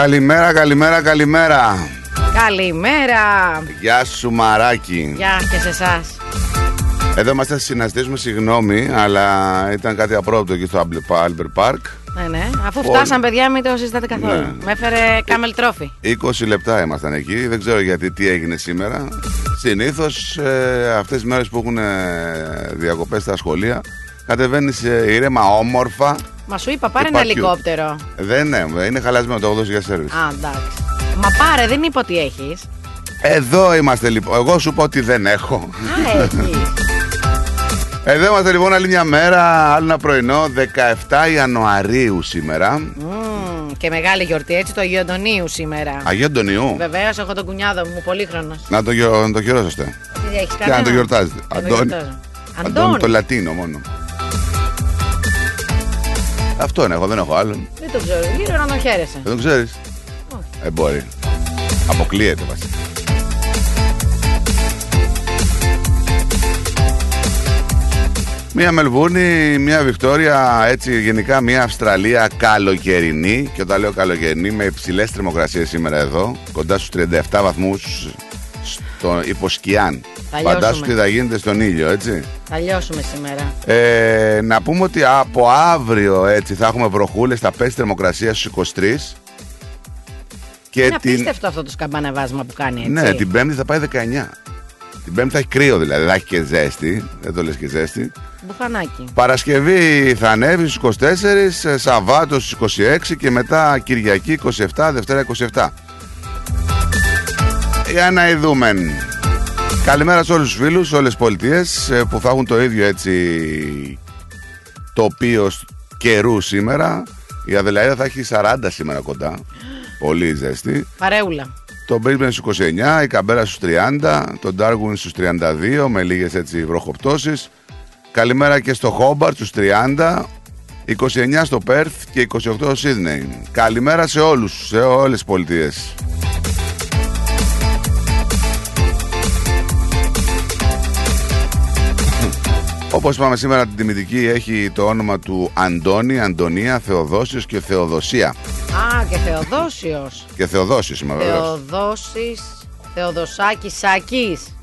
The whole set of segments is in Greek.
Καλημέρα, καλημέρα, καλημέρα. Καλημέρα! Γεια σου Μαράκι. Γεια και σε εσάς. Εδώ είμαστε να συναστήσουμε, συγγνώμη, αλλά ήταν κάτι απρόπτο εκεί στο Albert Park. Ναι, ναι. Αφού Πολύ. φτάσαν, παιδιά, μην το συζητάτε καθόλου. Ναι. Με έφερε κάμελ τρόφι. 20 λεπτά ήμασταν εκεί. Δεν ξέρω γιατί τι έγινε σήμερα. Συνήθως ε, αυτές τι μέρες που έχουν ε, διακοπές στα σχολεία κατεβαίνεις ε, ήρεμα, όμορφα. Μα σου είπα, πάρε ένα Υπάρχει- ελικόπτερο. Δεν ναι, είναι χαλασμένο το 80 για σερβις. Α, εντάξει. Μα πάρε, δεν είπα ότι έχεις. Εδώ είμαστε λοιπόν. Εγώ σου πω ότι δεν έχω. Α, έχεις. Εδώ είμαστε λοιπόν άλλη μια μέρα, άλλο ένα πρωινό, 17 Ιανουαρίου σήμερα. και μεγάλη γιορτή, έτσι το Αγίου Αντωνίου σήμερα. Αγίου Αντωνιού. Βεβαίως, έχω τον κουνιάδο μου, πολύχρονος. Να το, γιο- να το χειρόσαστε. Τι έχεις Και να το γιορτάζετε. Αντώνη. Αντώνη το Αντώνη. Λατίνο μόνο. Αυτό είναι, εγώ δεν έχω άλλον. Δεν το ξέρω. Γύρω να τον χαίρεσαι. Δεν το ξέρεις; Ε, μπορεί. Αποκλείεται βασικά. Μία Μελβούρνη, μία Βικτόρια, έτσι γενικά μία Αυστραλία καλοκαιρινή. Και όταν λέω καλοκαιρινή, με υψηλές θερμοκρασίες σήμερα εδώ, κοντά στους 37 βαθμούς στο υποσκιάν. Θα λιώσουμε. Φαντάσου τι θα γίνεται στον ήλιο, έτσι. Θα λιώσουμε σήμερα. Ε, να πούμε ότι από αύριο έτσι θα έχουμε βροχούλες, θα πέσει η θερμοκρασία στους 23. Και Είναι την, απίστευτο αυτό το σκαμπανεβάσμα που κάνει έτσι. ναι, την Πέμπτη θα πάει 19. Την Πέμπτη θα έχει κρύο δηλαδή, δεν θα έχει και ζέστη. Δεν το λες και ζέστη. Μπουφανάκι. Παρασκευή θα ανέβει στους 24, ε, Σαββάτος στους 26 και μετά Κυριακή 27, Δευτέρα 27. Για να ειδούμε. Καλημέρα σε όλους τους φίλους, σε όλες τις πολιτείες ε, που θα έχουν το ίδιο έτσι τοπίο σ- καιρού σήμερα. Η Αδελαίδα θα έχει 40 σήμερα κοντά. Πολύ ζέστη. Παρέουλα. Το Brisbane στους 29, η Καμπέρα στους 30, το Darwin στους 32 με λίγες έτσι βροχοπτώσεις. Καλημέρα και στο Hobart στους 30, 29 στο Perth και 28 στο Sydney. Καλημέρα σε όλους, σε όλες τις πολιτείες. Όπως είπαμε σήμερα την τιμητική έχει το όνομα του Αντώνη, Αντωνία, Θεοδόσιος και Θεοδοσία. Α, και Θεοδόσιος. Και Θεοδόσιος είμαι βέβαιος. Θεοδόσης, Θεοδοσάκης, Σάκης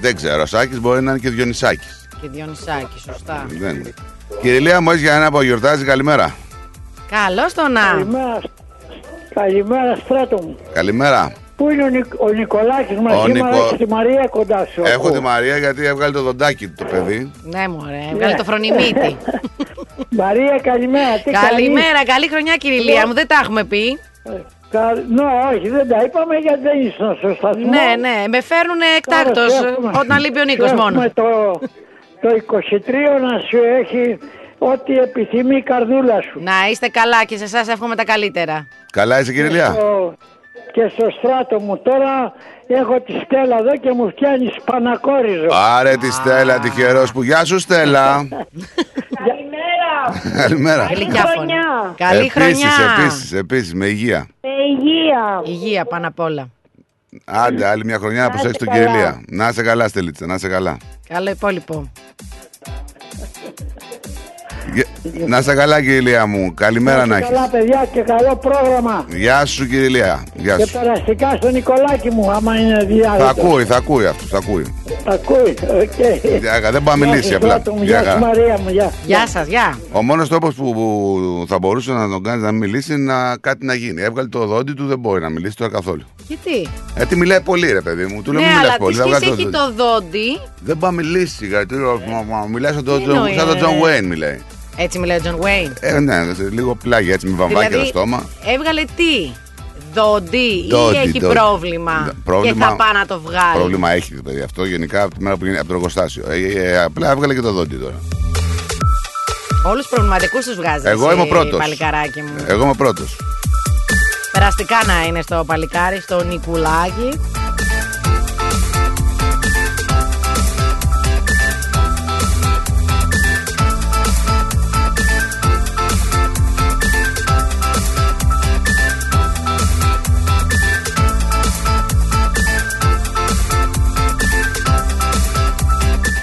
Δεν ξέρω, Σάκης μπορεί να είναι και Διονυσάκης. και Διονυσάκης, σωστά. Δεν. Κυριλία μου, έχεις για ένα που γιορτάζεις, καλημέρα. Καλώς τον να. Καλημέρα, καλημέρα στράτο μου. Καλημέρα. Πού είναι ο, Νικ, ο Νικολάκης μαζί Ο μου, Νικο- αλλά έχεις τη Μαρία κοντά σου. Έχω ακούω. τη Μαρία γιατί έβγαλε το δοντάκι του το παιδί. Ναι, μωρέ, βγάλε το φρονιμίτι. Μαρία, καλημέρα. Τι Καλημέρα, καλή χρονιά, Κυριλία μου, δεν τα έχουμε πει. κάνεις; Ε, Κα... Ναι, όχι, δεν τα είπαμε γιατί δεν ήσουν στο σταθμό. Ναι, ναι, με φέρνουν εκτάκτος Τώρα σου έχουμε- όταν λείπει ο σου Νίκος έχουμε μόνος. Το, το 23 να σου έχει ό,τι επιθυμεί η καρδούλα σου. Να είστε καλά και σε εσάς εύχομαι τα καλύτερα. Καλά είσαι, κύριε Ηλία. Στο- Και στο στράτο μου τώρα έχω τη Στέλλα εδώ και μου φτιάνει σπανακόριζο. Άρε τη Στέλλα, τυχερός που. Γεια σου, Στέλλα. Καλημέρα. Καλημέρα. Γλυκιά φωνή. χρονιά. Καλή Επίσης, χρονιά. Επίσης, επίσης, με υγεία. Με υγεία. Υγεία πάνω απ' όλα. Άντε, άλλη μια χρονιά να προσέξεις είστε τον κύριο καλά. Ηλία. Να είσαι καλά, Στελίτσα, να είσαι καλά. Καλό υπόλοιπο. Γε- Να είσαι καλά, κύριε Ηλία μου. Καλημέρα να Καλά έχεις. παιδιά και καλό πρόγραμμα. Γεια σου, κύριε Ηλία. Γεια Και σου. περαστικά στον Νικολάκη μου, άμα είναι διάδοτο. Θα ακούει, θα ακούει αυτός, θα ακούει. Ακούει, οκ. Γεια, δεν πάει να Γεια μιλήσει σου, απλά. Στράτο μου, Γεια Γεια σου χαρά. Μαρία μου, γεια. Γεια σας, γεια. Ο μόνος τρόπος που, που θα μπορούσε να τον κάνεις να μην μιλήσει είναι να κάτι να γίνει. Έβγαλε το δόντι του, δεν μπορεί να μιλήσει τώρα καθόλου. Γιατί; Γιατί μιλάει πολύ, ρε παιδί μου. Του λέω Ναι, μην μιλάς αλλά πολύ. τι θα σχέση βγάλεις έχει το δόντι. Δεν πάει να μιλήσει. Γιατί μιλάει σαν τον Τι εννοεί, σαν τον ρε. Τζον Βέιν μιλάει. Έτσι μιλάει ο Τζον Βέιν. Ε, ναι, λίγο πλάγια έτσι με βαμβάκι Δηλαδή, το στόμα. έβγαλε τι; Δόντι Δόντι, ή έχει δόντι. πρόβλημα, Δ- πρόβλημα- και θα πάει να το βγάλει. Πρόβλημα έχει το παιδί αυτό γενικά από τη μέρα που γίνει από το εργοστάσιο. Ε, ε, ε, απλά έβγαλε και το δόντι τώρα. Όλους τους προβληματικούς τους βγάζεις. Εγώ εσύ, είμαι ο πρώτος. Παλικαράκι μου. Εγώ είμαι πρώτος. Περαστικά να είναι στο παλικάρι, στο Νικουλάκι.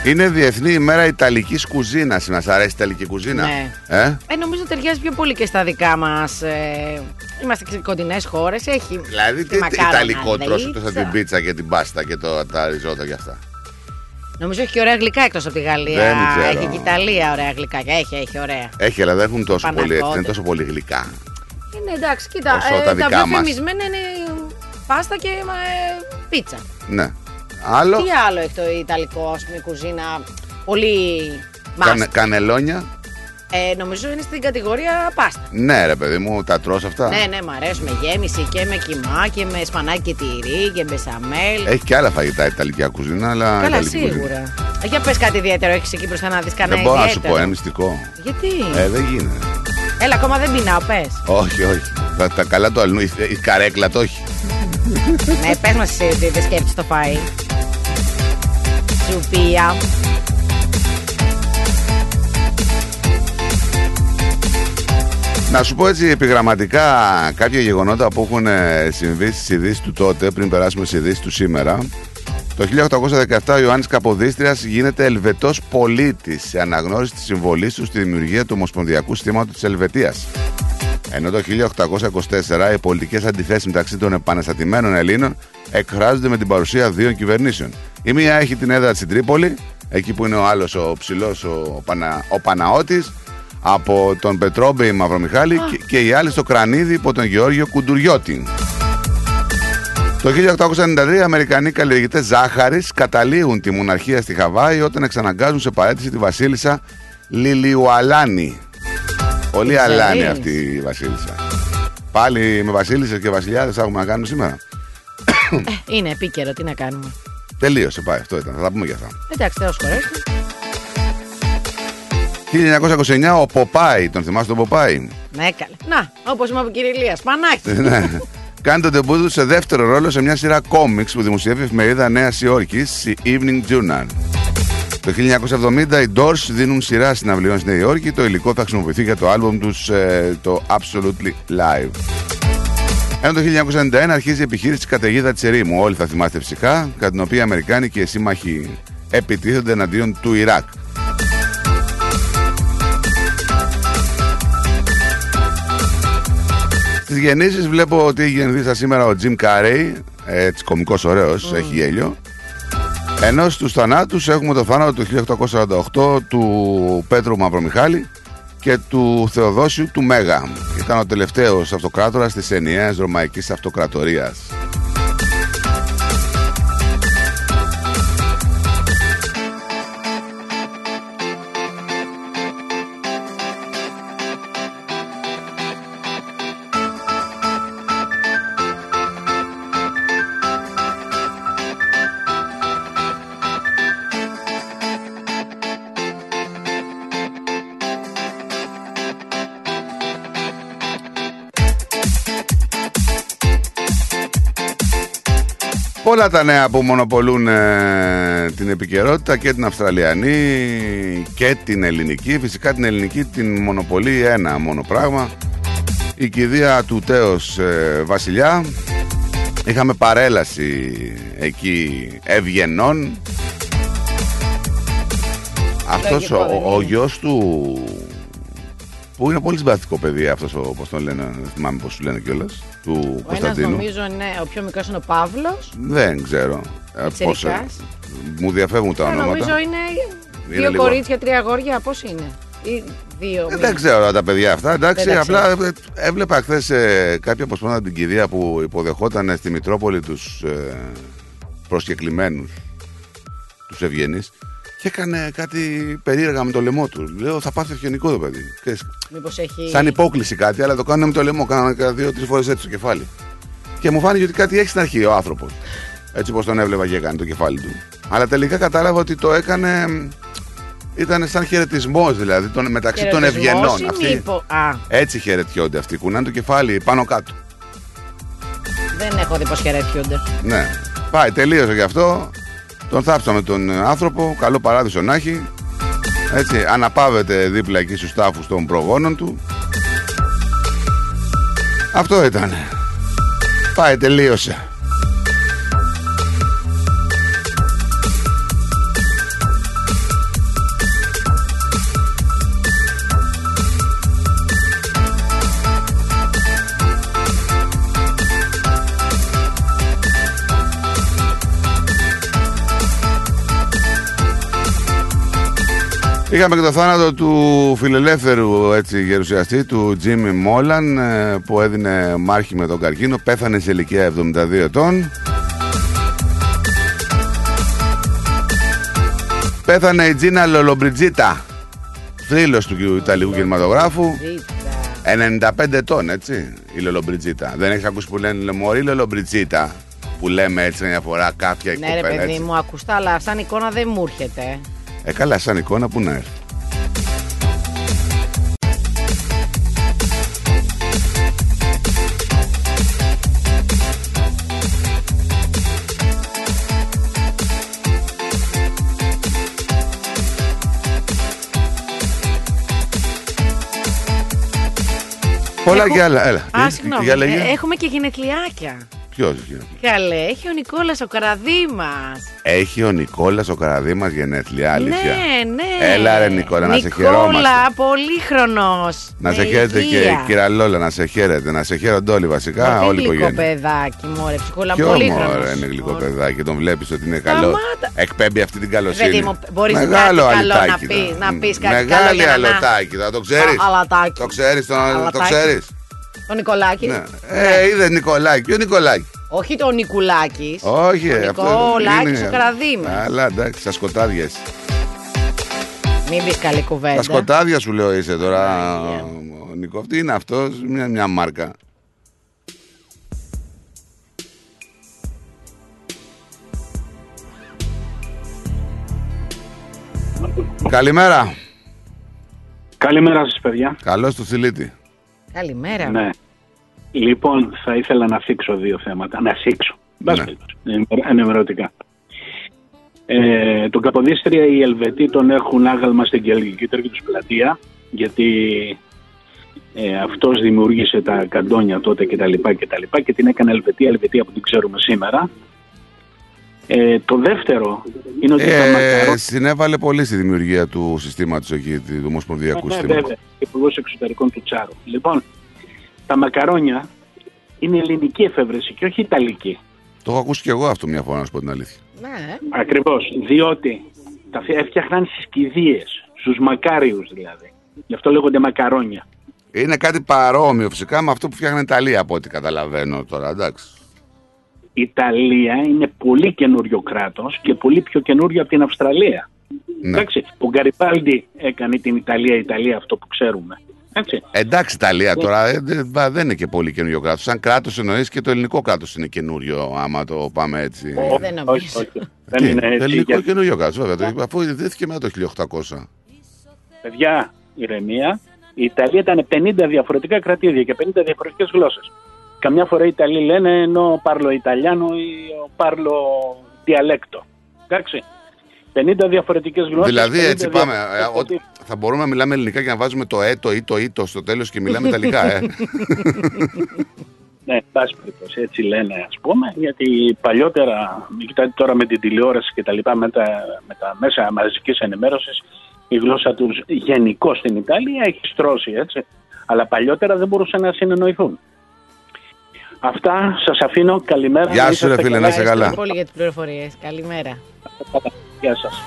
Είναι Διεθνή ημέρα Ιταλικής κουζίνας. Μα αρέσει η Ιταλική κουζίνα. Ναι. Ε; Ε, νομίζω ταιριάζει πιο πολύ και στα δικά μας. Ε, είμαστε και κοντινές χώρες. Έχει. Δηλαδή, τη τι μακάρονα Ιταλικό τρώσο εκτό από δίτσα. την πίτσα και την πάστα και το, τα ριζότα και αυτά. Νομίζω έχει και ωραία γλυκά εκτός από τη Γαλλία. Δεν ξέρω. Έχει και η Ιταλία ωραία γλυκά. Έχει, έχει ωραία. Έχει, αλλά δεν έχουν τόσο πολύ έτσι. Δεν είναι Πανακότε. τόσο πολύ γλυκά. Είναι εντάξει, κοίτα. Όσο ε, τα τα, δικά πιο μας. φημισμένα είναι πάστα και ε, πίτσα. Ναι. Άλλο. Τι άλλο έχει το Ιταλικό, ας πούμε, η κουζίνα. Πολύ. Κανε, must. κανελόνια. Ε, νομίζω είναι στην κατηγορία πάστα. Ναι, ρε παιδί μου, τα τρως αυτά. Ναι, ναι, μ' αρέσουν με γέμιση και με κοιμά και με σπανάκι και τυρί και μπεσαμέλ. Έχει και άλλα φαγητά η Ιταλική κουζίνα, αλλά. Καλά, Ιταλική κουζίνα. σίγουρα. Ε, Για πες κάτι ιδιαίτερο, έχεις εκεί μπροστά να δεις κανένα Δεν μπορώ να σου ιδιαίτερο. πω, είναι μυστικό. Γιατί; Ε, δεν γίνεται. Έλα, ακόμα δεν πεινάω, πες. Όχι, όχι. Τα, τα καλά του αλλού. Η, η καρέκλα το έχει. ναι, πες μας εσύ ότι δεν σκέφτεσαι το φαΐ. Σουπία. Να σου πω έτσι επιγραμματικά κάποια γεγονότα που έχουν ε, συμβεί στις ειδήσεις του τότε, πριν περάσουμε στις ειδήσεις του σήμερα. Το 1817 ο Ιωάννης Καποδίστριας γίνεται Ελβετός πολίτης σε αναγνώριση της συμβολής του στη δημιουργία του Ομοσπονδιακού Συστήματος της Ελβετίας. Ενώ το 1824 οι πολιτικές αντιθέσεις μεταξύ των επαναστατημένων Ελλήνων εκφράζονται με την παρουσία δύο κυβερνήσεων. Η μία έχει την έδρα της στην Τρίπολη, εκεί που είναι ο άλλος ο ψηλός ο, Πανα, ο Παναώτης, από τον Πετρόμπεϊ Μαυρομιχάλη και, και η άλλη στο Κρανίδι υπό τον Γεώργιο Κουντουριώτη. Το 1893 οι Αμερικανοί καλλιεργητές ζάχαρης καταλήγουν τη μοναρχία στη Χαβάη όταν εξαναγκάζουν σε παρέτηση τη Βασίλισσα Λιλιουαλάνη. Πολύ Την αλάνη ξέρεις. αυτή η Βασίλισσα. Πάλι με Βασίλισσε και Βασιλιάδες θα έχουμε να κάνουμε σήμερα; Είναι επίκαιρο, τι να κάνουμε. Τελείωσε, πάει. Αυτό ήταν. Θα τα πούμε για αυτά. Εντάξει, Θεός χωρέσει. 1929 ο Ποπάη. Τον θυμάστε τον Ποπάη; Ναι, καλέ. Να, όπως είπαμε από κύριε Ηλίας, σπανάκι. ναι. Κάνει τον τεμπού του σε δεύτερο ρόλο σε μια σειρά κόμιξ που δημοσιεύει η εφημερίδα Νέας Υόρκης, η Evening Journal. Το 1970 οι Doors δίνουν σειρά συναυλιών στη Νέα Υόρκη. Το υλικό θα χρησιμοποιηθεί για το άλμπουμ τους ε, το Absolutely Live. Ενώ το 1991 αρχίζει η επιχείρηση της καταιγίδα της ερήμου. Όλοι θα θυμάστε φυσικά, κατά την οποία οι Αμερικάνοι και οι σύμμαχοι επιτίθενται εναντίον του Ιράκ. Στις γεννήσεις βλέπω ότι έχει γεννηθεί σήμερα ο Jim Carrey, έτσι κωμικός ωραίος, έχει γέλιο. Ενώ στους θανάτους έχουμε το θάνατο του 1848 του Πέτρου Μαυρομιχάλη και του Θεοδόσιου του Μέγα. Ήταν ο τελευταίος αυτοκράτορας της ενιαίας Ρωμαϊκής Αυτοκρατορίας. Πολλά τα νέα που μονοπολούν ε, την επικαιρότητα και την Αυστραλιανή και την ελληνική. Φυσικά την ελληνική την μονοπολεί ένα μόνο πράγμα. Η κηδεία του τέος ε, Βασιλιά. Είχαμε παρέλαση εκεί ευγενών. Αυτός ο, δεν ο, είναι. γιος του που είναι πολύ συμπαθητικό παιδί αυτός ο, πώς τον λένε, δεν θυμάμαι πώς του λένε κιόλας, του Ο ένας Κωνσταντίνου. νομίζω είναι, ο πιο μικρός είναι ο Παύλος. Δεν ξέρω. Ε, πώς, Πιτσιρικάς. μου διαφεύγουν τα Ε, ονόματα. νομίζω είναι Είναι δύο λίγο- κορίτσια, τρία αγόρια. Πώς είναι; Ή δύο. Ε, μη- δεν ξέρω τα παιδιά αυτά. Εντάξει, Δεν τα απλά ε, έβλεπα χθες ε, κάποια αποσπάσματα την κηδεία που υποδεχόταν στη Μητρόπολη τους ε, προσκεκλημένους, τους ευγενείς, και έκανε κάτι περίεργα με το λαιμό του. Λέω, θα πάθεις ευγενικό το παιδί. Ξέρεις, Μήπως έχει... Σαν υπόκληση κάτι, αλλά το κάνουν με το λαιμό. Κάνανε δύο-τρεις φορές έτσι στο κεφάλι. Και μου φάνηκε ότι κάτι έχει στην αρχή ο άνθρωπος. Έτσι όπω τον έβλεπα και έκανε το κεφάλι του. Αλλά τελικά κατάλαβα ότι το έκανε. Ήταν σαν χαιρετισμός δηλαδή τον, μεταξύ των Χαιρετισμός ευγενών. ή Αυτοί μήπω- Α, έτσι χαιρετιόνται αυτοί. Κουνάνε το κεφάλι πάνω κάτω. δεν έχω δει πως χαιρετιούνται. Ναι. Πάει, τελείωσε γι' αυτό. Τον θάψαμε τον άνθρωπο. Καλό παράδεισο να έχει. Έτσι, αναπαύεται δίπλα εκεί στους τάφους των προγόνων του. Αυτό ήταν. Πάει, τελείωσε. Είχαμε και το θάνατο του φιλελεύθερου έτσι, γερουσιαστή, του Τζίμι Μόλαν, ε, που έδινε μάχη με τον καρκίνο. Πέθανε σε ηλικία 72 ετών. Πέθανε η Τζίνα Λολομπριτζίτα, θρύλος του Ιταλικού κινηματογράφου. Ζήτα. 95 ετών, έτσι, η Λολομπριτζίτα. Δεν έχεις ακούσει που λένε Μωρή Λολομπριτζίτα, που λέμε έτσι μια φορά κάποια Ναι, ρε κοπέλα, παιδί έτσι. μου, ακουστά, αλλά σαν εικόνα δεν μου έρχεται. Ε, καλά, σαν εικόνα που να έρθει. Πολλά Έχω- και άλλα. Έλα. Α, Τι- συγγνώμη. για λέγε. ε, έχουμε και γυναικliάκια. Ποιος, Καλέ, έχει ο Νικόλας ο Καραδίμας. Έχει ο Νικόλας ο Καραδίμας γενέθλια, αλήθεια. Ναι, ναι. Έλα, ρε, Νικόλα, να σε Νικόλα, χαιρόμαστε. πολύχρονος. Να με σε χαίρετε και υγεία. κυρία Λόλα, να σε χαίρετε. Να σε χαίρονται όλοι βασικά, Μωρέ, όλη η γλυκό οικογένεια. παιδάκι, μωρέ, ψυχούλα, Ποιο πολύχρονος. μωρέ είναι γλυκό Ωραία. παιδάκι, τον βλέπεις ότι είναι καλό. Σταμάτα. Εκπέμπει αυτή την καλοσύνη. Παιδί μου, μπορείς Μεγάλο κάτι καλό αλυτάκι να πεις, τώρα. να πεις κάτι Μεγάλη καλό για να- αλωτάκι, θα το ξέρεις. Α, αλατάκι. Το ξέρεις, το, το Αλατάκι. ξέρεις. Το Νικολάκης; Ναι. Ε, είδε Νικολάκη, ποιο Νικολάκη; Όχι το Νικουλάκης. Όχι, Ο ε, αυτός Νικολάκης είναι- ο Καραδίμας. Καλά, εντάξει, στα σκοτάδια εσύ. Μην πεις καλή κουβέντα. Τα σκοτάδια σου λέω είσαι τώρα. Άγια. Ο Νικό, τι είναι αυτός, μια, μια μάρκα. Καλημέρα. Καλημέρα σας παιδιά. Καλώς του Θηλίτη. Καλημέρα. Ναι. Λοιπόν, θα ήθελα να θίξω δύο θέματα. Να θίξω. Ναι. Ναι. Ενημερωτικά. Ε, τον Καποδίστρια οι Ελβετοί τον έχουν άγαλμα στην κελγική τερκή τους πλατεία γιατί ε, αυτός δημιούργησε τα καντόνια τότε και τα λοιπά και τα λοιπά και την έκανε Ελβετία, Ελβετία που την ξέρουμε σήμερα. Ε, το δεύτερο είναι ότι τα Ε, μακαρόνια... συνέβαλε πολύ στη δημιουργία του συστήματος εκεί, του Ομοσπονδιακού Ναι, Συστήματος. βέβαια. Υπουργός Εξωτερικών του Τσάρου. Λοιπόν, τα μακαρόνια είναι ελληνική εφεύρεση και όχι ιταλική. Το έχω ακούσει και εγώ αυτό μια φορά, να σου πω την αλήθεια. Ναι. Ακριβώς. Διότι τα φι- έφτιαχναν στι κηδείε, στους μακάριους δηλαδή. Γι' αυτό λέγονται μακαρόνια. Είναι κάτι παρόμοιο φυσικά με αυτό που φτιάχνει η Ιταλία από ό,τι καταλαβαίνω τώρα, εντάξει. Η Ιταλία είναι πολύ καινούριο κράτος και πολύ πιο καινούριο από την Αυστραλία. Ναι. Εντάξει, ο Γκαριπάλντι έκανε την Ιταλία, Ιταλία αυτό που ξέρουμε. Έτσι. Εντάξει, Ιταλία τώρα ε, δεν, βα- δεν είναι και πολύ καινούριο κράτος. Σαν κράτος εννοείς και το ελληνικό κράτος είναι καινούριο, άμα το πάμε έτσι. Ε, δεν νομίζω. όχι, όχι. Τι, Δεν είναι το έτσι. ελληνικό για- καινούριο κράτος, βέβαια. Το, αφού ιδρύθηκε μετά το 1800. Παιδιά, ηρεμία. Η Ιταλία ήταν 50 διαφορετικά κρατήδια και 50 διαφορετικές γλώσσες. Καμιά φορά οι Ιταλοί λένε ενώ πάρλο Ιταλιάνο ή ο πάρλο διαλέκτο. Εντάξει. 50 διαφορετικές γλώσσες. Δηλαδή 50 έτσι πάμε. διαφορετικές ε, ότι θα μπορούμε να μιλάμε ελληνικά και να βάζουμε το ε, το ή, το ή, το στο τέλος και μιλάμε ιταλικά, ε. Ναι, εν πάση περιπτώσει, έτσι λένε ας πούμε, γιατί παλιότερα, κοιτάτε τώρα με την τηλεόραση και τα λοιπά, με τα, με τα μέσα μαζικής ενημέρωσης, η γλώσσα τους γενικώ στην Ιταλία έχει στρώσει, έτσι. Αλλά παλιότερα δεν μπορούσαν να συνεννοηθούν. Αυτά σας αφήνω. Καλημέρα. Γεια Να σου, ρε είσαστε φίλε, να είσαι Ευχαριστώ καλά. πολύ για τις πληροφορίες. Καλημέρα. Γεια σας.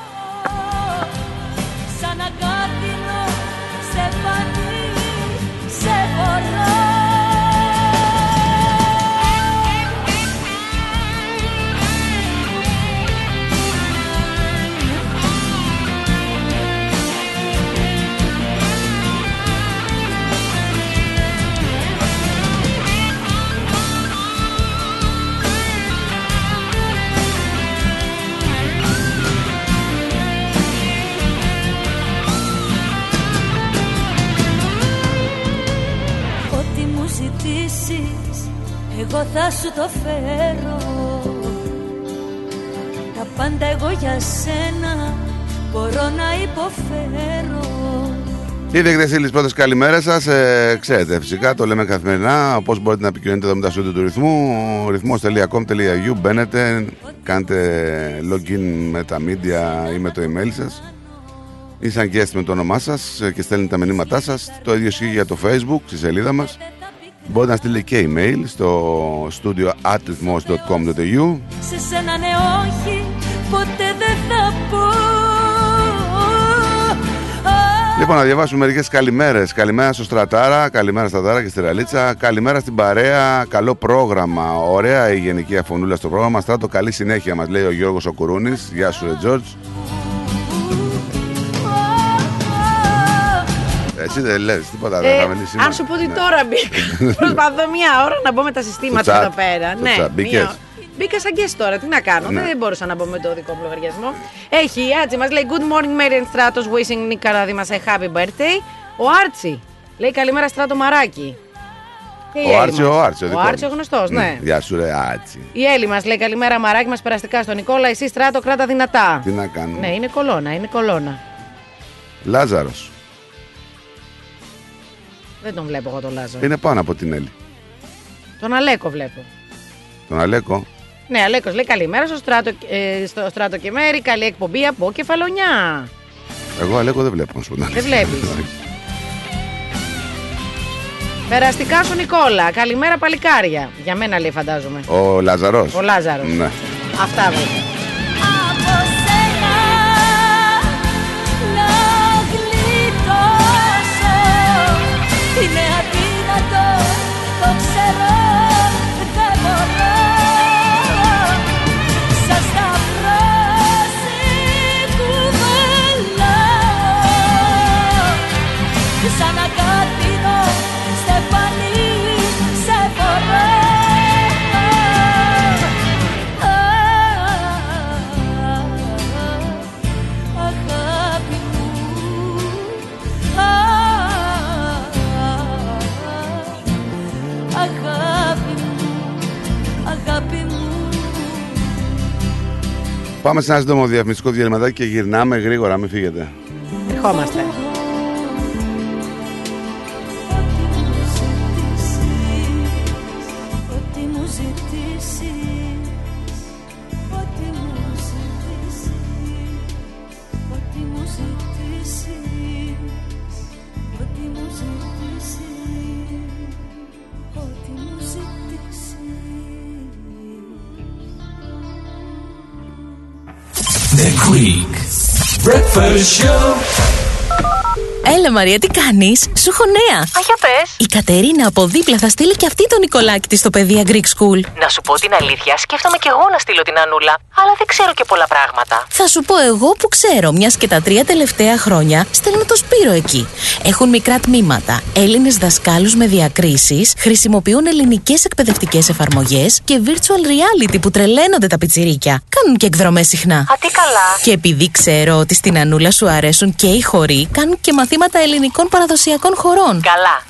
Εγώ θα σου το φέρω Τα πάντα εγώ για σένα μπορώ να υποφέρω Ήδη έχετε στείλει τι πρώτε καλημέρε σας. Ε, ξέρετε, φυσικά το λέμε καθημερινά. Πώ μπορείτε να επικοινωνείτε εδώ με τα στούντιο του ρυθμού. ρυθμό.com.au. Μπαίνετε, κάντε login με τα media ή με το email σας. Ή σαν guest με το όνομά σας και στέλνετε τα μηνύματά σας. Το ίδιο ισχύει για το facebook, στη σελίδα μας. Μπορείτε να στείλετε και email στο studio atithmos.com.au. Σε σένα ναι όχι ποτέ δεν θα πω Λοιπόν, να διαβάσουμε μερικές καλημέρες. Καλημέρα στο Στρατάρα, καλημέρα στα Δάρα και στη Ραλίτσα. Καλημέρα στην παρέα. Καλό πρόγραμμα. Ωραία η γενική αφωνούλα στο πρόγραμμα. Στράτο, καλή συνέχεια μας λέει ο Γιώργος Οκουρούνης. Γεια σου, ρε Τζόρτζ. Εσύ δεν λες τίποτα, δεν Ε, θα μιλήσει. σήμερα. αν σου πω ότι Ναι. τώρα μπήκα. Προσπαθώ μία ώρα να μπω με τα συστήματα Στο chat. εδώ πέρα. Στο ναι, chat. Μπήκες; μία- Μπήκα σαν guest τώρα, τι να κάνω. Ναι. Δεν μπορούσα να μπω με το δικό μου λογαριασμό. Έχει η Άτση, μας λέει Good morning, Mary and Stratos, wishing Nick Καραδί a happy birthday. Ο Άρτσι λέει καλημέρα Στράτο Μαράκι. Και η Ο Έλλη Άρτσι, μας. ο Άρτσι. Ο δικός Άρτσι ο μας. γνωστός, ναι. Γεια σου, ρε Άρτσι. Η Έλλη μας λέει καλημέρα Μαράκι μας περαστικά στον Νικόλα. Εσύ Στράτο κράτα δυνατά. Τι να κάνουμε; Ναι, είναι κολόνα, είναι κολόνα. Λάζαρος. Δεν τον βλέπω εγώ τον Λάζαρο. Είναι πάνω από την Έλλη. Τον Αλέκο βλέπω. Τον Αλέκο. Ναι, Αλέκος λέει καλημέρα στο στράτο, ε, στο στράτο και μέρη. Καλή εκπομπή από κεφαλονιά. Εγώ Αλέκο δεν βλέπω, να σου πω. την Δεν αλήθεια. βλέπεις. Περαστικά σου Νικόλα. Καλημέρα παλικάρια. Για μένα λέει φαντάζομαι. Ο Λαζαρό. Ο Λάζαρος. Ναι. Αυτά βέβαια. Πάμε σε ένα σύντομο διαφημιστικό διαλυματάκι και γυρνάμε γρήγορα, μην φύγετε. Ερχόμαστε. week. Breakfast Show. Έλα Μαρία, τι κάνεις, σου έχω νέα. Α, για πες. Η Κατερίνα από δίπλα θα στείλει και αυτή τον Νικολάκη της στο παιδεία Greek School. Να σου πω την αλήθεια, σκέφτομαι και εγώ να στείλω την Ανούλα, αλλά δεν ξέρω και πολλά πράγματα. Θα σου πω εγώ που ξέρω, μιας και τα τρία τελευταία χρόνια στέλνω το Σπύρο εκεί. Έχουν μικρά τμήματα, Έλληνες δασκάλους με διακρίσεις, χρησιμοποιούν ελληνικές εκπαιδευτικές εφαρμογές και virtual reality που τρελαίνονται τα πιτσιρίκια. Κάνουν και εκδρομές συχνά. Α, τι καλά. Και επειδή ξέρω ότι στην Ανούλα σου αρέσουν και οι χοροί, κάνουν και μαθήματα ελληνικών παραδοσιακών χορών. Καλά.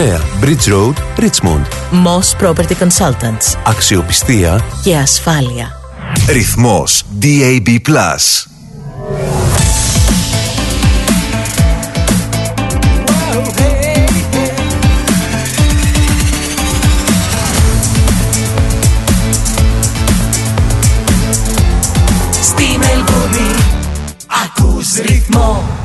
Bridge Road, Richmond. Moss Property Consultants. Αξιοπιστία Και ασφάλεια. Ρυθμός DAB+. Στη Μελβούνι ακούς ρυθμό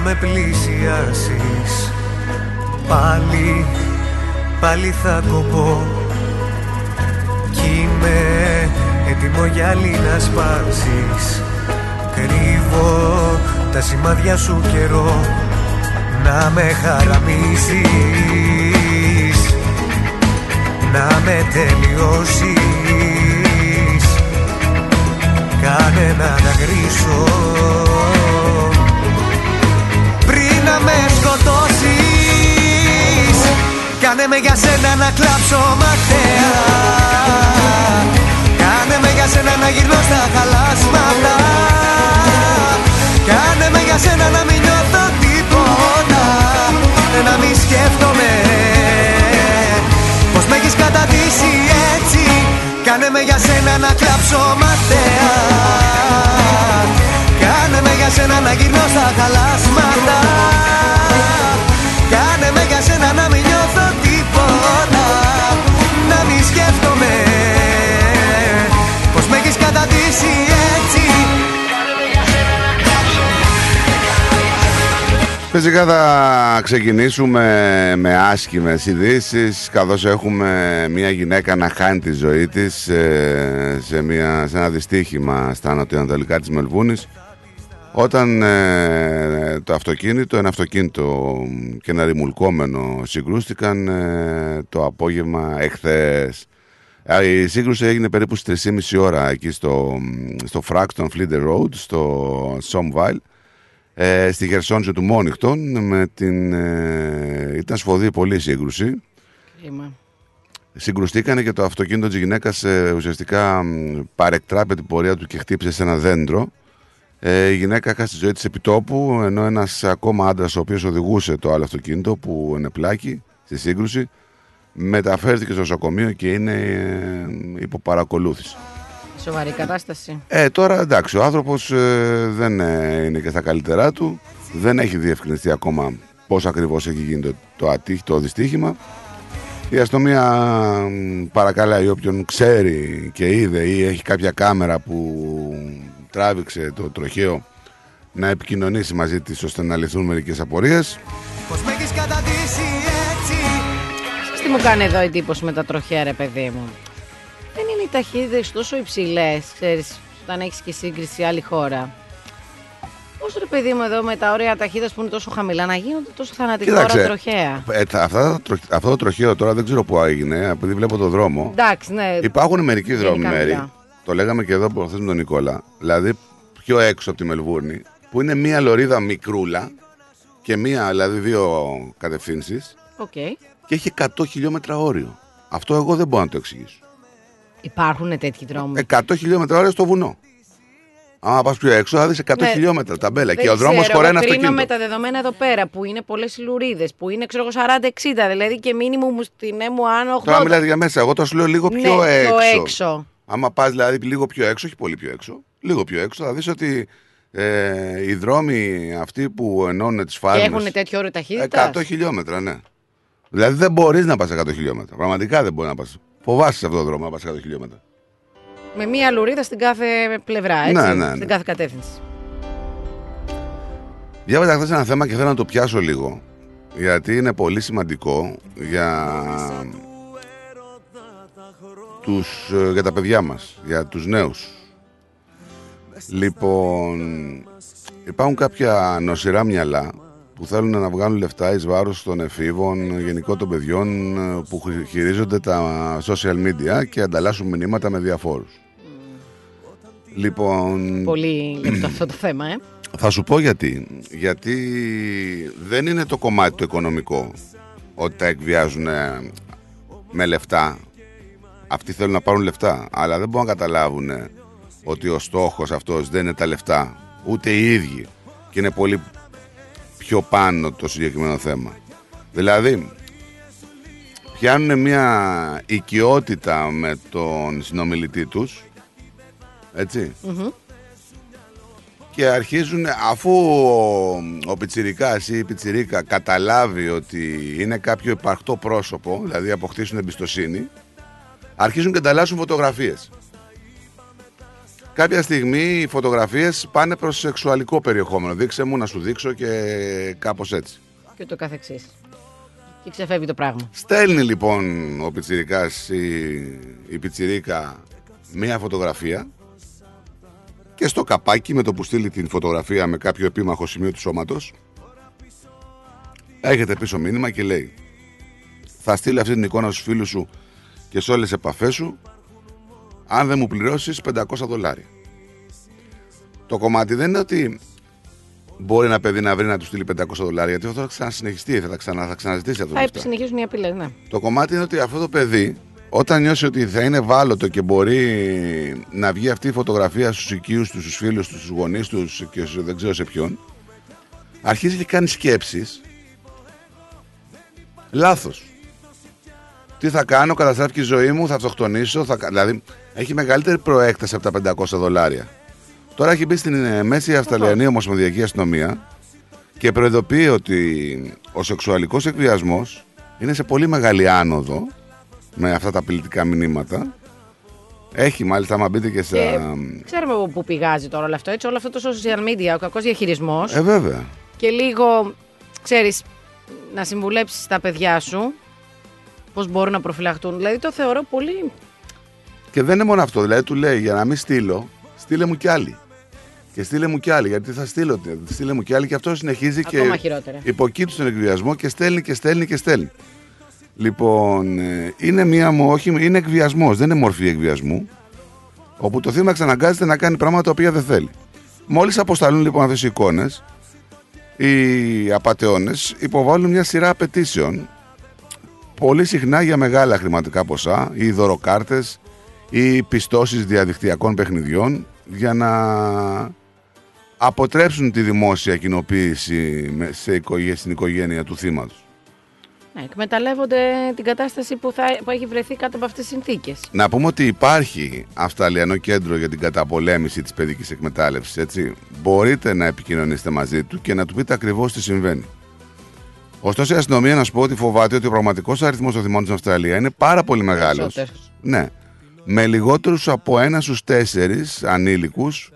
θα με πλησιάσεις. Πάλι, πάλι θα κοπώ. Κι είμαι έτοιμο για άλλη να σπάσεις. Κρύβω τα σημάδια σου καιρό. Να με χαραμίσεις Να με τελειώσεις. Κάνε να δακρύσω Πριν να με σκοτώσεις. Κάνε με για σένα να κλάψω μακριά. Κάνε με για σένα να γυρνώ στα χαλάσματα. Κάνε με για σένα να μην νιώθω τίποτα. Να μην σκέφτομαι Πως με έχεις καταδύσει έτσι. Κάνε με για σένα να κλάψω ματέα Κάνε με για σένα να γυρνώ στα χαλάσματα. Κάνε με για σένα να μην νιώθω τίποτα. Να μην σκέφτομαι Πως με έχεις καταδύσει έτσι. Φυσικά θα ξεκινήσουμε με άσχημες ειδήσεις, καθώς έχουμε μια γυναίκα να χάνει τη ζωή της ε, σε, μια, σε ένα δυστύχημα στα νοτιοανατολικά της Μελβούνης όταν ε, το αυτοκίνητο, ένα αυτοκίνητο και ένα ρημουλκόμενο συγκρούστηκαν ε, το απόγευμα εχθές. Ε, Η σύγκρουση έγινε περίπου στις 3.30 ώρα εκεί στο, στο Fraxton Fleet Road, στο Somville ε, στη Χερσόνησο του Μόνιχτον με την, ε, ήταν σφοδή πολύ η σύγκρουση Κρίμα. συγκρουστήκανε και το αυτοκίνητο της γυναίκας ε, ουσιαστικά μ, παρεκτράπε την πορεία του και χτύπησε σε ένα δέντρο ε, η γυναίκα έχασε τη ζωή της επιτόπου ενώ ένας ακόμα άντρας ο οποίος οδηγούσε το άλλο αυτοκίνητο που είναι πλάκη στη σύγκρουση μεταφέρθηκε στο νοσοκομείο και είναι ε, υπό παρακολούθηση Σοβαρή κατάσταση. ε, τώρα εντάξει, ο άνθρωπος δεν ε, είναι και στα καλύτερά του. Δεν έχει διευκρινιστεί ακόμα πώς ακριβώς έχει γίνει το, το, ατύχ, το δυστύχημα. Η αστυνομία μ, παρακαλάει όποιον ξέρει και είδε ή έχει κάποια κάμερα που τράβηξε το τροχαίο να επικοινωνήσει μαζί της ώστε να λυθούν μερικές απορίες. Πως με έχεις καταδύσει έτσι; Ξέρεις τι μου κάνει εδώ εντύπωση με τα τροχαία, ρε παιδί μου; Δεν είναι οι ταχύτητες τόσο υψηλές, ξέρεις, όταν έχεις και σύγκριση άλλη χώρα. ρε παιδί μου εδώ με τα όρια ταχύτητα που είναι τόσο χαμηλά να γίνονται τόσο θανατικά ώρα τροχαία; ε, τα- αυτά τα τρο- αυτό το τροχαίο τώρα δεν ξέρω που έγινε, επειδή βλέπω το δρόμο. Εντάξει, ναι. Υπάρχουν μερικοί δρόμοι Γενικά μέρη. Μιλάω. Το λέγαμε και εδώ που με τον Νικόλα. Δηλαδή πιο έξω από τη Μελβούρνη, που είναι μία λωρίδα μικρούλα και μία, δηλαδή δύο κατευθύνσεις Οκ. και έχει 100 χιλιόμετρα όριο. Αυτό εγώ δεν μπορώ να το εξηγήσω. Υπάρχουν τέτοιοι δρόμοι; 100 χιλιόμετρα όριο στο βουνό. Άμα πας πιο έξω, θα δεις 100 Ναι. χιλιόμετρα ταμπέλα. Δεν Και ο δρόμος ξέρω, χωράει ένα εγώ κρίνω αυτοκίνητο. με τα δεδομένα εδώ πέρα που είναι πολλές λουρίδες, που είναι ξέρω εγώ 40-60, δηλαδή και μίνιμουμ στην έμου άνω 80. Τώρα μιλάτε για μέσα. Εγώ το σου λέω λίγο Ναι, πιο πιο έξω. Έξω. Άμα πας δηλαδή λίγο πιο έξω, όχι πολύ πιο έξω, λίγο πιο έξω, θα δεις ότι ε, οι δρόμοι αυτοί που ενώνουν τις Και φάρμες έχουν τέτοιο όριο ταχύτητας; 100 χιλιόμετρα, ναι. Δηλαδή δεν μπορείς να πας 100 χιλιόμετρα. Πραγματικά δεν μπορεί να πας. Φοβάσαι σε αυτό το δρόμο να πας 100 χιλιόμετρα. Με μία λουρίδα στην κάθε πλευρά, έτσι. Ναι, ναι, ναι. Στην κάθε κατεύθυνση. Διάβαζα χθες ένα θέμα και θέλω να το πιάσω λίγο. Γιατί είναι πολύ σημαντικό για, τους, ε, για τα παιδιά μας, για τους νέους. Λοιπόν, υπάρχουν κάποια νοσηρά μυαλά που θέλουν να βγάλουν λεφτά εις βάρος των εφήβων, γενικό των παιδιών ε, που χει- χειρίζονται τα social media και ανταλλάσσουν μηνύματα με διαφόρους. Λοιπόν, Πολύ λεπτό αυτό το θέμα, ε. θα σου πω γιατί. Γιατί δεν είναι το κομμάτι το οικονομικό ότι τα εκβιάζουν ε, με λεφτά. Αυτοί θέλουν να πάρουν λεφτά, αλλά δεν μπορούν να καταλάβουν ε, ότι ο στόχος αυτός δεν είναι τα λεφτά, ούτε οι ίδιοι. Και είναι πολύ πιο πάνω το συγκεκριμένο θέμα. Δηλαδή, πιάνουν μια οικειότητα με τον συνομιλητή τους, έτσι, Μμμ. και αρχίζουν αφού ο, ο πιτσιρικάς ή η πιτσιρίκα καταλάβει ότι είναι κάποιο υπαρκτό πρόσωπο, δηλαδή αποκτήσουν εμπιστοσύνη, αρχίζουν και ανταλλάσσουν φωτογραφίες. Κάποια στιγμή οι φωτογραφίες πάνε προς σεξουαλικό περιεχόμενο. Δείξε μου να σου δείξω και κάπως έτσι. Και το καθεξής. Και ξεφεύγει το πράγμα. Στέλνει λοιπόν ο πιτσιρικάς ή η πιτσιρίκα μία φωτογραφία και στο καπάκι με το που στείλει την φωτογραφία με κάποιο επίμαχο σημείο του σώματος έχετε πίσω μήνυμα και λέει θα στείλει αυτή την εικόνα στους φίλους σου και σε όλες τις επαφές σου αν δεν μου πληρώσεις 500 δολάρια. Το κομμάτι δεν είναι ότι μπορεί ένα παιδί να βρει να του στείλει 500 δολάρια γιατί αυτό θα ξανασυνεχιστεί, θα, τα ξανα, θα ξαναζητήσει αυτό. το Θα λεφτά. συνεχίσουν οι απειλές, ναι. Το κομμάτι είναι ότι αυτό το παιδί, όταν νιώσει ότι θα είναι ευάλωτο και μπορεί να βγει αυτή η φωτογραφία στους οικείους τους, στους φίλους τους, στους γονείς τους και σε- δεν ξέρω σε ποιον, αρχίζει και κάνει σκέψεις λάθος. Τι θα κάνω, καταστράφηκε η ζωής μου, θα αυτοκτονήσω, θα... κα- δηλαδή έχει μεγαλύτερη προέκταση από τα 500 δολάρια. Τώρα έχει μπει στην ε, Μέση Αυστραλιανή Ομοσπονδιακή Αστυνομία και προειδοποιεί ότι ο σεξουαλικός εκβιασμός είναι σε πολύ μεγάλη άνοδο με αυτά τα απειλητικά μηνύματα. Έχει μάλιστα, άμα μπείτε και στα... Και ξέρουμε από πού πηγάζει τώρα όλο αυτό, έτσι. Όλο αυτό το social media, ο κακός διαχειρισμός Ε, βέβαια. και λίγο, ξέρεις, να συμβουλέψεις τα παιδιά σου πώς μπορούν να προφυλαχτούν. Δηλαδή το θεωρώ πολύ... Και δεν είναι μόνο αυτό. Δηλαδή του λέει για να μην στείλω, στείλε μου κι άλλη. Και στείλε μου κι άλλη. Γιατί θα στείλω, στείλε μου κι άλλη. Και αυτό συνεχίζει Ακόμα και χειρότερα. υποκύπτει στον εκβιασμό και στέλνει και στέλνει και στέλνει. Λοιπόν, ε, είναι μία μου, όχι, είναι εκβιασμός, δεν είναι μορφή εκβιασμού. Όπου το θύμα εξαναγκάζεται να κάνει πράγματα τα οποία δεν θέλει. Μόλις αποσταλούν λοιπόν αυτές οι εικόνες, οι απαταιώνες υποβάλλουν μια σειρά απαιτήσεων πολύ συχνά για μεγάλα χρηματικά ποσά ή δωροκάρτες ή πιστώσεις διαδικτυακών παιχνιδιών για να αποτρέψουν τη δημόσια κοινοποίηση με- σε οικογέ- στην οικογένεια του θύματος. Ναι, εκμεταλλεύονται την κατάσταση που, θα, που έχει βρεθεί κάτω από αυτές τις συνθήκες. Να πούμε ότι υπάρχει Αυστραλιανό κέντρο για την καταπολέμηση της παιδικής εκμετάλλευσης, έτσι. Μπορείτε να επικοινωνήσετε μαζί του και να του πείτε ακριβώς τι συμβαίνει. Ωστόσο, η αστυνομία να σου πω ότι φοβάται ότι ο πραγματικός αριθμός των θυμών στην Αυστραλία είναι πάρα πολύ μεγάλος. Περισσότερος. Ναι. Με λιγότερους από ένα στους τέσσερις ανήλικους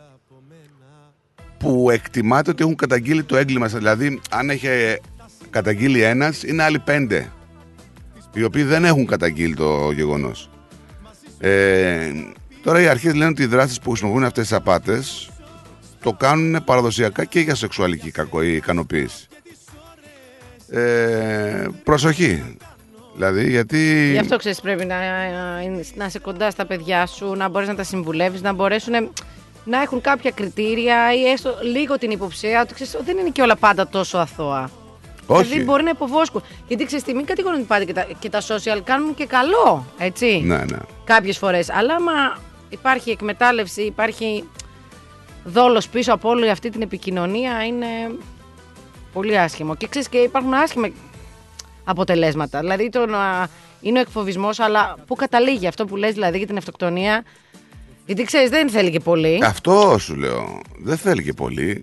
που εκτιμάται ότι έχουν καταγγείλει το έγκλημα. Δηλαδή, αν έχει καταγγείλει ένας, είναι άλλοι πέντε. Οι οποίοι δεν έχουν καταγγείλει το γεγονός. Ε, τώρα οι αρχές λένε ότι οι δράσεις που χρησιμοποιούν αυτές τις απάτες το κάνουν παραδοσιακά και για σεξουαλική κακο- ικανοποίηση. Ε, προσοχή. Δηλαδή, γιατί. Γι' αυτό ξέρεις, πρέπει να, να είσαι κοντά στα παιδιά σου, να μπορείς να τα συμβουλεύεις, να μπορέσουν να έχουν κάποια κριτήρια ή έστω λίγο την υποψία ότι ξέρεις, δεν είναι και όλα πάντα τόσο αθώα. Όχι. Δηλαδή μπορεί να υποβόσκουν. Γιατί ξέρεις, τι, μην κατηγορούν πάντα και τα, και τα social κάνουν και καλό, έτσι. Ναι, ναι. Κάποιες φορές. Αλλά άμα υπάρχει εκμετάλλευση, υπάρχει δόλος πίσω από όλη αυτή την επικοινωνία, είναι πολύ άσχημο. Και ξέρεις και υπάρχουν άσχημα αποτελέσματα. Δηλαδή το να είναι ο εκφοβισμός, αλλά πού καταλήγει αυτό που λες δηλαδή για την αυτοκτονία. Γιατί ξέρεις, δεν θέλει και πολύ. Αυτό σου λέω. Δεν θέλει και πολύ.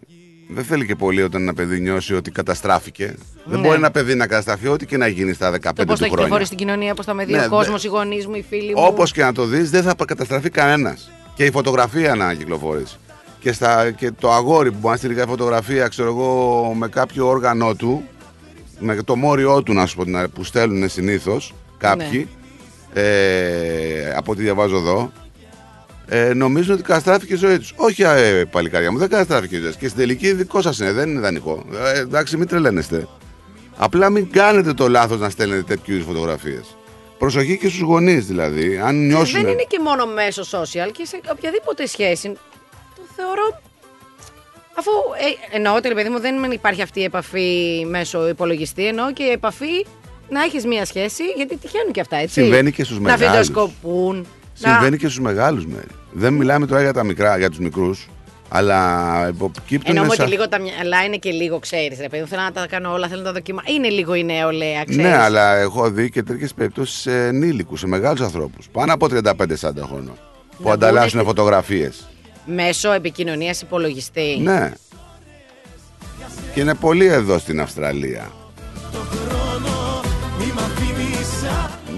Δεν θέλει και πολύ όταν ένα παιδί νιώσει ότι καταστράφηκε. Δεν Ναι. μπορεί ένα παιδί να καταστραφεί ό,τι και να γίνει στα 15 Το πώς του θα χρόνια. κυκλοφορεί στην κοινωνία, πώς θα με δει Ναι, ο δε- κόσμος, οι γονείς μου, οι φίλοι μου. Όπως και να το δεις, δεν θα καταστραφεί κανένας. Και η φωτογραφία να κυκλοφορήσει. Και, στα, και το αγόρι που μπορεί να στείλει κάποια φωτογραφία, ξέρω εγώ, με κάποιο όργανο του, με το μόριό του, να σου πω, την αλήθεια, που στέλνουν συνήθως κάποιοι, ε, από ό,τι διαβάζω εδώ, ε, νομίζουν ότι καταστράφηκε η ζωή τους. Όχι, ε, παλικάρια μου, δεν καταστράφηκε η ζωή σας. Και στην τελική δικό σας είναι, δεν είναι ιδανικό. Ε, εντάξει, μην τρελαίνεστε. Απλά μην κάνετε το λάθος να στέλνετε τέτοιου είδους φωτογραφίες. Προσοχή και στους γονείς δηλαδή. Αν νιώσουν. Δεν είναι και μόνο μέσω social και σε οποιαδήποτε σχέση. Το θεωρώ. Αφού ε, εννοώ ότι ρε παιδί μου δεν υπάρχει αυτή η επαφή μέσω υπολογιστή, εννοώ και η επαφή να έχεις μία σχέση, γιατί τυχαίνουν και αυτά έτσι. Συμβαίνει και στους Να μεγάλους. βιντεοσκοπούν. Συμβαίνει και στους μεγάλους μέρη. Δεν μιλάμε τώρα για τα μικρά, για τους μικρούς, αλλά υποκύπτουν. Εννοούμε σαν- ότι λίγο τα μυαλά είναι και λίγο, ξέρεις, ρε παιδί μου. Θέλω να τα κάνω όλα, θέλω να τα δοκιμάσω. Είναι λίγο η νεολαία, ξέρει. Ναι, αλλά έχω δει και τέτοιες περιπτώσεις σε ενήλικους, σε μεγάλους ανθρώπους. Πάνω από 35-40 χρόνων. Που Να ανταλλάσσουν μπουν- φωτογραφίες. Μέσω επικοινωνίας υπολογιστή. Ναι. Και είναι πολύ εδώ στην Αυστραλία.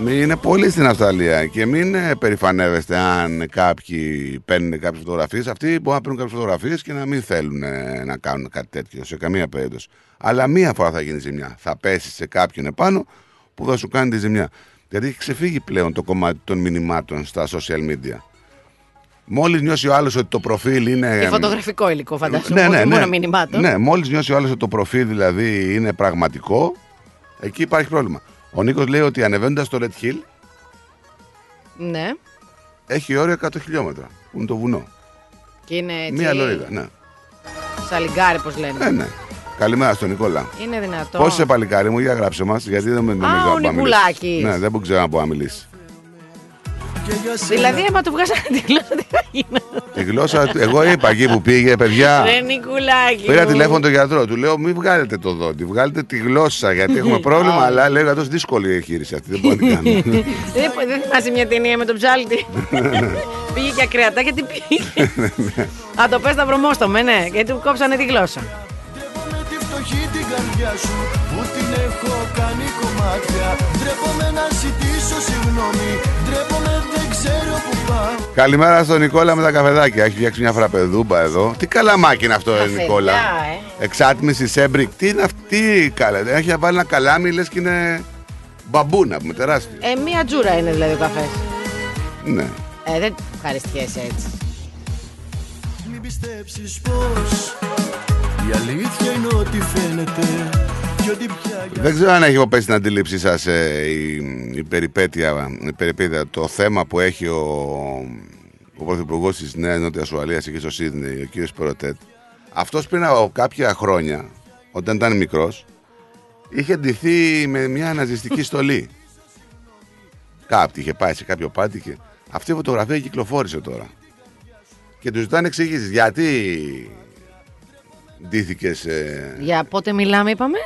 Είναι πολύ στην Αυστραλία και μην ε, περηφανεύεστε αν κάποιοι παίρνουν κάποιες φωτογραφίες. Αυτοί μπορεί να παίρνουν κάποιες φωτογραφίες και να μην θέλουν ε, να κάνουν κάτι τέτοιο σε καμία περίπτωση. Αλλά μία φορά θα γίνει ζημιά. Θα πέσει σε κάποιον επάνω που θα σου κάνει τη ζημιά. Γιατί έχει ξεφύγει πλέον το κομμάτι των μηνυμάτων στα social media. Μόλις νιώσει ο άλλος ότι το προφίλ είναι. Και φωτογραφικό υλικό, φαντάζομαι. όχι μόνο μηνυμάτων. Ναι, μόλις νιώσει ο άλλος ότι το προφίλ δηλαδή είναι πραγματικό, εκεί υπάρχει πρόβλημα. Ο Νίκος λέει ότι ανεβαίνοντας το Red Hill Ναι. έχει όριο 100 χιλιόμετρα, που είναι το βουνό. Και είναι έτσι. Μία λωρίδα, ναι. Σαλιγκάρι, πώς λένε. Ε, ναι. Καλημέρα στον Νικόλα. Είναι δυνατό. Πώς είσαι παλικάρι μου, για γράψε μας, γιατί δεν με νομίζω ο να μπορεί να μιλήσεις. Νικουλάκης. Ναι, δεν ξέρω να μπορεί να μιλήσεις. Δηλαδή, άμα του βγάζανε τη γλώσσα, τι θα γίνει; Τη γλώσσα, του- εγώ είπα εκεί που πήγε, παιδιά. Ρε Νικουλάκη. Πήρα μου. τηλέφωνο τον γιατρό, του λέω: Μην βγάλετε το δόντι, βγάλετε τη γλώσσα γιατί έχουμε πρόβλημα. αλλά λέει: Γατό δύσκολη η εγχείρηση αυτή, δεν μπορεί να την κάνουμε. Δεν δεν θυμάσαι μια ταινία με τον ψάλτη; πήγε και ακρεατά γιατί πήγε. Α, το πες τα βρωμόστομε, ναι, γιατί του κόψανε τη γλώσσα. Τη φτωχή την καρδιά σου που την έχω κάνει κομμάτια Ντρέπομαι να ζητήσω συγγνώμη Ντρέπομαι Καλημέρα στον Νικόλα με τα καφεδάκια. Έχει φτιάξει μια φραπεδούμπα εδώ. Τι καλαμάκι είναι αυτό, ε, Καφεδιά, Νικόλα. ε. Εξάτμιση Sebring. Τι είναι αυτή, καλά. Έχει βάλει ένα καλάμι, λες και είναι μπαμπού, να πούμε, τεράστιο. Ε, μία τζούρα είναι δηλαδή ο καφές. Ναι. Ε, δεν ευχαριστιέσαι έτσι. Μην πιστέψεις πως η αλήθεια είναι ό,τι φαίνεται Κι ό,τι πια για Δεν ξέρω αν έχει υποπέσει στην αντίληψή σας η, η, περιπέτεια, η περιπέτεια, το θέμα που έχει ο, ο Πρωθυπουργός της Νέας Νότιας Ουαλίας εκεί στο Σίδνεϊ, ο κ. Περοτέτ. Αυτός πριν από κάποια χρόνια, όταν ήταν μικρός, είχε ντυθεί με μια ναζιστική στολή. Κάποιοι είχε πάει σε κάποιο πάτη και αυτή η φωτογραφία κυκλοφόρησε τώρα. Και τους ζητάνε εξήγηση γιατί ντύθηκες Για πότε μιλάμε, είπαμε;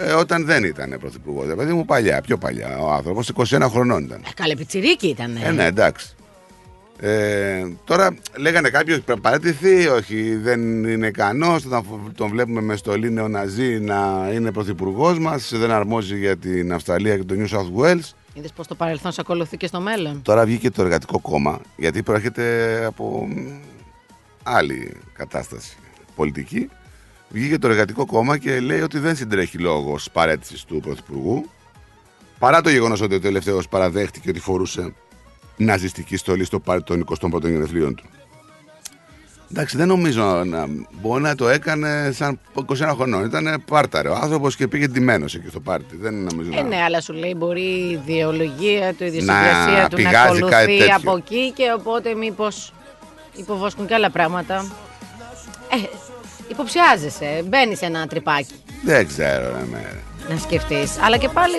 Ε, όταν δεν ήταν πρωθυπουργός. Δηλαδή μου παλιά, πιο παλιά. Ο άνθρωπος 21 χρονών ήταν. Ε, καλέ πιτσιρίκι ήταν. Ε, ναι, εντάξει. Ε, τώρα λέγανε κάποιοι ότι πρέπει να παραιτηθεί, όχι δεν είναι ικανός. Όταν τον βλέπουμε με στολή νεοναζί να είναι πρωθυπουργός μας, δεν αρμόζει για την Αυστραλία και το New South Wales. Είδες πώ το παρελθόν σε ακολουθεί και στο μέλλον; Τώρα βγήκε το εργατικό κόμμα, γιατί προέρχεται από μ, άλλη κατάσταση πολιτική. Βγήκε το εργατικό κόμμα και λέει ότι δεν συντρέχει λόγο παρέτησης του Πρωθυπουργού. Παρά το γεγονός ότι ο τελευταίος παραδέχτηκε ότι φορούσε ναζιστική στολή στο πάρτι των 21ων γενεθλίων του. Εντάξει, δεν νομίζω να μπορεί να το έκανε σαν 21 χρονών. Ήταν πάρταρε ο άνθρωπος και πήγε ντυμένος εκεί στο πάρτι. Δεν νομίζω Ε, να. ναι, αλλά σου λέει μπορεί η ιδεολογία του, η Να ιδιοσυγκρασία του να πηγάζει κάτι ακολουθεί τέτοιο. από εκεί και οπότε μήπως υποβόσκουν και άλλα πράγματα. Ε, υποψιάζεσαι, μπαίνεις σε ένα τρυπάκι Δεν ξέρω, ρε, με. να σκεφτείς. Αλλά και πάλι.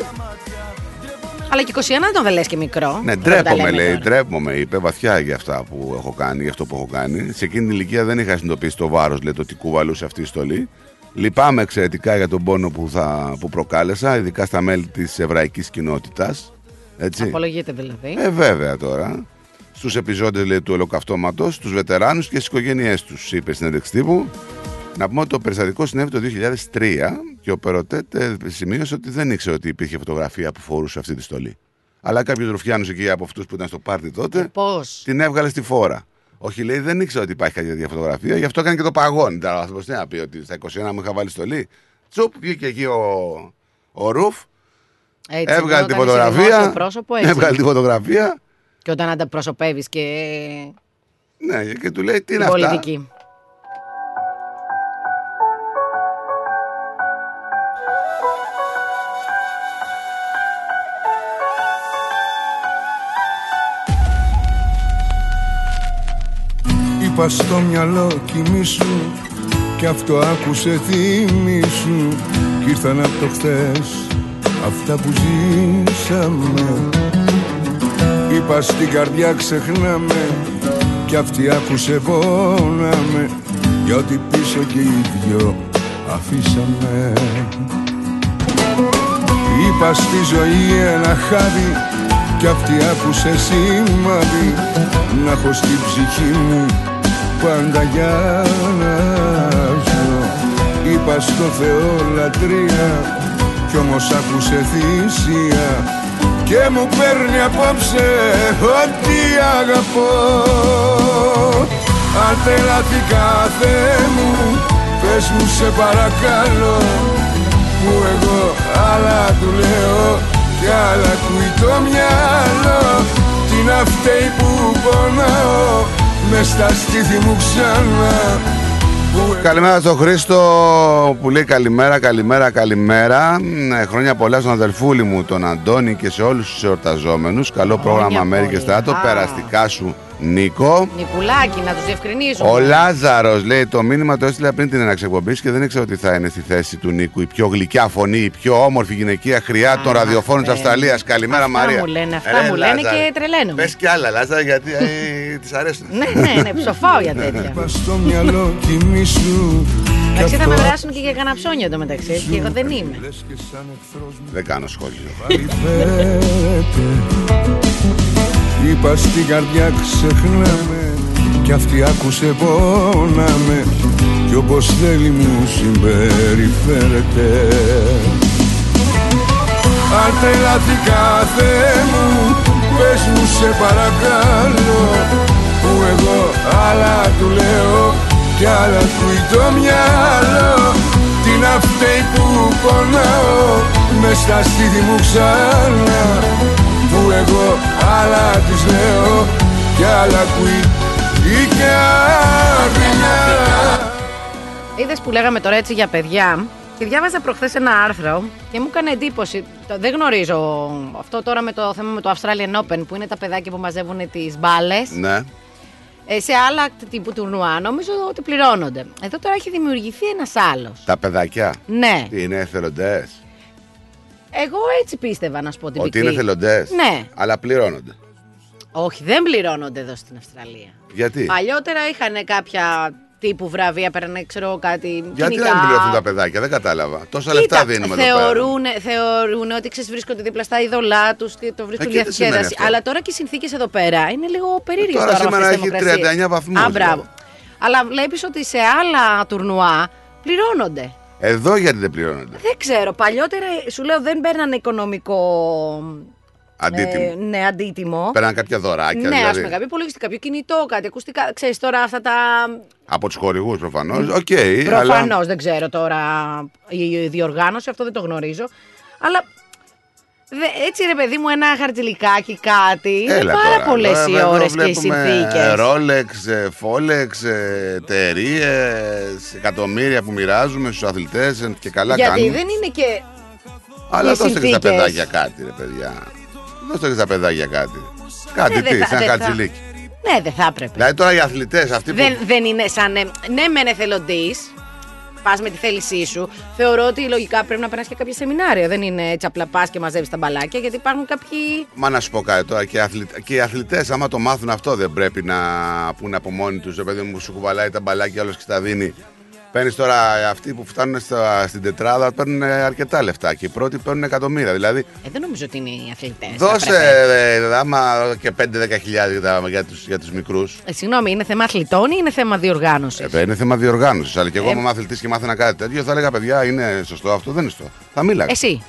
Αλλά και 21 δεν τον λε και μικρό. Ναι, Εδώ που τα ντρέπομαι, λέμε λέει. τώρα. Ντρέπομαι, είπε βαθιά για αυτά που έχω κάνει, για αυτό που έχω κάνει. Σε εκείνη την ηλικία δεν είχα συνειδητοποιήσει το βάρος, λέει, το τι κουβαλούσε αυτή η στολή. Λυπάμαι εξαιρετικά για τον πόνο που, θα, που προκάλεσα, ειδικά στα μέλη της εβραϊκής κοινότητας. Έτσι. Απολογείται δηλαδή. Ε, βέβαια τώρα. Στους επιζώντες λέει, του ολοκαυτώματος, στου βετεράνους και στις οικογένειές τους, είπε στην συνέντευξη τύπου. Να πούμε ότι το περιστατικός συνέβη το 2003 και ο Περοτέτ ε, σημείωσε ότι δεν ήξερε ότι υπήρχε φωτογραφία που φορούσε αυτή τη στολή. Αλλά κάποιος ρουφιάνο εκεί από αυτούς που ήταν στο πάρτι τότε Πώς; την έβγαλε στη φόρα. Όχι, λέει, δεν ήξερα ότι υπάρχει κάποια τέτοια φωτογραφία, γι' αυτό έκανε και το παγόνι. Τώρα ο άνθρωπος τι να πει, ότι στα 21 μου είχα βάλει στολή. Τσουπ, βγήκε εκεί ο, ο Ρουφ, Έτσι, έβγαλε όταν τη είσαι δημόσιο φωτογραφία. Πρόσωπο, έτσι. Έβγαλε τη φωτογραφία. Και όταν ανταπροσωπεύει και Ναι, και του λέει τι την είναι αυτά; πολιτική. Είπα στο μυαλό κοιμήσου Κι αυτό άκουσε θυμήσου Κι ήρθαν από το χθες Αυτά που ζήσαμε. Είπα στην καρδιά ξεχνάμε Κι αυτή άκουσε πόναμε Για ό,τι πίσω και οι δυο αφήσαμε. Είπα στη ζωή ένα χάδι Κι αυτή άκουσε σημάδι Να έχω στην ψυχή μου πάντα για να ζω Είπα στο Θεό λατρεία Κι όμως άκουσε θυσία Και μου παίρνει απόψε ό,τι αγαπώ. Αν τρελαθήκα Θεέ μου Πες μου σε παρακαλώ Που εγώ άλλα του λέω Κι άλλα ακούει το μυαλό. Τι να φταίει που πονάω Μες στα στήθη μου ξανά Που Καλημέρα στον Χρήστο που λέει καλημέρα, καλημέρα, καλημέρα. Μ, ε, Χρόνια πολλά στον αδελφούλη μου, τον Αντώνη και σε όλους τους εορταζόμενους. Καλό πρόγραμμα Μέρη και Στράτο. πολλά. Περαστικά σου, Νίκο. Νικουλάκη, να τους διευκρινίσουμε. Ο Λάζαρος λέει: Το μήνυμα το έστειλα πριν την έναξη εκπομπή και δεν ήξερα ότι θα είναι στη θέση του Νίκου η πιο γλυκιά φωνή, η πιο όμορφη γυναικεία χρειά των ραδιοφώνων της Αυστραλίας. Καλημέρα, αυτά Μαρία. μου λένε, αυτά μου λένε και τρελαίνομαι. Πες και άλλα, Λάζαρο, γιατί της αρέσουν. ναι, ναι, ναι, ψοφάω για τέτοια. Είπα στο μυαλό κοιμήσου Κι Εντάξει, θα με αυτό βράσουν και για κανένα ψώνιο εδώ μεταξύ. έτσι, Και εγώ δεν είμαι. Δεν κάνω σχόλιο. Φέρετε. Είπα στην καρδιά ξεχνάμε Κι αυτή άκουσε πόναμε Κι όπως θέλει μου συμπεριφέρεται Αν τρελάθηκα Θεέ μου Πες μου σε παρακαλώ Που εγώ άλλα του λέω Κι άλλα ακούει το μυαλό Τι να φταίει που πονάω Μες στα στήθη μου ξανά Που εγώ άλλα της λέω Κι άλλα ακούει η καρδιά Είδες που λέγαμε τώρα έτσι για παιδιά; Και διάβαζα προχθές ένα άρθρο και μου έκανε εντύπωση. Το- Δεν γνωρίζω αυτό τώρα με το θέμα με το Australian Open που είναι τα παιδάκια που μαζεύουν τις μπάλες. Ναι. Ε, σε άλλα τύπου τουρνουά νομίζω ότι πληρώνονται. Εδώ τώρα έχει δημιουργηθεί ένας άλλος. Τα παιδάκια; Ναι. Τι είναι εθελοντές; Εγώ έτσι πίστευα να σου πω την Ότι πικρή. είναι εθελοντέ. Ναι. Αλλά πληρώνονται. Όχι, δεν πληρώνονται εδώ στην Αυστραλία. Γιατί; Παλιότερα είχαν κάποια τύπου βραβεία, παίρνανε ξέρω εγώ, κάτι. Γιατί κινητά. να μην πληρωθούν τα παιδάκια, δεν κατάλαβα. Τόσα Κοίτα, λεφτά δίνουμε εδώ πέρα. θεωρούν, θεωρούν ότι ξέρεις, βρίσκονται δίπλα στα είδωλά τους και το βρίσκουν Ε, και τι σημαίνει διασκέδαση. αυτό; Αλλά τώρα και οι συνθήκες εδώ πέρα είναι λίγο περίεργες τώρα σήμερα έχει 39 βαθμούς, Α, μπράβο. δηλαδή. Αλλά βλέπεις ότι σε άλλα τουρνουά πληρώνονται. Εδώ γιατί δεν πληρώνονται. Δεν ξέρω. Παλιότερα σου λέω δεν παίρνανε οικονομικό. Αντίτιμο. Ε, ναι, αντίτιμο. Πέραν κάποια δωράκια. ναι, δηλαδή. ας πούμε, κάποιο υπολογιστή, κάποιο κινητό, κάτι ακουστικά. Ξέρεις τώρα αυτά τα. Από τους χορηγούς προφανώς. Οκ. Προφανώς δεν ξέρω τώρα η η διοργάνωση, αυτό δεν το γνωρίζω. Αλλά Δε- έτσι ρε παιδί μου, ένα χαρτζιλικάκι κάτι. Είναι Έλα πάρα τώρα. πολλές Εδώ- οι εδώ ώρες και οι βλέπουμε συνθήκες. Rolex, ε, Folex, ε, εταιρείες, εκατομμύρια που μοιράζουμε στους αθλητές και καλά Γιατί κάνουμε. δεν είναι και. Αλλά οι δώστε και στα συνθήκες. παιδάκια κάτι, ρε παιδιά. Δώστε και στα παιδάκια κάτι. Κάτι Ναι, τι, δεν θα- σαν δεν θα- χαρτζηλίκι. Ναι, δεν θα έπρεπε. Δηλαδή τώρα οι αθλητές αυτοί που. Δεν, δεν είναι σαν. ε, Ναι, μεν εθελοντής. Πας με τη θέλησή σου. Θεωρώ ότι λογικά πρέπει να περάσει και κάποια σεμινάρια. Δεν είναι έτσι απλά πας και μαζεύεις τα μπαλάκια, γιατί υπάρχουν κάποιοι. Μα να σου πω κάτι τώρα, και οι, αθλη... και οι αθλητές, άμα το μάθουν αυτό, δεν πρέπει να πούνε από μόνοι τους. παιδί μου, σου κουβαλάει τα μπαλάκια, όλος και στα δίνει. Παίρνεις τώρα αυτοί που φτάνουν στα... στην τετράδα, παίρνουν αρκετά λεφτά. Και οι πρώτοι παίρνουν εκατομμύρια. Δηλαδή, Ε, δεν νομίζω ότι είναι οι αθλητές. δώσε ε, άμα και 5-10 χιλιάδια για τους για τους μικρούς. Ε, συγγνώμη, είναι θέμα αθλητών ή είναι θέμα διοργάνωσης; Ε, είναι θέμα διοργάνωσης. Αλλά και εγώ, Ε, αν είμαι αθλητή και μάθαινα κάτι τέτοιο, θα έλεγα παιδιά, είναι σωστό αυτό, δεν είναι σωστό. Θα μίλαγα. Εσύ.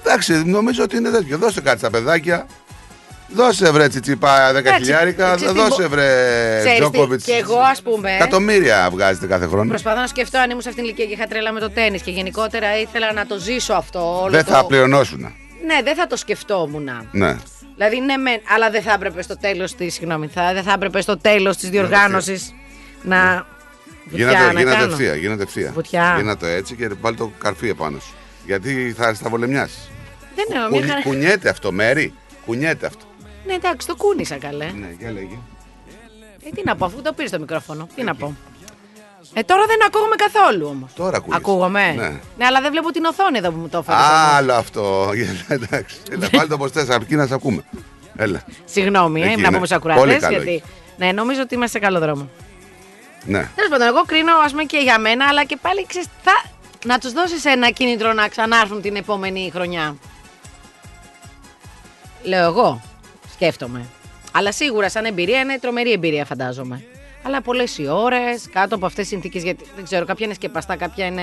Εντάξει, νομίζω ότι είναι τέτοιο. Δώσε κάτι στα παιδάκια. Δώσε βρε τσιτσιπά 10 Εντάξει, χιλιάρικα. ξέρεις τι, Δώσε μπο- βρε Ξέρεις τι, Τζόκοβιτς. και εγώ ας πούμε. Εκατομμύρια βγάζετε κάθε χρόνο. Προσπαθώ να σκεφτώ αν ήμουν σε αυτήν την ηλικία και είχα τρέλα με το τέννη και γενικότερα ήθελα να το ζήσω αυτό. Όλο Δεν το... θα πληρωνόσουν. Ναι, δεν θα το σκεφτόμουν. Ναι. Δηλαδή, ναι, μεν, αλλά δεν θα έπρεπε στο τέλος της. Συγγνώμη, θα, δεν θα έπρεπε στο τέλος της διοργάνωσης να. βουτιά Γίνεται, να γίνεται κάνω. ευθεία. Γίνεται ευθεία. Βουτιά. Γίνεται έτσι και βάλει το καρφί επάνω σου. Γιατί θα σταβολεμιάσει. Δεν είναι, μια χαρά. Κουνιέται αυτό, Μέρι. Κουνιέται αυτό. Ναι, εντάξει, το κούνησα καλέ. Ναι, για λέγε. Ε, τι να πω, αφού το πήρες το μικρόφωνο. Τι να πω. Ε, τώρα δεν ακούγομαι καθόλου όμως. Τώρα ακούγεσαι. Ακούγομαι. Ναι. ναι, αλλά δεν βλέπω την οθόνη εδώ που μου το έφερες. Άλλο αυτό. Εντάξει. Έλα, πάλι το πώ θες, αρκεί να σε ακούμε. Έλα. Συγγνώμη, ε, Εκεί να είναι. πούμε στου Πολύ ακροατέ. καλό Γιατί. Ναι, νομίζω ότι είμαστε σε καλό δρόμο. Ναι. Τέλος πάντων, εγώ κρίνω ας πούμε, και για μένα, αλλά και πάλι ξέρεις, θα... να τους δώσεις ένα κίνητρο να ξανάρθουν την επόμενη χρονιά. Λέω εγώ. Σκέφτομαι. Αλλά σίγουρα σαν εμπειρία είναι τρομερή εμπειρία, φαντάζομαι. Αλλά πολλές οι ώρες, κάτω από αυτές τις συνθήκες, γιατί δεν ξέρω, κάποια είναι σκεπαστά, κάποια είναι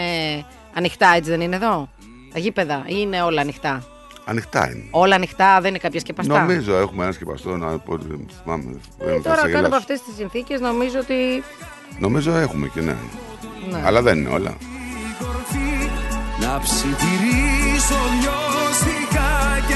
ανοιχτά, έτσι δεν είναι εδώ; Τα γήπεδα, ή είναι όλα ανοιχτά; Ανοιχτά είναι. Όλα ανοιχτά, δεν είναι κάποια σκεπαστά; Νομίζω έχουμε ένα σκεπαστό να πω. Θυμάμαι. Ε, δεν θα τώρα σε κάτω από γελάσω. αυτές τις συνθήκες νομίζω ότι. Νομίζω έχουμε και ναι. Ναι. Αλλά δεν είναι όλα. Να ψιθυρίσω λιώστηκα και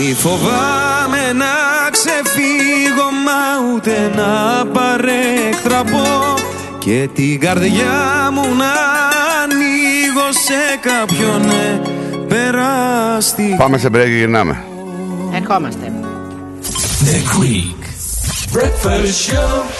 μη φοβάμαι να ξεφύγω μα ούτε να παρέκτραπω και την καρδιά μου να ανοίγω σε κάποιον ναι, περάστη Πάμε σε break και γυρνάμε. Ερχόμαστε. The Greek Breakfast Show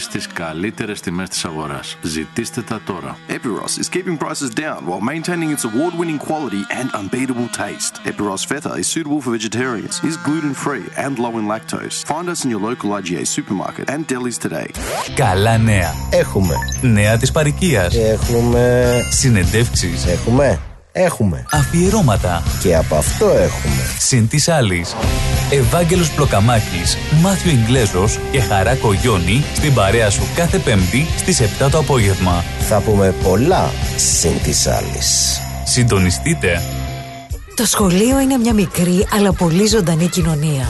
στις καλύτερες τιμές της αγοράς. Ζητήστε τα τώρα. Epiros is keeping prices down while maintaining its award winning quality and unbeatable taste. Epiros Feta is suitable for vegetarians, is gluten free and low in lactose. Find us in your local IGA supermarket and delis today. Καλά νέα. Έχουμε. Νέα της παροικίας. Έχουμε. Συνεντεύξεις. Έχουμε. Έχουμε. Αφιερώματα. Και από αυτό έχουμε. Συν της άλλης. Ευάγγελος Πλοκαμάκης, Μάθιο Ιγκλέζος και Χαράκο Γιόνι στην παρέα σου κάθε Πέμπτη στις 7 το απόγευμα. Θα πούμε πολλά συν της άλλης. Συντονιστείτε. Το σχολείο είναι μια μικρή αλλά πολύ ζωντανή κοινωνία.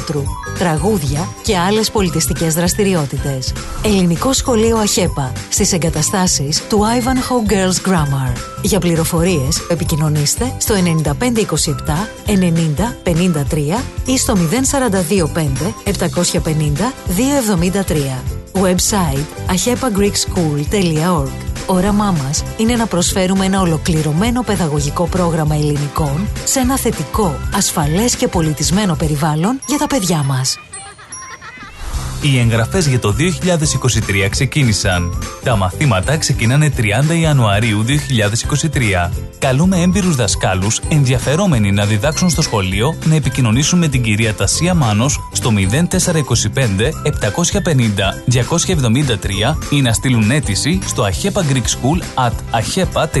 θεάτρου. Τραγούδια και άλλες πολιτιστικές δραστηριότητες. Ελληνικό σχολείο ΑΧΕΠΑ στις εγκαταστάσεις του Ivanhoe Girls Grammar. Για πληροφορίες επικοινωνήστε στο 9527 90 53 ή στο 0425 750 273. Website ahepagreekschool.org Όραμά μας είναι να προσφέρουμε ένα ολοκληρωμένο παιδαγωγικό πρόγραμμα ελληνικών σε ένα θετικό, ασφαλές και πολιτισμένο περιβάλλον για τα παιδιά μας. Οι εγγραφές για το 2023 ξεκίνησαν. Τα μαθήματα ξεκινάνε 30 Ιανουαρίου 2023. Καλούμε έμπειρους δασκάλους ενδιαφερόμενοι να διδάξουν στο σχολείο να επικοινωνήσουν με την κυρία Τασία Μάνος στο 0425 750 273 ή να στείλουν αίτηση στο ahepa greek school at ahepa.org.au.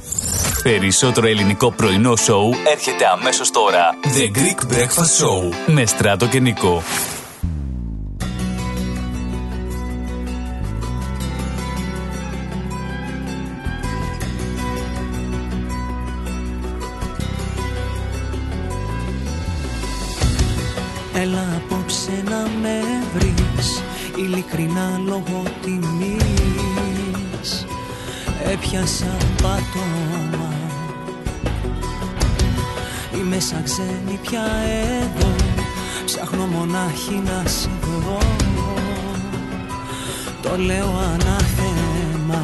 Περισσότερο ελληνικό πρωινό σοου έρχεται αμέσως τώρα. The Greek Breakfast Show με Στράτο και Νικό. Έλα απόψε να με βρεις Ειλικρινά λόγω τιμής Έπιασα πάτωμα Είμαι σαν ξένη πια εδώ. Ψάχνω μονάχη να σε βρω. Το λέω ανάθεμα.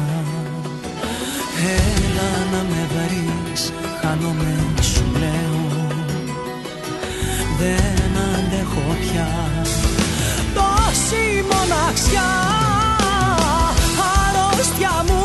Έλα να με βρεις. Χάνομαι σου λέω. Δεν αντέχω πια. Τόση μοναξιά. Αρρώστια μου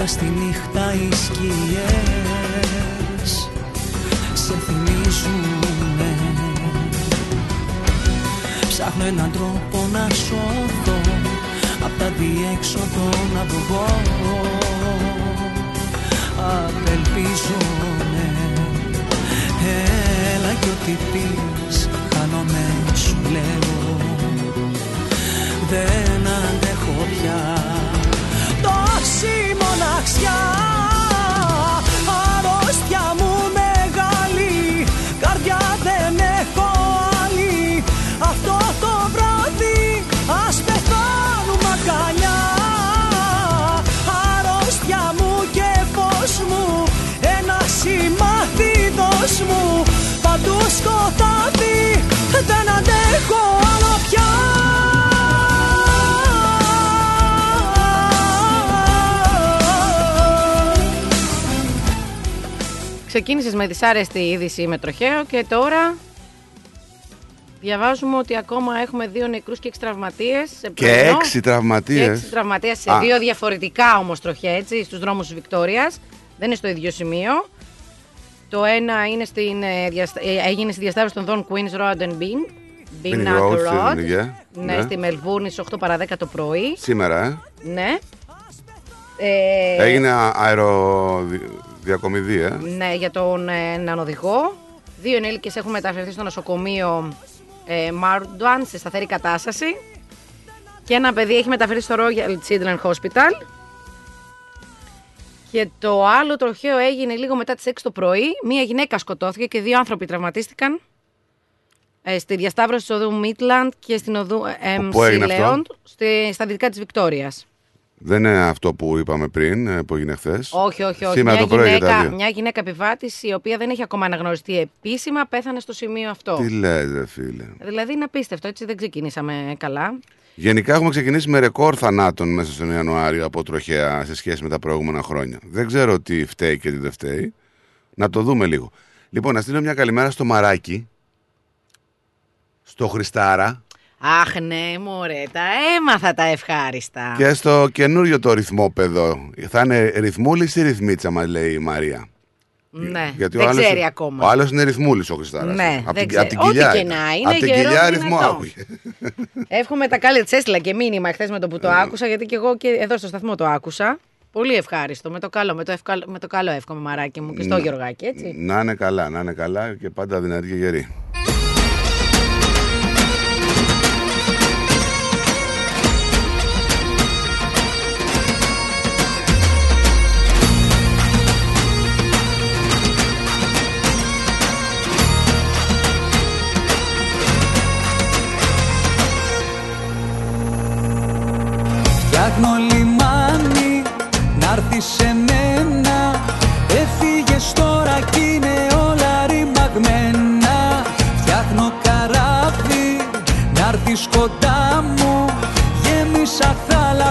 Μέσα στη νύχτα οι σκιές Σε θυμίζουνε. Ψάχνω έναν τρόπο να σώθω Απ' τα διέξοδο να βγω Απελπίζομαι Έλα κι ό,τι πεις Χάνομαι σου λέω. Δεν αντέχω πια. Τόση μοναξιά ξεκίνησες με δυσάρεστη είδηση με τροχαίο και τώρα διαβάζουμε ότι ακόμα έχουμε δύο νεκρούς και έξι τραυματίες. σε Και πρωινό. έξι Και τραυματίε. έξι τραυματίες σε Α. δύο διαφορετικά όμως τροχαία, έτσι, στους δρόμους της Βικτόριας. Δεν είναι στο ίδιο σημείο. Το ένα είναι στην, ε, διαστα- ε, έγινε στη διασταύρωση των δών Queen's Road and Bean. Bean Bean Road, Road. στην Υγεία. Ναι, Ναι. στη Μελβούρνη στις 8 παρα 10 το πρωί. Σήμερα, ε. Ναι. Ε, Έγινε αεροδιακομιδή, ε. Ναι, για τον ε, έναν οδηγό. Δύο ενήλικες έχουν μεταφερθεί στο νοσοκομείο ε, Μάρντουαν σε σταθερή κατάσταση. Και ένα παιδί έχει μεταφερθεί στο Royal Children's Hospital. Και το άλλο τροχαίο έγινε λίγο μετά τις 6 το πρωί. Μία γυναίκα σκοτώθηκε και δύο άνθρωποι τραυματίστηκαν. Ε, στη διασταύρωση της οδού Midland και στην οδού ε, Πού MC έγινε αυτό; Leon, στη, στα δυτικά της Βικτόριας. Δεν είναι αυτό που είπαμε πριν, ε, που έγινε χθες. Όχι, όχι, όχι. Σήμερα μια, το πρωί για τα γυναίκα, δύο. μια γυναίκα επιβάτης η οποία δεν έχει ακόμα αναγνωριστεί επίσημα πέθανε στο σημείο αυτό. Τι λες, ρε φίλε. Δηλαδή είναι απίστευτο, έτσι δεν ξεκινήσαμε καλά. Γενικά έχουμε ξεκινήσει με ρεκόρ θανάτων μέσα στον Ιανουάριο από τροχέα σε σχέση με τα προηγούμενα χρόνια. Δεν ξέρω τι φταίει και τι δεν φταίει. Να το δούμε λίγο. Λοιπόν, να στείλω μια καλημέρα στο Μαράκι, στο Χριστάρα Αχ ναι, μωρέ, τα έμαθα τα ευχάριστα. και στο καινούριο το ρυθμόπεδο. Θα είναι ρυθμούλης ή ρυθμίτσα, μας λέει η Μαρία; Ναι, Γιατί ο δεν άλλος- ξέρει ακόμα. Ο άλλος είναι ρυθμούλης ο Χριστάρας. Ναι, από δεν την, απ' την ξέρει. κοιλιά. Ό,τι και είναι. να είναι, Απ' την γερό κοιλιά δυνατό. ρυθμό άκουγε. Εύχομαι τα κάλλια, τη έστειλα και μήνυμα χθες με το που το άκουσα, γιατί και εγώ και εδώ στο σταθμό το άκουσα. Πολύ ευχάριστο. Με το καλό, με το, ευκάλ- με το καλό εύχομαι, μαράκι μου, και στο Ναι. Γιωργάκι, έτσι. Να είναι καλά, να είναι καλά και πάντα δυνατή και γερή.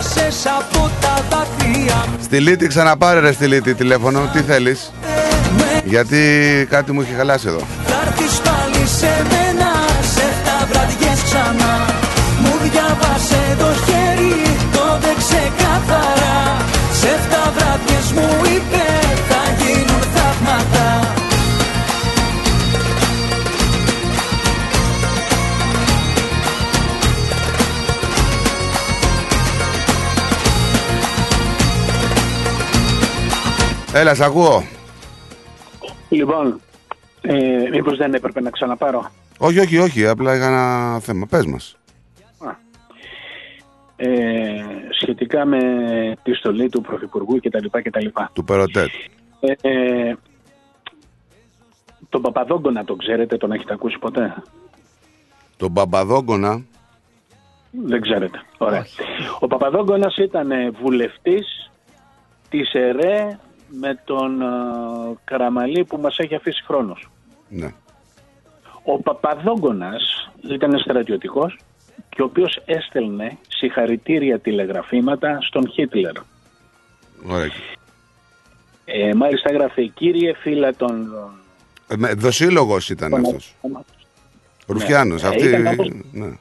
Θάλασσες από τα δάκρυα μου Στη Λίτη ξαναπάρε ρε στη Λίτη τηλέφωνο, τι θέλεις; Γιατί κάτι μου έχει χαλάσει εδώ. Θα έρθεις πάλι σε μένα Σε τα βραδιές ξανά Μου διάβασε το χέρι Το δε ξεκάθαρα Σε τα βραδιές μου είπε Έλα, σ' ακούω. Λοιπόν, ε, μήπως δεν έπρεπε να ξαναπάρω; Όχι, όχι, όχι, απλά είχα ένα θέμα. Πες μας. Ε, σχετικά με τη στολή του Πρωθυπουργού κτλ. κτλ. Του Περοτέτ. Ε, ε, τον Παπαδόγκονα τον ξέρετε, τον έχετε ακούσει ποτέ; Τον Μπαμπαδόγκονα. Δεν ξέρετε. Ωραία. Ο Παπαδόγκονας ήταν ε, βουλευτής της ΕΡΕ με τον ε, Καραμαλή που μας έχει αφήσει χρόνος. Ναι. Ο Παπαδόγκονας ήταν στρατιωτικός και ο οποίος έστελνε συγχαρητήρια τηλεγραφήματα στον Χίτλερ. Ωραία. Ε, μάλιστα έγραφε «Κύριε φίλα των...» Ε, με- Δοσύλλογος ήταν των- αυτός. Ρουφιάνος. Ε, αυτή... ήταν όμως- Ναι.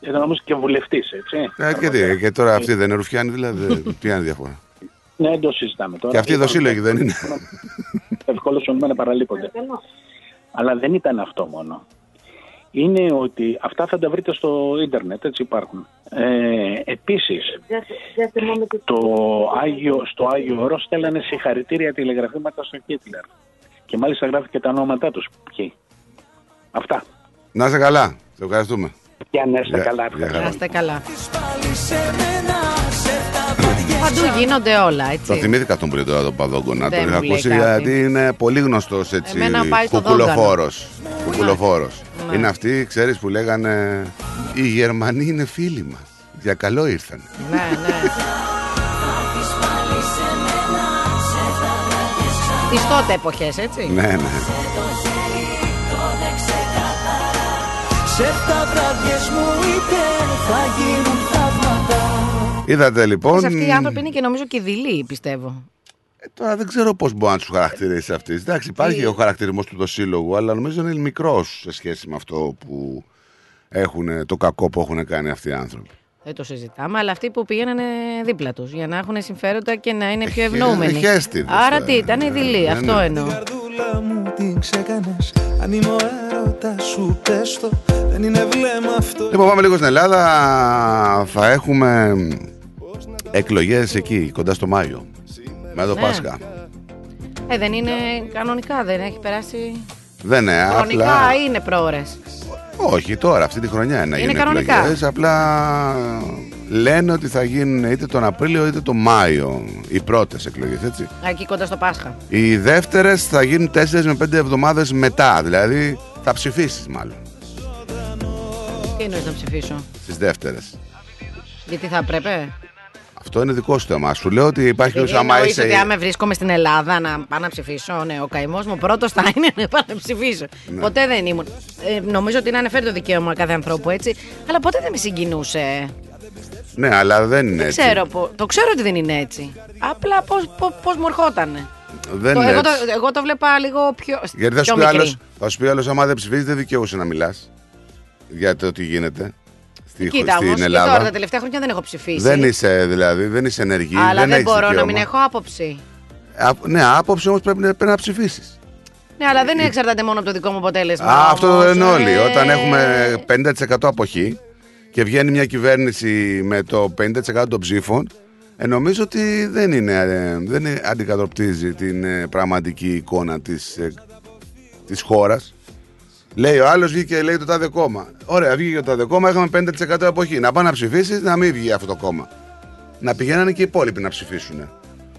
Ήταν όμως και βουλευτής, έτσι. Ε, και, τι, και τώρα αυτή δεν είναι Ρουφιάνη, δηλαδή. τι είναι η διαφορά. Ναι, δεν το συζητάμε τώρα. Και αυτή η Λοιπόν, δοσύλλογη δεν είναι. Ευκόλως ονομένα παραλείπονται. Αλλά δεν ήταν αυτό μόνο. Είναι ότι αυτά θα τα βρείτε στο ίντερνετ, έτσι υπάρχουν. Ε, επίσης, το Άγιο, στο Άγιο Όρος στέλνανε συγχαρητήρια τηλεγραφήματα στον Χίτλερ. Και μάλιστα γράφει και τα ονόματά τους. Ποιοι; Αυτά. Να είσαι καλά. Σε ευχαριστούμε. Για να είστε Γεια- καλά. γεια ευχαριστώ. χαρά. Να είστε καλά. Παντού γίνονται όλα, Το έτσι. θυμήθηκα αυτόν που λέει τώρα τον Παδόγκονα. Δεν Τον είχα μου λέει ακούσει κάτι. γιατί είναι πολύ γνωστός έτσι. Εμένα πάει στο Κουκουλοφόρος. Κουκουλοφόρος. Ναι. Είναι αυτοί, ξέρεις, που λέγανε Οι Γερμανοί είναι φίλοι μας. Για καλό ήρθαν. Ναι, ναι. Τις τότε εποχές, έτσι. Ναι, ναι. Σε τα βραδιές μου είπε Θα γίνουν θαύματα Είδατε λοιπόν. Αυτοί οι άνθρωποι είναι και νομίζω και δειλοί, πιστεύω. Τώρα δεν ξέρω πώς μπορεί να τους χαρακτηρίσει αυτή. Εντάξει, υπάρχει Τι; ο χαρακτηρισμός του το σύλλογου, αλλά νομίζω είναι μικρός σε σχέση με αυτό που έχουν, το κακό που έχουν κάνει αυτοί οι άνθρωποι. Δεν το συζητάμε, αλλά αυτοί που πήγαιναν δίπλα τους για να έχουν συμφέροντα και να είναι πιο ευνοούμενοι. χέστηδες, Άρα ε. τι, ήταν ειδηλή, Ναι, αυτό ναι. εννοώ. Καρδούλα μου την ξεκανες Αν είμαι ο έρωτας σου πες το Δεν είναι βλέμμα αυτό Λοιπόν, πάμε λίγο στην Ελλάδα. Θα έχουμε εκλογές εκεί, κοντά στο Μάιο. Με το Ναι. Πάσχα. Ε, δεν είναι κανονικά, δεν έχει περάσει. Δεν είναι, Χρονικά απλά. είναι πρόορες. Όχι, τώρα, αυτή τη χρονιά είναι να Είναι γίνουν κανονικά. εκλογές, Απλά λένε ότι θα γίνουν είτε τον Απρίλιο είτε τον Μάιο οι πρώτες εκλογές, έτσι. Α, Εκεί κοντά στο Πάσχα. Οι δεύτερες θα γίνουν 4 με 5 εβδομάδες μετά. Δηλαδή θα ψηφίσεις, μάλλον. Τι εννοείς να ψηφίσω; Στις δεύτερες. Γιατί θα έπρεπε; Αυτό είναι δικό σου θέμα. Σου λέω ότι υπάρχει Δηλαδή ο άμα εννοείς είσαι. ότι άμα βρίσκομαι στην Ελλάδα να πάω να ψηφίσω. Ναι, ο καημός μου πρώτος θα είναι να πάω να ψηφίσω. Ναι. Ποτέ δεν ήμουν. Ε, νομίζω ότι είναι ανεφέρει το δικαίωμα κάθε ανθρώπου έτσι. Αλλά ποτέ δεν με συγκινούσε. Ναι, αλλά δεν είναι Δεν έτσι. ξέρω, πο- το ξέρω ότι δεν είναι έτσι. Απλά πώς πώς μου ερχότανε. Δεν Το- είναι εγώ, το, έτσι. εγώ το βλέπα λίγο πιο. Γιατί θα πιο σου, πει μικρή. άλλος, θα σου πει άλλος, άμα δεν ψηφίζεις, δεν δικαιούσε να μιλάς για το τι γίνεται στη, Κοίτα στην όμως, και Ελλάδα. τώρα τα τελευταία χρόνια δεν έχω ψηφίσει. δεν είσαι δηλαδή, δεν είσαι ενεργή. αλλά δεν, δεν, έχεις μπορώ να δικαίωμα. μην έχω άποψη. Α, ναι, άποψη όμως πρέπει, να- πρέπει να ψηφίσεις. Ναι, αλλά δεν εξαρτάται μόνο από το δικό μου αποτέλεσμα. Α, αυτό όμως, λένε όλοι. ε, Όταν έχουμε 50% αποχή και βγαίνει μια κυβέρνηση με το 50% των ψήφων, ε, νομίζω ότι δεν, είναι, ε, δεν είναι- αντικατοπτρίζει την ε, πραγματική εικόνα της, ε, της χώρας. Λέει ο άλλος βγήκε λέει το τάδε κόμμα. Ωραία, βγήκε το τάδε κόμμα, είχαμε 50% αποχή. Να πάει να ψηφίσεις, να μην βγει αυτό το κόμμα. Να πηγαίνανε και οι υπόλοιποι να ψηφίσουν.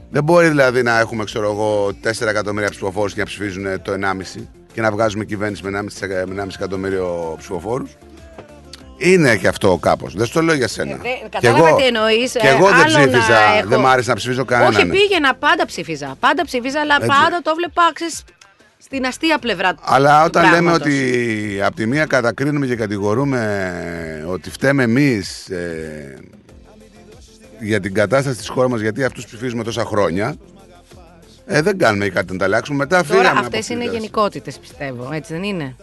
Δεν μπορεί δηλαδή να έχουμε, ξέρω εγώ, 4 εκατομμύρια ψηφοφόρους και να ψηφίζουν το 1,5 και να βγάζουμε κυβέρνηση με 1,5, εκα- με 1,5 εκατομμύριο ψηφοφόρους. Είναι και αυτό κάπως. Δεν σου το λέω για σένα. Ε, Και Κατάλαβα τι εννοείς. και εγώ δεν ψήφιζα, δεν μ' άρεσε να ψηφίζω κανέναν. Όχι, πήγαινα, πάντα ψήφιζα. Πάντα ψήφιζα, αλλά Έτσι. πάντα το βλέπα ξέρεις, στην αστεία πλευρά του. Αλλά του όταν λέμε πράγματος. ότι από τη μία κατακρίνουμε και κατηγορούμε ότι φταίμε εμείς για την κατάσταση της χώρας μας, γιατί αυτούς ψηφίζουμε τόσα χρόνια, ε, δεν κάνουμε κάτι να τα αλλάξουμε. Μετά Τώρα φύγαμε. αυτές είναι γενικότητες, πιστεύω. Έτσι δεν είναι;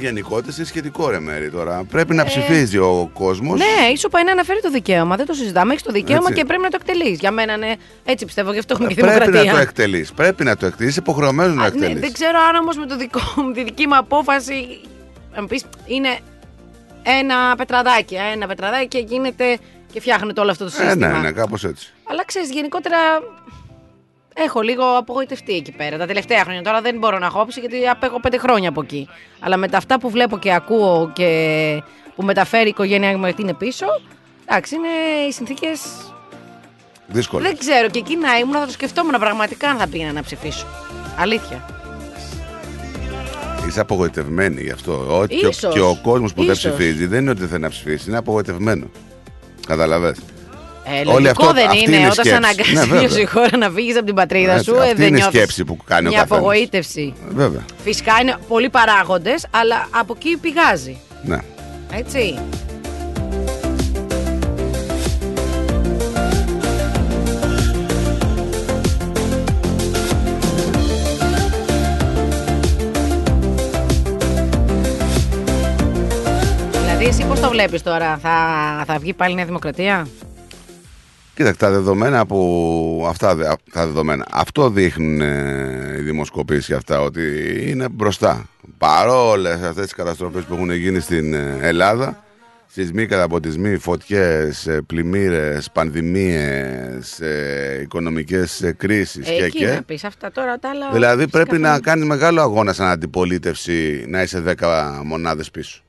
Γενικότητε είναι σχετικό ρε μέρη τώρα. Πρέπει να ψηφίζει ο κόσμος. Ε. Ναι, ίσω πάει να αναφέρει το δικαίωμα. Δεν το συζητάμε. Έχεις το δικαίωμα Έτσι. και πρέπει να το εκτελείς. Για μένα είναι έτσι πιστεύω, γι' αυτό έχουμε και Πρέπει δημοκρατία. να το εκτελείς. Πρέπει να το εκτελείς. Είσαι υποχρεωμένος να Α, εκτελεί. ναι, δεν ξέρω αν όμως με το δικό μου, τη δική μου απόφαση. Να μου πεις, είναι ένα πετραδάκι. Ένα πετραδάκι και γίνεται και φτιάχνεται όλο αυτό το ε, σύστημα. ναι, ναι, κάπως έτσι. Αλλά ξέρεις, γενικότερα έχω λίγο απογοητευτεί εκεί πέρα. Τα τελευταία χρόνια τώρα δεν μπορώ να έχω όψη γιατί απέχω πέντε χρόνια από εκεί. Αλλά με τα αυτά που βλέπω και ακούω και που μεταφέρει η οικογένειά μου γιατί είναι πίσω, εντάξει, είναι οι συνθήκες. Δύσκολο. Δεν ξέρω. Και εκεί να ήμουν θα το σκεφτόμουν πραγματικά αν θα πήγαινα να ψηφίσω. Αλήθεια. Είσαι απογοητευμένη γι' αυτό. Ότι και, ο- Ίσως. και ο κόσμος που δεν Ίσως. ψηφίζει δεν είναι ότι δεν θέλει να ψηφίσει, είναι απογοητευμένο. Καταλαβες. Ε, Όλη λογικό αυτό- δεν αυτή είναι, είναι η όταν σε σκέψη. αναγκάζει Ναι, βέβαια. μια χώρα να φύγεις από την πατρίδα Έτσι, σου, ε, αυτή δεν είναι η νιώθεις σκέψη που κάνει ο Μια καθένας. απογοήτευση. Βέβαια. Φυσικά είναι πολλοί παράγοντες, αλλά από εκεί πηγάζει. Ναι. Έτσι. Δηλαδή εσύ πώς το βλέπεις τώρα, θα, θα βγει πάλι η Νέα Δημοκρατία; Κοίταξε, τα δεδομένα που. Αυτά, δε- τα δεδομένα. Αυτό δείχνουν ε, οι δημοσκοπήσεις και αυτά, ότι είναι μπροστά. Παρόλες αυτές τις καταστροφές που έχουν γίνει στην ε, Ελλάδα, σεισμοί, καταποτισμοί, φωτιές, πλημμύρες, πανδημίες, οικονομικές κρίσεις Ε, και εκεί και. να πεις αυτά τώρα τα άλλα. Δηλαδή φυσικά πρέπει θα- να κάνεις μεγάλο αγώνα σαν αντιπολίτευση να είσαι 10 μονάδες πίσω.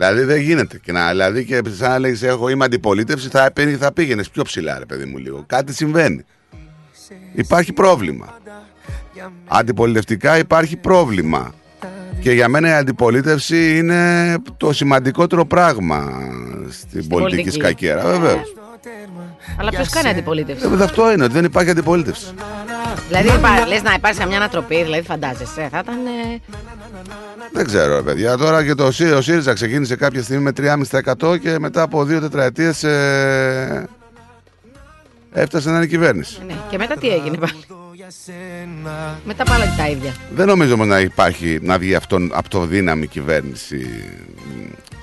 Δηλαδή δεν γίνεται. Και να, δηλαδή και σαν να λέγεις εγώ είμαι αντιπολίτευση θα, πήγαινε- θα πήγαινες πιο ψηλά ρε παιδί μου λίγο. Κάτι συμβαίνει. Υπάρχει πρόβλημα. Αντιπολιτευτικά υπάρχει πρόβλημα. Και για μένα η αντιπολίτευση είναι το σημαντικότερο πράγμα στην πολιτική πολιτική. σκακέρα. Βεβαίως. Αλλά ποιος κάνει αντιπολίτευση; αυτό είναι ότι δεν υπάρχει αντιπολίτευση. Δηλαδή, υπά- λες να υπάρχει μια ανατροπή, δηλαδή φαντάζεσαι. Θα ήταν. ε, Δεν ξέρω, ρε παιδιά. Τώρα και το ΣΥ- ο ΣΥΡΙΖΑ ξεκίνησε κάποια στιγμή με 3,5% και μετά από δύο τετραετίες. Ε, έφτασε να είναι κυβέρνηση. Ναι. Και μετά τι έγινε πάλι; Μετά πάλι τα ίδια. Δεν νομίζω όμως να υπάρχει, να βγει αυτόν, αυτοδύναμη κυβέρνηση.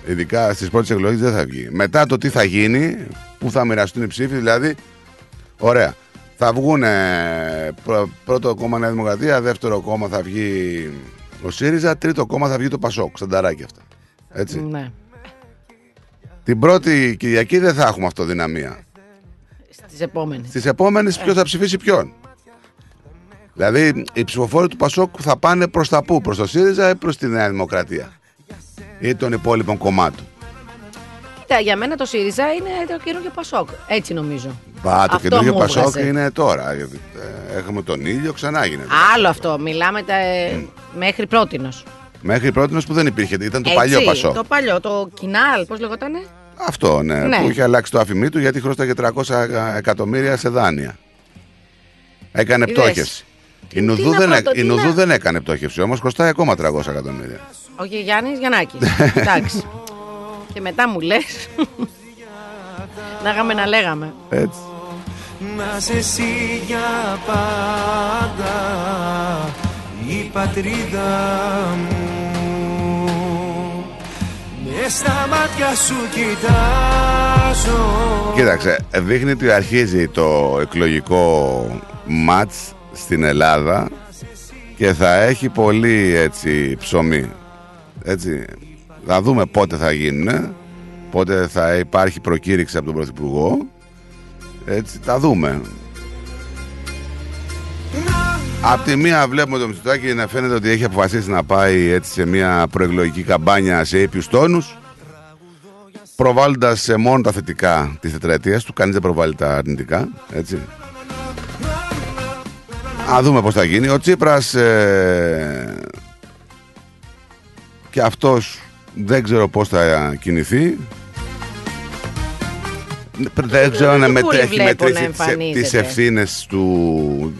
Ειδικά στις πρώτες εκλογές δεν θα βγει. Μετά το τι θα γίνει, που θα μοιραστούν οι ψήφοι, δηλαδή, ωραία. Θα βγουν πρώτο κόμμα Νέα Δημοκρατία, δεύτερο κόμμα θα βγει ο ΣΥΡΙΖΑ, τρίτο κόμμα θα βγει το ΠΑΣΟΚ, ξανταράκι αυτά. Έτσι. Ναι. Την πρώτη Κυριακή δεν θα έχουμε αυτοδυναμία. Στις επόμενες. Στις επόμενες, ποιος θα ψηφίσει ποιον. Δηλαδή, οι ψηφοφόροι του Πασόκ θα πάνε προς τα πού, προς το ΣΥΡΙΖΑ ή προς τη Νέα Δημοκρατία. Ή των υπόλοιπων κομμάτων. Κοίτα, για μένα το ΣΥΡΙΖΑ είναι το καινούργιο Πασόκ. Έτσι νομίζω. Πα, το Αυτό καινούργιο μου Πασόκ έβγαζε. είναι τώρα. γιατί, ε, Έχουμε τον ήλιο, ξανά γίνεται. Άλλο αυτό. Μιλάμε τα, ε, μέχρι πρότινος. Μέχρι πρώτη που δεν υπήρχε, ήταν το Έτσι, παλιό Πασόκ. Το παλιό, το κοινάλ, πώς λεγότανε; Αυτό, ναι, Ναι. Που είχε αλλάξει το αφημί του γιατί χρωστάγε 300 εκατομμύρια σε δάνεια. Έκανε Είδες. πτώχευση. Η τι Νουδού, να δεν, πω, έ- το η τι Νουδού να- δεν έκανε πτώχευση, όμως χρωστάει ακόμα 300 εκατομμύρια. Ο Γιάννης Γιαννάκης. Εντάξει. Και μετά μου λες. να είχαμε να λέγαμε. Έτσι. Να σε εσύ για πάντα η πατρίδα μου Μες στα μάτια σου κοιτάζω Κοίταξε, δείχνει ότι αρχίζει το εκλογικό μάτς στην Ελλάδα και θα έχει πολύ έτσι ψωμί. Έτσι, θα δούμε πότε θα γίνουν, πότε θα υπάρχει προκήρυξη από τον Πρωθυπουργό. Έτσι, θα δούμε. Απ' τη μία βλέπουμε το Μητσοτάκη να φαίνεται ότι έχει αποφασίσει να πάει έτσι σε μια προεκλογική καμπάνια σε ήπιους τόνους προβάλλοντας ε, μόνο τα θετικά της τετραετίας του, κανείς δεν προβάλλει τα αρνητικά, έτσι. Α δούμε πώς θα γίνει. Ο Τσίπρας ε, και αυτός δεν ξέρω πώς θα κινηθεί. Δεν ξέρω αν δεν μετ- πολύ έχει βλέπω να μετρήσει τις- εμφανίζεται. τις ευθύνες του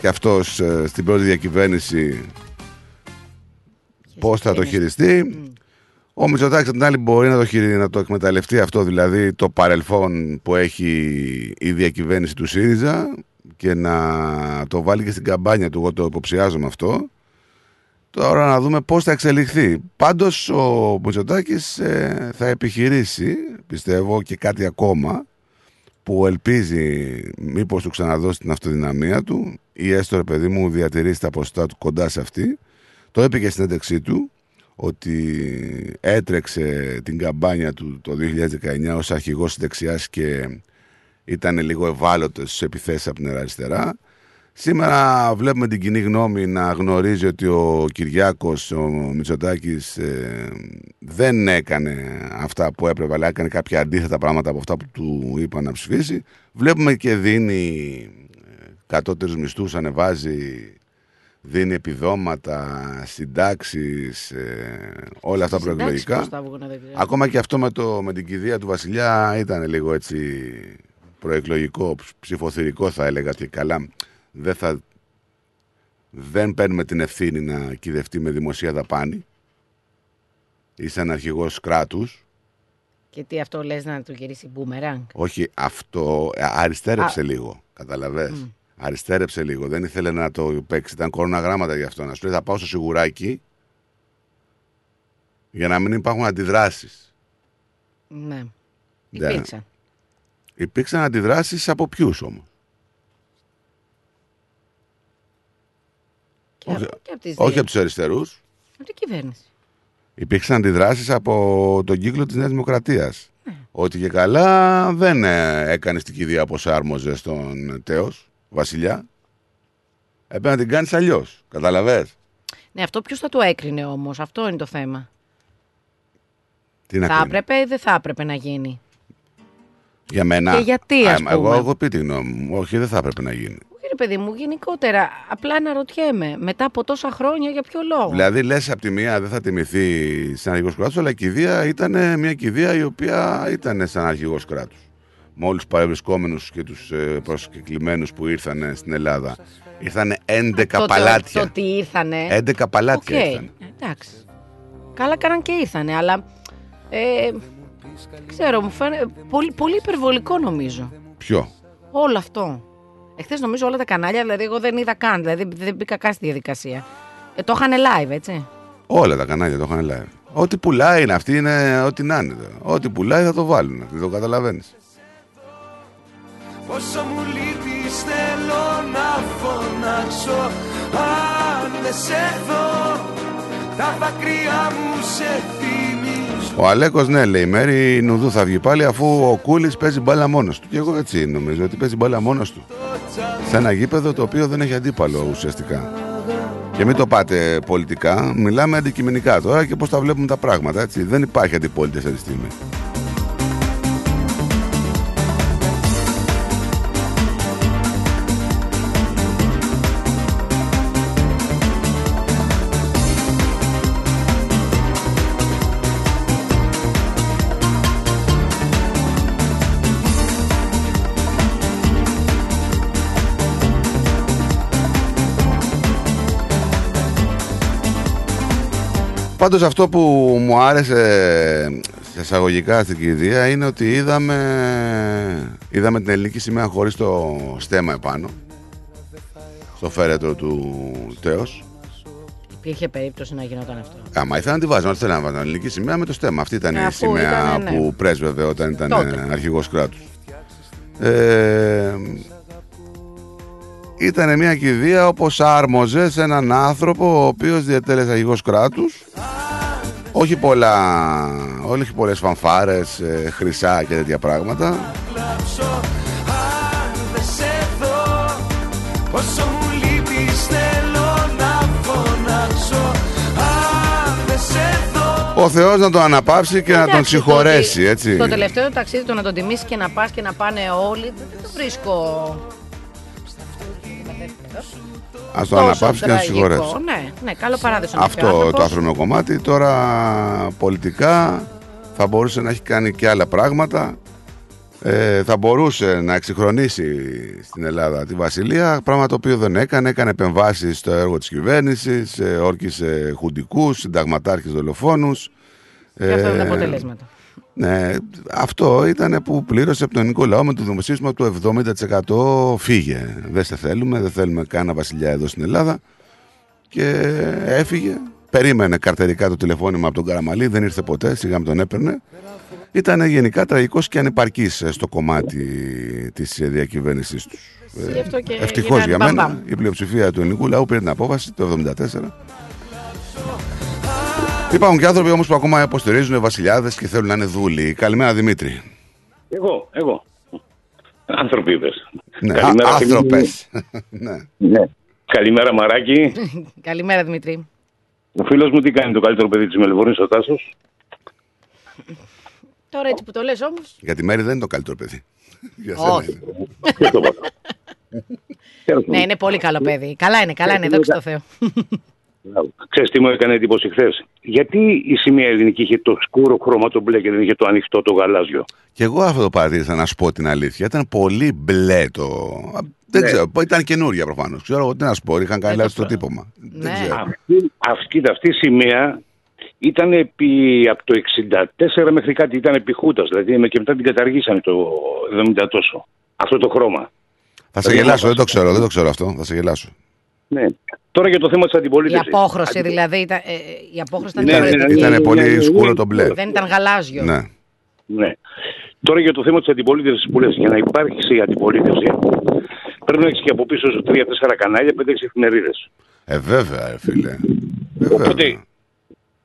και αυτός ε, στην πρώτη διακυβέρνηση πώς θα το χειριστεί. Ο Μητσοτάκης απ' την άλλη μπορεί να το, χειρι... να το εκμεταλλευτεί αυτό, δηλαδή το παρελθόν που έχει η διακυβέρνηση του ΣΥΡΙΖΑ και να το βάλει και στην καμπάνια του, εγώ το υποψιάζομαι αυτό. Τώρα να δούμε πώς θα εξελιχθεί. Πάντως ο Μητσοτάκης ε, θα επιχειρήσει, πιστεύω και κάτι ακόμα, που ελπίζει μήπως του ξαναδώσει την αυτοδυναμία του ή έστω ρε παιδί μου διατηρήσει τα ποσοστά του κοντά σε αυτή. Το είπε και στην ένταξή του ότι έτρεξε την καμπάνια του το 2019 ως αρχηγός της δεξιάς και ήταν λίγο ευάλωτος στις επιθέσεις από την αριστερά. Σήμερα βλέπουμε την κοινή γνώμη να γνωρίζει ότι ο Κυριάκος, ο Μητσοτάκης ε, δεν έκανε αυτά που έπρεπε, αλλά έκανε κάποια αντίθετα πράγματα από αυτά που του είπαν να ψηφίσει. Βλέπουμε και δίνει ε, κατώτερους μισθούς, ανεβάζει, δίνει επιδόματα, συντάξεις, ε, όλα αυτά Συντάξεις προεκλογικά. πώς θα βγουνε, δεν ξέρω. Ακόμα και αυτό με, το, με την κηδεία του Βασιλιά ήταν λίγο έτσι προεκλογικό, ψηφοθυρικό θα έλεγα και καλά. Δεν, θα, δεν παίρνουμε την ευθύνη να κυδευτεί με δημοσία δαπάνη. Είσαι αρχηγός κράτους. Και τι αυτό λες να του γυρίσει μπούμεραγκ; Όχι, αυτό ε, αριστέρεψε Α. λίγο. Καταλαβες; Αριστέρεψε λίγο. Δεν ήθελε να το παίξει. Ήταν κόρονα γράμματα γι' αυτό. Να σου λέει θα πάω στο σιγουράκι για να μην υπάρχουν αντιδράσεις. Ναι. Ναι. Υπήρξαν. Υπήρξαν αντιδράσεις από ποιους όμως; Όχι, από, και από τις όχι δύο. από τους αριστερούς. Από την κυβέρνηση. Υπήρξαν αντιδράσεις από τον κύκλο της Νέας Δημοκρατίας. Ναι. Ότι και καλά δεν ε, έκανες την κηδεία όπως άρμοζες στον Τέος, Βασιλιά. Έπρεπε να την κάνεις αλλιώς. Καταλαβες; Ναι, αυτό ποιος θα το έκρινε όμως; Αυτό είναι το θέμα. Τι να θα κρίνω. έπρεπε ή δεν θα έπρεπε να γίνει; Για μένα. Και γιατί, ας Α, Εγώ πούμε. έχω πει τη γνώμη μου. Όχι, δεν θα έπρεπε να γίνει. Κύριε παιδί μου, γενικότερα, απλά αναρωτιέμαι, μετά από τόσα χρόνια για ποιο λόγο; Δηλαδή, λες από τη μία δεν θα τιμηθεί σαν αρχηγός κράτους, αλλά η κηδεία ήταν μια κηδεία η οποία ήταν σαν αρχηγός κράτους. Με όλου του παρευρισκόμενους και τους προσκεκλημένους που ήρθαν στην Ελλάδα. Ήρθαν 11 το, το, παλάτια. το ότι ήρθανε. 11 παλάτια Οκ, ήρθαν. εντάξει. Καλά κάναν και ήρθανε, αλλά. Ε, ξέρω, μου φαίνεται πολύ, πολύ υπερβολικό νομίζω. Ποιο; Όλο αυτό. Εχθές νομίζω όλα τα κανάλια, δηλαδή εγώ δεν είδα καν, δηλαδή δεν μπήκα καν στη διαδικασία. Ε, το είχαν live, έτσι. Όλα τα κανάλια το είχαν live. Ό,τι πουλάει είναι αυτή, είναι ό,τι να είναι. τώρα. Ό,τι πουλάει θα το βάλουν. Δεν το καταλαβαίνεις. Πόσο μου λείπεις θέλω να φωνάξω Αν δεν σε δω Τα δάκρυα μου σε θυμίζουν Ο Αλέκος, ναι, λέει, η Μέρη Νουδού θα βγει πάλι αφού ο Κούλης παίζει μπάλα μόνος του. Και εγώ έτσι νομίζω ότι παίζει μπάλα μόνος του. Σε ένα γήπεδο το οποίο δεν έχει αντίπαλο ουσιαστικά. Και μην το πάτε πολιτικά, μιλάμε αντικειμενικά τώρα και πώς τα βλέπουμε τα πράγματα. Έτσι. Δεν υπάρχει αντιπολίτευση αυτή τη στιγμή. Πάντως αυτό που μου άρεσε σε εισαγωγικά στην κηδεία είναι ότι είδαμε, είδαμε την ελληνική σημαία χωρίς το στέμα επάνω στο φέρετρο του τέος. Υπήρχε περίπτωση να γινόταν αυτό. Άμα ήθελα να τη βάζω, θέλανε να βάζω την ελληνική σημαία με το στέμα. Αυτή ήταν Ε, η αφού σημαία ήτανε, ναι. που πρέσβευε όταν ήταν Τότε. αρχηγός κράτους. Ε, ήταν μια κηδεία όπως άρμοζε σε έναν άνθρωπο ο οποίος διατέλεσε αρχηγός κράτους. Όχι πολλά, όχι πολλές φανφάρες, ε, χρυσά και τέτοια πράγματα. Κλάψω Αν δεν σε δω Πόσο μου λείπεις θέλω να φωνάξω Αν δεν σε δω ο Θεός να τον αναπαύσει και να τον Εντάξει, συγχωρέσει το ότι έτσι. Στο τελευταίο ταξίδι του να τον τιμήσει και να πας και να πάνε όλοι, δεν το βρίσκω. Ας τον τόσο αναπαύσει και να τον τραγικό. συγχωρέσει Ναι, ναι, καλό παράδεισο. είναι και ο Αυτό το άνθρωπος. άθροιμο κομμάτι τώρα πολιτικά θα μπορούσε να έχει κάνει και άλλα πράγματα ε, θα μπορούσε να εξυγχρονίσει στην Ελλάδα τη Βασιλεία πράγμα το οποίο δεν έκανε έκανε επεμβάσεις στο έργο της κυβέρνησης ε, όρκησε χουντικούς, συνταγματάρχες δολοφόνους Και αυτό είναι τα Ε, αποτελέσματα. Ναι, αυτό ήταν που πλήρωσε από τον ελληνικό λαό με το δημοσίευμα του 70% φύγε. Δεν σε θέλουμε, δεν θέλουμε κανένα βασιλιά εδώ στην Ελλάδα. Και έφυγε. Περίμενε καρτερικά το τηλεφώνημα από τον Καραμαλή, δεν ήρθε ποτέ, σιγά με τον έπαιρνε. Ήταν γενικά τραγικός και ανεπαρκής ε, στο κομμάτι της ε, διακυβέρνησής τους. Γι' αυτό και Ευτυχώς γίνανε για μπαμ, μένα μπαμ. η πλειοψηφία του ελληνικού λαού πήρε την απόφαση το 1974 Υπάρχουν και άνθρωποι όμως που ακόμα υποστηρίζουν βασιλιάδες και θέλουν να είναι δούλοι. Καλημέρα Δημήτρη. Εγώ, εγώ. Άνθρωποι είπες. Ναι, Καλημέρα, φίλοι μου. άνθρωπες. ναι. Ναι. Καλημέρα Μαράκη. Καλημέρα Δημήτρη. Ο φίλος μου τι κάνει το καλύτερο παιδί της Μελβούρνης, ο Τάσος; Τώρα έτσι που το λες όμως. Για τη Μέρη δεν είναι το καλύτερο παιδί. Για Όχι. είναι. Ναι, είναι πολύ καλό παιδί. Καλά είναι, καλά είναι, δόξα τω Θεώ. Ξέρεις τι μου έκανε εντύπωση χθες; Γιατί η σημαία ελληνική είχε το σκούρο χρώμα το μπλε και δεν είχε το ανοιχτό το γαλάζιο; Και εγώ αυτό το παρατήρησα να σου πω την αλήθεια. Ήταν πολύ μπλε το. Δεν Ναι. ξέρω, ήταν καινούρια προφανώς. Ξέρω εγώ τι να σου πω, είχαν κάνει λάθος το τύπομα. Δεν ξέρω. Αυτή, αυτή, αυτή η σημαία ήταν επί, από το 64 μέχρι κάτι, ήταν επί Χούτας, δηλαδή με- και μετά την καταργήσανε το 70 τόσο. Αυτό το χρώμα. Θα σε γελάσω, δεν το ξέρω, δεν το ξέρω αυτό. Θα σε γελάσω. Ναι. Τώρα για το θέμα της Η αντιπολίτευσης. απόχρωση δηλαδή ήταν, ε, ε, η απόχρωση ήταν Ναι, ναι, ναι, διαφορετική. ήτανε πολύ σκούρο το μπλε. Δεν ήταν γαλάζιο. Ναι. Ναι. Τώρα για το θέμα της αντιπολίτευσης που λες, για να υπάρξει η αντιπολίτευση, πρέπει να έχεις και από πίσω σου τρία-τέσσερα κανάλια, πέντε-έξι εφημερίδες. Ε, βέβαια, ρε φίλε. Οπότε,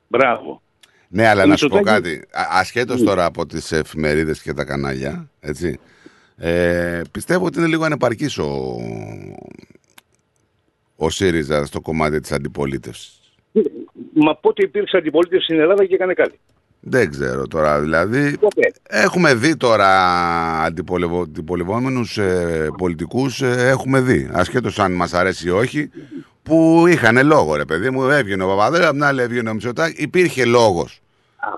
μπράβο. Ναι, αλλά Ο να σου πω Μητσοτάκης- κάτι. Α- Ασχέτως τώρα από τις εφημερίδες και τα κανάλια, έτσι, ε, πιστεύω ότι είναι λίγο ανεπαρκής ο, ο ΣΥΡΙΖΑ στο κομμάτι της αντιπολίτευσης; Μα πότε υπήρξε αντιπολίτευση στην Ελλάδα και έκανε κάτι. Δεν ξέρω τώρα, δηλαδή έχουμε δει τώρα αντιπολευο, αντιπολευόμενους ε, πολιτικούς, ε, έχουμε δει, ασχέτως αν μας αρέσει ή όχι, που είχαν λόγο ρε παιδί μου, έβγαινε ο Παπαδρέου, απ' την άλλη έβγαινε ο Μητσοτάκη, υπήρχε λόγος.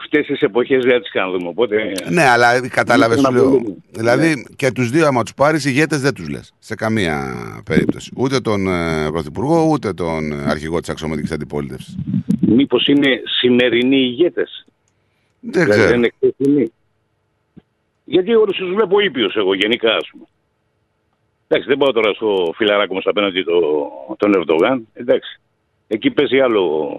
Αυτές τις εποχές δεν τις κάνουμε, οπότε... Ναι, αλλά κατάλαβες Είναι σου ένα λέω. πρόβλημα. Δηλαδή και τους δύο, άμα τους πάρεις, ηγέτες δεν τους λες. Σε καμία περίπτωση. Ούτε τον ε, Πρωθυπουργό, ούτε τον ε, αρχηγό της αξιωματικής αντιπολίτευσης. Μήπως είναι σημερινοί ηγέτες; Δεν Δηλαδή ξέρω. δεν είναι χθεσινοί. Γιατί όλους τους βλέπω ήπιος εγώ γενικά, ας πούμε. Εντάξει, δεν πάω τώρα στο φιλαράκο μας απέναντι το, τον Ερντογάν. Εντάξει. Εκεί παίζει άλλο,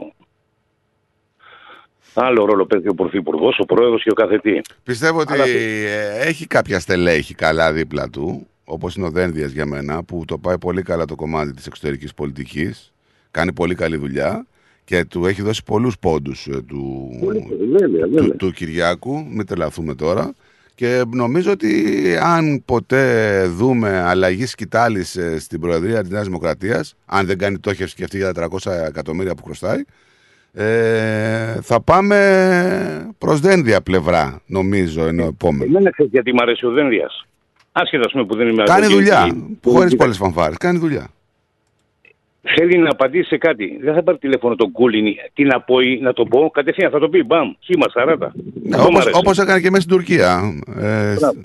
άλλο ρόλο παίζει ο Πρωθυπουργός, ο Πρόεδρος και ο κάθε τι. Πιστεύω ότι Αλλά- ε, έχει κάποια στελέχη καλά δίπλα του, όπως είναι ο Δένδιας για μένα, που το πάει πολύ καλά το κομμάτι της εξωτερικής πολιτικής, κάνει πολύ καλή δουλειά και του έχει δώσει πολλούς πόντους ε, του, Βέβαια, βέβαια. του, του Κυριάκου, μην τρελαθούμε τώρα. Και νομίζω ότι αν ποτέ δούμε αλλαγή σκητάλης ε, στην Προεδρία της Νέας Δημοκρατίας, αν δεν κάνει τόχευση και αυτή για τα 300 εκατομμύρια που χρωστάει, ε, θα πάμε προς δένδια πλευρά, νομίζω, ενώ επόμενο. Εμένα ξέρεις γιατί μου αρέσει ο Δένδιας. Άσχετα, ας πούμε, που δεν είμαι Κάνει από δουλειά, εκεί. χωρίς πολλές φανφάρες, κάνει δουλειά. Θέλει να απαντήσει σε κάτι. Δεν θα πάρει τηλέφωνο τον Κούλινι. Τι να πω ή να το πω. Κατευθείαν θα το πει. Μπαμ. Χήμα 40. Ναι, Αυτό μ' όπως, αρέσει. όπως έκανε και μέσα στην Τουρκία. Ε, σ- Μπράβο.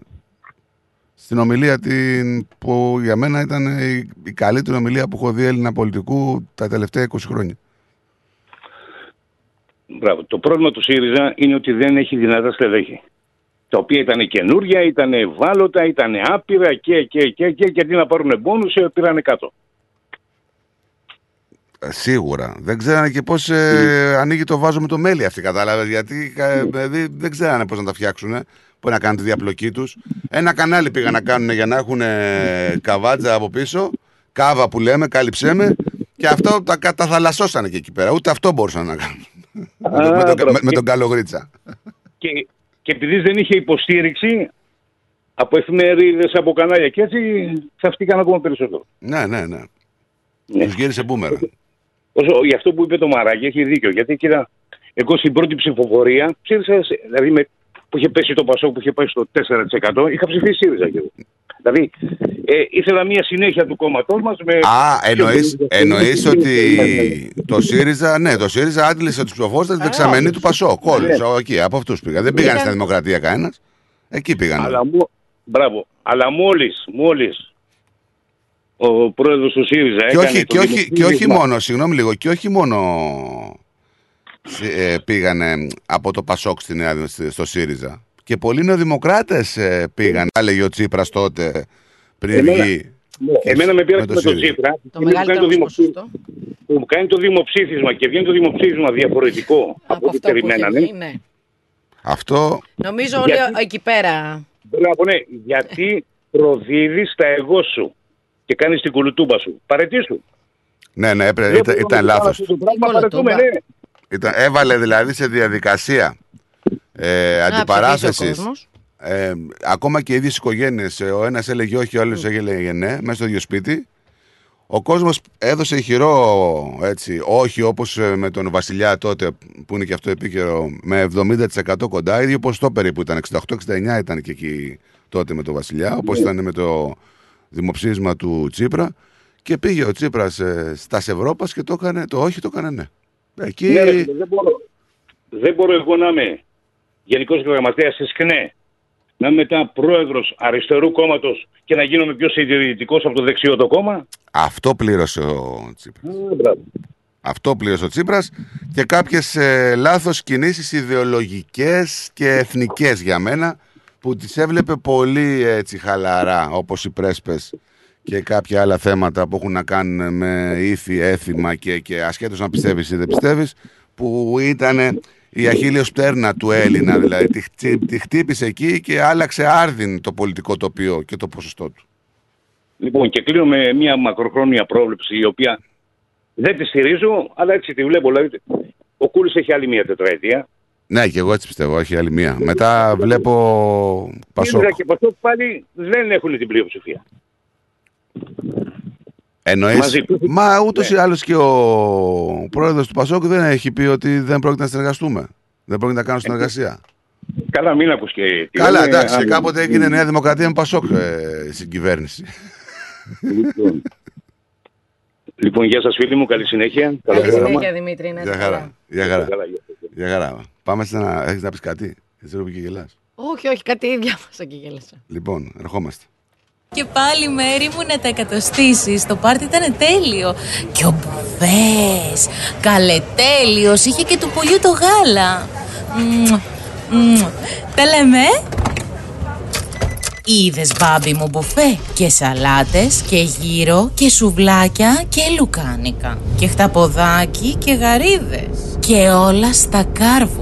στην ομιλία την, που για μένα ήταν η, η καλύτερη ομιλία που έχω δει Έλληνα πολιτικού τα τελευταία 20 χρόνια. Μπράβο. Το πρόβλημα του ΣΥΡΙΖΑ είναι ότι δεν έχει δυνατά στελέχη. Τα οποία ήταν καινούρια, ήταν ευάλωτα, ήταν άπειρα και, και, και, και, και αντί να πάρουν μπόνους, ε, πήρανε κάτω. Ε, Σίγουρα. Δεν ξέρανε και πώς ε, ανοίγει το βάζο με το μέλι αυτή, κατάλαβες. Γιατί ε, δηλαδή, δεν ξέρανε πώς να τα φτιάξουν. Πώ να κάνουν τη διαπλοκή τους. Ένα κανάλι πήγαν να κάνουν για να έχουν ε, καβάτζα από πίσω. Κάβα που λέμε, κάλυψέ με. Και αυτό τα καταθαλασσώσανε και εκεί πέρα. Ούτε αυτό μπορούσαν να κάνουν. Με, τον- με, τον, μπράβο. με, με τον Καλογρίτσα. Και, και επειδή δεν είχε υποστήριξη από εφημερίδες, από κανάλια και έτσι, θαυτήκαν ακόμα περισσότερο. Ναι, ναι, ναι. Τους γύρισε μπούμερα. Όσο, για αυτό που είπε το Μαράκι έχει δίκιο. Γιατί κοίτα, εγώ στην πρώτη ψηφοφορία, ψήφισα, σε- δηλαδή με, που είχε πέσει το Πασόκ που είχε πάει στο 4%, είχα ψηφίσει ΣΥΡΙΖΑ και εγώ. Δηλαδή, ε, ήθελα μια συνέχεια του κόμματός μας. Με... Α, εννοείς, εννοείς ότι το ΣΥΡΙΖΑ, ναι, το ΣΥΡΙΖΑ άντλησε τους ψηφοφόρους της δεξαμενή του Πασόκ. Όλους, Ναι. εκεί, από αυτούς πήγαν. Δεν πήγαν στην Δημοκρατία κανένας. Εκεί πήγαν. Αλλά, μο- μπράβο. Αλλά μόλις, μόλις ο πρόεδρος του ΣΥΡΙΖΑ Και έκανε όχι, το και, όχι, και όχι δημοψήφισμα- μόνο, συγγνώμη λίγο, και όχι μόνο ε, πήγανε από το Πασόκ στη Νέα Δημο- στη- στο ΣΥΡΙΖΑ. Και πολλοί νεοδημοκράτες ε, πήγαν. Έλεγε ο Τσίπρας τότε πριν Εμένα- βγει. Ναι, Εμένα με πήραξε το με τον ΣΥΡΙΖΑ. Τσίπρα. Το είναι που κάνει μεγαλύτερο το όμως δημοψήφισμα. Που κάνει το δημοψήφισμα και βγαίνει το δημοψήφισμα διαφορετικό από, Από ό,τι αυτό που είχε περιμένανε. βγει, ναι. Αυτό Νομίζω όλοι Γιατί- εκεί πέρα. Μπράβο, ναι. Γιατί προδίδεις τα εγώ σου και κάνεις την κουλουτούμπα σου. Παρετήσου. ναι, ναι, έπρεπε, Δεν ήταν, μπορούμε ήταν να λάθος. κάνουμε αυτό το πράγμα, παρετούμε, ναι. Ήταν, έβαλε δηλαδή σε διαδικασία ε, αντιπαράθεσης. κόσμος. Ε, ακόμα και οι ίδιες οικογένειες. Ο ένας έλεγε όχι, ο άλλος έλεγε ναι, μέσα στο ίδιο σπίτι. Ο κόσμος έδωσε ηχηρό έτσι, όχι όπως με τον Βασιλιά τότε, που είναι και αυτό επίκαιρο, με 70% κοντά. ίδιο ποσοστό περίπου ήταν. 68-69 ήταν και εκεί τότε με τον Βασιλιά, όπως ήταν με το δημοψήφισμα του Τσίπρα. Και πήγε ο Τσίπρας ε, στα Ευρώπας και το έκανε, το όχι το έκανε ναι. Εκεί. Ναι, ρε, φίλε, δεν, μπορώ, δεν μπορώ εγώ να είμαι γενικός γραμματέας της ΣΚΝΕ, να είμαι μετά πρόεδρος αριστερού κόμματος και να γίνομαι πιο συντηρητικός από το δεξιό το κόμμα. Αυτό πλήρωσε ο Τσίπρας. Α, μπράβο. Αυτό πλήρωσε ο Τσίπρας και κάποιες ε, λάθος κινήσεις ιδεολογικές και εθνικές για μένα που τις έβλεπε πολύ έτσι χαλαρά όπως οι πρέσπες και κάποια άλλα θέματα που έχουν να κάνουν με ήθη, έθιμα και, και ασχέτως να πιστεύεις ή δεν πιστεύεις που ήταν η αχίλιος πτέρνα του Έλληνα δηλαδή τη, χτύ- τη χτύπησε εκεί και άλλαξε άρδιν το πολιτικό τοπίο και το ποσοστό του. Λοιπόν, και κλείνω με μια μακροχρόνια πρόβλεψη η οποία δεν τη στηρίζω, αλλά έτσι τη βλέπω. Δηλαδή, ο Κούλης έχει άλλη μια τετραετία. Ναι, και εγώ έτσι πιστεύω, όχι άλλη μία. Μετά βλέπω Πασόκ. ΣΥΡΙΖΑ και Πασόκ πάλι δεν έχουν την πλειοψηφία. Εννοείς, Μαζί. μα ούτως Ναι. ή άλλως και ο πρόεδρος του Πασόκ δεν έχει πει ότι δεν πρόκειται να συνεργαστούμε. Δεν πρόκειται να κάνουν συνεργασία. Καλά, μην ακούς και... τι Καλά, λένε, εντάξει, και αν- κάποτε έγινε Νέα Δημοκρατία με Πασόκ ε, στην κυβέρνηση. Λοιπόν. λοιπόν, γεια σας φίλοι μου, καλή συνέχεια. Καλό Καλή πρόγραμμα. συνέχεια, Δημήτρη. να Για είσαι χαρά. καλά. Για χαρά. Καλά, γεια σας. Για χαρά. Πάμε σε ένα. Έχεις να πεις κάτι; Έτσι ρούμπι και γελάς. Όχι, όχι, κάτι διάβασα και γέλασα. Λοιπόν, ερχόμαστε. Και πάλι μέρη μου να τα εκατοστήσεις. Το πάρτι ήταν τέλειο. Και ο Μπουβές, καλετέλειος, είχε και του πολιού το γάλα. Μμμ, μμμ. Τα λέμε. ε; Είδες μπάμπι μου μπουφέ και σαλάτες και γύρο και σουβλάκια και λουκάνικα και χταποδάκι και γαρίδες και όλα στα κάρβουνα.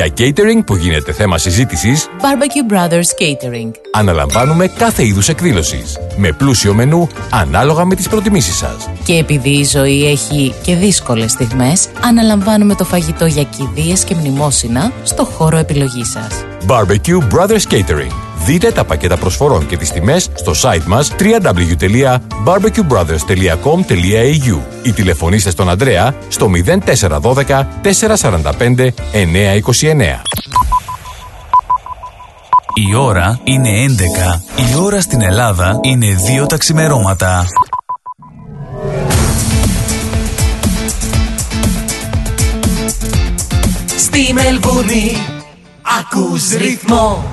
Για catering που γίνεται θέμα συζήτησης, Barbecue Brothers Catering αναλαμβάνουμε κάθε είδους εκδήλωσης. Με πλούσιο μενού, ανάλογα με τις προτιμήσεις σας. Και επειδή η ζωή έχει και δύσκολες στιγμές Αναλαμβάνουμε το φαγητό για κηδείες και μνημόσυνα στο χώρο επιλογής σας Barbecue Brothers Catering. Δείτε τα πακέτα προσφορών και τις τιμές στο site μας www.barbecuebrothers.com.au ή τηλεφωνήστε στον Ανδρέα στο 0412 445 929. Η ώρα είναι 11. Η ώρα στην Ελλάδα είναι 2 τα ξημερώματα. Στη Μελβούνι ακούς ρυθμό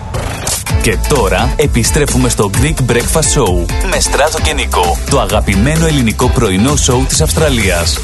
Και τώρα επιστρέφουμε στο Greek Breakfast Show με Στράτο και Νικό, το αγαπημένο ελληνικό πρωινό σοου της Αυστραλίας.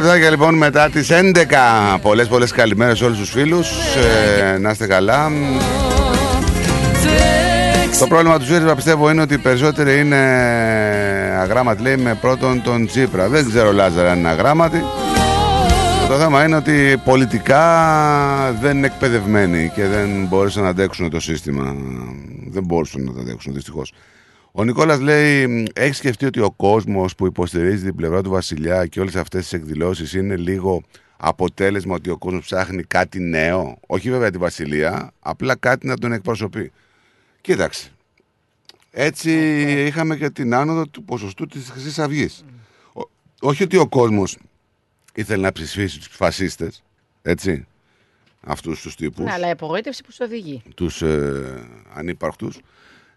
Λεπτάκια λοιπόν μετά τις 11. Πολλές πολλές καλημέρες σε όλους τους φίλους. Ε, να είστε καλά. Το πρόβλημα του ΣΥΡΙΖΑ πιστεύω είναι ότι οι περισσότεροι είναι αγράμματοι λέει με πρώτον τον Τσίπρα. Δεν ξέρω Λάζαρα αν είναι αγράμματοι. Το θέμα είναι ότι πολιτικά δεν είναι εκπαιδευμένοι και δεν μπόρεσαν να αντέξουν το σύστημα. Δεν μπορούσαν να το αντέξουν δυστυχώς. Ο Νικόλας λέει: Έχεις σκεφτεί ότι ο κόσμος που υποστηρίζει την πλευρά του Βασιλιά και όλες αυτές τις εκδηλώσεις είναι λίγο αποτέλεσμα ότι ο κόσμος ψάχνει κάτι νέο. Όχι βέβαια τη Βασιλεία, απλά κάτι να τον εκπροσωπεί. Κοίταξε. Έτσι είχαμε και την άνοδο του ποσοστού της Χρυσής Αυγής. Ο- όχι ότι ο κόσμος ήθελε να ψηφίσει τους φασίστες, έτσι, αυτούς τους τύπους, Ναι, αλλά η απογοήτευση που σου οδηγεί. τους ε, ανύπαρκτους.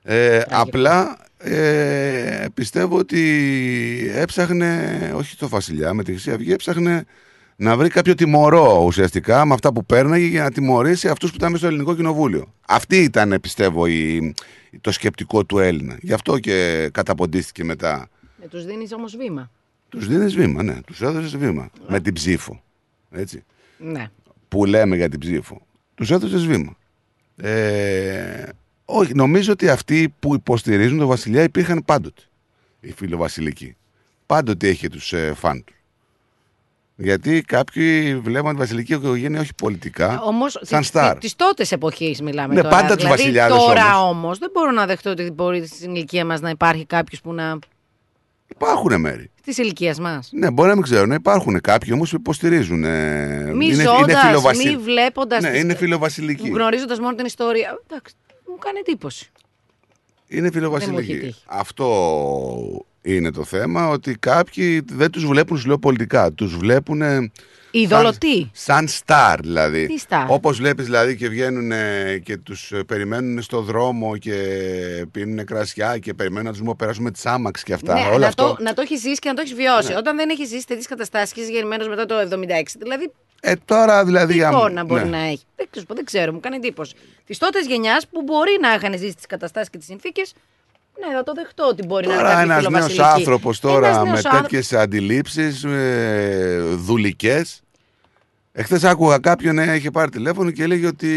Ε, απλά ε, πιστεύω ότι έψαχνε, όχι το Βασιλιά, με τη Χρυσή Αυγή έψαχνε να βρει κάποιο τιμωρό ουσιαστικά με αυτά που παίρναγε για να τιμωρήσει αυτούς που ήταν μέσα στο ελληνικό κοινοβούλιο. Αυτή ήταν, πιστεύω, η, το σκεπτικό του Έλληνα. Γι' αυτό και καταποντίστηκε μετά. Ε, τους δίνεις όμως βήμα. Τους δίνεις βήμα, ναι, τους έδωσες βήμα. Με την ψήφο. Έτσι. Ναι. Που λέμε για την ψήφο. Τους έδωσες βήμα. Ε, όχι, νομίζω ότι αυτοί που υποστηρίζουν τον Βασιλιά υπήρχαν πάντοτε. Οι φιλοβασιλικοί. Πάντοτε έχει τους ε, φαν του. Γιατί κάποιοι βλέπουν τη βασιλική οικογένεια όχι πολιτικά. Όμως σαν στάρ. της τότες εποχής μιλάμε Ναι, τώρα. πάντα τους δηλαδή, βασιλιάδες Τώρα όμως. όμως δεν μπορώ να δεχτώ ότι μπορεί στην ηλικία μας να υπάρχει κάποιος που να. Υπάρχουν μέρη. της ηλικίας μας. Ναι, μπορεί να μην ξέρουν. Υπάρχουν κάποιοι όμως που υποστηρίζουν. Ε, Μη είναι, ζώντας, είναι φιλοβασιλ- μη βλέποντας Ναι, τις- είναι φιλοβασιλικοί. Γνωρίζοντας μόνο την ιστορία. Εντάξει, μου κάνει εντύπωση. Είναι Δεν μου φιλοβασιλικοί. έχει τύχει. Αυτό είναι το θέμα, ότι κάποιοι δεν τους βλέπουν σου λέω πολιτικά. Τους βλέπουν Ιδωλοτή. σαν στάρ δηλαδή. Τι στάρ; Όπως βλέπεις δηλαδή και βγαίνουν και τους ε, περιμένουν στο δρόμο και πίνουν κρασιά και περιμένουν να τους περάσουν τις άμαξ και αυτά. Ναι, Όλο να, αυτό. το, να το έχεις ζήσει και να το έχεις βιώσει. Ναι. Όταν δεν έχεις ζήσει τέτοιες καταστάσεις και είσαι γεννημένο μετά το 76, δηλαδή Ε, τώρα δηλαδή... τι για- εικόνα μπορεί ναι. να έχει; Δεν ξέρω, δεν ξέρω, μου κάνει εντύπωση. Της τότες γενιάς που μπορεί να είχαν ζήσει τις καταστάσεις και τις συνθήκες, ναι, θα το δεχτώ ότι μπορεί να είναι Τώρα κάποιοι ένας νέος φιλοβασιλικοί. άνθρωπος τώρα Ένας με νέος άνθρω- τέτοιες αντιλήψεις ε, δουλικές. Εχθές άκουγα κάποιον ε, είχε πάρει τηλέφωνο και έλεγε ότι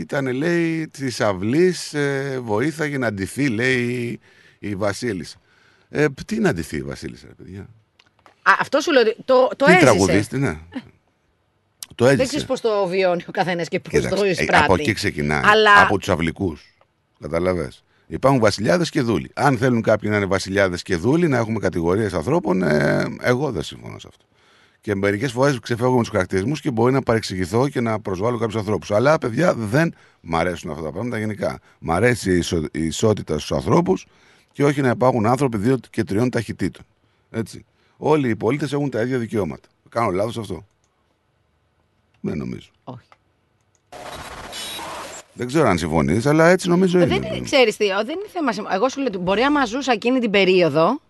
ήταν λέει της αυλής ε, βοήθαγε να αντιθεί λέει η Βασίλισσα. Ε, τι να αντιθεί η Βασίλισσα ρε παιδιά; Α, αυτό σου λέω ότι το, το τι έζησε. τραγουδίστη ναι. το Δεν έζησε. ξέρεις πώς το βιώνει ο καθένας και πώς Κοίταξε, το ε, εισπράττει. από εκεί ξεκινάει. Αλλά Από τους αυλικούς. Καταλαβέ. Υπάρχουν βασιλιάδες και δούλοι. Αν θέλουν κάποιοι να είναι βασιλιάδες και δούλοι, να έχουμε κατηγορίες ανθρώπων, ε, εγώ δεν συμφωνώ σε αυτό. Και μερικές φορές ξεφεύγω με τους χαρακτηρισμούς και μπορεί να παρεξηγηθώ και να προσβάλλω κάποιους ανθρώπους. Αλλά παιδιά δεν μ' αρέσουν αυτά τα πράγματα γενικά. Μ' αρέσει η, ισο- η ισότητα στους ανθρώπους και όχι να υπάρχουν άνθρωποι δύο και τριών ταχυτήτων. Έτσι. Όλοι οι πολίτες έχουν τα ίδια δικαιώματα. Κάνω λάθος αυτό; Δεν νομίζω. Όχι. Δεν ξέρω αν συμφωνείς, αλλά έτσι νομίζω είναι. δεν είναι, ξέρεις τι, δεν είναι θέμα. σημα- Εγώ σου λέω ότι μπορεί άμα ζούσα εκείνη την περίοδο.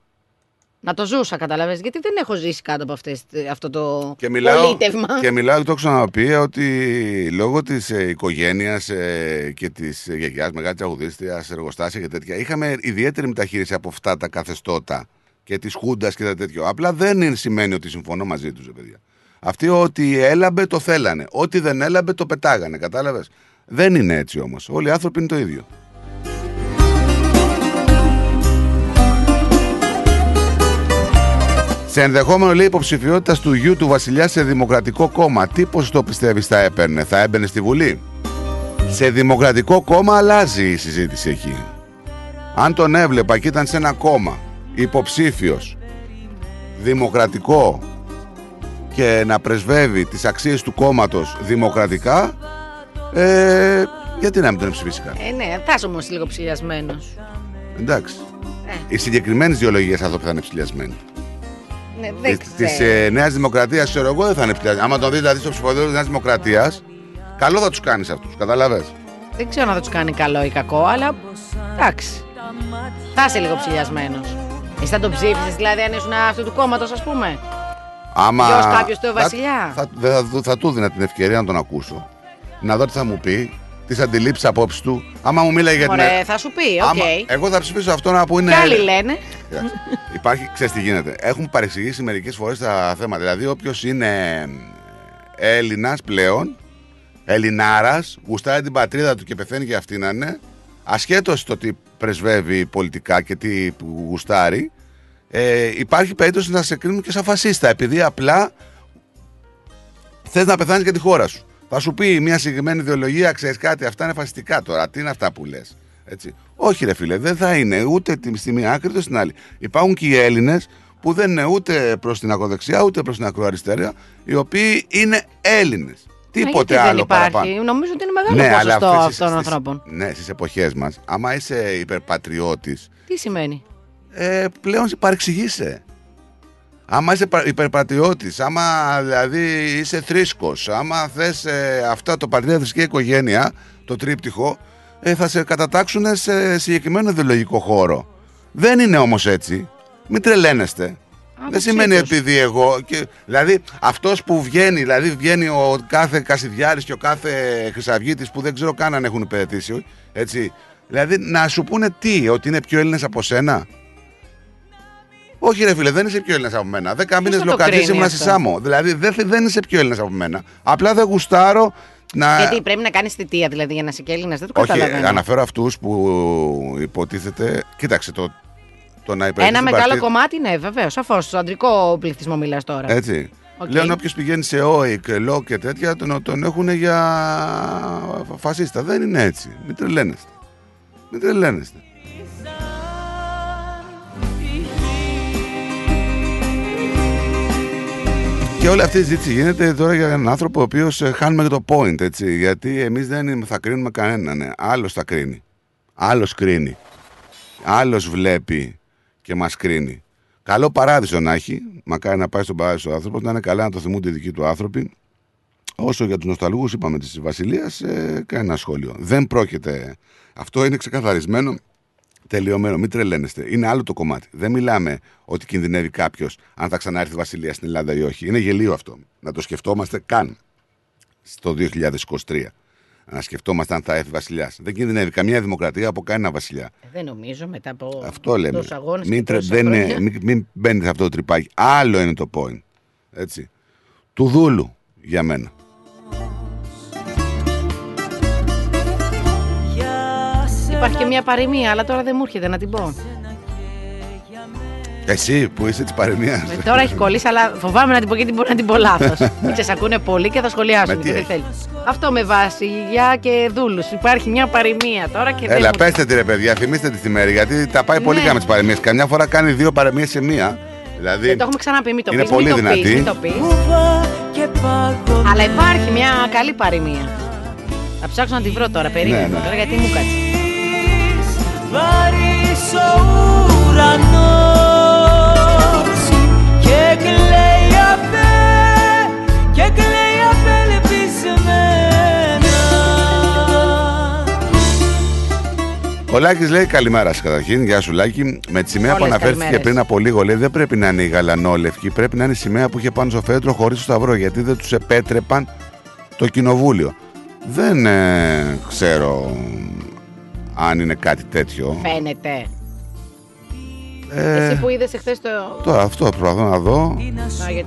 Να το ζούσα, καταλαβαίνεις, γιατί δεν έχω ζήσει κάτω από αυτές, αυτό το Και μιλάω, πολίτευμα. και μιλάω, το έχω ξαναπεί, ότι λόγω της ε, οικογένειας ε, και της γιαγιάς, μεγάλης τραγουδίστριας, εργοστάσια και τέτοια, είχαμε ιδιαίτερη μεταχείριση από αυτά τα καθεστώτα και της Χούντας και τα τέτοια. Απλά δεν είναι, σημαίνει ότι συμφωνώ μαζί τους, παιδιά. Αυτοί ό,τι έλαμπε το θέλανε. Ό,τι δεν έλαμπε το πετάγανε. Κατάλαβες. Δεν είναι έτσι όμως. Όλοι οι άνθρωποι είναι το ίδιο. Σε ενδεχόμενο λέει υποψηφιότητα του γιου του Βασιλιά σε δημοκρατικό κόμμα, τι ποσοστό πιστεύεις θα έπαιρνε, θα έμπαινε στη Βουλή; Σε δημοκρατικό κόμμα αλλάζει η συζήτηση εκεί. Αν τον έβλεπα και ήταν σε ένα κόμμα υποψήφιος, δημοκρατικό και να πρεσβεύει τις αξίες του κόμματος δημοκρατικά, ε, γιατί να μην τον ψηφίσει κανένα; Ε, ναι, θα είσαι όμως λίγο ψηλιασμένος. Εντάξει. Ε. Οι συγκεκριμένες ιδεολογίες άνθρωποι θα είναι ψηλιασμένοι. Ναι, δεν Της ξέρω. ε, Νέας Δημοκρατίας, ξέρω εγώ, δεν θα είναι ψηλιασμένοι. Άμα τον δει δηλαδή στο ψηφοδέλτιο της Νέας Δημοκρατίας, καλό θα τους κάνεις αυτούς. Κατάλαβε. Δεν ξέρω αν θα τους κάνει καλό ή κακό, αλλά εντάξει. Θα είσαι λίγο ψυλλιασμένος. Εσύ θα τον ψήφισες, δηλαδή, αν ήσουν αυτού του κόμματος, ας πούμε. Άμα. Γιος κάποιος του θα- βασιλιά. Θα, δεν θα, του- θα του δίνα την ευκαιρία να τον ακούσω. Να δω τι θα μου πει, τι αντιλήψει απόψη του. Άμα μου μίλαγε για την. Ωραία, θα σου πει, οκ. Άμα- Εγώ θα ψηφίσω αυτό να που είναι. Και άλλοι λένε. Κοιτάξτε, Υπάρχει, ξέρεις τι γίνεται. Έχουν παρεξηγήσει μερικές φορές τα θέματα. Δηλαδή, όποιος είναι Έλληνας πλέον, Ελληνάρα, γουστάρει την πατρίδα του και πεθαίνει και αυτή να είναι, ασχέτως το τι πρεσβεύει πολιτικά και τι που γουστάρει, ε, υπάρχει περίπτωση να σε κρίνουν και σαν φασίστα, επειδή απλά θες να πεθάνεις για τη χώρα σου. Θα σου πει μια συγκεκριμένη ιδεολογία, ξέρεις κάτι, αυτά είναι φασιστικά τώρα. Τι είναι αυτά που λες. Έτσι. Όχι, ρε φίλε, δεν θα είναι ούτε τη- στη μία άκρη ούτε στην άλλη. Υπάρχουν και οι Έλληνες που δεν είναι ούτε προς την ακροδεξιά ούτε προς την ακροαριστερά, οι οποίοι είναι Έλληνες. Τίποτε γιατί άλλο δεν υπάρχει; παραπάνω. Νομίζω ότι είναι μεγάλο ποσοστό αυτές αυτών στις- των στις- ανθρώπων. Ναι, στις εποχές μας, άμα είσαι υπερπατριώτης, Τι σημαίνει; ε, πλέον σε παρεξηγείσαι. Άμα είσαι πα- υπερπατριώτης, άμα δηλαδή είσαι θρήσκος, άμα θες ε, αυτά το πατρίδα θρησκεία οικογένεια, το τρίπτυχο, ε, θα σε κατατάξουν σε συγκεκριμένο ιδεολογικό χώρο. Δεν είναι όμως έτσι. Μην τρελαίνεστε. Δεν σημαίνει επειδή εγώ. Και, δηλαδή αυτός που βγαίνει, δηλαδή βγαίνει ο κάθε Κασιδιάρης και ο κάθε Χρυσαυγήτη που δεν ξέρω καν αν έχουν υπηρετήσει. Έτσι. Δηλαδή να σου πούνε τι, ότι είναι πιο Έλληνες από σένα; Όχι, ρε φίλε, δεν είσαι πιο Έλληνας από μένα. Δέκα μήνες θα το λοκατή κρίνει ήμουν στη αυτό; Σάμο. Δηλαδή δεν, δεν είσαι πιο Έλληνας από μένα. Απλά δεν γουστάρω να. Γιατί πρέπει να κάνεις θητεία δηλαδή για να είσαι και Έλληνας. Δεν το Όχι, καταλαβαίνω. αναφέρω αυτούς που υποτίθεται. Κοίταξε το, το να υπηρετήσει Ένα την μεγάλο πατρίδα- κομμάτι, ναι, βεβαίως. Σαφώς. Στο αντρικό πληθυσμό μιλάς τώρα. Έτσι. Οκ. Λέω όποιος πηγαίνει σε ΟΥΚ, ΛΟΚ και τέτοια, τον, τον έχουν για φασίστα. Δεν είναι έτσι. Μην τρελαίνεστε. Μην τρελαίνεστε. Και όλη αυτή η συζήτηση γίνεται τώρα για έναν άνθρωπο ο οποίος χάνουμε και το point, έτσι. Γιατί εμείς δεν θα κρίνουμε κανέναν. Άλλος θα κρίνει. Άλλος κρίνει. Άλλος βλέπει και μας κρίνει. Καλό παράδεισο να έχει. Μακάρι να πάει στον παράδεισο ο άνθρωπος, να είναι καλά να το θυμούνται οι δικοί του άνθρωποι. Όσο για τους νοσταλγούς, είπαμε της Βασιλείας, ε, κανένα σχόλιο. Δεν πρόκειται. Αυτό είναι ξεκαθαρισμένο, τελειωμένο. Μην τρελαίνεστε. Είναι άλλο το κομμάτι. Δεν μιλάμε ότι κινδυνεύει κάποιος αν θα ξανάρθει η Βασιλεία στην Ελλάδα ή όχι. Είναι γελίο αυτό. Να το σκεφτόμαστε καν στο 2023. Να σκεφτόμαστε αν θα έρθει βασιλιά. Δεν κινδυνεύει καμία δημοκρατία από κανένα βασιλιά. Ε, Δεν νομίζω μετά από Αυτό λέμε. τόσους αγώνες Μην, και τρε- τόσα δεν είναι- χρόνια. μην, μην μπαίνετε σε αυτό το τρυπάκι. Άλλο είναι το point. Έτσι. Του δούλου για μένα. Υπάρχει και μια παροιμία, αλλά τώρα δεν μου έρχεται να την πω. Εσύ που είσαι της παροιμίας. Ε, τώρα έχει κολλήσει, αλλά φοβάμαι να την πω γιατί μπορεί να την πω λάθος. Μην σε ακούνε πολύ και θα σχολιάσουν. Με τι και δεν έχει; θέλει. Αυτό με βασιλιά και δούλους. Υπάρχει μια παροιμία τώρα και δεν. Έλα, μου- πέστε τη ρε παιδιά, θυμίστε τη στη μέρη. Γιατί τα πάει πολύ Ναι. καλά με τις παροιμίες. Καμιά φορά κάνει δύο παροιμίες σε μία. Δηλαδή. Δεν το έχουμε ξαναπεί, μην το είναι πεις, πολύ μην το δυνατή. πεις, μην το πεις. Αλλά υπάρχει μια καλή παροιμία. Θα ψάξω να τη βρω τώρα, περίμενε Ναι, ναι. τώρα γιατί μου κάτσε. Βαρύς ο ουρανός και κλαίει απέ και κλαίει απελπισμένα Ο Λάκης λέει καλημέρα σας καταρχήν. Γεια σου Λάκη. Με τη σημαία που Όλες αναφέρθηκε καλημέρες. πριν από λίγο λέει δεν πρέπει να είναι η γαλανόλευκη. Πρέπει να είναι η σημαία που είχε πάνω στο φέτρο χωρίς το σταυρό. Γιατί δεν τους επέτρεπαν το κοινοβούλιο. Δεν ε, ξέρω αν είναι κάτι τέτοιο. Φαίνεται. Ε, Εσύ που είδες εχθές το. Τώρα αυτό προσπαθώ να δω. Α, γιατί-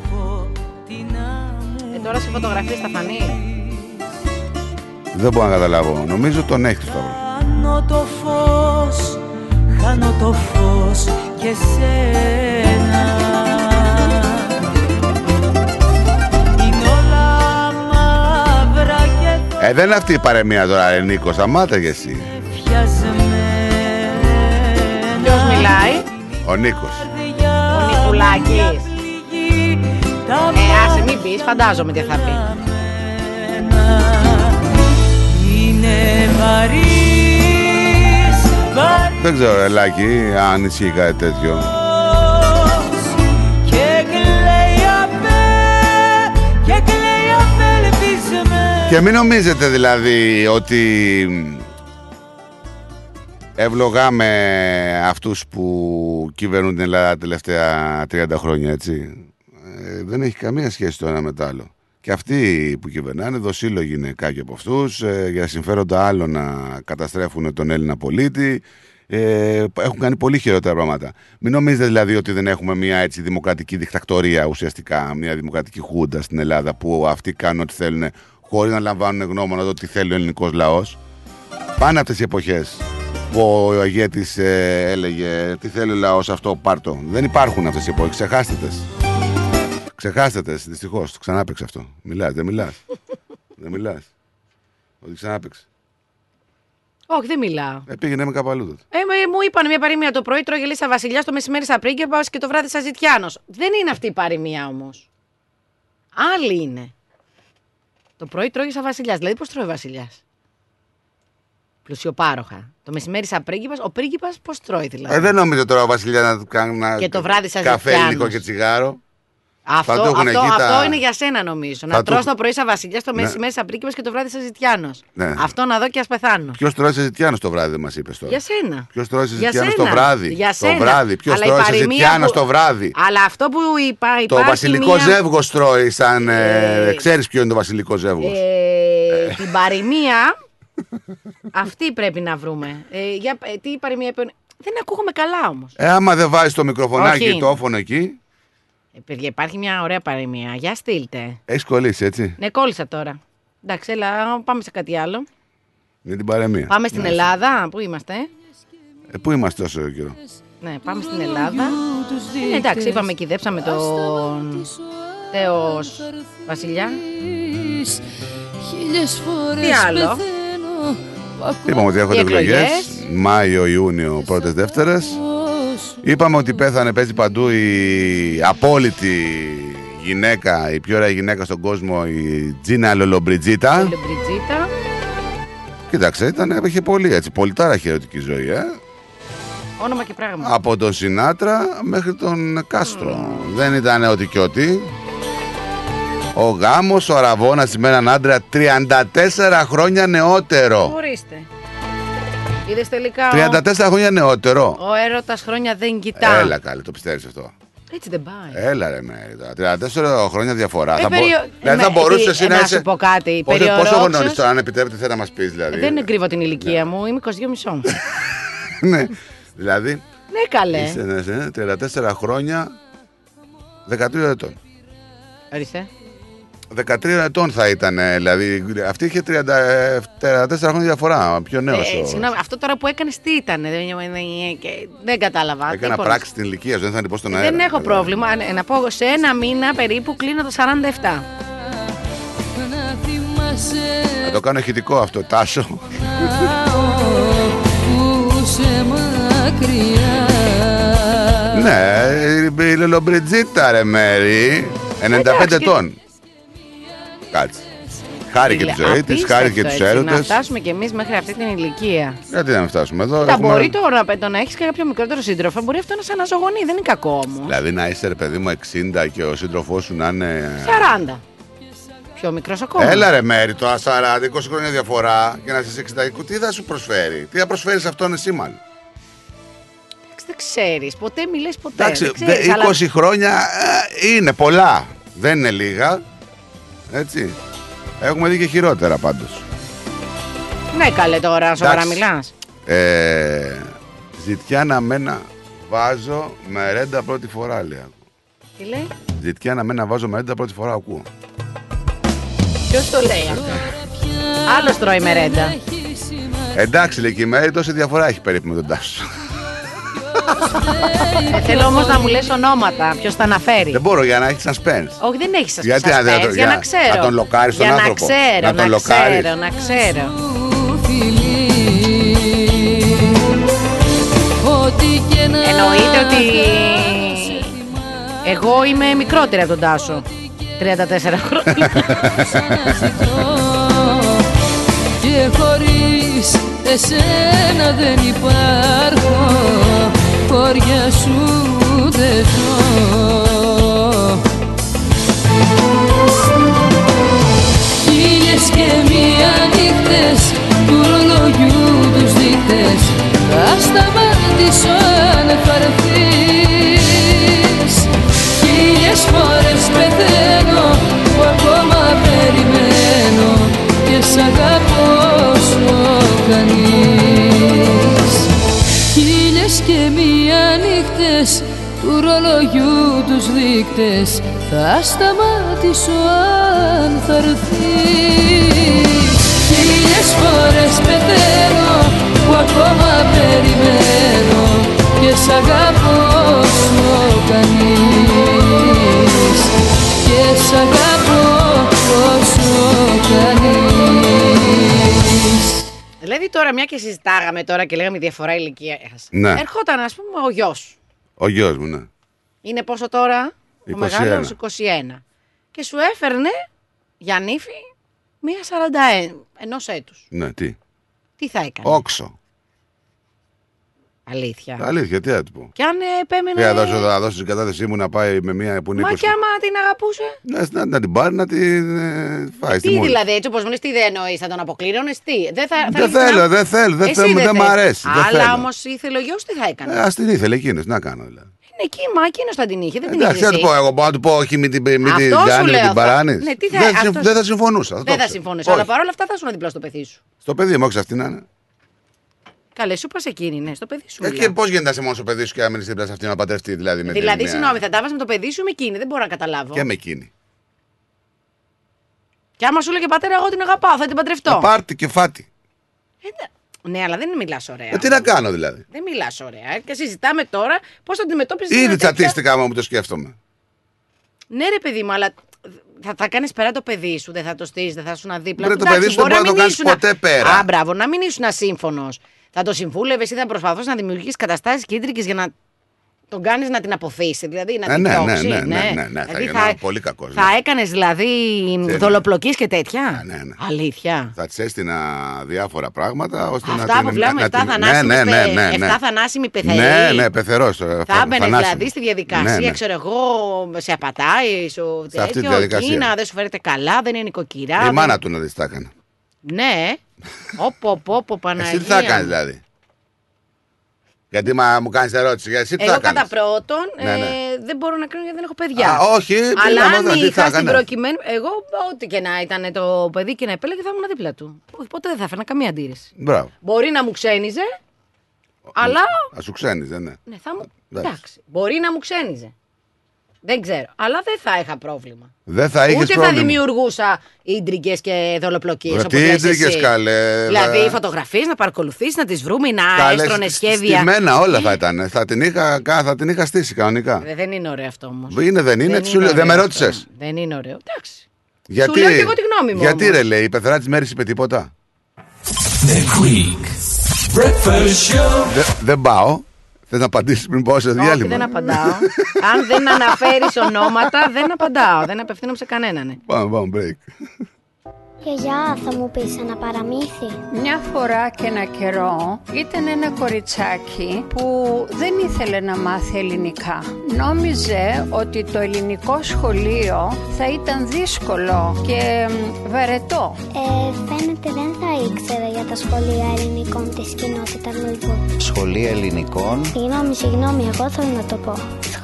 Ε, τώρα σε φωτογραφίες θα φανεί. Δεν μπορώ να καταλάβω. Νομίζω τον έχεις το σταυρό. Χάνω το φως, χάνω το φως και σένα Είναι όλα μαύρα και Ε, δεν είναι αυτή η παρεμία τώρα, ρε Νίκο. Σταμάτα και εσύ. Ποιος μιλάει, Ο Νίκος. ο Νικουλάκης. Ε, άσε μην πεις, φαντάζομαι τι θα πει. Είναι βαρύς, βαρύς Δεν ξέρω, ρε Λάκη, αν ισχύει κάτι τέτοιο. και κλαίει απέ και κλαίει απελπισμένα Και μην νομίζετε δηλαδή ότι ευλογάμε αυτούς που κυβερνούν την Ελλάδα τα τελευταία 30 χρόνια, έτσι. Ε, δεν έχει καμία σχέση το ένα με το άλλο. Και αυτοί που κυβερνάνε, δοσύλλογοι είναι κάποιοι από αυτούς, για συμφέροντα άλλων να καταστρέφουν τον Έλληνα πολίτη. Ε, έχουν κάνει πολύ χειρότερα πράγματα. Μην νομίζετε δηλαδή ότι δεν έχουμε μια έτσι δημοκρατική δικτακτορία ουσιαστικά, μια δημοκρατική χούντα στην Ελλάδα που αυτοί κάνουν ό,τι θέλουν χωρίς να λαμβάνουν γνώμονα το τι θέλει ο ελληνικός λαός. Πάνε αυτές οι εποχές που ο ηγέτης έλεγε Τι θέλει ο λαός αυτό, πάρτο. Δεν υπάρχουν αυτές οι εποχέ. Ξεχάστε τες. Ξεχάστε τες, δυστυχώς. Το ξανάπαιξε αυτό. Μιλάς, δεν μιλάς. δεν μιλάς. Ότι ξανάπαιξε. Όχι, δεν μιλάω. Ε, πήγαινε με κάπου αλλού τότε. Ε, με- μου είπαν μια παροιμία το πρωί τρώγε λύσα βασιλιά, το μεσημέρι σαν πρίγκεπα και το βράδυ σαν ζητιάνος. Δεν είναι αυτή η παροιμία όμως. Άλλη είναι. Το πρωί τρώγε σαν βασιλιάς. Δηλαδή, πώς τρώει ο βασιλιάς; Πλουσιοπάροχα. Το μεσημέρι σαν πρίγκιπας. Ο πρίγκιπας πώς τρώει δηλαδή; Ε, δεν νομίζω τώρα ο Βασιλιά να του κάνει ένα Και το βράδυ σαν καφέ ζητιάνος. υλικό και τσιγάρο. Αυτό, θα το έχουν αυτό, εκεί τα- αυτό είναι για σένα νομίζω. Να Θα τρως το- το πρωί σαν βασιλιά, το Ναι. μεσημέρι σαν πρίγκιπας και το βράδυ σαν ζητιάνος. Ναι. Αυτό να δω και ας πεθάνω. Ποιος τρώει σε ζητιάνος το βράδυ, δεν μας είπες τώρα; Για σένα. Ποιος τρώει σε Για ζητιάνος το σένα. βράδυ; Για Το σένα. βράδυ. Ποιος Αλλά η τρώει σε παροιμία ζητιάνος που- το βράδυ; Αλλά αυτό που είπα Το υπάρχει βασιλικό μια... ζεύγος τρώει σαν. Ε, Ε, Ξέρεις ποιο είναι το βασιλικό ζεύγος; Ε, την παροιμία αυτή πρέπει να βρούμε. Ε, για, ε, τι παροιμία είπε... ο- Δεν ακούγομαι καλά όμως. Ε, άμα δεν βάζεις το μικροφωνάκι Όχι. το όφωνο εκεί, Ε, παιδιά, υπάρχει μια ωραία παροιμία. Για στείλτε. έχεις κολλήσει έτσι; Ναι, κόλλησα τώρα. Εντάξει, έλα, πάμε σε κάτι άλλο. Για την παρεμία. Πάμε στην Ελλάδα. Πού είμαστε, ε; Ε, πού είμαστε τόσο καιρό; Ναι, πάμε στην Ελλάδα. Ε, εντάξει, είπαμε, κυδέψαμε τον Θεός Βασιλιά. Χίλιες φορές Τι άλλο; Πεθαίνω Είπαμε ότι έρχονται Οι εκλογές. εκλογές. Μάιο, Ιούνιο, πρώτες Δεύτερες. Είπαμε ότι πέθανε, παίζει παντού η απόλυτη γυναίκα, η πιο ωραία γυναίκα στον κόσμο, η Τζίνα Λολομπριτζίτα. Λεμπριτζίτα. Κοίταξε, ήταν, είχε πολύ έτσι, πολιτάρα ερωτική ζωή, ε. Όνομα και πράγμα. Από τον Σινάτρα μέχρι τον Κάστρο. Δεν ήταν ό,τι και ό,τι. Ο γάμος, ο Αραβώνας με έναν άντρα 34 χρόνια νεότερο. Ορίστε. Είδες τελικά. ο- 34 χρόνια νεότερο. Ο έρωτας χρόνια δεν κοιτά. Έλα καλή, το πιστεύεις αυτό. Έτσι δεν πάει. Έλα ρε Μέρη, τώρα, 34 χρόνια διαφορά. Ε, θα, μπο... περιο- δηλαδή ε, θα με- μπορούσες ε, εσύ να να είσαι. σου πω κάτι. Πόσο, πόσο περιορόξος- χρόνο είσαι τώρα, αν επιτρέπετε, θέλει να μας πεις δηλαδή. Δεν κρύβω την ηλικία μου, είμαι 22 μισό. ναι. Δηλαδή, ναι, καλέ. είσαι ναι, ναι, 34 χρόνια, 13 ετών. Ορίστε. 13 ετών θα ήταν, ε, δηλαδή. Αυτή είχε 30, ε, 34 χρόνια διαφορά. Πιο νέος. Ε, συγγνώμη, αυτό τώρα που έκανες τι ήταν. Δεν, δεν, και- δεν κατάλαβα. Έκανα τίποτα. πράξη την ηλικία σου, δεν θα την πω στον αέρα. Δεν έχω πρόβλημα. Ε, Να πω σε ένα μήνα περίπου κλείνω τα 47. Να θυμάσαι Θα το κάνω ηχητικό αυτό, Τάσο. που σε μακριά ναι, η Λελομπριτζίτα ρε Μέρη. 95 Εντάξει, ετών. Κάτσε. Χάρηκε τη ζωή της, χάρηκε τους Να έρωτες. φτάσουμε κι εμείς μέχρι αυτή την ηλικία. Γιατί να μην φτάσουμε εδώ. Τα έχουμε- μπορεί τώρα να, το να έχεις κάποιο μικρότερο σύντροφο, μπορεί αυτό να σε αναζωογονεί, δεν είναι κακό όμως. Δηλαδή να είσαι ρε παιδί μου 60 και ο σύντροφός σου να είναι. 40. Πιο μικρός ακόμα. Έλα ρε Μέρη, τώρα 40, 20 χρόνια διαφορά και να είσαι 60. Τι θα σου προσφέρει, τι θα προσφέρεις αυτόν εσύ μάλλον; Δεν ξέρεις, ποτέ μιλές ποτέ. Εντάξει, δεν ξέρεις, δε- αλλά- 20 χρόνια ε, είναι πολλά. Δεν είναι λίγα. Έτσι. Έχουμε δει και χειρότερα πάντως. Ναι, καλέ τώρα, σοβαρά Εντάξει. μιλάς. Ε, ζητιά να μένα βάζω με ρέντα πρώτη φορά, λέει. Τι λέει, Ζητιά να μένα βάζω με ρέντα πρώτη φορά, ακούω. ποιος το λέει αυτό; Άλλος τρώει μερέντα. Εντάξει, λέει και η Μέρη, τόση διαφορά έχει περίπου με τον Τάσο. Ε, θέλω όμως να μου λες ονόματα, ποιος τα αναφέρει. Δεν μπορώ για να έχεις suspense. Όχι, δεν έχεις σα Γιατί να- δεν το- για για- να ξέρω. να τον λοκάρεις τον για άνθρωπο. Να ξέρω, Να να, τον λοκάρεις. ξέρω, να ξέρω. Ό,τι και να Εννοείται ότι εγώ είμαι μικρότερη από τον Τάσο. 34 χρόνια. Και χωρίς εσένα δεν υπάρχω Χωριά σου δεν ζω. Χίλιες και μία νύχτες του ρολογιού τους δείχτες Θα σταματήσω αν θα έρθεις Χίλιες φορές πεθαίνω που ακόμα περιμένω και σ' αγαπώ όσο κανείς. Χίλιες και μία νύχτες του ρολογιού τους δείκτες θα σταματήσω αν θα έρθεις Χίλιες φορές πεθαίνω που ακόμα περιμένω και σ' αγαπώ όσο κανείς και σ' αγαπώ όσο κανείς δηλαδή τώρα, μια και συζητάγαμε τώρα και λέγαμε διαφορά ηλικίας. Ναι. Ερχόταν, ας πούμε, ο γιος. Ο γιος μου, ναι. Είναι πόσο τώρα, 21. ο μεγάλος 21. Και σου έφερνε για νύφη μία 41 ενός έτους. Ναι, τι; Τι θα έκανες; Όξο. Αλήθεια. Αλήθεια, τι θα του πω. Και αν ε, επέμενε. Τι θα δώσω, θα δώσω την κατάθεσή μου να πάει με μία που είναι Μα 20. και άμα την αγαπούσε; Να, να, να την πάρει, να την ε, φάει στη Τι μούρη. δηλαδή, έτσι όπως μου λες, τι δεν εννοείς, θα τον αποκλήρωνες, τι; Δεν, θα, θα Δεν ήθελα- θέλω, δεν θέλω, δεν Εσύ θέλω, δεν μ' θες. αρέσει, δεν Αλλά θέλω. όμως ήθελε ο γιος, τι θα έκανε; Ε, Α την ήθελε εκείνος, να κάνω δηλαδή. Είναι εκεί, μα εκείνος θα την είχε, δεν την Εντάξει, είχε. θα του πω εγώ, μπορώ να του πω όχι, μην την, μην την Αυτό σου κάνει, μην λέω, την θα- παράνει. Ναι, τι θα- δεν, συμ- αυτό- δεν θα συμφωνούσα. το Δεν θα ξέρω. συμφωνήσω. Όχι. Αλλά παρόλα αυτά θα ήσουν δίπλα στο παιδί σου. Στο παιδί μου, όχι σε αυτήν να είναι. Καλέ, σου πας εκείνη, ναι, στο παιδί σου. Ε, μιλάω. και πώς γίνεται να είσαι μόνος στο παιδί σου και να μείνεις δίπλα σε αυτήν να παντρευτεί, δηλαδή με Δηλαδή, την μία- συγγνώμη, θα τα βάζει με το παιδί σου ή με εκείνη, δεν μπορώ να καταλάβω. Και με εκείνη. Και άμα σου λέγε πατέρα, εγώ την αγαπάω, θα την παντρευτώ. Ε, Πάρτι και φάτι. Ναι, αλλά δεν μιλάς ωραία. Ε, τι να κάνω δηλαδή. Δεν μιλάς ωραία. ε, Και συζητάμε τώρα πώς θα αντιμετώπιζες. Ήδη τσατίστηκα άμα μου το σκέφτομαι. Ναι, ρε παιδί μου, αλλά θα, θα κάνεις πέρα το παιδί σου, δεν θα το στείλεις, δεν θα σου να δίπλα. Βρε, του. το παιδί Εντάξει, σου δεν μπορεί να το μην κάνεις ήσουν- ποτέ πέρα. Α, μπράβο, να μην ήσουν ασύμφωνος. Θα το συμβούλευες ή θα προσπαθούσε να δημιουργήσεις καταστάσεις κίτρικε για να τον κάνεις να την αποθήσεις. Δηλαδή να Ε, την ναι, ναι, διώξει. ναι, ναι, ναι, ναι, θα Δηλαδή, γινόταν πολύ κακός, Θα ναι. έκανες δηλαδή ναι. δολοπλοκής και τέτοια; Ναι, ναι. Αλήθεια. Θα τη έστεινα διάφορα ώστε να Αυτά την. που βλέπουμε, να 7 την- θανάσιμοι, ναι, ναι, πε- ναι, ναι. εφτά θανάσιμοι πεθεροί. Ναι, ναι, πεθερό. Θα έμπαινε δηλαδή στη διαδικασία, Ναι, ναι. ξέρω εγώ, σε απατάει, σου Σε αυτή τη τέτοιο, διαδικασία. Κίνα, δεν σου φέρετε καλά, δεν είναι νοικοκυρά. Η δεν- μάνα του να δεις τα έκανε. Ναι. Όπο, όπο, όπο, Παναγία. Εσύ τι θα κάνεις δηλαδή; Γιατί μα, μου κάνεις ερώτηση, για εσύ τι Εγώ θα κατά κάνεις; πρώτον Ναι, ναι. ε, δεν μπορώ να κάνω γιατί δεν έχω παιδιά. Α, όχι, Αλλά πήγαμε αν εδώ, τι θα είχα στην έκανες; προκειμένη. Εγώ, ό,τι και να ήταν το παιδί και να επέλεγε, θα ήμουν δίπλα του. Όχι, Ποτέ δεν θα έφερνα καμία αντίρρηση. Μπράβο. Μπορεί να μου ξένιζε, αλλά. Α σου ξένει, δεν είναι. Ναι, θα μου. Εντάξει. Εντάξει. Μπορεί να μου ξένιζε. Δεν ξέρω. Αλλά δεν θα είχα πρόβλημα. Δεν θα είχες Ούτε θα πρόβλημα. δημιουργούσα ίντρικες και δολοπλοκίε. Ρε, τι ίντρικες, καλέ, Δηλαδή δε. φωτογραφίες να παρακολουθήσει, να τις βρούμε, να Καλές, έστρωνες σ- σχέδια. Στημένα όλα θα ήταν. Θα την είχα, κα- θα την είχα στήσει κανονικά. Δε- Δεν είναι ωραίο αυτό όμως. Είναι, δεν είναι. τι σου λέω, Δεν με ωραίο ρώτησες. αυτό. Δεν είναι ωραίο. Εντάξει. Γιατί, λέω και εγώ τη γνώμη μου γιατί όμως. ρε λέει, η πεθερά της μέρης είπε τίποτα; The Greek Breakfast Show. Δε- Δεν πάω. Θες να απαντήσεις πριν πάω σε Όχι, διάλειμμα; δεν απαντάω. Αν δεν αναφέρεις ονόματα, δεν απαντάω. Δεν απευθύνομαι σε κανέναν. Πάμε, πάμε, break. Γιαγιά, θα μου πεις ένα παραμύθι. Μια φορά και ένα καιρό ήταν ένα κοριτσάκι που δεν ήθελε να μάθει ελληνικά. Νόμιζε ότι το ελληνικό σχολείο θα ήταν δύσκολο και μ, βαρετό. Ε, φαίνεται δεν θα ήξερε για τα σχολεία ελληνικών της κοινότητας Μελβούρνη. Σχολεία ελληνικών; Συγγνώμη, συγγνώμη, εγώ θέλω να το πω.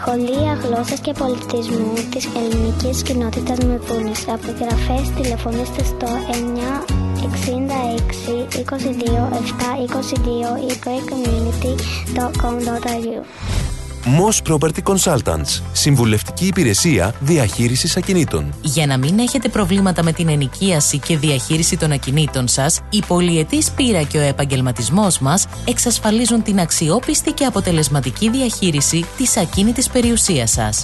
Σχολεία γλώσσας και πολιτισμού της ελληνικής κοινότητας Μελβούρνης. Απογραφές τηλεφωνήστε στο 966 22 7 22 ή greatcommunity.com.au Moss Property Consultants. Συμβουλευτική υπηρεσία διαχείρισης ακινήτων. Για να μην έχετε προβλήματα με την ενοικίαση και διαχείριση των ακινήτων σας, η πολυετής πείρα και ο επαγγελματισμός μας εξασφαλίζουν την αξιόπιστη και αποτελεσματική διαχείριση της ακίνητης περιουσίας σας.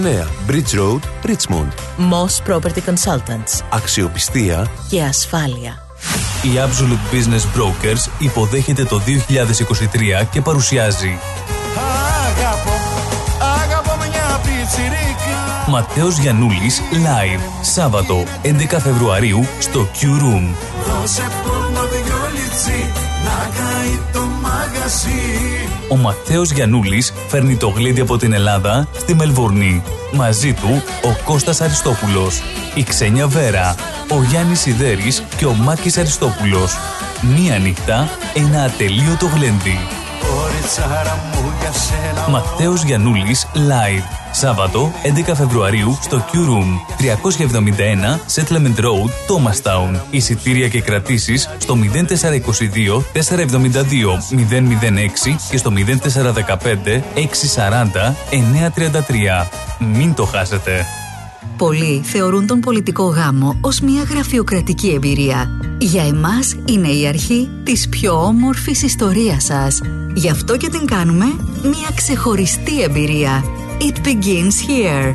Bridge Road, Richmond. Moss Property Consultants. Αξιοπιστία Και ασφάλεια. Η Absolute Business Brokers υποδέχεται το 2023 και παρουσιάζει Αγαπώ, αγαπώ μια πιτσιρίκα Ματέος Γιαννούλης Live Σάββατο 11 Φεβρουαρίου στο Q Room. Δώσε πόρνο δυο λιτσί να καεί το μαγαζί Ο Ματέος Γιαννούλης φέρνει το γλέντι από την Ελλάδα στη Μελβορνή. Μαζί του ο Κώστας Αριστόπουλος, η Ξένια Βέρα, ο Γιάννης Σιδέρης και ο Μάκης Αριστόπουλος. Μία νύχτα, ένα ατελείωτο γλέντι. Ματέος Γιαννούλης Live. Σάββατο 11 Φεβρουαρίου στο Q Room 371 Settlement Road, Thomastown. Εισιτήρια και κρατήσεις στο 0422 472 006 και στο 0415 640 933. Μην το χάσετε. Πολλοί θεωρούν τον πολιτικό γάμο ως μια γραφειοκρατική εμπειρία. Για εμάς είναι η αρχή της πιο όμορφης ιστορίας σας. Γι' αυτό και την κάνουμε μια ξεχωριστή εμπειρία. It begins here.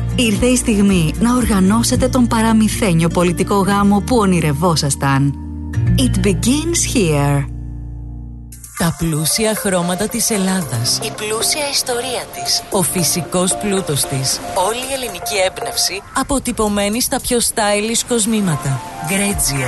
Ήρθε η στιγμή να οργανώσετε τον παραμυθένιο πολιτικό γάμο που ονειρευόσασταν. It begins here. Τα πλούσια χρώματα της Ελλάδας. Η πλούσια ιστορία της. Ο φυσικός πλούτος της. Όλη η ελληνική έμπνευση αποτυπωμένη στα πιο stylish κοσμήματα. Γκρέτζιο.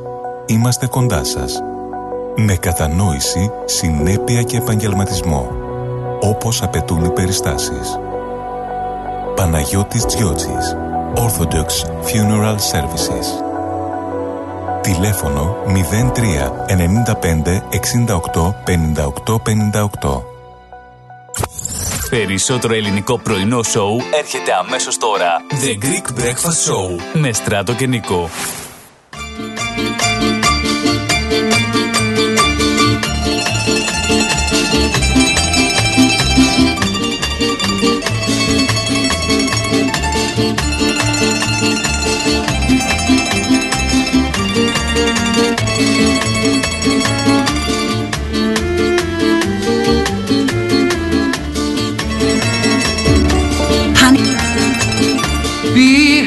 είμαστε κοντά σας. Με κατανόηση, συνέπεια και επαγγελματισμό. Όπως απαιτούν οι περιστάσεις. Παναγιώτης Τζιότσης. Orthodox Funeral Services. Τηλέφωνο 03 95 68 58 58. Περισσότερο ελληνικό πρωινό σοου έρχεται αμέσως τώρα. The Greek Breakfast Show με Στράτο και Νικό.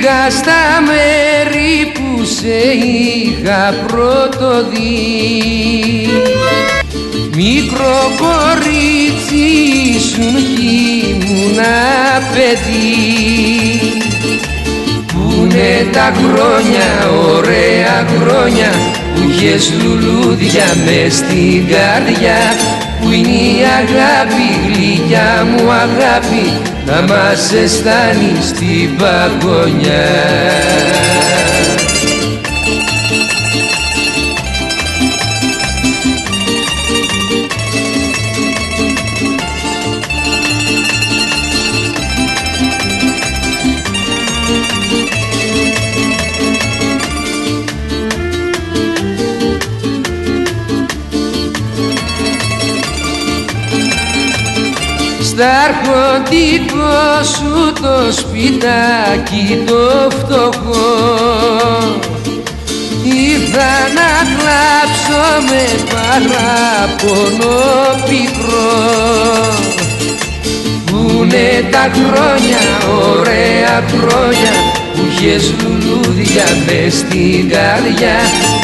Πήγα στα μέρη που σε είχα πρώτο δει. Μικρό κορίτσι ήσουν κι ήμουνα παιδί. Πούνε τα χρόνια, ωραία χρόνια που είχες λουλούδια μες στην καρδιά. Που είναι η αγάπη, γλυκιά μου αγάπη να μας αισθάνει στην παγωνιά Στα αρχοντικό σου το σπιτάκι το φτωχό. Ήρθα να κλάψω με παράπονο πικρό. Πούνε τα χρόνια, ωραία χρόνια που είχες λουλούδια μες στην καρδιά.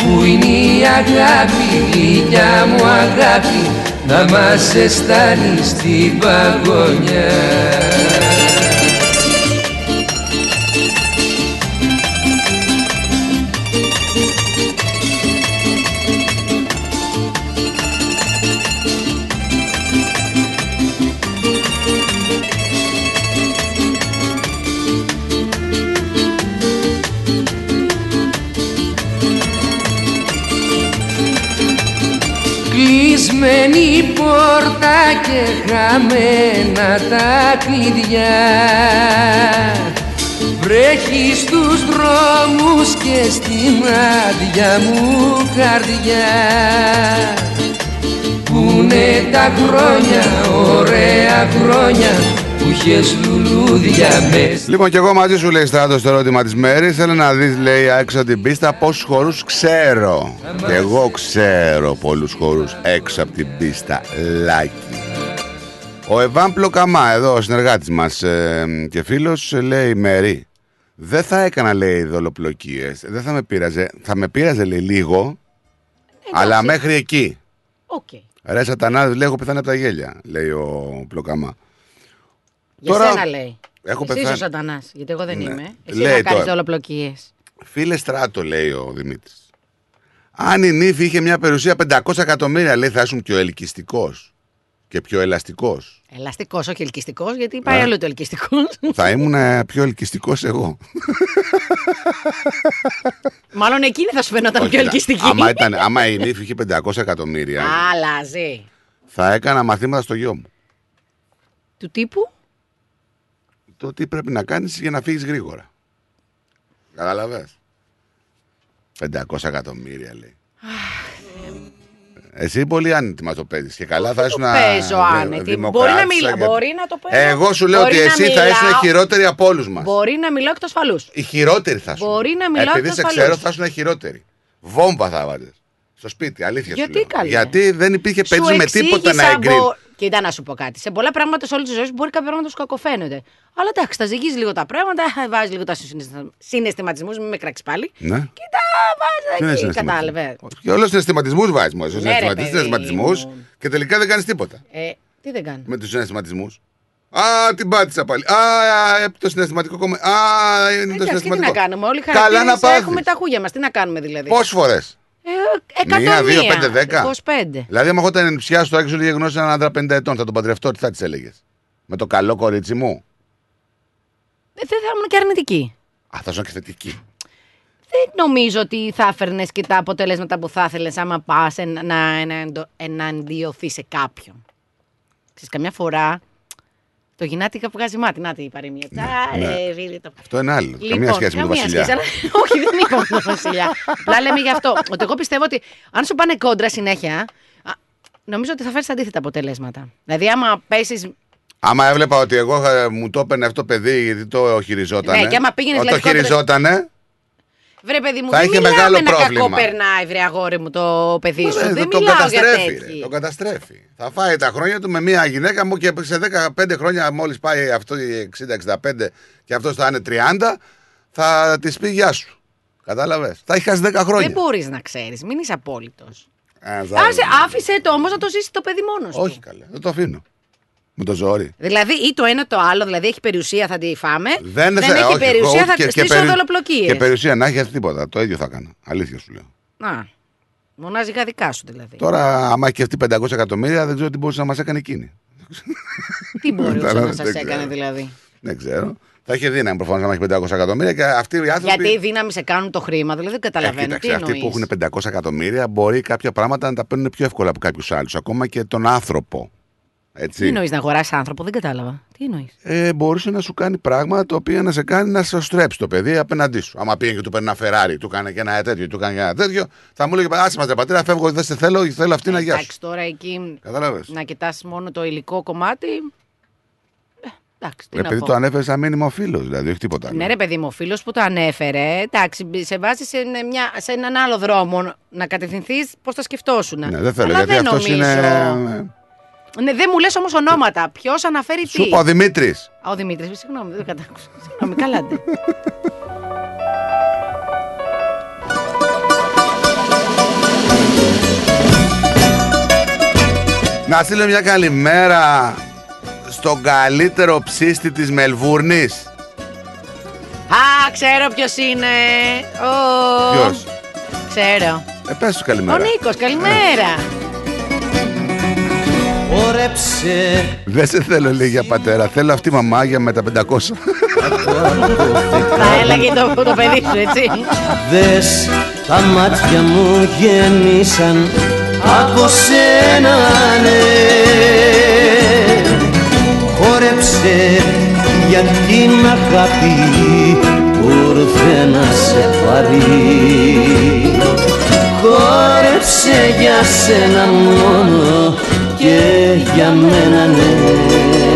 Που είναι η αγάπη, γλυκιά μου αγάπη να μας αισθάνεις στην παγωνιά Κλεισμένη πόρτα και χαμένα τα κλειδιά. Βρέχει στους δρόμους και στην άδεια μου καρδιά. Πούνε τα χρόνια, ωραία χρόνια που είχες λουλούδια μες Λοιπόν, και εγώ μαζί σου λέει στράτο στο ερώτημα της μέρης. Θέλω να δεις, λέει, έξω από την πίστα πόσους χώρου ξέρω. Και εγώ ξέρω πολλούς χώρου έξω από την πίστα. Λάκι. Ο Εβάν Πλοκαμά, εδώ ο συνεργάτης μας και φίλος, λέει Μέρη. Δεν θα έκανα, λέει, δολοπλοκίες. Δεν θα με πείραζε. Θα με πείραζε, λέει, λίγο. αλλά μέχρι εκεί. Οκ. Ρε σατανάδες, λέει, έχω πεθάνει από τα γέλια, λέει ο Πλοκαμά. Για Τώρα- σένα λέει. Έχω Εσύ πεθάνει. είσαι ο σατανάς, γιατί εγώ δεν Ναι. είμαι. Εσύ Λέει να κάνεις τώρα. δολοπλοκίες. Φίλε στράτο, λέει ο Δημήτρης. Αν η νύφη είχε μια περιουσία 500 εκατομμύρια, λέει, θα ήσουν πιο ελκυστικός και πιο ελαστικός. Ελαστικός, όχι ελκυστικός, γιατί πάει Ε. άλλο το ελκυστικός. θα ήμουν ε, πιο ελκυστικός εγώ. Μάλλον εκείνη θα σου φαινόταν Όχι, πιο να- ελκυστική. άμα, ήταν, άμα η νύφη είχε 500 εκατομμύρια, Αλλάζει. θα έκανα μαθήματα στο γιο μου. Του τύπου; Το τι πρέπει να κάνεις για να φύγεις γρήγορα. Κατάλαβε. 500 εκατομμύρια λέει. Εσύ πολύ άνετη μας το παίζεις και καλά θα ήσουν. παίζω άνετη. Μπορεί να μιλά- μπορεί να το παίζω. Εγώ σου λέω Μπορεί ότι να εσύ θα μιλάω. ήσουν χειρότερη από όλους μας. Μπορεί να μιλάω εκ του ασφαλού. Η χειρότερη θα σου. Μπορεί να μιλάω Επειδή εκ σε του ξέρω, ασφαλού. θα ήσουν χειρότερη. Βόμβα θα βάζε. Στο σπίτι, αλήθεια Γιατί σου λέω. καλέ; Γιατί δεν υπήρχε Σου παίζει με τίποτα να εξήγησα εγκρίνει. Μπο- Κοίτα να σου πω κάτι. Σε πολλά πράγματα σε όλη τη ζωή σου μπορεί κάποια πράγματα να σου κακοφαίνονται. Αλλά εντάξει, τα ζυγίζει λίγο τα πράγματα, βάζει λίγο τα συναισθηματισμούς, μην με κράξεις πάλι. Ναι. Και τα Τι είναι βάζει εκεί, συναισθηματισμός; κατάλαβε. Και όλους του συναισθηματισμούς βάζεις μόνο. Ναι, ρε, παιδί συναισθηματισμούς και τελικά δεν κάνεις τίποτα Ε, τι δεν κάνω; με τους συναισθηματισμούς. Α, την πάτησα πάλι. Α, ε, το συναισθηματικό κόμμα. Α, είναι το Εντάξει, και τι συναισθηματικό. να κάνουμε. Όλοι οι Καλά να χαρακτήρες πάθεις. έχουμε τα χούγια μας. Τι να κάνουμε δηλαδή; Πόσες φορές; Ε, εκατομμύρια. Μία, δύο, πέντε, δέκα. 25. Δηλαδή, άμα έχω την ψιά στο έξω και γνώρισα έναν άντρα 50 ετών, θα τον παντρευτώ, τι θα της έλεγες; Με το καλό κορίτσι μου; Ε, δεν θα ήμουν και αρνητική. Α, θα ήσουν και θετική. Δεν νομίζω ότι θα έφερνες και τα αποτελέσματα που θα ήθελες άμα πας να εναντο- εναντιωθείς σε κάποιον. Ξέρεις, καμιά φορά το γυνάτικα βγάζει μάτι. Να τη η παροιμία. Τσάρε, ναι. φίλε, το... Αυτό είναι άλλο. Λοιπόν, καμία σχέση με τον καμία Βασιλιά. σχέση, αλλά- Όχι, δεν είπαμε τον Βασιλιά. Απλά λέμε γι' αυτό. Ότι εγώ πιστεύω ότι αν σου πάνε κόντρα συνέχεια, α, νομίζω ότι θα φέρεις αντίθετα αποτελέσματα. Δηλαδή, άμα πέσει. Άμα έβλεπα ότι εγώ ε, μου το έπαιρνε αυτό το παιδί γιατί το χειριζότανε. Ναι, και άμα πήγαινες, Όταν δηλαδή, το κόντρα- χειριζότανε. Βρε, παιδί μου, Θα δεν είχε μιλάμε μεγάλο ένα πρόβλημα. κακό περνάει, βρε αγόρι μου, το παιδί σου. Ε, δεν τον μιλάω για καταστρέφει. τέτοιοι. Ρε, τον καταστρέφει. Θα φάει τα χρόνια του με μια γυναίκα μου και σε 15 χρόνια, μόλις πάει αυτό η 60-65 και αυτός θα είναι 30, θα της πει γεια σου. Κατάλαβες. Θα έχει χάσει 10 χρόνια. Δεν μπορείς να ξέρεις, μην είσαι απόλυτος. Ε, θα- Άφησε το όμως να το ζήσει το παιδί μόνος του. Όχι καλέ, δεν το αφήνω. Με το ζόρι. Δηλαδή, ή το ένα το άλλο, δηλαδή έχει περιουσία θα τη φάμε. Δεν, δεν θε- έχει όχι, περιουσία όχι, θα και- και στήσω περι- δολοπλοκίες. Και περιουσία να έχει τίποτα. Το ίδιο θα έκανα. Αλήθεια σου λέω. Να. Μονάζικα δικά σου δηλαδή. Τώρα, άμα έχει αυτή 500 εκατομμύρια, δεν ξέρω τι μπορούσε να μας έκανε εκείνη. Τι μπορούσε να Κατάλαβες, σα δεν έκανε ξέρω. δηλαδή. Δεν ξέρω. Θα είχε δύναμη προφανώς να έχει 500 εκατομμύρια και αυτοί οι άνθρωποι. Γιατί η δύναμη σε κάνουν το χρήμα, δηλαδή δεν Ε, καταλαβαίνω. κοίταξε, τι αυτοί εννοείς; που έχουν 500 εκατομμύρια μπορεί κάποια πράγματα να τα παίρνουν πιο εύκολα από κάποιους άλλους. Ακόμα και τον άνθρωπο. Τι Έτσι. εννοείς να αγοράσεις άνθρωπο, δεν κατάλαβα. Τι εννοείς; Ε, μπορούσε να σου κάνει πράγματα τα οποία να σε κάνει να σε στρέψει το παιδί απέναντί σου. Άμα πήγαινε και του παίρνει ένα Ferrari, του έκανε και ένα τέτοιο, του έκανε και ένα τέτοιο, θα μου λέγε Άσε μας, πατέρα, φεύγω, δεν σε θέλω, θέλω αυτή να γεια σου. Εντάξει, τώρα εκεί Κατάλαβες. να κοιτάς μόνο το υλικό κομμάτι. Ε, εντάξει, τι να Επειδή πω. το ανέφερες σαν μήνυμα ο φίλος, δηλαδή, όχι τίποτα. άλλο. Ναι, ρε παιδί μου, ο φίλος που το ανέφερε, εντάξει, σε βάζει σε, μια, σε έναν άλλο δρόμο να κατευθυνθείς πώς θα σκεφτόσουν; Ναι, δεν θέλω, Αλλά γιατί δεν αυτός νομίζω. είναι. Ναι, δεν μου λες όμως ονόματα. Ποιος αναφέρει Σου τι; είπα ο Δημήτρης. Α, ο Δημήτρης, συγγνώμη, δεν κατάκουσα. Συγγνώμη, καλά. ντε. Να στείλω μια καλημέρα στον καλύτερο ψήστη της Μελβούρνης. Α, ξέρω ποιος είναι. Ο... Ποιος; Ξέρω. Ε, πες του Ο καλημέρα. Νίκο, καλημέρα. Όρεψε Δεν σε θέλω λέει για πατέρα, θέλω αυτή η μαμάγια με τα 500. Θα έλεγε το, το παιδί σου, έτσι. Δες τα μάτια μου γέννησαν από σένα ναι Χόρεψε για την αγάπη που ήρθε να σε πάρει Χόρεψε για σένα μόνο και για μένα ναι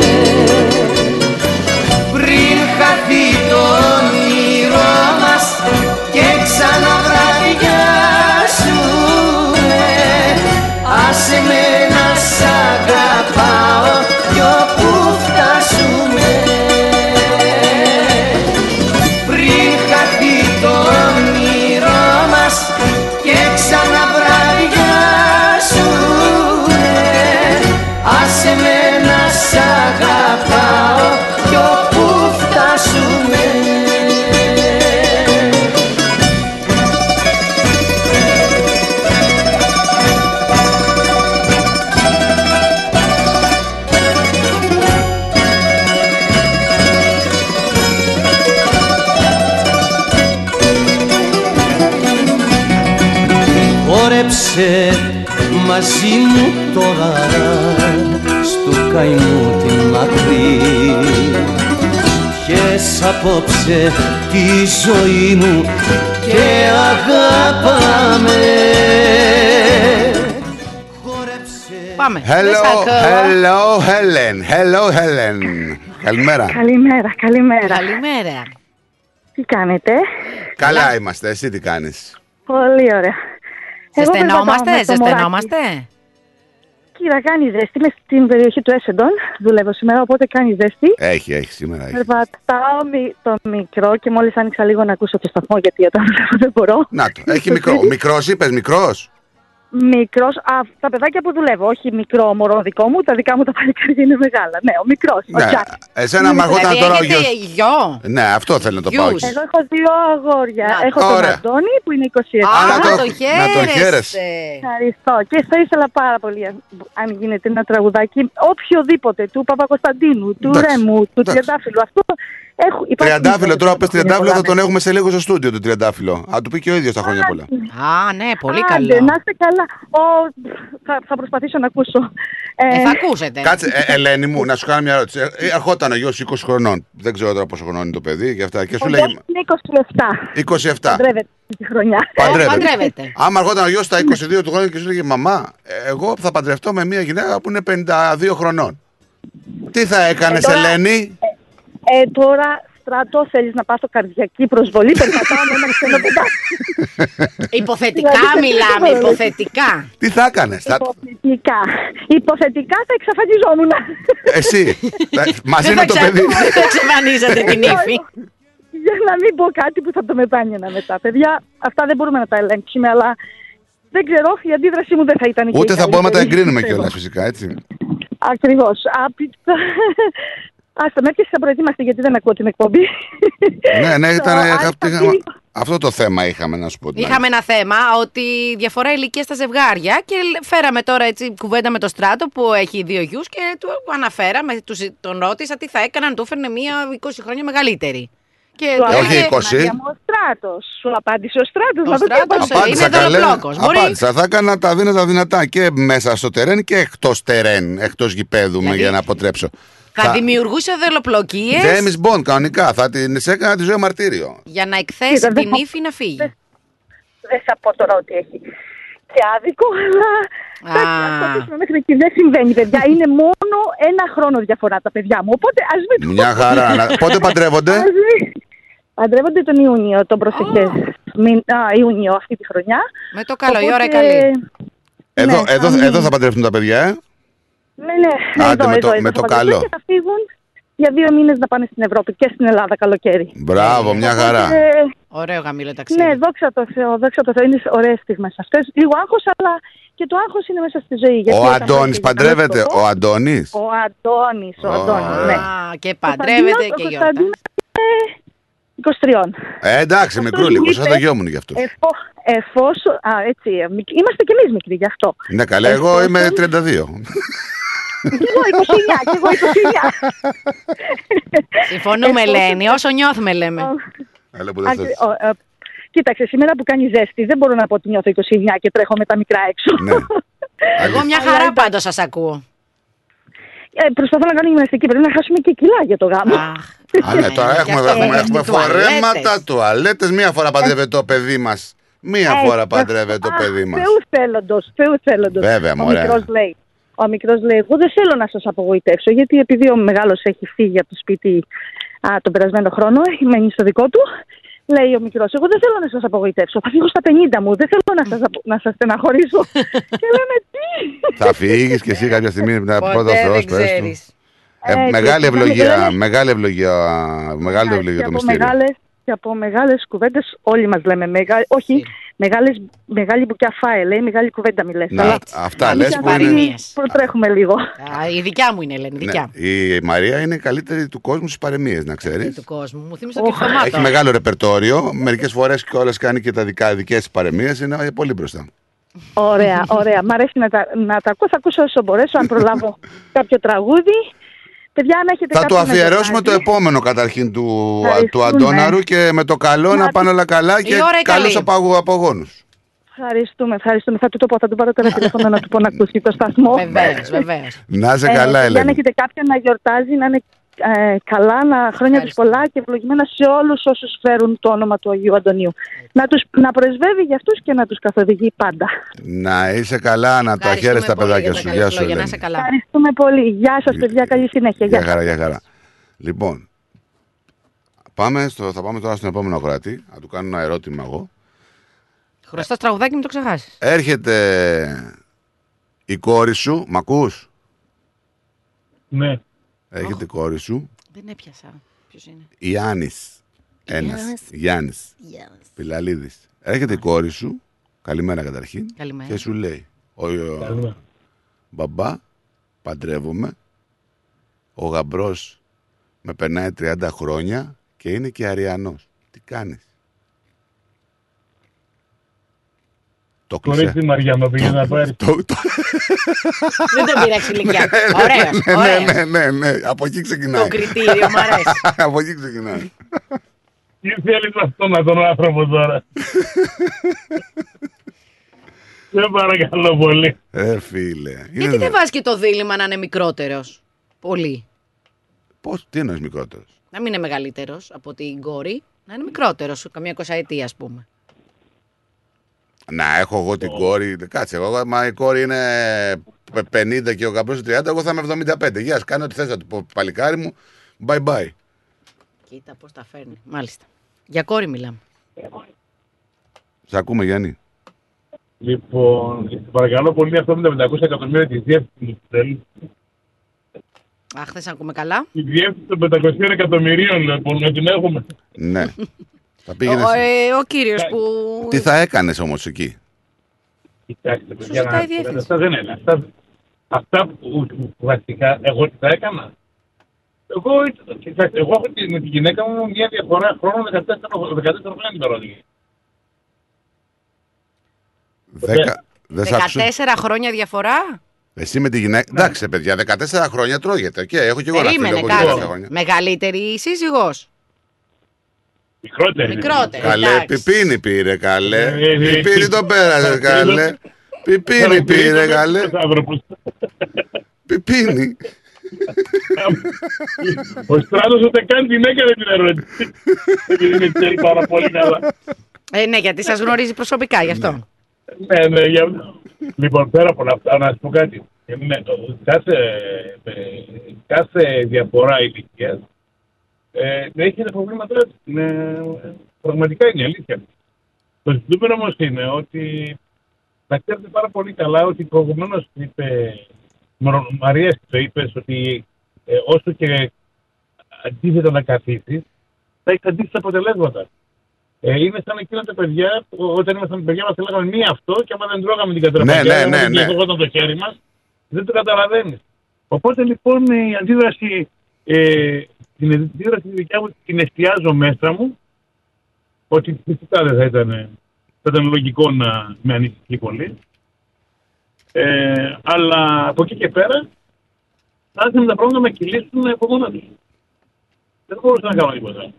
καημού τη μακρύ Πιες απόψε τη ζωή μου και αγάπαμε Πάμε. Hello, Δεν σ' ακούω. hello, Helen. Hello, Helen. Καλημέρα. Καλημέρα, καλημέρα. Καλημέρα. Τι κάνετε, Καλά είμαστε. Εσύ τι κάνεις; πολύ ωραία. Εγώ Ζεσθενόμαστε, περπατάω με το ζεσθενόμαστε. Μωράκι. Κοίτα, κάνει ζέστη. Είμαι στην περιοχή του Έσεντον. Δουλεύω σήμερα, οπότε κάνει ζέστη. Έχει, έχει σήμερα. Έχει. Περπατάω μη- το μικρό και μόλις άνοιξα λίγο να ακούσω το σταθμό γιατί όταν δουλεύω δεν μπορώ. Να το. Έχει μικρό. Μικρός είπες, μικρός; Μικρός, τα παιδάκια που δουλεύω, όχι μικρό μωρό δικό μου, τα δικά μου τα παλικάρια είναι μεγάλα. Ναι, ο μικρός. Ναι. Εσένα μ' αρχόταν Δηλαδή τώρα ο έχετε γιος. γιο; Ναι, αυτό θέλω να το πάω. εκεί. Εγώ έχω δύο αγόρια. έχω τον Ωραία. Αντώνη που είναι 27. Α, να το- το να τον χαίρεσαι. Ευχαριστώ. Και θα ήθελα πάρα πολύ, αν γίνεται, ένα τραγουδάκι, οποιοδήποτε, του Παπακοσταντίνου, του Εντάξει. Ρέμου, του Εντάξει. Τριαντάφυλλου. Αυτό έχω. υπάρχει Τριαντάφυλλο, τώρα πες χρόνια τριαντάφυλλο θα πολλά τον έχουμε σε λίγο στο στούντιο του τριαντάφυλλο. Α του πει και ο ίδιος τα χρόνια πολλά. Α, ναι, πολύ Άντε, καλό. Να είστε καλά. Ο, θα, θα προσπαθήσω να ακούσω. Ε, θα ακούσετε. Κάτσε, ε, Ελένη μου, να σου κάνω μια ερώτηση. Ε, Ερχόταν ο γιος 20 χρονών. Δεν ξέρω τώρα πόσο χρονών είναι το παιδί και αυτά. Και Ο σου γιος λέει είναι 27. 27. Παντρεύεται αυτή τη χρονιά. Παντρεύεται. Άμα ερχόταν ο γιος στα 22 του χρόνου και σου λέγε Μαμά, ε, εγώ θα παντρευτώ με μια γυναίκα που είναι 52 χρονών. Τι θα έκανες, Ε, τώρα- Ελένη; Ε, τώρα, στράτο, θέλεις να πάθω καρδιακή προσβολή. Περπατάω με ένα ξένο παιδάκι. Υποθετικά Δηλαδή, μιλάμε, δεν μπορώ. υποθετικά. Τι θα έκανες, θα... Υποθετικά. Υποθετικά θα εξαφανιζόμουν. εσύ. ε, μαζί Δεν με θα το ξέρω παιδί. πού θα εξαφανίζατε την ύφη. Για να μην πω κάτι που θα το μετάνιωνα μετά. Παιδιά, αυτά δεν μπορούμε να τα ελέγξουμε, αλλά δεν ξέρω, η αντίδρασή μου δεν θα ήταν και Ούτε η θα μπορούμε να τα καλύτερη, εγκρίνουμε πιστεύω. κιόλας φυσικά, έτσι. Ακριβώς. Άστα με έρχεσαι να προετοίμαστε γιατί δεν ακούω την εκπομπή. ναι, ναι, ήταν. Το είχα- Άλφα είχα- Φίλιπ. Αυτό το θέμα είχαμε να σου πω. την άλλη. Είχαμε ένα θέμα ότι διαφορά ηλικίας στα ζευγάρια και φέραμε τώρα έτσι κουβέντα με το στράτο που έχει δύο γιους και του αναφέραμε, τους, τον ρώτησα τι θα έκαναν, του έφερνε μία 20 χρόνια μεγαλύτερη. Και Του του Όχι, έλεγε, 20. Μαρία μου, ο στράτος. Σου απάντησε ο στράτος. Ο να το τι στράτος, απαντήσει. ε, είναι δωροπλόκος. Μπορεί- Απάντησα. Θα έκανα τα δύνατα δυνατά και μέσα στο τερέν και εκτός τερέν, εκτός γηπέδου με, Δηλαδή, για να αποτρέψω. Θα δημιουργούσε δολοπλοκίες James Bond κανονικά. Θα την σε έκανα τη ζωή μαρτύριο. για να εκθέσει Κοίτα, δεν την θα- ύφη να φύγει. Δεν θα πω τώρα ότι έχει και άδικο, αλλά εντάξει, ας το αφήσουμε μέχρι εκεί. Δεν συμβαίνει, παιδιά. Είναι μόνο ένα χρόνο διαφορά τα παιδιά μου. Οπότε ας μην το Μια χαρά. Να- Πότε παντρεύονται; Ας μην- Παντρεύονται τον Ιούνιο, τον προσεχές μη- α, Ιούνιο αυτή τη χρονιά. Με το καλό, η ώρα Οπότε- καλή. Εδώ, Ναι, εδώ, θα εδώ μείνει. θα παντρευτούν τα παιδιά, ε. Ναι, ναι, Άντε, εδώ, με το- εδώ, εδώ με θα το παντρευτούν καλό. Και θα φύγουν για δύο μήνες να πάνε στην Ευρώπη και στην Ελλάδα καλοκαίρι. Μπράβο, μια χαρά. Ε, Ωραίο γαμήλο ταξίδι. ναι, δόξα τω Θεώ, δόξα τω Θεώ. Είναι ωραίες στιγμές αυτές. Λίγο άγχος, αλλά και το άγχος είναι μέσα στη ζωή. γιατί Ο όταν Αντώνης πρόκειται για καλό παντρεύεται. σκοπό- Ο Αντώνης; Ο Αντώνης, ο Αντώνης, ναι. Α, και παντρεύεται και γιορτάζει. γιορτάζει. 23. Ε, εντάξει, μικρούλικο. Σαν το γιο μου είναι γι' αυτό. Εφό, εφόσον. Α, έτσι. ε, μικ- Είμαστε κι εμείς μικροί γι' αυτό. Ναι, καλά, εγώ είμαι 32. Κι εγώ 29, κι εγώ 29. Συμφωνούμε, Εφόσον- Ελένη. Όσο νιώθουμε, λέμε. Έλα που δεν Ακρι- θες. ο, ε, Κοίταξε, σήμερα που κάνει ζέστη, δεν μπορώ να πω ότι νιώθω 29 και τρέχω με τα μικρά έξω. Ναι. Εγώ μια χαρά πάντως σας ακούω. Ε, προσπαθώ να κάνω γυμναστική. Πρέπει να χάσουμε και κιλά για το γάμο. Α, ναι, τώρα και έχουμε, αυτό έχουμε, είναι. έχουμε Τουαλέτες. φορέματα, τουαλέτες. Μία φορά παντρεύεται το παιδί μας. Μία Ε, φορά ε, παντρεύεται το αχ, παιδί μας. Θεού θέλοντος, Θεού θέλοντος. Βέβαια, Ο μωρέ. μικρός λέει. Ο μικρός λέει, εγώ δεν θέλω να σας απογοητεύσω, γιατί επειδή ο μεγάλος έχει φύγει από το σπίτι α, τον περασμένο χρόνο, έχει μένει στο δικό του, λέει ο μικρός, εγώ δεν θέλω να σας απογοητεύσω, θα φύγω στα 50 μου, δεν θέλω να σας, απο- να σας στεναχωρήσω. και λέμε, τι; Θα φύγεις και εσύ κάποια στιγμή να Ποτέ πρώτα Θεός, δεν πες του. ξέρεις. Ε, Έτσι, μεγάλη έτσι, ευλογία, λέμε- μεγάλη ευλογία, μεγάλη ευλογία και το από μυστήριο. μεγάλες, και από μεγάλες κουβέντες όλοι μας λέμε, μεγα... όχι, μεγάλες, μεγάλη μπουκιά φάε, λέει, μεγάλη κουβέντα μιλές. Να, αλλά αυτά εμείς λες οι που Αθηνοί είναι... Προτρέχουμε λίγο. Α, η δικιά μου είναι, Ελένη, δικιά Ναι, η Μαρία είναι η καλύτερη του κόσμου στις παρεμίες, να ξέρεις. του κόσμου. Μου θύμισε το κεφτομάτο. Έχει μεγάλο ρεπερτόριο. Μερικές φορές και όλες κάνει και τα δικά δικές της παρεμίες. Είναι πολύ μπροστά. Ωραία, ωραία. Μ' αρέσει να τα, να τα ακούω. Θα ακούσω όσο μπορέσω, αν προλάβω κάποιο τραγούδι. Παιδιά, αν έχετε Θα το κάποιον να αφιερώσουμε το γιορτάζει, επόμενο καταρχήν του, Ευχαριστούμε. του Αντώναρου και με το καλό να Να- πάνε όλα καλά και Η ώρα η καλούς καλή. απαγω- απογόνους. Ευχαριστούμε, ευχαριστούμε. Θα του το πω, θα του πάρω τώρα τηλέφωνο να του πω να ακούσει το σταθμό. Βεβαίως, βεβαίως. Να είσαι καλά, και αν Ελένη. έχετε κάποιον να γιορτάζει, να είναι ε, καλά, να χρόνια τους πολλά και ευλογημένα σε όλους όσους φέρουν το όνομα του Αγίου Αντωνίου. Να, τους, να πρεσβεύει για αυτούς και να τους καθοδηγεί πάντα. Να είσαι καλά, να τα χαίρεσαι τα παιδάκια σου. Γεια σου, Ελένη. καλά. Ευχαριστούμε πολύ. Γεια σας παιδιά, καλή συνέχεια. Γεια Γεια. χαρά, γεια χαρά. Λοιπόν, πάμε στο, θα πάμε τώρα στον επόμενο κράτη. Να του κάνω ένα ερώτημα εγώ. Χρωστάς τραγουδάκι, μην το ξεχάσεις. Έρχεται η κόρη σου, μ' ακούς; Ναι. Έρχεται η κόρη σου, Δεν έπιασα. Ποιος είναι; Ιάννης. Ένας. Γιάννης. Γιάννης. Γιάννης. Πιλαλίδης. Έρχεται η κόρη σου, καλημέρα καταρχήν, Καλημέρα. και σου λέει, ο, ο, μπαμπά, παντρεύομαι, ο γαμπρός με περνάει 30 χρόνια και είναι και αριανός. Τι κάνεις; Το Χωρίς κλείσε. τη Μαριά με πήγε να πάρει. Το- το- Δεν τον πειράξει ηλικία. Ναι, Ωραίος, ναι, ωραίος. ναι, ναι, ναι, από εκεί ξεκινάει. Το κριτήριο μου αρέσει. από εκεί ξεκινάει. Τι θέλεις με αυτόν να τον άνθρωπο τώρα; Σε παρακαλώ πολύ. Ε, φίλε. Γιατί Είναι δεν βάζεις και το δίλημα να είναι μικρότερος; Πολύ. Πώς, τι εννοείς μικρότερος; Να μην είναι μεγαλύτερος από την κόρη, να είναι μικρότερος, καμία εικοσαετία, ας πούμε. Να έχω εγώ την κόρη. Κάτσε, εγώ, μα η κόρη είναι 50 και ο γαμπρός 30, εγώ θα είμαι 75. Γεια, σου, κάνε ό,τι θες να του πω, παλικάρι μου. Bye bye. Κοίτα πώς τα φέρνει. Μάλιστα. Για κόρη μιλάμε. Σε ακούμε, Γιάννη. Λοιπόν, σε παρακαλώ πολύ αυτό με τα 500 εκατομμύρια της διεύθυνσης που θέλει. Αχ, δεν σε ακούμε καλά. Η διεύθυνση των 500 εκατομμυρίων λοιπόν να την έχουμε. Ναι. θα πήγαινες... Ο, ε, ο κύριος που. Τι θα έκανες όμως εκεί; Κοιτάξτε, παιδιά, ζητάει να- διεύθυνση. αυτά δεν είναι. Αυτά, αυτά που, που βασικά εγώ τι θα έκανα. Εγώ, κοιτάξτε, εγώ έχω τη- με τη γυναίκα μου μια διαφορά χρόνων 14, 14 χρόνια την παρόδια. Δέκα... Δεν σ' άκουσα. 14 χρόνια διαφορά; Εσύ με τη γυναίκα. Εντάξει, παιδιά, 14 χρόνια τρώγεται. Και έχω και εγώ ένα φίλο Περίμενε από 14 κάτι. χρόνια. Μεγαλύτερη η σύζυγος; Μικρότερη. Μικρότερη. Καλέ, εντάξει. πιπίνι πήρε, καλέ. Ε, ε, Πιπίνι το πέρασε, ε, καλέ. Πιπίνι πήρε, καλέ. Πιπίνι. Ο Στράτος ούτε καν την έκανε την ερώτηση. Επειδή με ξέρει πάρα πολύ καλά. Ε, ναι, γιατί σας γνωρίζει προσωπικά γι' αυτό. Ναι, ναι, για αυτό. Λοιπόν, πέρα από όλα αυτά, να σου πω κάτι. Ε, ναι, το- κάθε, ε, κάθε διαφορά ηλικία ε, έχει ένα προβλήματά της. Είναι, πραγματικά είναι η αλήθεια. Το ζητούμενο όμως είναι ότι να ξέρετε πάρα πολύ καλά ότι προηγουμένως είπε, Μαρο- Μαρία, εσύ το είπες, ότι ε, όσο και αντίθετα να καθίσεις, θα έχεις αντίθετα αποτελέσματα. Ε, είναι σαν εκείνα τα παιδιά που όταν ήμασταν παιδιά μας λέγαμε μία αυτό και άμα δεν τρώγαμε την κατραπακιά, Ναι, ναι, άμα ναι, δεν ναι. πληγόταν το χέρι μας, δεν το καταλαβαίνεις. Οπότε λοιπόν η αντίδραση, ε, την αντίδραση της δικιάς μου την εστιάζω μέσα μου, ότι φυσικά δεν θα ήταν, θα ήταν λογικό να με ανησυχεί πολύ. Ε, αλλά από εκεί και πέρα, άρχισαν τα πράγματα να με κυλήσουν από μόνα τους. Δεν μπορούσα να κάνω τίποτα.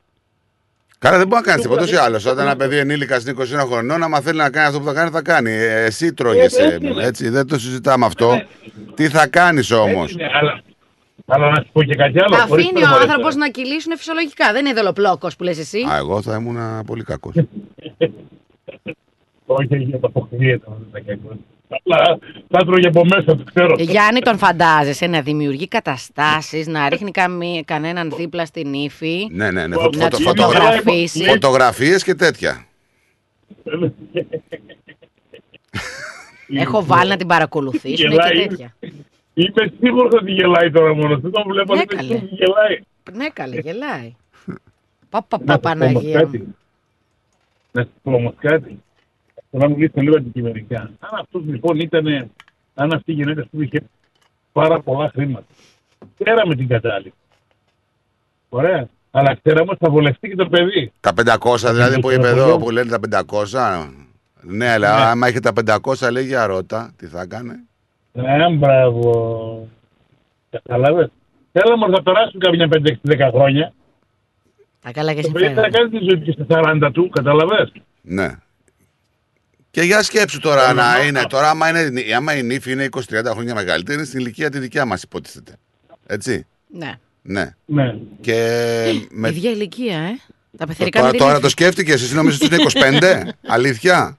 Καλά, δεν μπορεί να κάνει τίποτα. Ούτως ή άλλως, όταν ένα παιδί ενήλικας είναι 21 χρονών, άμα θέλει να κάνει αυτό που θα κάνει, θα κάνει. Ε, Εσύ τρώγεσαι. Ε, έτσι είναι. Έτσι, δεν το συζητάμε αυτό. Τι θα κάνεις όμως; Έτσι είναι, αλλά, αλλά να σου πω και κάτι άλλο. χωρίς Αφήνει ο προχωρές άνθρωπος τώρα. να κυλήσουν φυσιολογικά. Δεν είναι δολοπλόκος που λες εσύ. Α, εγώ θα ήμουν πολύ κακός. Όχι, για το αποκτήεται. Αλλά θα τρώγε από μέσα, το ξέρω. Ε, Γιάννη, τον φαντάζεσαι να δημιουργεί καταστάσεις, να ρίχνει καμί, κανέναν δίπλα στην ύφη. ναι, ναι, ναι. Να Φωτο, τους φωτο, φωτογραφίσει. Φωτογραφίες και τέτοια. Έχω βάλει να την παρακολουθήσουμε και Γελάει. τέτοια. Είμαι σίγουρος ότι γελάει τώρα μόνος. Δεν τον βλέπω, Ναι, δεν καλέ. ότι γελάει. Ναι, καλέ, γελάει. Παπα, Να πα, σου πω όμως Παναγία μου. κάτι. Να σου πω όμως κάτι. Θα να μιλήσω λίγο αντικειμενικά. Αν αυτός λοιπόν ήταν, αν αυτή η γυναίκα του είχε πάρα πολλά χρήματα. Ξέραμε την κατάληξη. Ωραία. Αλλά ξέραμε ότι θα βολευτεί και το παιδί. Τα 500 δηλαδή που είπε εδώ, που λένε τα 500. Ναι, αλλά άμα είχε τα 500, λέει για ρώτα, τι θα έκανε. Ε, μπράβο. Κατάλαβες. Έλα μόνο θα περάσουν καμιά 5-6-10 χρόνια. Τα καλά και Το παιδί θα συμφέροντα. κάνει τη ζωή του και στα 40 του, κατάλαβες. Ναι. Και για σκέψου τώρα να είναι. Τώρα, άμα, είναι, άμα η νύφη είναι 20-30 χρόνια μεγαλύτερη, είναι στην ηλικία τη δικιά μας, υποτίθεται. Έτσι. Ναι. Ναι. Ναι. Και με... Ίδια ηλικία, ε. Τα πεθερικά Τώρα, με τώρα την το σκέφτηκες, εσύ νόμιζες ότι είναι 25. Αλήθεια;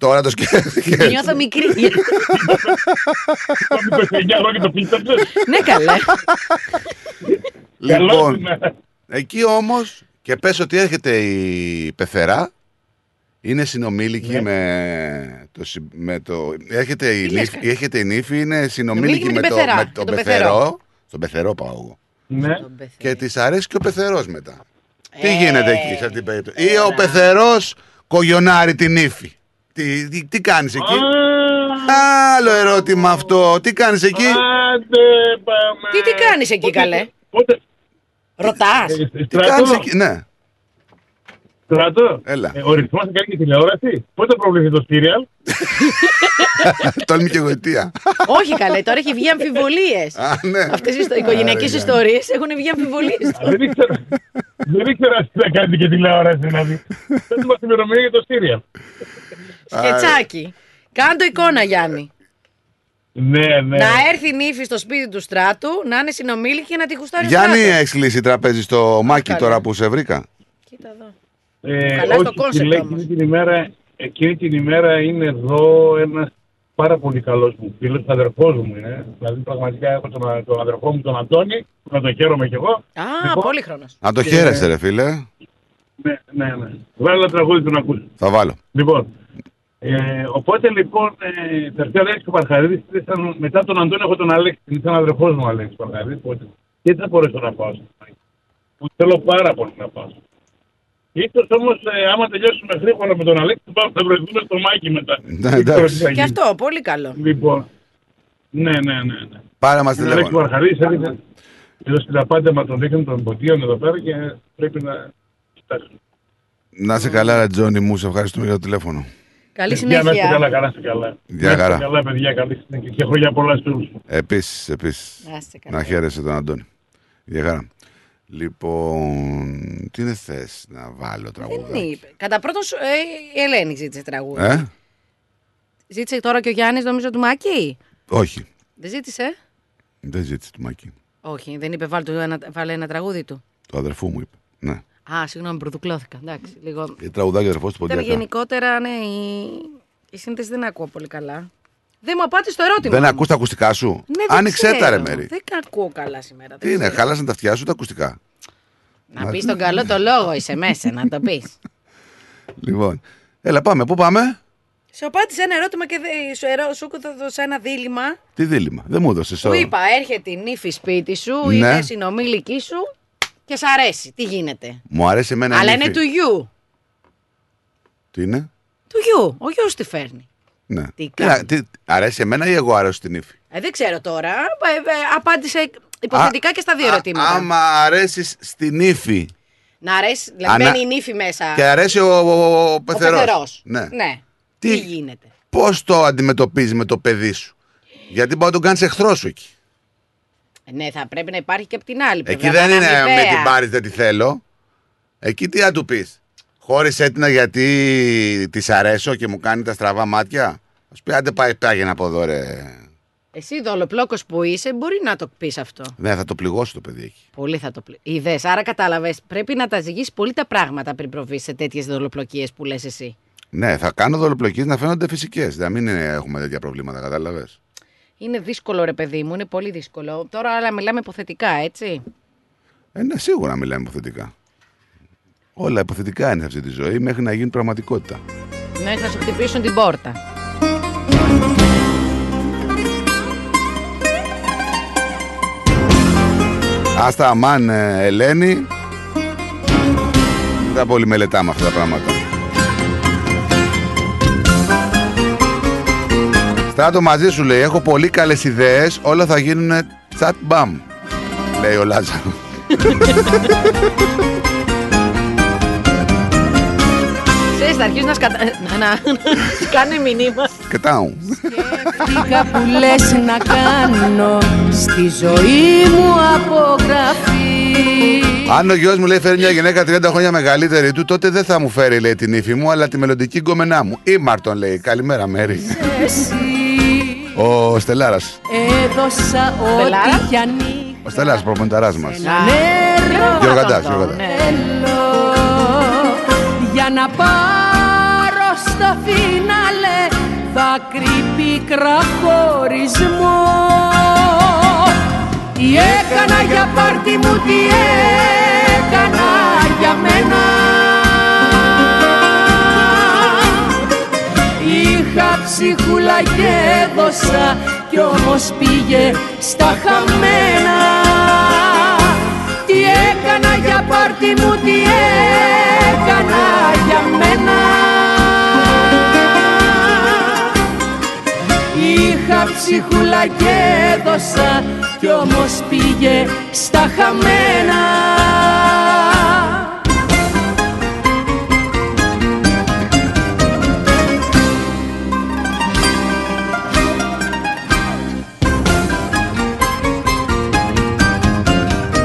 Τώρα το σκέφτηκε. Νιώθω μικρή. Το 29 χρόνια το πίστεψες; ναι, καλέ. Λοιπόν, εκεί όμως και πες ότι έρχεται η πεθερά. Είναι συνομήλικη Ναι. με, το, συ- με το. Έρχεται η, Τι λες, νύφη, έρχεται η νύφη, είναι συνομήλικη με με, την το, πεθερά, με με τον τον πεθερό. πεθερό. Στον πεθερό πάω εγώ. Ναι. Και της αρέσει και ο πεθερός μετά. Τι Ε, γίνεται εκεί σε αυτή την περίπτωση; Ή ο πεθερός κογιονάρει την ύφη. Τι, τι, τι κάνεις εκεί; Άλλο ερώτημα αυτό. Τι κάνεις εκεί; Άντε, πάμε. Τι τι κάνεις εκεί, καλέ; Πότε. Ρωτάς; Τι Στρατό. κάνει εκεί; Ναι. Στρατό. Έλα. Ε, ο ρυθμός θα κάνει και τηλεόραση. Πότε προβληθεί το σύριαλ. Τόλμη και γοητεία. Όχι καλέ, τώρα έχει βγει αμφιβολίες. Α, ναι. Αυτές οι οικογενειακές Άρα, ιστορίες έχουν βγει αμφιβολίες. Δεν ήξερα. Δεν ήξερα τι θα κάνει και τηλεόραση δηλαδή. Δεν μας ημερομηνία για το σύριαλ. Σκετσάκι. Κάντο εικόνα, Γιάννη. Ναι, ναι. Να έρθει η νύφη στο σπίτι του στράτου, να είναι συνομήλικη και να τη γουστάρει ο Γιάννη, στράτος. έχεις λύσει τραπέζι στο μάκι καλά. τώρα που σε βρήκα. Κοίτα εδώ. Ε, Καλά στο όχι, κόνσεπτ φίλε, όμως. εκείνη την ημέρα, εκείνη την ημέρα είναι εδώ ένας πάρα πολύ καλός μου φίλος, αδερφός μου είναι. Δηλαδή πραγματικά έχω τον, τον αδερφό μου τον Αντώνη, να τον χαίρομαι κι εγώ. Α, Λοιπόν, πολύχρονος. Να το Και- χαίρεσαι, ρε φίλε. Ναι, ναι, ναι. Βάλε ένα τραγούδι του να ακούσει. Θα βάλω. Λοιπόν, ε, οπότε λοιπόν, ε, τελευταία Αλέξη ο Παρχαρίδης ήταν, μετά τον Αντώνη έχω τον Αλέξη, ήταν αδερφός μου ο Αλέξης Παρχαρίδης, οπότε και δεν θα μπορέσω να πάω στο Μάκη. Που θέλω πάρα πολύ να πάω. Ίσως όμως, ε, άμα τελειώσουμε γρήγορα με τον Αλέξη, πάμε να βρεθούμε στο Μάκη μετά. Ναι, Δεν ξέρω εντάξει. τι θα Και γίνει. αυτό, πολύ καλό. Λοιπόν, ναι, ναι, ναι. ναι. Πάρε μας Ο Αλέξης τηλέφωνο. Παρχαρίδης έδειξε, εδώ στην απάντημα τον δείχνουν των ποτίων εδώ πέρα και πρέπει να κοιτάξουμε. Να είσαι καλά, ρε Τζόνι μου, σε ευχαριστούμε για το τηλέφωνο. Καλή Για να είστε καλά, συνέχεια. καλά, είστε καλά. Γεια Να είστε χαρά. Καλά, παιδιά, καλή συνέχεια και χρόνια πολλά σε όλους. Επίσης, επίσης. Να είστε καλά. Να χαίρεσαι τον Αντώνη. Γεια χαρά. Λοιπόν, τι δεν θες να βάλω Δεν τραγούδα. είπε. Κατά πρώτον, σου- ε, η Ελένη ζήτησε τραγούδι. Ε, Ζήτησε τώρα και ο Γιάννης, νομίζω, του Μάκη. όχι. Δεν ζήτησε; Δεν ζήτησε του Μάκη. Όχι, δεν είπε βάλε, του ένα, βάλε ένα τραγούδι του. Το αδερφού μου είπε. Ναι. Α, συγγνώμη, πρωτοκλώθηκα. Εντάξει, λίγο. Η τραγουδάκι αδερφός του Ήταν Ποντιακά. γενικότερα, ναι, η, η σύνθεση δεν ακούω πολύ καλά. Δεν μου απάντησε το ερώτημα. Δεν μου. ακούς τα ακουστικά σου; Ναι, δεν Άνοιξέ τα, ξέρω. ρε Μέρη. Δεν ακούω καλά σήμερα. Τι δεν είναι, ξέρω. χάλασαν τα αυτιά σου τα ακουστικά; Να πεις τον καλό το λόγο, είσαι μέσα, να το πεις. Λοιπόν, έλα πάμε, πού πάμε; Σου απάντησε ένα ερώτημα και δε- σου, ερώ, σου έδωσα ένα δίλημα. Τι δίλημα, δεν μου έδωσες Σου είπα, έρχεται η νύφη σπίτι σου, Ναι. είναι συνομήλικη σου και σ' αρέσει. Τι γίνεται; Μου αρέσει εμένα η Αλλά νύφη. είναι του γιου. Τι είναι, Του γιου. Ο γιο τη φέρνει. Ναι. Τι Τι, να- τι- αρέσει εμένα ή εγώ αρέσω την ύφη; Ε, δεν ξέρω τώρα. Ε, ε, απάντησε υποθετικά και στα δύο Α- ερωτήματα. Άμα αρέσεις στην ύφη Να αρέσει. Δηλαδή Ανα- μπαίνει η νύφη μέσα. και αρέσει ο, ο, ο ο πεθερός. πεθερός. Ναι. ναι. Τι- Τι γίνεται; Πώς το αντιμετωπίζεις με το παιδί σου; Γιατί μπορεί να τον κάνεις εχθρό σου εκεί. Ε, Ναι, θα πρέπει να υπάρχει και από την άλλη πλευρά. Εκεί δεν είναι αμοιβαία. με την πάρεις δεν τη θέλω. Εκεί τι να του πεις; Χώρισε την γιατί της αρέσω και μου κάνει τα στραβά μάτια. Α πει, άντε πάει, πάγαινε από εδώ, ρε. Εσύ δολοπλόκος που είσαι, μπορεί να το πεις αυτό. Ναι, θα το πληγώσει το παιδί εκεί. Πολύ θα το πει. Είδες, άρα κατάλαβες. Πρέπει να τα ζυγίσεις πολύ τα πράγματα πριν προβείς σε τέτοιες δολοπλοκίες που λες εσύ. Ναι, θα κάνω δολοπλοκίες να φαίνονται φυσικές. Να μην είναι- έχουμε τέτοια προβλήματα, κατάλαβες. Είναι δύσκολο, ρε παιδί μου, είναι πολύ δύσκολο. Τώρα, αλλά μιλάμε υποθετικά, έτσι. Ε, ναι, σίγουρα μιλάμε υποθετικά. Όλα υποθετικά είναι σε αυτή τη ζωή μέχρι να γίνουν πραγματικότητα. Ναι, θα σου χτυπήσουν την πόρτα. Άστα αμάν, ε, Ελένη. Δεν τα πολύ μελετάμε αυτά τα πράγματα. Στράτο μαζί σου λέει: Έχω πολύ καλές ιδέες. Όλα θα γίνουν chat μπαμ. Λέει ο Λάζαρος. θα αρχίσουν να σκατα... να, να, να κάνει μηνύμα. Κετάου. Σκέφτηκα που λες να κάνω στη ζωή μου απογραφή Αν ο γιος μου λέει φέρει μια γυναίκα 30 χρόνια μεγαλύτερη του, τότε δεν θα μου φέρει λέει την ύφη μου, αλλά τη μελλοντική γκομενά μου. Ή Μάρτον λέει. Καλημέρα, Μέρη. εσύ Ο Στελάρας. Έδωσα ό,τι κι αν Ο Στελάρας, προπονηταράς μας. νερό Γιωργαντά, Γιωργαντά. θέλω για να πάρω στο φινάλε δάκρυ πίκρα χωρισμό Τι έκανα για πάρτι μου, τι έκανα για μένα. Είχα ψυχούλα και έδωσα κι όμως πήγε στα χαμένα. Τι έκανα για πάρτι μου, τι έκανα Είχα ψυχούλα και έδωσα κι όμως πήγε στα χαμένα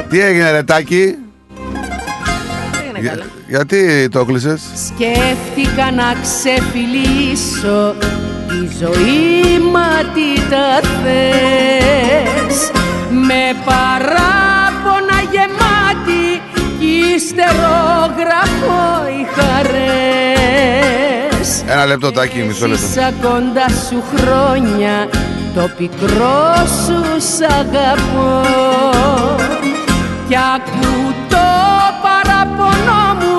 Τι έγινε, Ρετάκι. Για- γιατί το κλείσες; Σκέφτηκα να ξεφυλίσω τη ζωή μα τι τα θες. Με παράπονα γεμάτη κι ύστερο γράφω οι χαρές. Ένα λεπτό, Τάκη, μισό λεπτό. Έζησα κοντά σου χρόνια το πικρό σου σ' αγαπώ. Κι ακού το παραπονό μου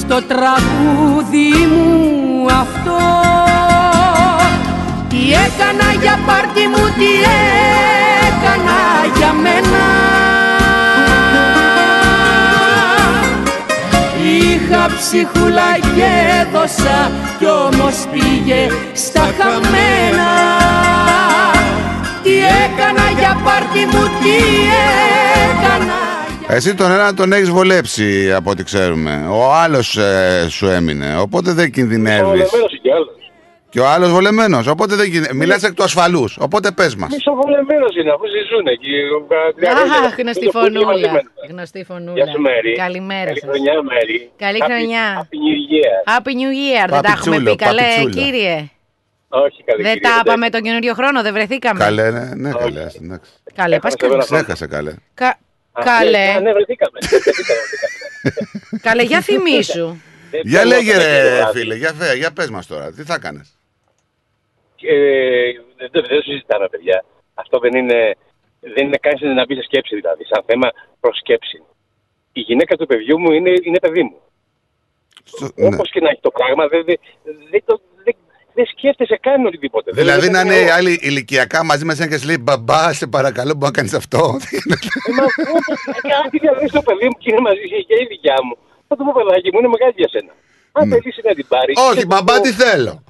στο τραγούδι μου αυτό. Τι έκανα για πάρτι μου, τι έκανα για μένα Είχα ψυχούλα και έδωσα κι όμως πήγε στα χαμένα Τι έκανα για πάρτι μου, τι έκανα Εσύ τον ένα τον έχεις βολέψει από ό,τι ξέρουμε. Ο άλλος σου έμεινε. Οπότε δεν κινδυνεύεις. Βολεμένος κι άλλος. Και ο άλλος βολεμένος. Οπότε δεν κινδυνεύει. Μιλάς εκ του ασφαλούς. Οπότε πες μας. Μισοβολεμένος είναι, αφού ζουν εκεί. Αχ, γνωστή φωνούλα. Γνωστή φωνούλα. Γεια σου, Μέρη. Καλημέρα Καλή σας. χρονιά, Μέρη. Καλή Happy- χρονιά. Happy New Year. Happy New Year. Δεν τα έχουμε Παπιτσούλο, πει καλέ, παπιτσούλο. κύριε. Όχι, καλή Δεν κυρία, τα δεν- είπαμε τον καινούριο χρόνο, δεν βρεθήκαμε. Καλέ, ναι, ναι, καλέ. ας, εντάξει. Καλέ, πας Έχασα καλά. ένα Ξέχασε καλέ. Κα- Α, Καλέ. Ναι, ναι, βρεθήκαμε. Βρεθήκαμε, βρεθήκαμε. Καλέ, για θυμίσου. Δεν Για θέλω λέγε να ρε κάνω φίλε, για, φέ, για πες μας τώρα, τι θα κάνεις; Ε, δεν, δεν, δεν συζητάμε, παιδιά. Αυτό δεν είναι, δεν είναι καν να μπει σε σκέψη, δηλαδή, σαν θέμα προς σκέψη. Η γυναίκα του παιδιού μου είναι, είναι παιδί μου. ναι. Όπως και να έχει το πράγμα, δεν, δεν, δεν, το, δεν, δεν σκέφτεσαι καν οτιδήποτε. Δεν- Δηλαδή δεν να είναι είναι οι άλλοι ηλικιακά μαζί με σένα και σου λέει μπαμπά, σε παρακαλώ, μπορεί να κάνεις αυτό. Κάτι διαβεί στο παιδί μου και είναι μαζί και η δικιά μου. Θα του πω παιδάκι μου, είναι μεγάλη για σένα. Αν θέλει να την πάρει. Ναι. Όχι, μπαμπά, τι θέλω.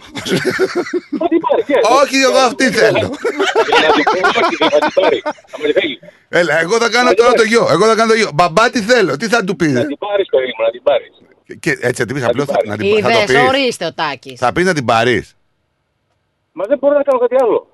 Θα την πάρει. τι άλλο. Όχι, εγώ αυτή θέλω. Να την πω, όχι, θα την πάρει. Θα με θέλει. Έλα, εγώ θα κάνω τώρα το γιο. Εγώ θα κάνω το γιο. Μπαμπά, τι θέλω. Τι θα του πεις. Να την πάρεις, παιδί μου, να την πάρεις. Και έτσι θα την πει απλό. Θα, να την, θα το Είδες, πεις. ορίστε ο Τάκης. Θα πεις να την πάρεις. Μα δεν μπορώ να κάνω κάτι άλλο.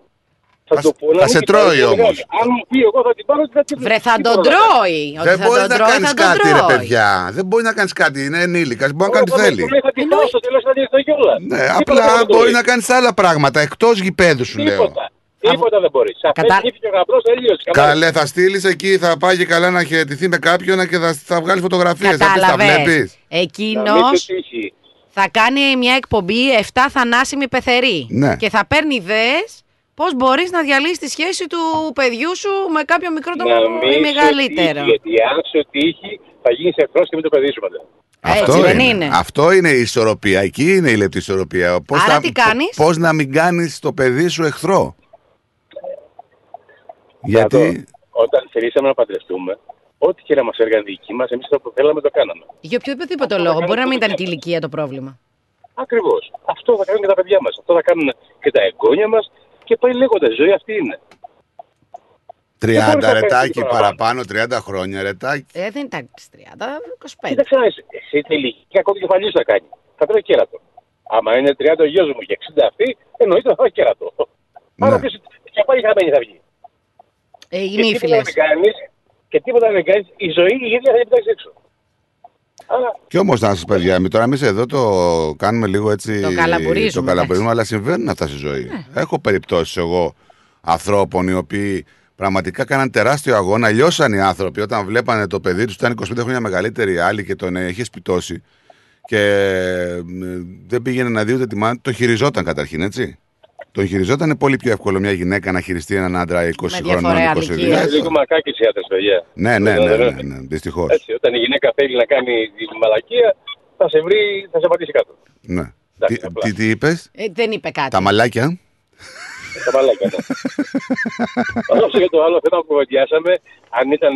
Θα, το πω, να θα μην σε την πάρει, τρώει δεν όμως. είναι. Αν μου πει εγώ θα την πάρω, δεν θα την Βρε, θα τι τον μπορώ να κάνω. τρώει. Ότι Δεν θα μπορεί τον να τρώει, κάνεις θα τον κάτι, ρε τρώει. παιδιά. Δεν μπορεί να κάνεις κάτι. Είναι ενήλικας. Μπορεί να κάνει ό,τι Εγώ θέλει. του λέω, Θα την πάω στο τέλος θα την δω κιόλας. Ναι, Τίποτα απλά δεν μπορεί να κάνεις άλλα πράγματα εκτός γηπέδου σου λέω. Τίποτα. Τίποτα δεν μπορείς. Σε Κατά- αφήνει και ο γαμπρός τελείωσε. Καλέ, θα στείλεις εκεί, θα πάει και καλά να χαιρετηθεί με κάποιον και θα, θα βγάλει φωτογραφίες. Θα πει, τα βλέπεις. Κατάλαβες. Εκείνος θα κάνει μια εκπομπή 7 θανάσιμοι πεθεροί. Ναι. Και θα παίρνει ιδέες πώς μπορείς να διαλύσεις τη σχέση του παιδιού σου με κάποιο μικρότερο ή μεγαλύτερο; Γιατί αν σου τύχει θα γίνεις εχθρός και με το παιδί σου μετά. Αυτό Έτσι δεν είναι. είναι. Αυτό είναι η ισορροπία. Εκεί είναι η λεπτή ισορροπία. Πώς Άρα θα- τι κάνεις; Πώς να μην κάνεις το παιδί σου εχθρό; Γιατί Όταν θελήσαμε να παντρευτούμε, ό,τι και να μας έργαν δικοί μας, εμείς το που θέλαμε το κάναμε. Για οποιοδήποτε λόγο. Μπορεί να μην ήταν και η ηλικία το πρόβλημα. Ακριβώς. Αυτό θα κάνουν και τα παιδιά μας. Αυτό θα κάνουν και τα εγγόνια μας και πάει λέγοντας. Η ζωή αυτή είναι. 30 Δεν μπορείς να ρετάκι κάνεις παραπάνω, 30 χρόνια ρετάκι. Ε, δεν ήταν στις 30, 25. Κοίταξε να δεις, εσύ την ηλικία ακόμα κεφαλής θα κάνει. Θα τρώει κέρατο. Άμα είναι 30 ο γιος μου και 60 αυτή, εννοείται θα φάει κέρατο. Άρα ποιος, και πάλι χαμένη θα βγει. Ε, οι Και τίποτα νύφιλες. να μην κάνεις, και τίποτα δεν κάνεις, η ζωή η ίδια θα την πετάξεις έξω. Αλλά Κι όμως να σας παιδιά, εμείς τώρα εμείς εδώ το κάνουμε λίγο έτσι. Το καλαμπουρίζουμε, το καλαμπουρίζουμε, αλλά συμβαίνουν αυτά στη ζωή. Έχω περιπτώσεις εγώ ανθρώπων οι οποίοι πραγματικά κάναν τεράστιο αγώνα. Λιώσαν οι άνθρωποι όταν βλέπανε το παιδί τους ήταν 25 χρόνια μεγαλύτεροι οι άλλοι και τον είχε σπιτώσει. Και ε, δεν πήγαινε να δει ούτε τη μάνα. του. Το χειριζόταν καταρχήν, έτσι. Τον χειριζόταν πολύ πιο εύκολο μια γυναίκα να χειριστεί έναν άντρα 20 χρονών, 22. είναι λίγο μακάκι οι άντρες, παιδιά. Ναι, ναι, ναι, ναι, ναι, δυστυχώς. Έτσι, όταν η γυναίκα θέλει να κάνει τη μαλακία, θα σε βρει, θα σε πατήσει κάτω. Ναι. Τι, τι, τι είπες, Ε, δεν είπε κάτι. Τα μαλάκια; Τα μαλάκια, ναι. Όσο για το άλλο θέμα που κουβεντιάσαμε, αν ήταν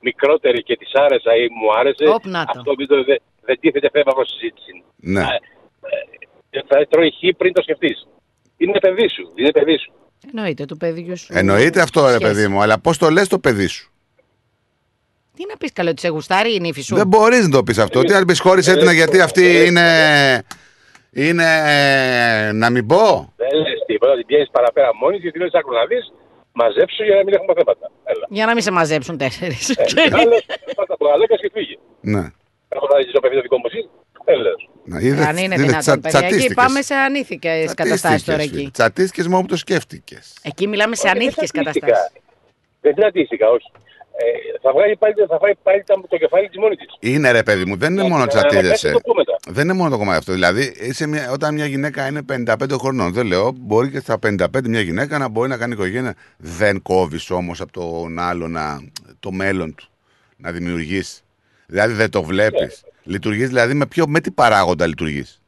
μικρότερη και της άρεσα ή μου άρεσε, Οπ, να το. αυτό δεν, το- δεν, δεν τίθεται θέμα προς συζήτηση. Ναι. Ε, Θα τρώει χ πριν το σκεφτείς. Είναι παιδί σου. Είναι παιδί σου. Εννοείται του παιδιού σου. Εννοείται αυτό, ρε σχέση. παιδί μου, αλλά πώς το λες το παιδί σου; Τι να πεις καλό, ότι σε γουστάρει η νύφη σου; Δεν μπορείς να το πεις αυτό. Τι να πει, χώρισε την γιατί αυτή είναι. Είναι. Να μην πω. Δεν λες τίποτα, την πιέζεις παραπέρα μόνη γιατί λε: Άκου να δει, μαζέψου για να μην έχουμε θέματα. Έλα. Για να μην σε μαζέψουν τέσσερις. Ε, Άλλος, πάρ' τα μπουκαλέκια και φύγε. Ναι. Έχω να δει το παιδί το δικό μου εσύ. Δεν λες. Να, είδες, Αν είναι είδες, δυνατόν, τσα- παιδιά. Εκεί τσατίστηκες. πάμε σε ανήθικες καταστάσεις τώρα εκεί. Τσατίστηκες μόνο που το σκέφτηκες. Εκεί μιλάμε σε Όχι, ανήθικες δεν τσατίστηκα. καταστάσεις. Δεν τσατίστηκα, όχι. Ε, θα, βγάλει πάλι, θα φάει πάλι τα- το κεφάλι της μόνη της. Είναι ρε παιδί μου, δεν είναι μόνο να ανακάτσει τσατίζεσαι. το πω μετά. Δεν είναι μόνο το κομμάτι αυτό. Δηλαδή, είσαι μια, όταν μια γυναίκα είναι 55 χρονών, δεν λέω, μπορεί και στα 55 μια γυναίκα να μπορεί να κάνει οικογένεια. Δεν κόβεις όμως από τον άλλο να, το μέλλον του να δημιουργήσει. Δηλαδή δεν το βλέπεις. Ναι. Λειτουργείς δηλαδή με, ποιο, με τι παράγοντα λειτουργείς;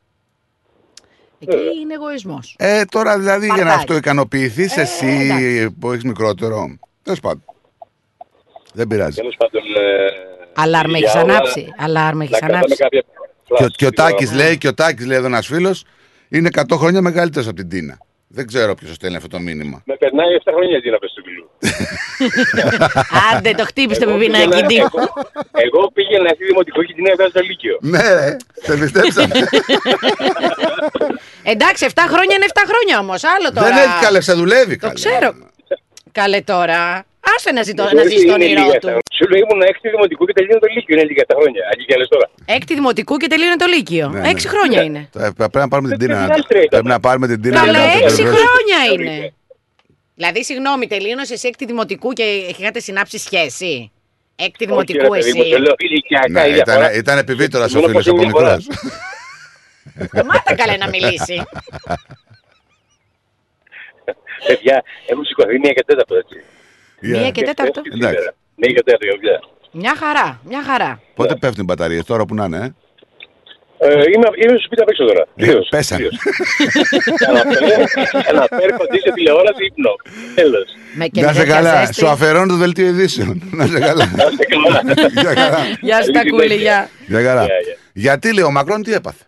Εκεί είναι εγωισμός. Ε, τώρα δηλαδή για να Παρτάκι. αυτό ικανοποιηθεί Ε, εσύ εντάξει. που έχεις μικρότερο. Τέλος πάντων. Δεν πειράζει. Τέλος πάντων. Ε, Αλάρμ για έχει όλα, ανάψει. Αλάρμ έχει να κρατάμε ανάψει. κάποια Και, ο- και ο φλάσ, Τάκης σίγουρα. λέει, και ο Τάκης λέει εδώ ένας φίλος, είναι 100 χρόνια μεγαλύτερος από την Τίνα. Δεν ξέρω ποιος στέλνει αυτό το μήνυμα. Με περνάει 7 χρόνια την απέστω του κιλού. Άντε, το χτύπησε το Εγώ πιπινάκι. πήγαινα- τι. εγώ- Εγώ πήγαινα στη δημοτικό και την έβγαζα στο Λύκειο. ναι, ρε, σε πιστέψαμε. Εντάξει, 7 χρόνια είναι 7 χρόνια όμως. Άλλο τώρα. Δεν έχει καλέ, σε δουλεύει Το καλέ. ξέρω. Καλέ τώρα. Άσε να, ζητώ, Η να ζωή ζήσει το είναι όνειρό λίγα του. τα- Σου λέει ήμουν έκτη δημοτικού και τελείωνε το Λύκειο. Είναι λίγα τα χρόνια. Αλήθεια λες τώρα. Έκτη δημοτικού και τελείωνε το Λύκειο. Ναι, ναι. Έξι χρόνια είναι. Ε, Πρέπει να πάρουμε την Τίνα. να- γυμνάστρια ήταν. Πρέπει να πάρουμε την Τίνα. Καλέ, να το έξι βεβαιώσει. χρόνια είναι. Δηλαδή, συγγνώμη, τελείωνες εσύ έκτη δημοτικού και είχατε συνάψει σχέση; Έκτη δημοτικού Όχι, ρε παιδί μου, εσύ. το λέω ηλικιακά Ναι, η διαφορά. ήταν, ήταν επιδίτορα ο Μόνο φίλος πως είναι από διαφορά. μικρό. Μάτα καλέ να μιλήσει. Παιδιά, έχουν σηκωθεί μία και τέταρτο έτσι. Μία και τέταρτο. Εντάξει. Μία και τέταρτο, για παιδιά. Μια χαρά, μια χαρά. Πότε πέφτουν οι μπαταρίες, τώρα που να είναι, ε; Ε, είμαι, είμαι στο σπίτι απ' έξω τώρα. Ε, Τελείως. Πέσανε. Καναπέ, κοντή τηλεόραση, ύπνο. Τέλος. Με και Να σε τέτοια καλά. ζέστη. Σου αφαιρώνω το δελτίο ειδήσεων. Να σε καλά. Γεια χαρά. Γεια σου, Καλή Κακούλη, συνέχεια. γεια. Γεια χαρά. Γεια, γεια. Γιατί λέει ο Μακρόν τι έπαθε;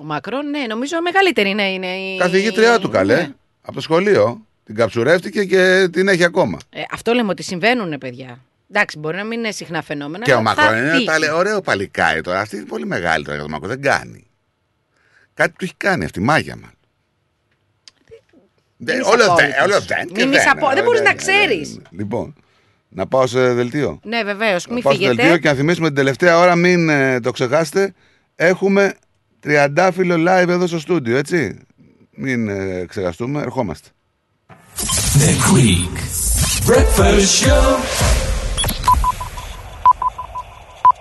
Ο Μακρόν, ναι, νομίζω μεγαλύτερη είναι. είναι η... Καθηγήτριά του καλέ. Ναι. Από το σχολείο. Την καψουρεύτηκε και την έχει ακόμα. Ε, αυτό λέμε ότι συμβαίνουν, παιδιά. Εντάξει, μπορεί να μην είναι συχνά φαινόμενα. Και ο αλλά θα Μακρόν είναι τύχει. τα λέει, ωραίο παλικάρι τώρα. Αυτή είναι πολύ μεγάλη τώρα για τον Μακρόν. Δεν κάνει. Κάτι του έχει κάνει αυτή, μάγια μα. Μην είσαι Όλο απόλυτος. δεν, όλο δεν. και Μην είσαι απο- ε, δεν μπορείς ε, να ε, ξέρεις. ε, Λοιπόν, να πάω σε δελτίο. Ναι, βεβαίως, Να μην πάω στο δελτίο φύγετε. και να θυμίσουμε την τελευταία ώρα, μην ε, το ξεχάσετε. Έχουμε τριαντάφυλλο live εδώ στο στούντιο, έτσι. Μην ε, ξεχαστούμε, ερχόμαστε. The Greek Breakfast Show.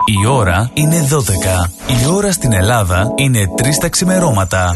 Η ώρα είναι 12. Η ώρα στην Ελλάδα είναι 3 τα ξημερώματα.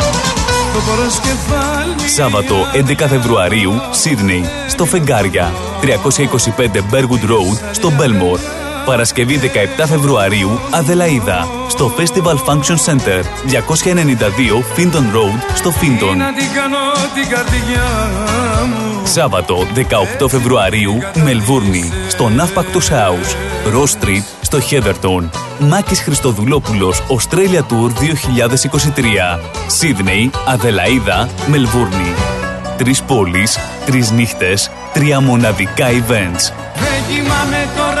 το προσκεφάλι Σάββατο 11 Φεβρουαρίου, Σίδνεϊ, στο Φεγγάρια, 325 Bergwood Road, στο Belmore. Παρασκευή 17 Φεβρουαρίου, Αδελαίδα, στο Festival Function Center, 292 Finton Road, στο Finton. Να την κάνω την καρδιά μου Σάββατο 18 Φεβρουαρίου, Μελβούρνη, στο Navpactus House, Ross Street, στο Heatherton. Μάκης Χριστοδουλόπουλος, Australia Tour 2023. Σίδνεϊ, Αδελαίδα, Μελβούρνη. Τρεις πόλεις, τρεις νύχτες, τρία μοναδικά events. Δεν κοιμάμαι τώρα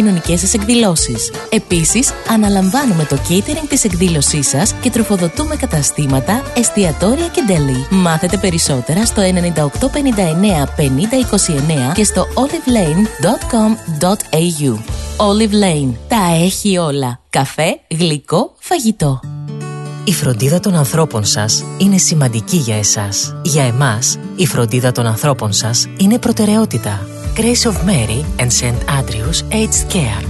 κοινωνικές σας εκδηλώσεις. Επίσης, αναλαμβάνουμε το catering της εκδήλωσής σας και τροφοδοτούμε καταστήματα, εστιατόρια και deli. Μάθετε περισσότερα στο 9859 5029 και στο olivelane.com.au. Olive Lane. Τα έχει όλα. Καφέ, γλυκό, φαγητό. Η φροντίδα των ανθρώπων σας είναι σημαντική για εσάς. Για εμάς, η φροντίδα των ανθρώπων σας είναι προτεραιότητα. Grace of Mary and St. Andrews Aged Care.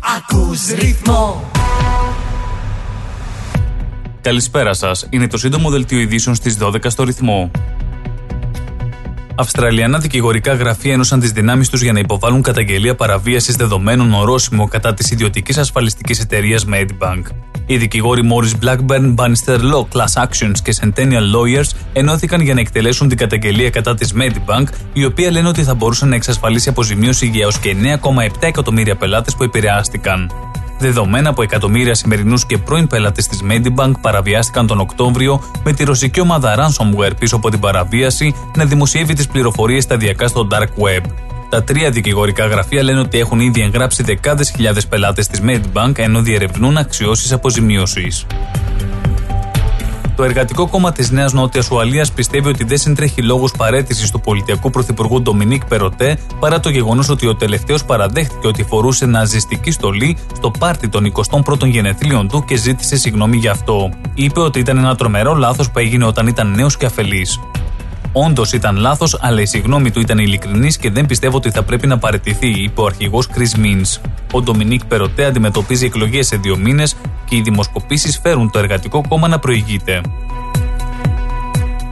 ακούς ρυθμό Καλησπέρα σας. Είναι το σύντομο δελτίο ειδήσεων στις 12 στο ρυθμό. Αυστραλιανά δικηγορικά γραφεία ένωσαν τις δυνάμεις τους για να υποβάλουν καταγγελία παραβίασης δεδομένων ορόσημο κατά της ιδιωτικής ασφαλιστικής εταιρείας Medibank. Οι δικηγόροι Morris Blackburn, Bannister Law, Class Actions και Centennial Lawyers ενώθηκαν για να εκτελέσουν την καταγγελία κατά της Medibank, η οποία λένε ότι θα μπορούσε να εξασφαλίσει αποζημίωση για έως και 9,7 εκατομμύρια πελάτες που επηρεάστηκαν. Δεδομένα από εκατομμύρια σημερινούς και πρώην πελάτες της Medibank παραβιάστηκαν τον Οκτώβριο με τη ρωσική ομάδα ransomware πίσω από την παραβίαση να δημοσιεύει τις πληροφορίες σταδιακά στο Dark Web. Τα τρία δικηγορικά γραφεία λένε ότι έχουν ήδη εγγράψει δεκάδες χιλιάδες πελάτες της Medibank ενώ διερευνούν αξιώσεις αποζημίωσης. Το Εργατικό Κόμμα της Νέας Νότιας Ουαλίας πιστεύει ότι δεν συντρέχει λόγο παρέτησης του πολιτιακού πρωθυπουργού Ντομινίκ Περοτέ παρά το γεγονός ότι ο τελευταίος παραδέχτηκε ότι φορούσε ναζιστική στολή στο πάρτι των 21ων γενεθλίων του και ζήτησε συγγνώμη γι' αυτό. Είπε ότι ήταν ένα τρομερό λάθος που έγινε όταν ήταν νέος και αφελής. Όντως ήταν λάθος, αλλά η συγγνώμη του ήταν ειλικρινής και δεν πιστεύω ότι θα πρέπει να παραιτηθεί, είπε ο αρχηγός Chris Μίν. Ο Ντομινίκ Περοτέ αντιμετωπίζει εκλογές σε δύο μήνες και οι δημοσκοπήσεις φέρουν το εργατικό κόμμα να προηγείται.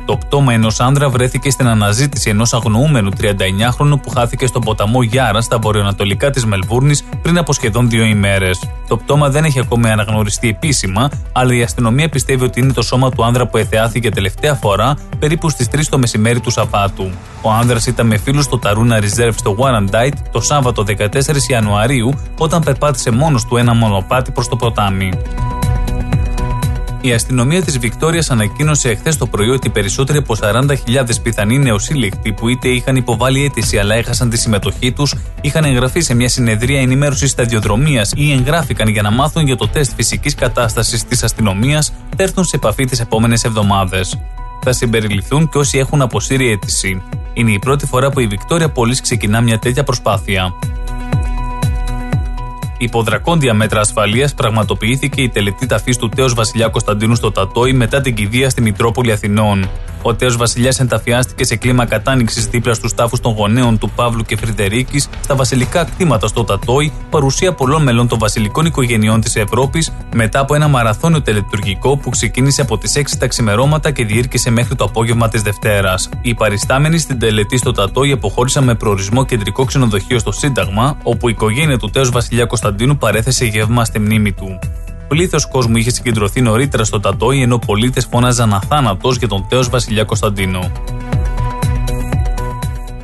Το πτώμα ενός άνδρα βρέθηκε στην αναζήτηση ενός αγνοούμενου 39χρονου που χάθηκε στον ποταμό Γιάρα στα βορειοανατολικά της Μελβούρνης πριν από σχεδόν δύο ημέρες. Το πτώμα δεν έχει ακόμη αναγνωριστεί επίσημα, αλλά η αστυνομία πιστεύει ότι είναι το σώμα του άνδρα που εθεάθηκε τελευταία φορά περίπου στις 3 το μεσημέρι του Σαββάτου. Ο άνδρας ήταν με φίλους στο Ταρούνα Reserve στο Warrandyte το Σάββατο 14 Ιανουαρίου όταν περπάτησε μόνος του ένα μονοπάτι προς το ποτάμι. Η αστυνομία της Βικτόριας ανακοίνωσε εχθές το πρωί ότι περισσότεροι από 40.000 πιθανοί νεοσύλληκτοι που είτε είχαν υποβάλει αίτηση αλλά έχασαν τη συμμετοχή τους, είχαν εγγραφεί σε μια συνεδρία ενημέρωσης σταδιοδρομίας ή εγγράφηκαν για να μάθουν για το τεστ φυσικής κατάστασης της αστυνομίας, θα έρθουν σε επαφή τις επόμενες εβδομάδες. Θα συμπεριληφθούν και όσοι έχουν αποσύρει αίτηση. Είναι η πρώτη φορά που η Βικτόρια Πόλης ξεκινά μια τέτοια προσπάθεια. Υπό δρακόντια μέτρα ασφαλείας πραγματοποιήθηκε η τελετή ταφής του τέος Βασιλιά Κωνσταντίνου στο Τατόι μετά την κηδεία στη Μητρόπολη Αθηνών. Ο τέο Βασιλιάς ενταφιάστηκε σε κλίμα κατάνοιξη δίπλα στους τάφους των γονέων του Παύλου και Φρυδερίκης στα βασιλικά κτήματα στο Τατόι, παρουσία πολλών μελών των βασιλικών οικογενειών της Ευρώπης, μετά από ένα μαραθώνιο τελετουργικό που ξεκίνησε από τις 6 τα ξημερώματα και διήρκησε μέχρι το απόγευμα της Δευτέρας. Οι παριστάμενοι στην τελετή στο Τατόι αποχώρησαν με προορισμό κεντρικό ξενοδοχείο στο Σύνταγμα, όπου η οικογένεια του τέος Βασιλιά Κωνσταντίνου παρέθεσε γεύμα στη μνήμη του. Πλήθος κόσμου είχε συγκεντρωθεί νωρίτερα στο Τατόι, ενώ πολίτες φώναζαν αθάνατος για τον τέος Βασιλιά Κωνσταντίνο.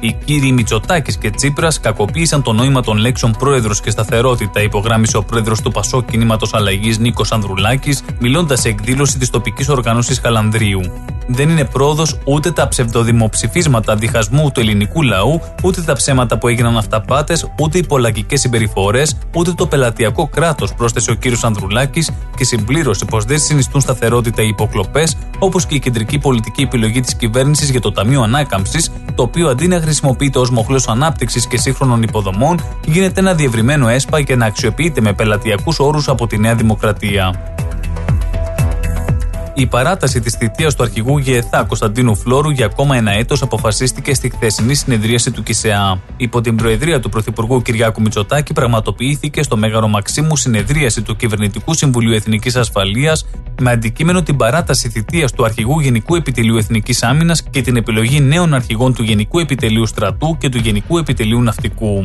Οι κύριοι Μητσοτάκης και Τσίπρας κακοποίησαν το νόημα των λέξεων πρόεδρος και σταθερότητα, υπογράμμισε ο πρόεδρος του Πασό Κινήματος Αλλαγής Νίκος Ανδρουλάκης, μιλώντας σε εκδήλωση της τοπικής οργάνωσης Χαλανδρίου. Δεν είναι πρόοδος ούτε τα ψευδοδημοψηφίσματα διχασμού του ελληνικού λαού, ούτε τα ψέματα που έγιναν αυταπάτες, ούτε οι πολλακικές συμπεριφορές, ούτε το πελατειακό κράτος, πρόσθεσε ο κύριος Ανδρουλάκης και συμπλήρωσε πως δεν συνιστούν σταθερότητα οι υποκλοπές, όπως και η κεντρική πολιτική επιλογή της κυβέρνησης για το Ταμείο Ανάκαμψης, το οποίο αντί να χρησιμοποιείται ως μοχλός ανάπτυξης και σύγχρονων υποδομών, γίνεται ένα διευρυμένο έσπα και να αξιοποιείται με πελατειακούς όρους από τη Νέα Δημοκρατία. Η παράταση της θητείας του αρχηγού ΓΕΘΑ Κωνσταντίνου Φλόρου για ακόμα ένα έτος αποφασίστηκε στη χθεσινή συνεδρίαση του ΚΙΣΕΑ. Υπό την προεδρία του Πρωθυπουργού Κυριάκου Μητσοτάκη, πραγματοποιήθηκε στο Μέγαρο Μαξίμου συνεδρίαση του Κυβερνητικού Συμβουλίου Εθνικής Ασφαλείας με αντικείμενο την παράταση θητείας του αρχηγού Γενικού Επιτελείου Εθνικής Άμυνας και την επιλογή νέων αρχηγών του Γενικού Επιτελείου Στρατού και του Γενικού Επιτελείου Ναυτικού.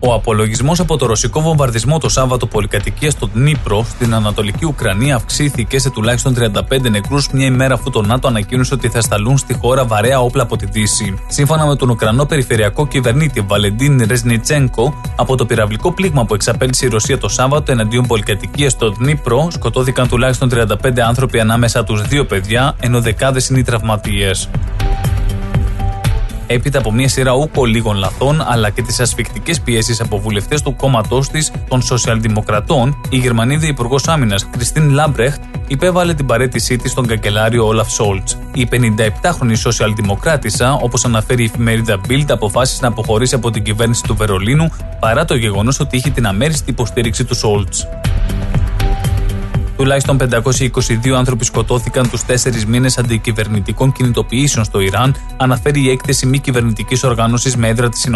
Ο απολογισμός από το ρωσικό βομβαρδισμό το Σάββατο πολυκατοικίας στο Νύπρο στην Ανατολική Ουκρανία αυξήθηκε σε τουλάχιστον 35 νεκρούς μια ημέρα αφού το ΝΑΤΟ ανακοίνωσε ότι θα σταλούν στη χώρα βαρέα όπλα από τη Δύση. Σύμφωνα με τον Ουκρανό περιφερειακό κυβερνήτη Βαλεντίν Ρεσνιτσένκο, από το πυραυλικό πλήγμα που εξαπέλυσε η Ρωσία το Σάββατο εναντίον πολυκατοικίας στο Νύπρο, σκοτώθηκαν τουλάχιστον 35 άνθρωποι ανάμεσα τους δύο παιδιά, ενώ δεκάδες είναι οι τραυματίες. Έπειτα από μια σειρά ούκο λίγων λαθών αλλά και τις ασφικτικές πιέσεις από βουλευτές του κόμματός της, των Σοσιαλδημοκρατών, η Γερμανίδα Υπουργός Άμυνας Κριστίν Λάμπρεχτ υπέβαλε την παρέτησή της στον καγκελάριο Όλαφ Σόλτς. Η 57χρονη Σοσιαλδημοκράτησα, όπως αναφέρει η εφημερίδα Bild, αποφάσισε να αποχωρήσει από την κυβέρνηση του Βερολίνου παρά το γεγονός ότι είχε την αμέριστη υποστήριξη του Σόλτς. Τουλάχιστον 522 άνθρωποι σκοτώθηκαν τους τέσσερις μήνες αντικυβερνητικών κινητοποιήσεων στο Ιράν, αναφέρει η έκθεση μη κυβερνητικής οργάνωσης με έδρα της ΗΠΑ.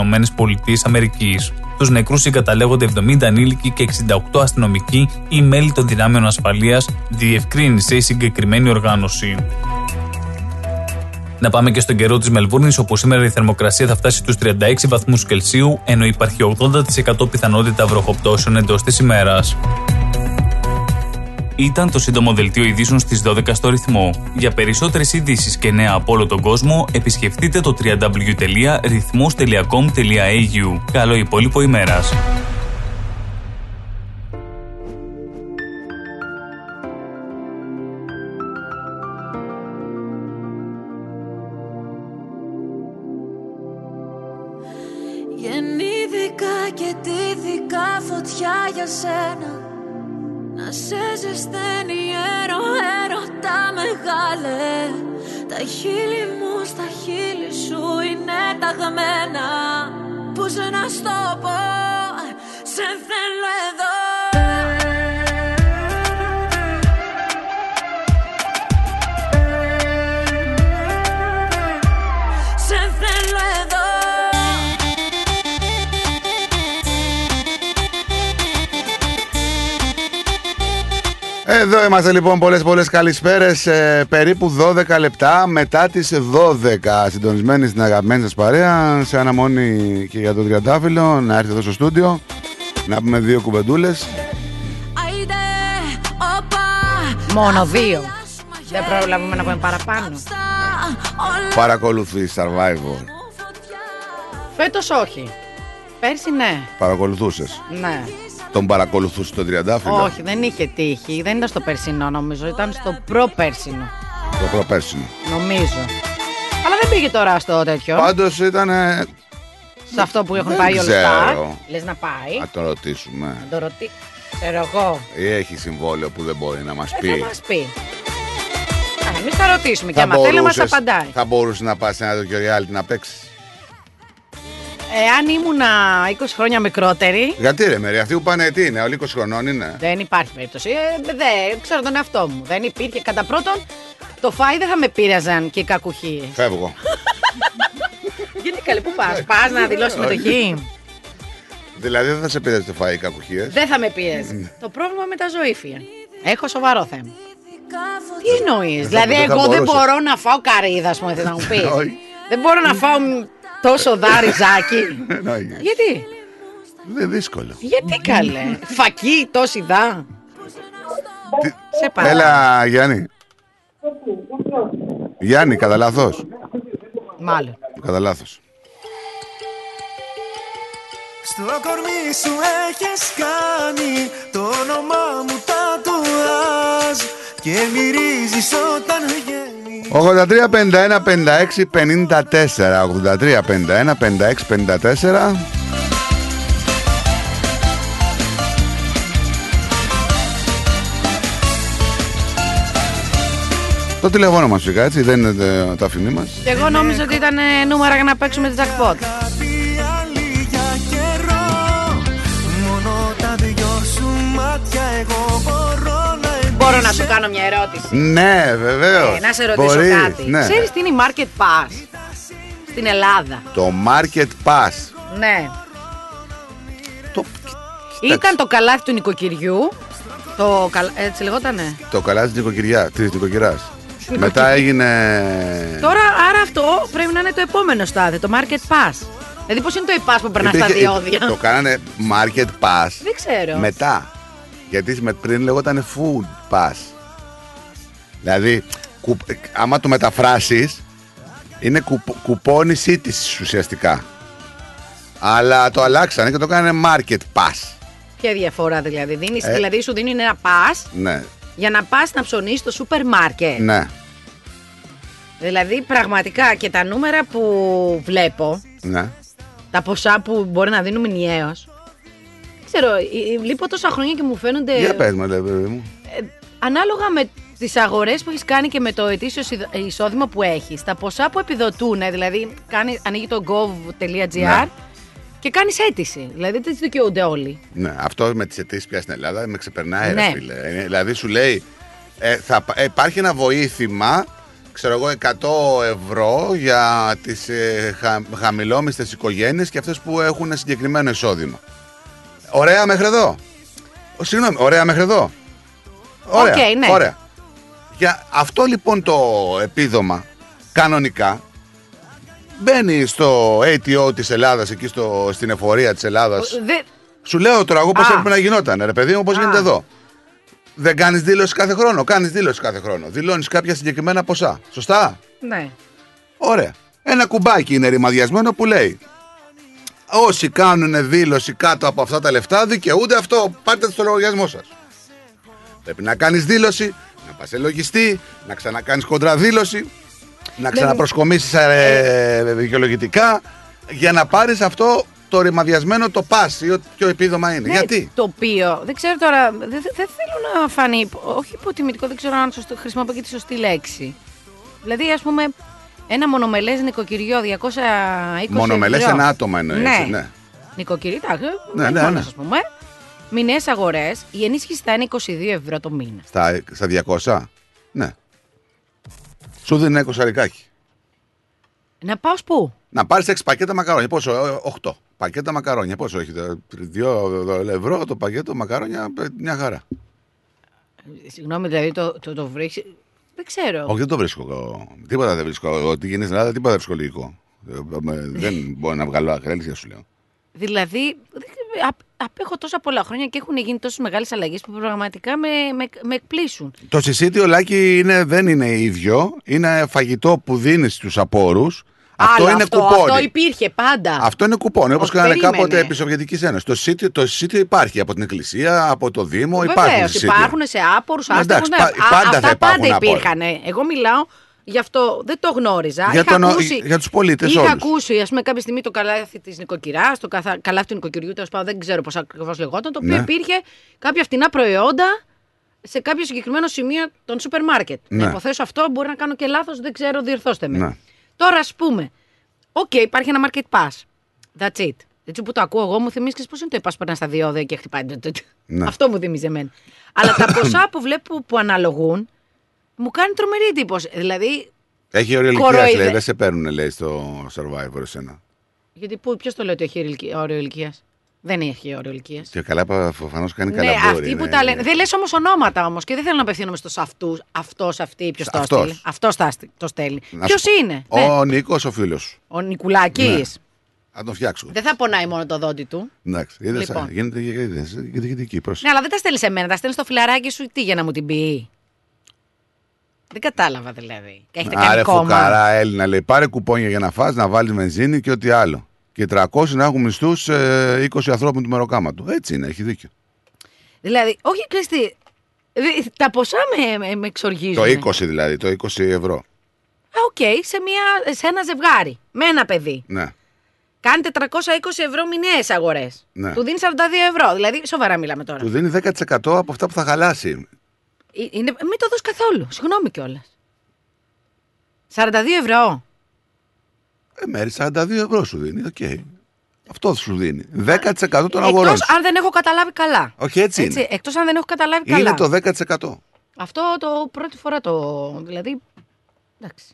Τους νεκρούς συγκαταλέγονται 70 ανήλικοι και 68 αστυνομικοί ή μέλη των δυνάμεων ασφαλείας, διευκρίνησε η συγκεκριμένη οργάνωση. Να πάμε και στον καιρό της Μελβούρνης, όπου σήμερα η θερμοκρασία θα φτάσει στους 36 βαθμούς Κελσίου, ενώ υπάρχει 80% πιθανότητα βροχοπτώσεων εντός της ημέρας. Ήταν το σύντομο δελτίο ειδήσεων στις 12 στο ρυθμό. Για περισσότερες ειδήσεις και νέα από όλο τον κόσμο, επισκεφτείτε το www.rythmos.com.au. Καλό υπόλοιπο ημέρας. Γεννήθηκα και τύθηκα φωτιά για σένα Να σε ζεσταίνει έρο, έρωτα μεγάλε. Τα χείλη μου στα χείλη σου είναι ταγμένα Πώς να στο πω, σε θέλω Εδώ είμαστε λοιπόν πολλές πολλές καλησπέρες ε, περίπου 12 λεπτά μετά τις 12 συντονισμένοι στην αγαπημένη σας παρέα σε αναμονή και για τον Τριαντάφυλλο να έρθει εδώ στο στούντιο να πούμε δύο κουβεντούλες Άιντε, όπα Μόνο δύο. Δεν προλαβούμε να πούμε παραπάνω. παρακολουθεί Survivor Φέτος όχι. Πέρσι ναι. παρακολουθούσες Ναι. Τον παρακολουθούσε τον Τριαντάφυλλο; Όχι, δεν είχε τύχη. Δεν ήταν στο περσινό νομίζω. Ήταν στο προπέρσινο. το προπέρσινο Νομίζω. Αλλά δεν πήγε τώρα στο τέτοιο. πάντως ήταν ε, Σε αυτό που έχουν δεν πάει όλα αυτά. ξέρω. Λες να πάει. να το ρωτήσουμε Να το ρωτή. Ξέρω εγώ. ή έχει συμβόλαιο που δεν μπορεί να μας Ε, πει; θα μας πει. Εμείς θα ρωτήσουμε και άμα θέλει να μας μπορούσες- απαντάει. θα μπορούσες να πας σε ένα τέτοιο reality να παίξεις; Εάν ήμουνα 20 χρόνια μικρότερη, Γιατί ρε Μερή, αυτοί που πάνε τι είναι, όλοι 20 χρονών είναι; δεν υπάρχει περίπτωση. Ε, δεν ξέρω τον εαυτό μου. Δεν υπήρχε. Κατά πρώτον, Το φάι δεν θα με πείραζαν και οι κακουχίε. Φεύγω. Γιατί καλέ, πού πας, πας να δηλώσεις συμμετοχή; δηλαδή δεν θα σε πειράζει το φάει κακουχίες; Δεν θα με πίεζε. Το πρόβλημα με τα ζωήφια. Έχω σοβαρό θέμα. Τι εννοείς, Δεν θα- Δηλαδή, δεν θα εγώ δεν μπορούσες. μπορώ να φάω καρύδα, ας πούμε, θες να μου πεις. Όχι. Δεν μπορώ να φάω μ, τόσο δάριζάκι. Όχι. Γιατί, Δεν είναι δύσκολο. γιατί καλέ; Φακή, τόση δά. Σε παρακαλώ. Έλα, Γιάννη. Γιάννη, κατά λάθος. Μάλλον. Κατά λάθος. Στο κορμί σου έχεις κάνει το όνομά μου τατουάζ και μυρίζεις όταν βγαίνεις 83, 51, 56, 54. 83, 51, 56, 54. Το τηλεφώνο μας φυσικά έτσι, δεν είναι ε, τα αφημί μας. Και εγώ νόμιζα ότι ήταν ε, νούμερα για να παίξουμε τη jackpot. Μπορώ να σου κάνω μια ερώτηση. Ναι, βεβαίως. Ε, να σε ρωτήσω κάτι. Ναι. Ξέρεις τι είναι η Market Pass στην Ελλάδα; Το Market Pass. Ναι. Ήταν το καλάθι του νοικοκυριού. Το καλα... Έτσι λεγότανε. Το καλά της νοικοκυριά, της νοικοκυράς. Νοικοκυριά. Μετά έγινε... Τώρα, άρα αυτό πρέπει να είναι το επόμενο στάδιο, το Market Pass. Δηλαδή, πώς είναι το e-pass που περνά στα Υπήρχε- διόδια; Το κάνανε Market Pass. Δεν ξέρω. Μετά. Γιατί με πριν λεγόταν Food Pass. Δηλαδή, κου, άμα το μεταφράσεις, είναι κουπ, κουπόνι σύντησης ουσιαστικά. Αλλά το αλλάξανε και το κάνανε Market Pass. Ποια διαφορά δηλαδή. Δίνεις, Ε. Δηλαδή, σου δίνει ένα pass Ναι, για να πας να ψωνίσει στο σούπερ μάρκετ. ναι, Δηλαδή, πραγματικά και τα νούμερα που βλέπω, ναι. τα ποσά που μπορεί να δίνουν μηνιαίως. Δεν ξέρω, ε, ε, λείπω τόσα χρόνια και μου φαίνονται. Για πες μου, λέει, παιδί μου. Ανάλογα με τις αγορές που έχεις κάνει και με το ετήσιο εισοδ- εισόδημα που έχεις, τα ποσά που επιδοτούν, δηλαδή κάνει, ανοίγει το gov.gr Ναι. και κάνεις αίτηση. Δηλαδή δεν τις δικαιούνται όλοι. Ναι, αυτό με τις αιτήσεις πια στην Ελλάδα με ξεπερνάει, Ναι. ρε φίλε. Ε, Δηλαδή σου λέει, ε, θα, πα- ε, υπάρχει ένα βοήθημα, ξέρω εγώ, 100 ευρώ για τις ε, χα, χαμηλόμισθες οικογένειες και αυτές που έχουν συγκεκριμένο εισόδημα. Ωραία μέχρι εδώ. Ο, συγγνώμη, ωραία μέχρι εδώ. Ωραία, Οκ, ναι. ωραία. Για αυτό λοιπόν το επίδομα, κανονικά, μπαίνει στο ATO της Ελλάδας, εκεί στο, στην εφορία της Ελλάδας, Δε- σου λέω τώρα εγώ πώς Α. έπρεπε να γινόταν, ρε παιδί μου, πώς γίνεται εδώ. Δεν κάνεις δήλωση κάθε χρόνο. Κάνεις δήλωση κάθε χρόνο. Δηλώνεις κάποια συγκεκριμένα ποσά. Σωστά; Ναι. Ωραία. Ένα κουμπάκι είναι ρημαδιασμένο που λέει Όσοι κάνουν δήλωση κάτω από αυτά τα λεφτά δικαιούνται αυτό. Πάρτε το στο λογαριασμό σας. Πρέπει να κάνεις δήλωση, να πας σε λογιστή, να ξανακάνεις κοντραδήλωση, να ξαναπροσκομίσεις ε, δικαιολογητικά για να πάρεις αυτό το ρημαδιασμένο το πας ή ό- ποιο επίδομα είναι. Ναι, Γιατί; Το οποίο, δεν ξέρω τώρα, δεν, δεν θέλω να φανεί, υπο- όχι υποτιμητικό, δεν ξέρω αν σωστό, χρησιμοποιώ και τη σωστή λέξη. Δηλαδή, ας πούμε, ένα μονομελές νοικοκυριό 220 Μονομελές ευρώ. ένα άτομο εννοείς. Ναι. έτσι, ναι. Νοικοκυρί, εντάξει, Ναι, ναι, ναι. ας πούμε. Μηνιαίες αγορές, η ενίσχυση θα είναι 22 ευρώ το μήνα. Στα, στα 200. Ναι. Σου δίνει ένα κοσαρικάκι. Να πάω ως πού; Να πάρεις 6 πακέτα μακαρόνια. Πόσο, 8. Πακέτα μακαρόνια. Πόσο έχετε, 2 ευρώ το πακέτο μακαρόνια, ε, μια χαρά. Συγγνώμη, δηλαδή το, το, το βρίσκει. Δεν ξέρω. Όχι, δεν το βρίσκω εγώ. Τίποτα δεν βρίσκω. Εγώ τι γίνει στην Ελλάδα, τίποτα δεν βρίσκω λογικό. Ε, ε, δεν μπορώ να βγάλω ακρέλεια, σου λέω. Δηλαδή, δεν- απ- απέχω τόσα πολλά χρόνια και έχουν γίνει τόσες μεγάλες αλλαγές που πραγματικά με, με, με εκπλήσουν. Το συσίτιο λάκι είναι, δεν είναι ίδιο. Είναι φαγητό που δίνεις στους απόρους. Αυτό Άλλο είναι αυτό, κουπόνι. Αυτό υπήρχε πάντα. Αυτό είναι κουπόνι, όπως Όχι, κάνανε περίμενε. κάποτε επί Σοβιετική Ένωση. Το συσίτιο, το συσίτιο υπάρχει από την Εκκλησία, από το Δήμο, υπάρχουν Βεβαίω, συσίτια. υπάρχουν σε άπορους, Ναι, άστεγου. εντάξει, Ναι. πα- Α, πάντα αυτά θα υπάρχουν πάντα άποροι. υπήρχαν. Εγώ μιλάω γι' αυτό, δεν το γνώριζα. Για, Είχα τον, ακούσει, για τους πολίτες Είχα όλους. ακούσει, ας πούμε, κάποια στιγμή το καλάθι της νοικοκυράς, το καθα- καλάθι του νοικοκυριού, τέλος πάντων, δεν ξέρω πώς ακριβώς λεγόταν, το οποίο Ναι. υπήρχε κάποια φτηνά προϊόντα σε κάποιο συγκεκριμένο σημείο των σούπερ μάρκετ. Ναι. Να υποθέσω αυτό, μπορεί να κάνω και λάθος, δεν ξέρω, διορθώστε με. Ναι. Τώρα, ας πούμε, οκ, υπάρχει ένα market pass. That's it. Έτσι που το ακούω εγώ, μου θυμίζει πώς είναι το pass που περνάς στα διόδια και χτυπάει. Ναι. Αυτό μου θυμίζει εμένα. Αλλά τα ποσά που βλέπω που αναλογούν, μου Μου κάνει τρομερή εντύπωση. Δηλαδή, Έχει όριο ηλικίας, Κοροϊδε- λέει. Δεν σε παίρνουν, λέει, στο survivor εσένα. γιατί ποιος το λέει ότι έχει ηλικία- όριο ηλικίας; Δεν έχει όριο ηλικίας. Και καλά, προφανώς κάνει Ναι, καλαμπόρι. αυτοί που ναι. τα λένε. Δεν λες όμως ονόματα όμως και δεν θέλω να απευθύνομαι στου αυτού. Αυτός, αυτή, ποιος το Αυτός. στέλνει. Αυτός το στέλνει. Να Ποιος σου πω. είναι; ναι. Ο Νίκος, ο φίλος σου. Ο Νικουλάκης. Ναι. Θα τον φτιάξω. Δεν θα πονάει μόνο το δόντι του. Εντάξει, είδες, Λοιπόν. α, γίνεται γιατί Ναι, αλλά δεν τα στέλνεις σε μένα. Τα στέλνεις στο φιλαράκι σου τι για να μου την πει; Δεν κατάλαβα δηλαδή. Και έχετε κάνει Άρε κόμμα. φουκαρά Έλληνα, λέει, πάρε κουπόνια για να φας, να βάλεις βενζίνη και ό,τι άλλο. Και 300 να έχουν μισθούς ε, 20 ανθρώπων του μεροκάματου. Έτσι είναι, έχει δίκιο. Δηλαδή, όχι Κρίστη. δη- Τα ποσά με, με, με εξοργίζουν. Το 20 δηλαδή, το 20 ευρώ. Α, οκ, σε, μια, σε ένα ζευγάρι. Με ένα παιδί. Ναι. Κάνει 420 ευρώ μηνιαίες αγορές. Ναι. Του δίνει 42 ευρώ. Δηλαδή, σοβαρά μιλάμε τώρα. Του δίνει 10% από αυτά που θα χαλάσει. Ε, Είναι, μην το δώσεις καθόλου. Συγγνώμη κιόλας. 42 ευρώ. Ε, μέρη 42 ευρώ σου δίνει, οκ. Αυτό σου δίνει. 10% των αγορών. Εκτός αν δεν έχω καταλάβει καλά. Όχι, έτσι είναι. Εκτός αν δεν έχω καταλάβει καλά. Είναι το 10%. Αυτό το πρώτη φορά το. Δηλαδή. Εντάξει.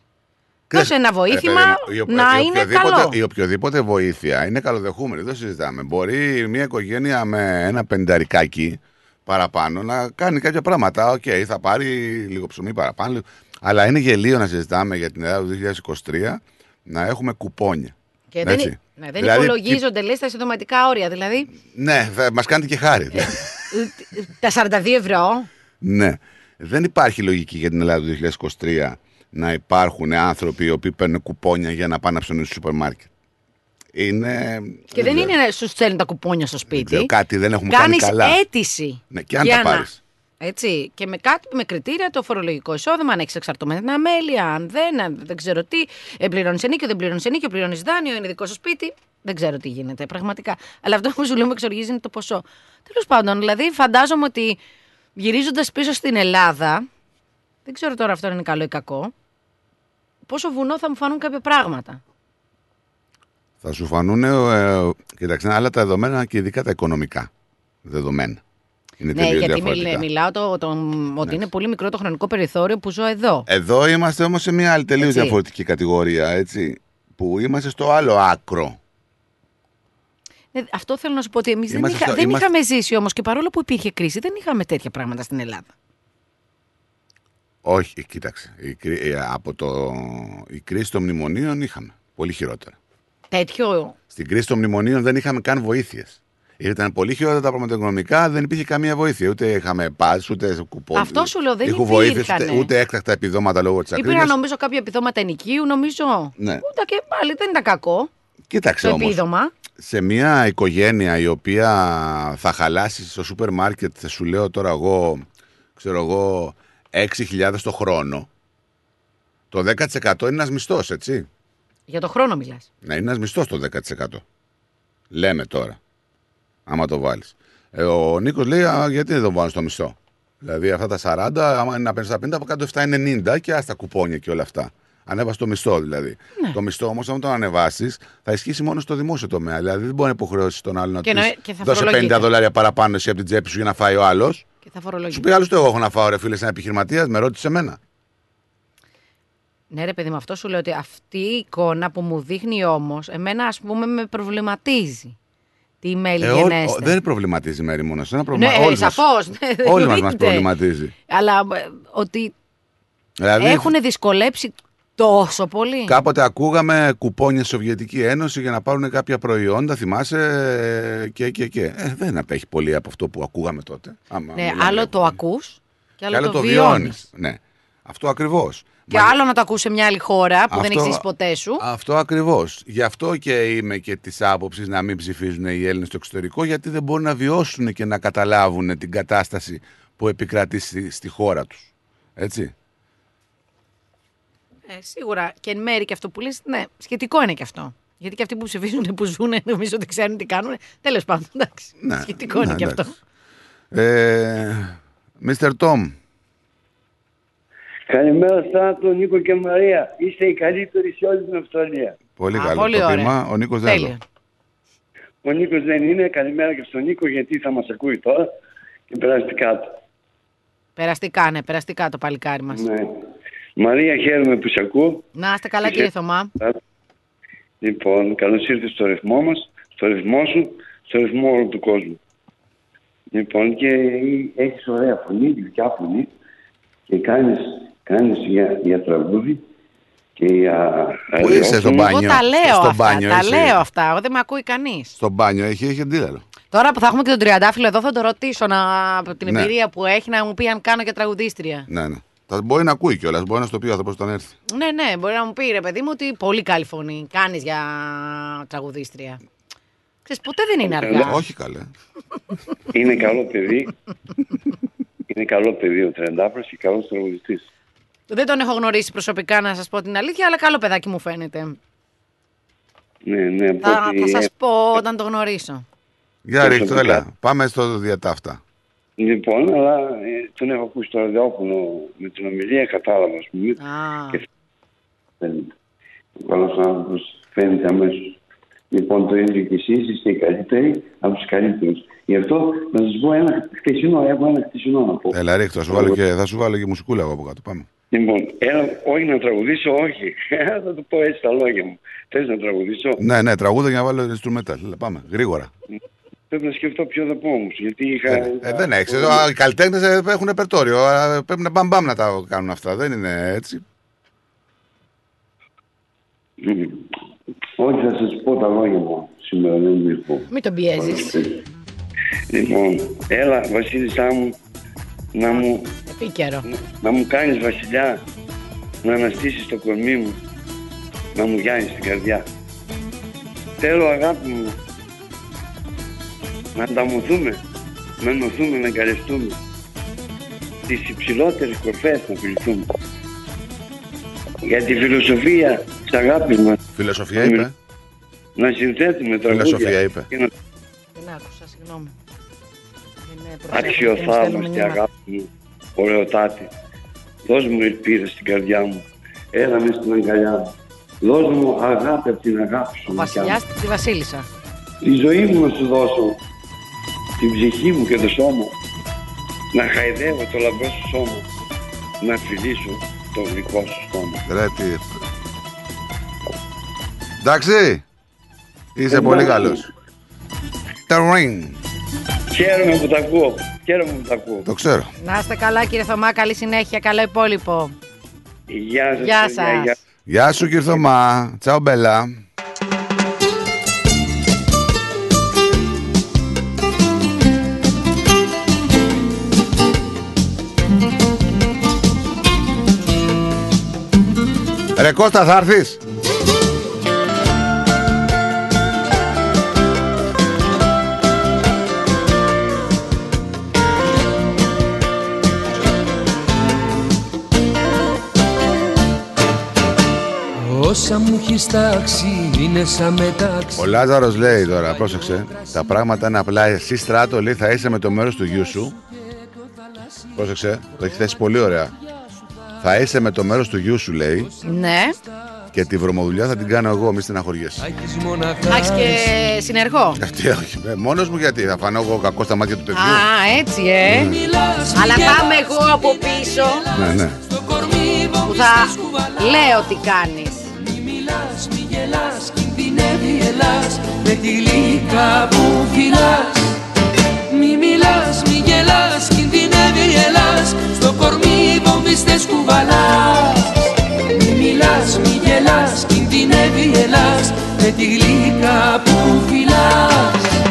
Ξέρεις, Δώσε ένα βοήθημα ρε παιδί μου, η- να η είναι οποιοδήποτε- καλό. Η οποιοδήποτε βοήθεια είναι καλοδεχούμενη, δεν συζητάμε. Μπορεί μια οικογένεια με ένα πενταρικάκι παραπάνω να κάνει κάποια πράγματα. Οκ, θα πάρει λίγο ψωμί παραπάνω. λίγο- Αλλά είναι γελίο να συζητάμε για την Ελλάδα του 2023 να έχουμε κουπόνια. Και δεν, Έτσι. ναι, δεν Δηλαδή, υπολογίζονται, λες, τα συντοματικά όρια. Δηλαδή, Ναι, θα μας κάνετε και χάρη. τα 42 ευρώ. ναι. Δεν υπάρχει λογική για την Ελλάδα του 2023 να υπάρχουν άνθρωποι οι οποίοι παίρνουν κουπόνια για να πάνε να ψωνίσουν στο σούπερ μάρκετ. Είναι. Και δεν ξέρω. είναι να σου στέλνουν τα κουπόνια στο Δεν ξέρω, σπίτι. κάτι δεν έχουμε Κάνεις κάνεις καλά. αίτηση. Ναι, και αν για τα να- πάρεις. Έτσι. Και με κάτι με κριτήρια το φορολογικό εισόδημα, αν έχεις εξαρτωμένα αμέλεια, αν δεν, αν δεν ξέρω τι. Ε, πληρώνεις ενίκιο, δεν πληρώνεις ενίκιο, πληρώνεις δάνειο, είναι δικό σου σπίτι. Δεν ξέρω τι γίνεται πραγματικά. Αλλά αυτό που σου λέω με εξοργίζει είναι το ποσό. Τέλος πάντων, δηλαδή φαντάζομαι ότι γυρίζοντας πίσω στην Ελλάδα, δεν ξέρω τώρα αυτό αν είναι καλό ή κακό, πόσο βουνό θα μου φανούν κάποια πράγματα. Θα σου φανούν, ε, κοιτάξτε, είναι άλλα τα δεδομένα και ειδικά τα οικονομικά δεδομένα. Είναι ναι, τελείως γιατί διαφορετικά. μιλ- μιλάω το, το, ότι είναι πολύ μικρό το χρονικό περιθώριο που ζω εδώ. Εδώ είμαστε όμως σε μια άλλη τελείως Έτσι. διαφορετική κατηγορία, έτσι, που είμαστε στο άλλο άκρο. Ε, αυτό θέλω να σου πω ότι εμείς δεν, Είμαστε είχα, στο- δεν είμαστε- είχαμε ζήσει όμως και παρόλο που υπήρχε κρίση, δεν είχαμε τέτοια πράγματα στην Ελλάδα. Όχι, κοίταξε, η, κρί- ε, από το, η κρίση των μνημονίων είχαμε, πολύ χειρότερα. Τέτοιο; Στην κρίση των μνημονίων δεν είχαμε καν βοήθειες. Ήταν πολύ χειρότερα τα πράγματα οικονομικά, δεν υπήρχε καμία βοήθεια. Ούτε είχαμε πας, ούτε κουπόνι. Αυτό σου λέω, δεν Ήχου βοήθειες, υπήρχανε. ούτε, ούτε έκτακτα επιδόματα λόγω της Υπήρχαν ακρίβειας. νομίζω κάποια επιδόματα ενοικίου, νομίζω. Ναι. Ούτε και πάλι δεν ήταν κακό Κοίταξε το όμως. επίδομα. Σε μια οικογένεια η οποία θα χαλάσει στο σούπερ μάρκετ, θα σου λέω τώρα εγώ, ξέρω εγώ, 6.000 το χρόνο. Το 10% είναι ένας μισθός, έτσι. Για το χρόνο μιλάς. Να είναι ένας μισθός το 10%. Λέμε τώρα. Άμα το βάλεις. Ε, ο Νίκος λέει, «Α, γιατί δεν το βάλει στο μισθό. Δηλαδή αυτά τα 40, άμα είναι να παίρνεις τα 50, από κάτω 7 είναι 90 και άστα κουπόνια και όλα αυτά. Ανέβασε το μισθό δηλαδή. Ναι. Το μισθό όμως, αν το ανεβάσεις, θα ισχύσει μόνο στο δημόσιο τομέα. Δηλαδή δεν μπορεί να υποχρεώσεις τον άλλον να Και τους εννοεί- και θα δώσει 50 φορολογείται. δολάρια παραπάνω εσύ από την τσέπη σου για να φάει ο άλλος. Και θα φορολογεί. Σου πει άλλο το εγώ έχω να φάω, ρε φίλε, σαν επιχειρηματίας, με ρώτησε εμένα. Ναι, ρε παιδί, με αυτό σου λέω ότι αυτή η εικόνα που μου δείχνει όμως, εμένα ας πούμε με προβληματίζει. Τι μέλη Ε, ό- γενέστε. ο- δεν προβληματίζει η Μέρη μόνο. Ένα Ναι, προβλημα... ε, όλους μας- σαφώς. Ναι, Όλοι μας μας εννοείται. προβληματίζει. Αλλά ε, ότι Δηλαδή, έχουν δυσκολέψει τόσο πολύ. Κάποτε ακούγαμε κουπόνια στη Σοβιετική Ένωση για να πάρουν κάποια προϊόντα, θυμάσαι, ε, και, και, και. Ε, δεν απέχει πολύ από αυτό που ακούγαμε τότε. Άμα Ναι, μιλάμε άλλο για το ακούς και άλλο, Και άλλο το, το βιώνεις. βιώνεις. Ναι, αυτό ακριβώς. Και άλλο να το ακούς σε μια άλλη χώρα που δεν Αυτό- έχει ζήσει ποτέ σου. Αυτό ακριβώς. Γι' αυτό και είμαι και της άποψης να μην ψηφίζουν οι Έλληνες στο εξωτερικό, γιατί δεν μπορούν να βιώσουν και να καταλάβουν την κατάσταση που επικρατεί στη, στη χώρα τους. Έτσι. Ε, σίγουρα και εν μέρη και αυτό που λες, ναι, σχετικό είναι και αυτό. Γιατί και αυτοί που ψηφίζουν, που ζουν, νομίζω ότι ξέρουν τι κάνουν. Τέλος πάντων, εντάξει. Ναι, σχετικό ναι, είναι και αυτό. εντάξει. Ε, Mr. Tom, Καλημέρα Στράτο, Νίκο και Μαρία. Είστε οι καλύτεροι σε όλη την Αυστραλία. πολύ Α, καλό πολύ το ωραία. πείμα. Ο Νίκος δεν Τέλεια. εδώ. Ο Νίκος δεν είναι. Καλημέρα και στον Νίκο γιατί θα μας ακούει τώρα και περάστε κάτω. Περαστικά, ναι, περαστικά το παλικάρι μας. Ναι. Μαρία, χαίρομαι που σε ακούω. Να είστε καλά κύριε Θωμά. Λοιπόν, καλώς ήρθες στο ρυθμό μας, στο ρυθμό σου, στο ρυθμό όλου του κόσμου. Λοιπόν, και έχεις ωραία φωνή, γλυκιά φωνή και κάνεις, κάνεις για, για τραγούδι και για... Πού είσαι στο μπάνιο; Εγώ τα λέω στο αυτά, μπάνιο τα είσαι; λέω αυτά, εγώ δεν με ακούει κανείς. Στο μπάνιο έχει, έχει αντίλαλο. Τώρα που θα έχουμε και τον Τριαντάφυλλο εδώ θα το ρωτήσω να, από την Ναι. εμπειρία που έχει να μου πει αν κάνω και τραγουδίστρια. Ναι, ναι. Θα μπορεί να ακούει κιόλας, μπορεί να στο πει ο άνθρωπος όταν έρθει. Ναι, ναι, μπορεί να μου πει ρε παιδί μου ότι πολύ καλή φωνή κάνεις για τραγουδίστρια. Ξέρεις, ποτέ δεν είναι αργά. Όχι καλέ. Είναι καλό παιδί. είναι καλό παιδί ο Τρεντάφρος και καλός τραγουδιστής. Δεν τον έχω γνωρίσει προσωπικά να σας πω την αλήθεια, αλλά καλό παιδάκι μου φαίνεται. Ναι, ναι, από Θα, ό,τι- θα σας πω όταν το γνωρίσω. Για Προσωπικά. ρίχτω, έλα. Πάμε στο διατάφτα. Λοιπόν, αλλά ε, τον έχω ακούσει στο ραδιόφωνο με την ομιλία, κατάλαβα, ας πούμε. Α. Και φαίνεται. Ο καλός άνθρωπος φαίνεται αμέσως. Λοιπόν, το ίδιο και εσείς είστε οι καλύτεροι από τους καλύτερους. Γι' αυτό να σας πω ένα χτεσινό, έχω ένα χτεσινό να πω. Έλα, ρίχτω, θα σου βάλω και, θα σου βάλω και μουσικούλα εγώ από κάτω. Πάμε. Λοιπόν, έλα, όχι να τραγουδήσω, όχι. θα το πω έτσι τα λόγια μου. Θες να τραγουδήσω; Ναι, ναι, τραγούδα για να βάλω instrumental. Έλα, πάμε, γρήγορα. Πρέπει να σκεφτώ ποιο θα πω όμως, γιατί είχα... Ε, δεν έχεις. Οι καλλιτέχνες έχουν ρεπερτόριο. Α, Πρέπει να μπαμ μπαμ να τα κάνουν αυτά. Δεν είναι έτσι. Μμμ. Όχι, θα σας πω τα λόγια μου σήμερα, δεν μου ήρθω. Μην τον πιέζεις. Λοιπόν, έλα, Βασίλισσά μου, να μου, Επίκαιρο. να μου κάνεις βασιλιά, να αναστήσεις το κορμί μου, να μου γιάνεις την καρδιά. Θέλω αγάπη μου, να ανταμωθούμε, να ενωθούμε, να εγκαρευτούμε. Τις υψηλότερες κορφές να φιληθούμε. Για τη φιλοσοφία της αγάπης μας. Φιλοσοφία είπε. Να συνθέτουμε τραγούδια. Φιλοσοφία είπε. Και να Δεν άκουσα, συγγνώμη. Είναι προσέχω, μου αξιοθαύμαστη στέλνουν μηνύματα. αγάπη μου, ωραιοτάτη. Δώσ' μου ελπίδα στην καρδιά μου, έλα μες στην αγκαλιά μου. Δώσ' μου αγάπη από την αγάπη σου. Ο δικιά μου. βασιλιάς τη βασίλισσα. Τη ζωή μου να σου δώσω, την ψυχή μου και το σώμα. Να χαϊδεύω το λαμπρό σου σώμα, να φιλήσω το γλυκό σου στόμα. Ρε τι. Εντάξει. Είσαι πολύ καλός. Τα ring. Χαίρομαι που τα ακούω, χαίρομαι που τα ακούω. Το ξέρω. Να είστε καλά κύριε Θωμά, καλή συνέχεια, καλό υπόλοιπο. Γεια σας. Γεια παιδιά, σας. γεια. Γεια σου κύριε Θωμά. Τσαου μπέλα. Ρε Κώστα θα έρθεις; Όσα μου έχεις τάξει είναι σαν μετάξι Ο Λάζαρος λέει τώρα, πρόσεξε, τα πράγματα είναι απλά. Εσύ στράτο λέει θα είσαι με το μέρος του γιού σου. Πρόσεξε, το έχεις θέσει πολύ ωραία. Θα είσαι με το μέρος του γιού σου λέει Ναι, και τη βρωμοδουλειά θα την κάνω εγώ, μη στεναχωριέσαι. θα έχει και συνεργό. Αυτή όχι. Ε, μόνος μου γιατί θα φανώ εγώ κακό στα μάτια του παιδιού. Α, έτσι ε. Αλλά πάμε εγώ από πίσω Ναι, ναι. που θα λέω τι κάνεις. Μιλάς, μη γελάς, κινδυνεύει Ελλάς με τη λύκα που φυλάς. Μη μιλάς, μη γελάς, κινδυνεύει Ελλάς στο κορμί βομβιστές κουβαλάς. Μη μιλάς, μη γελάς, κινδυνεύει Ελλάς με τη λύκα που φυλάς.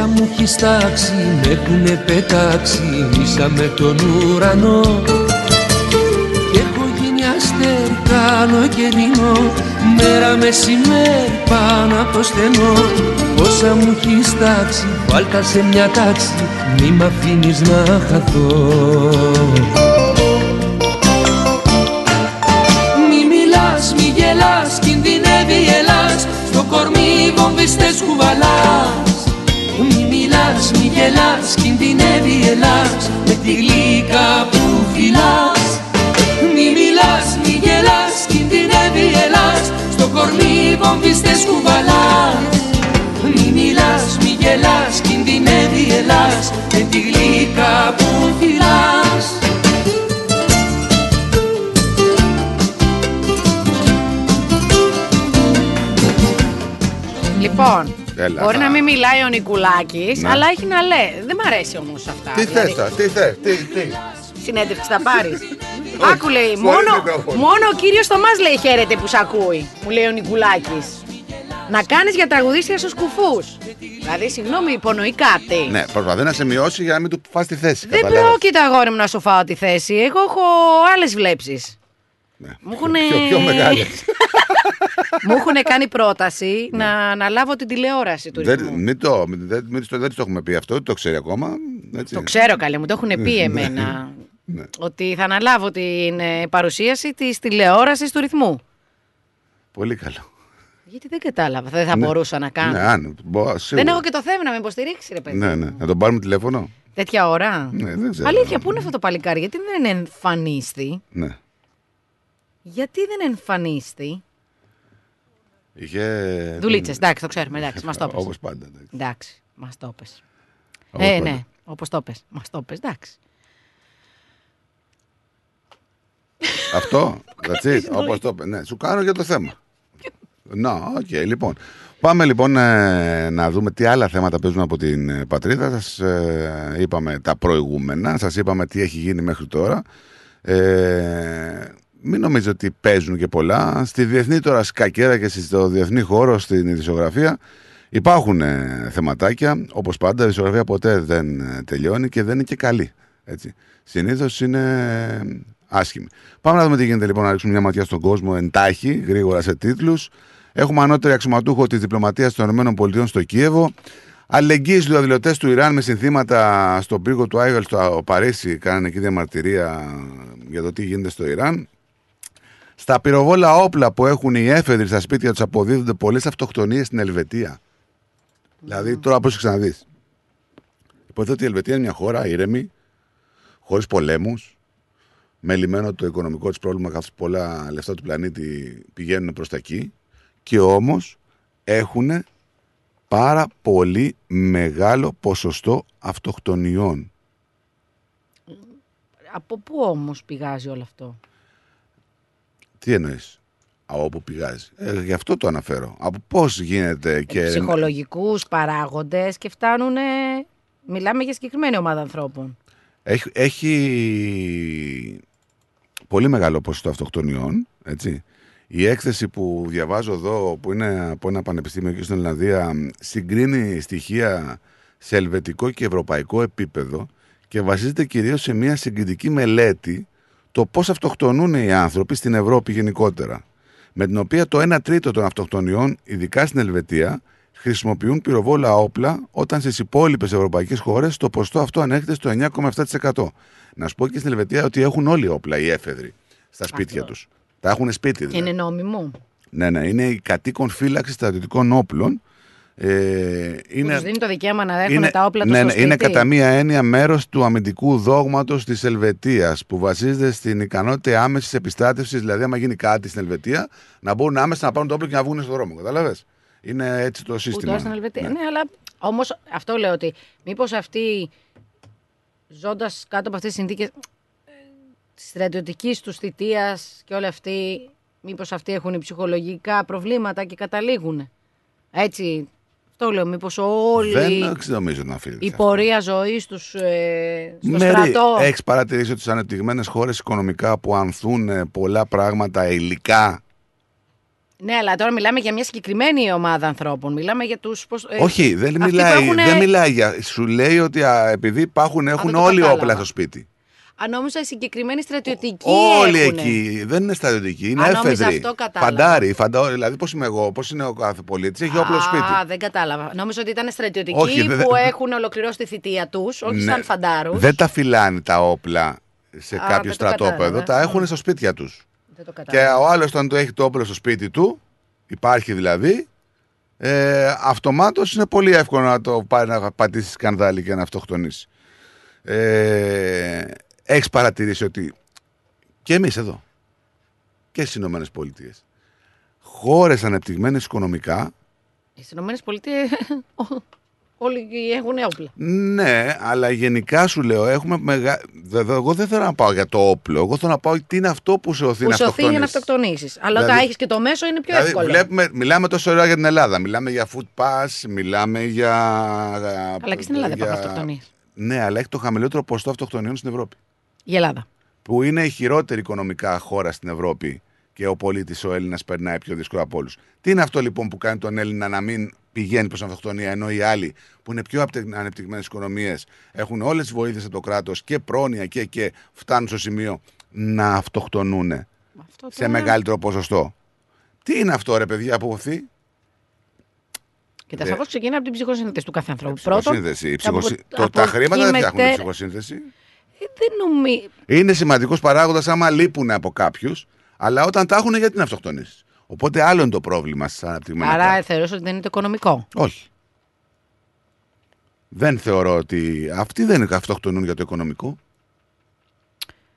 Όσα μου έχεις τάξει με έχουνε πετάξει ίσα με τον ουρανό. Και έχω γίνει αστέρι κάνω και ρινώ μέρα μεσημέρι πάνω από το στενό. Όσα μου έχεις τάξει βάλτα σε μια τάξη μη μ' αφήνεις να χαθώ. Μη μιλάς, μη γελάς, κινδυνεύει η Ελλάς. Στο κορμί βομβιστές κουβαλάς. Μη μιλάς, μη γελάς, κινδυνεύει η Ελλάς με τη γλύκα που φυλάς. Μη μιλάς, μη γελάς, κινδυνεύει η Ελλάς, στο κορμί βομβιστές κουβαλάς. Μη μιλάς, μη γελάς, κινδυνεύει η Ελλάς με τη γλύκα που φυλάς. Λοιπόν, Έλα, μπορεί να. να μην μιλάει ο Νικουλάκης, Ναι. αλλά έχει να λέει. Δεν μ' αρέσει όμως αυτά. Τι Δηλαδή, θες τώρα, τι θες, τι, τι. Συνέντευξη θα πάρεις. Άκου λέει, Χωρίς μόνο, μικρόφωνο. μόνο ο κύριος Θωμάς λέει χαίρεται που σ' ακούει, μου λέει ο Νικουλάκης. Να κάνεις για τραγουδίστρια στους κουφούς. Δηλαδή, συγγνώμη, υπονοεί κάτι. Ναι, προσπαθεί να σε μειώσει για να μην του φας τη θέση. Δεν καταλάβες. πρόκειται αγόρι μου να σου φάω τη θέση. Εγώ έχω άλλες βλέψεις. Μου έχουν Ναι. Πιο, πιο μεγάλες. μου έχουνε κάνει πρόταση να αναλάβω την τηλεόραση του ρυθμού. Δεν, μην το, μην, δεν, μην το, δεν της το έχουμε πει αυτό, δεν το ξέρει ακόμα. Έτσι. Το ξέρω καλέ, μου το έχουν πει Ναι, εμένα. Ότι θα αναλάβω την ε, παρουσίαση της τηλεόρασης του ρυθμού. Πολύ καλό. Γιατί δεν κατάλαβα, δεν θα Ναι. μπορούσα να κάνω. Ναι, αν, μπο, δεν σίγουρα. έχω και το θέμα να με υποστηρίξει, ρε παιδί. Ναι, ναι. Να τον πάρουμε τηλέφωνο. Τέτοια ώρα. Ναι, δεν ξέρω. Αλήθεια, πού είναι αυτό το παλικάρι, γιατί δεν εμφανίστη. Ναι. Γιατί δεν εμφανίστη; Είχε. Δουλίτσες, εντάξει, το ξέρουμε, εντάξει, μας το πες. Όπω πάντα. εντάξει. Εντάξει, μας το πες. Όπως Ε, πάντα. ναι, όπως το πες. Μας το πες, εντάξει. Αυτό. That's it. Όπως το είπε. Ναι, σου κάνω για το θέμα. Να, οκ, λοιπόν. Πάμε λοιπόν ε, να δούμε τι άλλα θέματα παίζουν από την ε, πατρίδα. Σας ε, είπαμε τα προηγούμενα, σας είπαμε τι έχει γίνει μέχρι τώρα. Ε, μην νομίζετε ότι παίζουν και πολλά. Στη διεθνή τώρα σκακέρα και στο διεθνή χώρο, στην ειδησιογραφία, υπάρχουν ε, θεματάκια. Όπως πάντα, η ειδησιογραφία ποτέ δεν ε, τελειώνει και δεν είναι και καλή. Έτσι. Συνήθως είναι ε, άσχημη. Πάμε να δούμε τι γίνεται λοιπόν, να ρίξουμε μια ματιά στον κόσμο εντάχει, γρήγορα σε τίτλους. Έχουμε ανώτερη αξιωματούχο της διπλωματίας των ΗΠΑ στο Κίεβο. Αλληλεγγύης διαδηλωτέ του Ιράν με συνθήματα στον πύργο του Άγιολ στο Παρίσι. Κάνανε εκεί διαμαρτυρία για το τι γίνεται στο Ιράν. Στα πυροβόλα όπλα που έχουν οι έφεδροι στα σπίτια τους αποδίδονται πολλές αυτοκτονίες στην Ελβετία. Δηλαδή, τώρα πώς ξαναδείς; Υποθέτω ότι η Ελβετία είναι μια χώρα ήρεμη, χωρίς πολέμους, με λιμένο το οικονομικό της πρόβλημα, καθώς πολλά λεφτά του πλανήτη πηγαίνουν προς τα εκεί. Και όμως έχουν πάρα πολύ μεγάλο ποσοστό αυτοκτονιών. Από πού όμως πηγάζει όλο αυτό; Τι εννοείς, από όπου πηγάζει. Ε, γι' αυτό το αναφέρω. Από πώς γίνεται και... Ψυχολογικούς παράγοντες και φτάνουν... Μιλάμε για συγκεκριμένη ομάδα ανθρώπων. Έχει, έχει πολύ μεγάλο ποσοστό αυτοκτονιών, έτσι. Η έκθεση που διαβάζω εδώ, που είναι από ένα πανεπιστήμιο εκεί στην Ελλανδία, συγκρίνει στοιχεία σε ελβετικό και ευρωπαϊκό επίπεδο και βασίζεται κυρίως σε μια συγκριτική μελέτη το πώς αυτοκτονούν οι άνθρωποι στην Ευρώπη γενικότερα. Με την οποία το 1 τρίτο των αυτοκτονιών, ειδικά στην Ελβετία, χρησιμοποιούν πυροβόλα όπλα, όταν στις υπόλοιπες ευρωπαϊκές χώρες το ποσοστό αυτό ανέρχεται στο 9,7%. Να σου πω και στην Ελβετία ότι έχουν όλοι όπλα οι έφεδροι στα σπίτια τους. Τα έχουν σπίτι δηλαδή. Είναι νόμιμο. Ναι, ναι, είναι η κατοίκον φύλαξη στρατιωτικών όπλων. Ε, Που είναι, τους δίνει το δικαίωμα να δέχονται τα όπλα τους ναι, στο ναι, σπίτι. είναι κατά μία έννοια μέρος του αμυντικού δόγματος της Ελβετίας που βασίζεται στην ικανότητα άμεσης επιστράτευσης. Δηλαδή, άμα γίνει κάτι στην Ελβετία, να μπορούν άμεσα να πάρουν το όπλο και να βγουν στον δρόμο. Κατάλαβε. Είναι έτσι το Που σύστημα. τώρα στην Ελβετία. Ναι, αλλά όμως αυτό λέω ότι μήπως αυτοί ζώντας κάτω από αυτές τις συνθήκες της στρατιωτικής τους θητείας και όλοι αυτοί, μήπως αυτοί έχουν ψυχολογικά προβλήματα και καταλήγουν. Έτσι. Αυτό λέω, μήπως όλοι. Δεν νομίζω να αφήνει. η πορεία ζωής τους ε, στο στρατό. Έχεις παρατηρήσει ότι στις ανεπτυγμένες χώρες οικονομικά που ανθούν ε, πολλά πράγματα υλικά; Ναι, αλλά τώρα μιλάμε για μια συγκεκριμένη ομάδα ανθρώπων. Μιλάμε για τους. Όχι, δεν αυτοί μιλάει, που έχουνε- δεν μιλάει για. Σου λέει ότι α, επειδή υπάρχουν, έχουν δεν το όλοι κατάλαβα. όπλα στο σπίτι. Αν νόμιζα οι συγκεκριμένοι στρατιωτικοί. Όλοι έχουνε. εκεί. Δεν είναι στρατιωτικοί, είναι Α, νόμιζα έφεδροι. αυτό κατάλαβα. Φαντάρι, φαντάρι. Δηλαδή, πώς είμαι εγώ, πώς είναι ο κάθε πολίτης, έχει όπλο στο σπίτι. Α, δεν κατάλαβα. Νόμιζα ότι ήταν στρατιωτικοί Όχι, δεν- που έχουν ολοκληρώσει τη θητεία τους, όχι Ναι. σαν φαντάρους. Δεν τα φυλάνε τα όπλα σε Α, κάποιο δεν το στρατόπεδο, κατάλαβα. τα έχουν στο σπίτια τους. Δεν το Και κατάλαβα. ο άλλος, όταν το έχει το όπλο στο σπίτι του, υπάρχει δηλαδή, ε, αυτομάτως είναι πολύ εύκολο να το πάρει να πατήσει σκανδάλι και να αυτοκτονήσει. Ε, έχεις παρατηρήσει ότι και εμείς εδώ και στις Ηνωμένες Πολιτείες χώρες ανεπτυγμένες οικονομικά. Στις ΗΠΑ όλοι έχουν όπλα. Ναι, αλλά γενικά σου λέω, έχουμε μεγα... δε- δε- Εγώ δεν θέλω να πάω για το όπλο. Εγώ θέλω να πάω τι είναι αυτό που σε οθεί Που να σε οθεί για να αυτοκτονήσεις. αυτοκτονήσει. Αλλά όταν Δηλαδή- έχεις και το μέσο είναι πιο Δηλαδή, εύκολο. βλέπουμε, μιλάμε τόσο ώρα για την Ελλάδα. Μιλάμε για food pass, μιλάμε για. Αλλά και στην Ελλάδα για- υπάρχουν αυτοκτονίε. Ναι, αλλά έχει το χαμηλότερο ποσοστό αυτοκτονιών στην Ευρώπη. Η Ελλάδα. Που είναι η χειρότερη οικονομικά χώρα στην Ευρώπη και ο πολίτης ο Έλληνας περνάει πιο δύσκολα από όλους. Τι είναι αυτό λοιπόν που κάνει τον Έλληνα να μην πηγαίνει προς αυτοκτονία, ενώ οι άλλοι που είναι πιο ανεπτυγμένες οικονομίες έχουν όλες τις βοήθειες από το κράτος και πρόνοια και, και φτάνουν στο σημείο να αυτοκτονούν σε μεγαλύτερο ποσοστό. Τι είναι αυτό, ρε παιδιά, που οθεί. Και τα Ε, σαφώ ξεκινά από την ψυχοσύνθεση του κάθε ανθρώπου. Πρώτον, Ψυχοσύνθεση. Η από- ψυχοσύ- το- από τα εκεί χρήματα δεν φτιάχνουν τη μετέ- ψυχοσύνθεση. Ε, Δεν νομίζω. Είναι σημαντικός παράγοντας άμα λείπουν από κάποιους, αλλά όταν τα έχουν, γιατί να αυτοκτονήσεις; Οπότε άλλο είναι το πρόβλημα στι αναπτυγμένα Άρα κράτη. θεωρώ ότι δεν είναι το οικονομικό; Όχι. Δεν θεωρώ ότι αυτοί δεν αυτοκτονούν για το οικονομικό.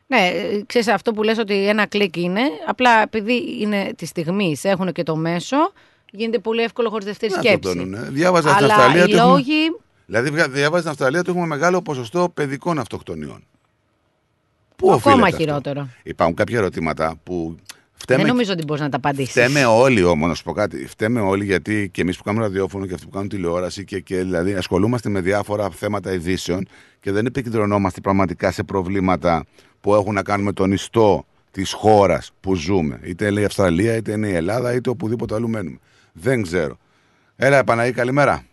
Ναι, ε, ξέρεις αυτό που λες ότι ένα κλικ είναι, απλά επειδή είναι της στιγμής, έχουν και το μέσο, γίνεται πολύ εύκολο χωρίς δεύτερη Δεν σκέψη. αυτοκτονούνε. Διάβαζα στην Αλλά Αυστραλία οι ότι έχουμε- λόγοι, Δηλαδή, βγα- διάβαζα στην Αυστραλία ότι έχουμε μεγάλο ποσοστό παιδικών αυτοκτονιών. Πού ακόμα οφείλεται αυτό; χειρότερο. Υπάρχουν κάποια ερωτήματα που φταίμε Δεν νομίζω ότι μπορείς να τα απαντήσεις. Φταίμε όλοι όμως, να σου πω κάτι. Φταίμε όλοι γιατί και εμείς που κάνουμε ραδιόφωνο και αυτοί που κάνουν τηλεόραση και, και δηλαδή ασχολούμαστε με διάφορα θέματα ειδήσεων και δεν επικεντρωνόμαστε πραγματικά σε προβλήματα που έχουν να κάνουν με τον ιστό της χώρας που ζούμε. Είτε είναι η Αυστραλία, είτε είναι η Ελλάδα, είτε οπουδήποτε αλλού μένουμε. Δεν ξέρω. Έλα, Παναγή, καλημέρα.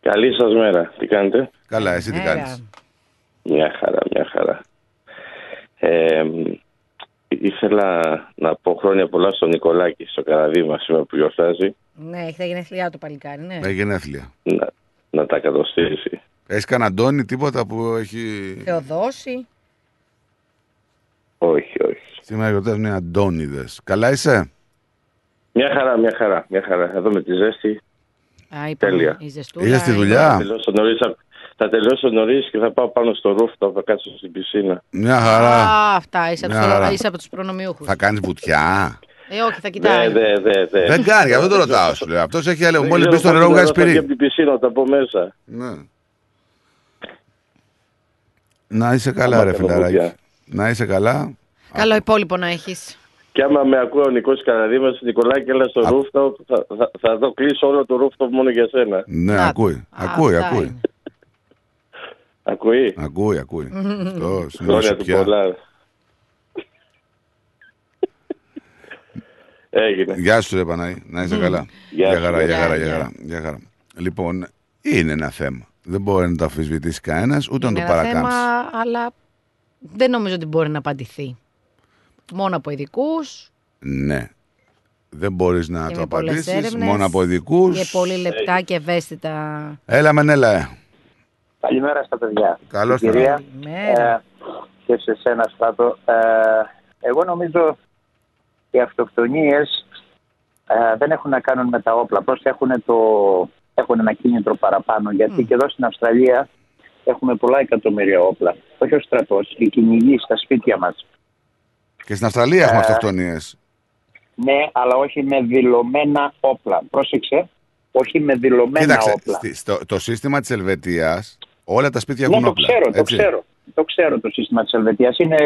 Καλή σας μέρα. Τι κάνετε; Καλά, εσύ τι κάνεις; Μια χαρά, μια χαρά. Ε, ήθελα να πω χρόνια πολλά στον Νικολάκη, στο Καναδί μας σήμερα που γιορτάζει, Ναι, έχει τα γενέθλιά του παλικάρι, ναι. Έχει γενέθλια. να, να τα κατοστήσει. Έχεις κανένα Αντώνη, τίποτα που έχει. Θεοδόση. Όχι, όχι. Σήμερα γιορτάζουν οι Αντώνιδες. Καλά είσαι; Μια χαρά, μια χαρά, μια χαρά. Εδώ με τη ζέστη. Α, είπαμε, Τέλεια. η ζεστούλα Είσαι στη είναι- δουλειά; Θα τελειώσω νωρίς, θα- θα τελειώσω νωρίς και θα πάω πάνω στο rooftop, θα κάτσω στην πισίνα. Μια χαρά. Α, αυτά, είσαι από, Μια τους, χαρά. είσαι από τους προνομιούχους. Θα κάνεις βουτιά. Ε, όχι, θα κοιτάει. Ναι, ναι, ναι, ναι. Δεν κάνει, γι' αυτό το ρωτάω σου λέω. Αυτός έχει έλεγχο. Δεν Μόλις ξέρω μπεις στο πώς νερό, θα βγάζει βγει πυρί. από την πισίνα, θα πω μέσα. Ναι. Να είσαι καλά, Άμα ρε κάνω φιλαράκι. βουτιά. Να είσαι καλά. Καλό υπόλοιπο να έχεις. Και άμα με ακούει ο Νικός Καναδίμας, Νικολάκη, έλα στο rooftop, θα, θα, θα το κλείσω όλο το rooftop μόνο για σένα. Ναι, ακούει. Ακούει, αυτά ακούει. Ακούει. Ακούει, ακούει. Αυτός είναι Χρόνια όσο του πια. πολλά. Έγινε. Γεια σου, ρε Παναή. Να είσαι Μμ. καλά. Γεια Για σου, χαρά, γεια. για χαρά, Γεια, για χαρά. για χαρά. Λοιπόν, είναι ένα θέμα. Δεν μπορεί να το αφισβητήσει κανένας, ούτε Είναι να το ένα παρακάμψει. θέμα, αλλά δεν νομίζω ότι μπορεί να απαντηθεί. Μόνο από ειδικούς Ναι. Δεν μπορείς να και το με πολλές απαντήσεις έρευνες μόνο από ειδικούς. και πολύ λεπτά και ευαίσθητα. Έλα, Μενέλα. ε. Καλημέρα στα παιδιά. Καλώς Στην τα κυρία Καλημέρα. ε, και σε σένα Στάτο. Ε, εγώ νομίζω οι αυτοκτονίες ε, δεν έχουν να κάνουν με τα όπλα. Απλώς έχουν, το, έχουν ένα κίνητρο παραπάνω. Γιατί και εδώ στην Αυστραλία έχουμε πολλά εκατομμύρια όπλα. Όχι ο στρατός, οι κυνηγοί στα σπίτια μας. Και στην Αυστραλία έχουμε Ε, αυτοκτονίες. Ναι, αλλά όχι με δηλωμένα όπλα. Πρόσεξε, όχι με δηλωμένα Κοίταξε, όπλα. στη- στο, το σύστημα της Ελβετίας, όλα τα σπίτια Ναι, έχουν το όπλα. ξέρω, το έτσι. ξέρω. Το ξέρω το σύστημα της Ελβετίας. Είναι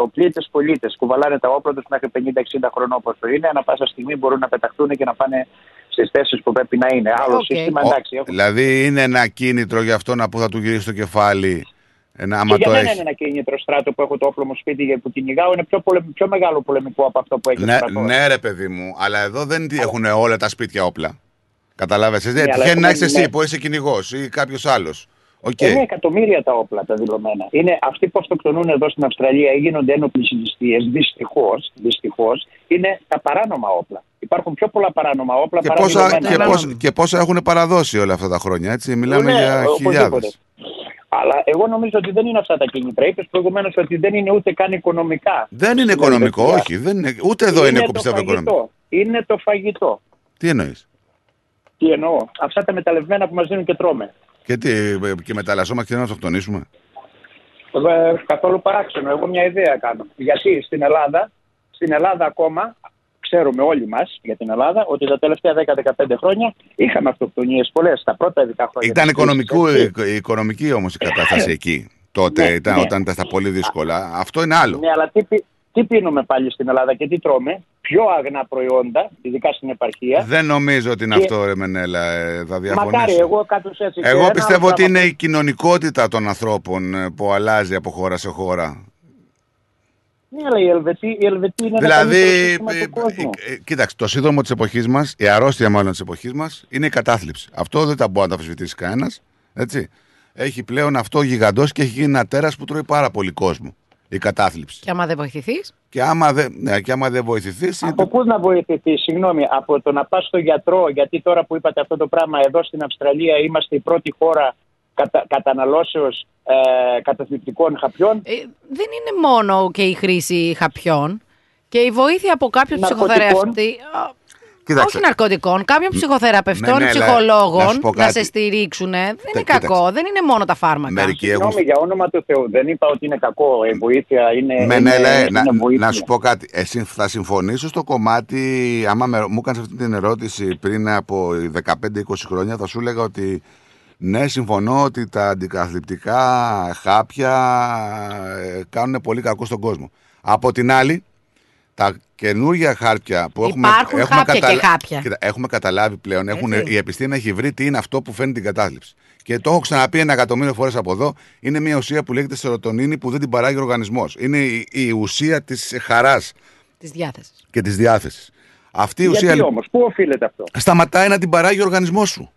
οπλίτες πολίτες. Κουβαλάνε τα όπλα τους μέχρι 50-60 χρονών όπως το είναι. Ανά πάσα στιγμή μπορούν να πεταχτούν και να πάνε στις θέσεις που πρέπει να είναι. Άλλο Οκ. σύστημα, Ο- εντάξει. Έχω... Δηλαδή είναι ένα κίνητρο για αυτό να που θα του γυρίσει το κεφάλι. Ένα, Και άμα για το μένα έχεις. είναι ένα κίνητρο στράτο που έχω το όπλο μου σπίτι και που κυνηγάω. Είναι πιο, πολεμ- πιο μεγάλο πολεμικό από αυτό που έχει ο Ναι, στρατός. ναι, ρε παιδί μου, αλλά εδώ δεν έχουν όλα τα σπίτια όπλα. Καταλάβες. Ναι, Ναι, αλλά τυχαίνει να έχουμε- έχει εσύ ναι. που είσαι κυνηγός ή κάποιος άλλος. Οκ. Είναι εκατομμύρια τα όπλα τα δηλωμένα. Είναι αυτοί που αυτοκτονούν εδώ στην Αυστραλία ή γίνονται ένοπλες ληστείες. Δυστυχώς, δυστυχώς, είναι τα παράνομα όπλα. Υπάρχουν πιο πολλά παράνομα όπλα Και παρά πόσα, δηλωμένα. και, πόσα, και πόσα έχουν παραδώσει όλα αυτά τα χρόνια, έτσι; Μιλάμε Ναι, για οπωσδήποτε. χιλιάδες. Αλλά εγώ νομίζω ότι δεν είναι αυτά τα κίνητρα. Είπες προηγουμένως ότι δεν είναι ούτε καν οικονομικά. Δεν είναι Στην οικονομικό, Ελβετία. όχι. Δεν είναι, ούτε εδώ είναι, το πιστεύω φαγητό. οικονομικό. Είναι το φαγητό. Τι εννοείς; Τι εννοώ; Αυτά τα μεταλλευμένα που μας δίνουν και τρώμε. Και, τι, και μεταλλασσόμαστε και να αυτοκτονήσουμε; Ε, καθόλου παράξενο. Εγώ μια ιδέα κάνω. Γιατί στην Ελλάδα, στην Ελλάδα ακόμα ξέρουμε όλοι μας για την Ελλάδα ότι τα τελευταία 10-15 χρόνια είχαμε αυτοκτονίες πολλές. Τα πρώτα ειδικά χρόνια. Ήταν της κρίσης, οικονομικού, έτσι. η- οικονομική όμως η κατάσταση εκεί. Τότε Ναι, ήταν, ναι. όταν ήταν στα πολύ δύσκολα. Αυτό είναι άλλο. Ναι, αλλά τι, πι- τι πίνουμε πάλι στην Ελλάδα και τι τρώμε; Πιο αγνά προϊόντα, ειδικά στην επαρχία. Δεν νομίζω ότι είναι Και- αυτό, ρε Μενέλα. ε, Θα διαφωνήσω. Μακάρι, εγώ κάτω έτσι. Και Εγώ ένα πιστεύω άλλο ότι πράγμα είναι η κοινωνικότητα των ανθρώπων ε, που αλλάζει από χώρα σε χώρα. Ναι, αλλά η Ελβετή, η Ελβετή είναι Δηλαδή, ένα καλύτερο σύστημα του κόσμου. Ε, κοίταξε, το σύνδρομο της εποχής μας, η αρρώστια μάλλον της εποχής μας, είναι η κατάθλιψη. Αυτό δεν τα μπορεί να το αμφισβητήσει κανένας. Έτσι. Έχει πλέον αυτό γιγαντός και έχει γίνει ένα τέρας που τρώει πάρα πολύ κόσμο. Η κατάθλιψη. Και άμα δεν βοηθηθείς. Και άμα δεν, ναι, και άμα δεν βοηθηθείς. Από πού να βοηθηθείς, συγγνώμη, από το να πας στο γιατρό, γιατί τώρα που είπατε αυτό το πράγμα, εδώ στην Αυστραλία είμαστε η πρώτη χώρα κατα, καταναλώσεως ε, καταθλιπτικών χαπιών; Ε, δεν είναι μόνο και η χρήση χαπιών και η βοήθεια από κάποιον Ναρκωτικών. ψυχοθεραπευτή. Α, Κοίταξε. Όχι ναρκωτικών, κάποιων ψυχοθεραπευτών, Ναι, ναι, αλλά ψυχολόγων να σου πω να, κάτι. σε στηρίξουν. Δεν είναι κοίταξε. κακό, δεν είναι μόνο τα φάρμακα. Μερικοί έχουν. Συγγνώμη, για όνομα του Θεού, δεν είπα ότι είναι κακό. Η βοήθεια είναι. Μενέλα, είναι, ε, να, είναι βοήθεια. να σου πω κάτι. Εσύ θα συμφωνήσω στο κομμάτι. Άμα με, μου έκανες αυτή την ερώτηση πριν από 15-20 χρόνια, θα σου έλεγα ότι ναι, συμφωνώ ότι τα αντικαθλιπτικά χάπια ε, κάνουν πολύ κακό στον κόσμο. Από την άλλη, τα καινούργια χάρτια που έχουμε, Υπάρχουν έχουμε, χάπια και χάπια. Κοίτα, έχουμε καταλάβει πλέον, έχουν, Έτσι. η επιστήμη έχει βρει τι είναι αυτό που φέρνει την κατάθλιψη. Και το έχω ξαναπεί ένα εκατομμύριο φορές από εδώ. Είναι μια ουσία που λέγεται σερωτονίνη που δεν την παράγει ο οργανισμός. Είναι η, η ουσία της χαράς Της διάθεσης. και της διάθεσης. Αυτή η Γιατί ουσία όμως, πού οφείλεται αυτό; σταματάει να την παράγει ο οργανισμός σου.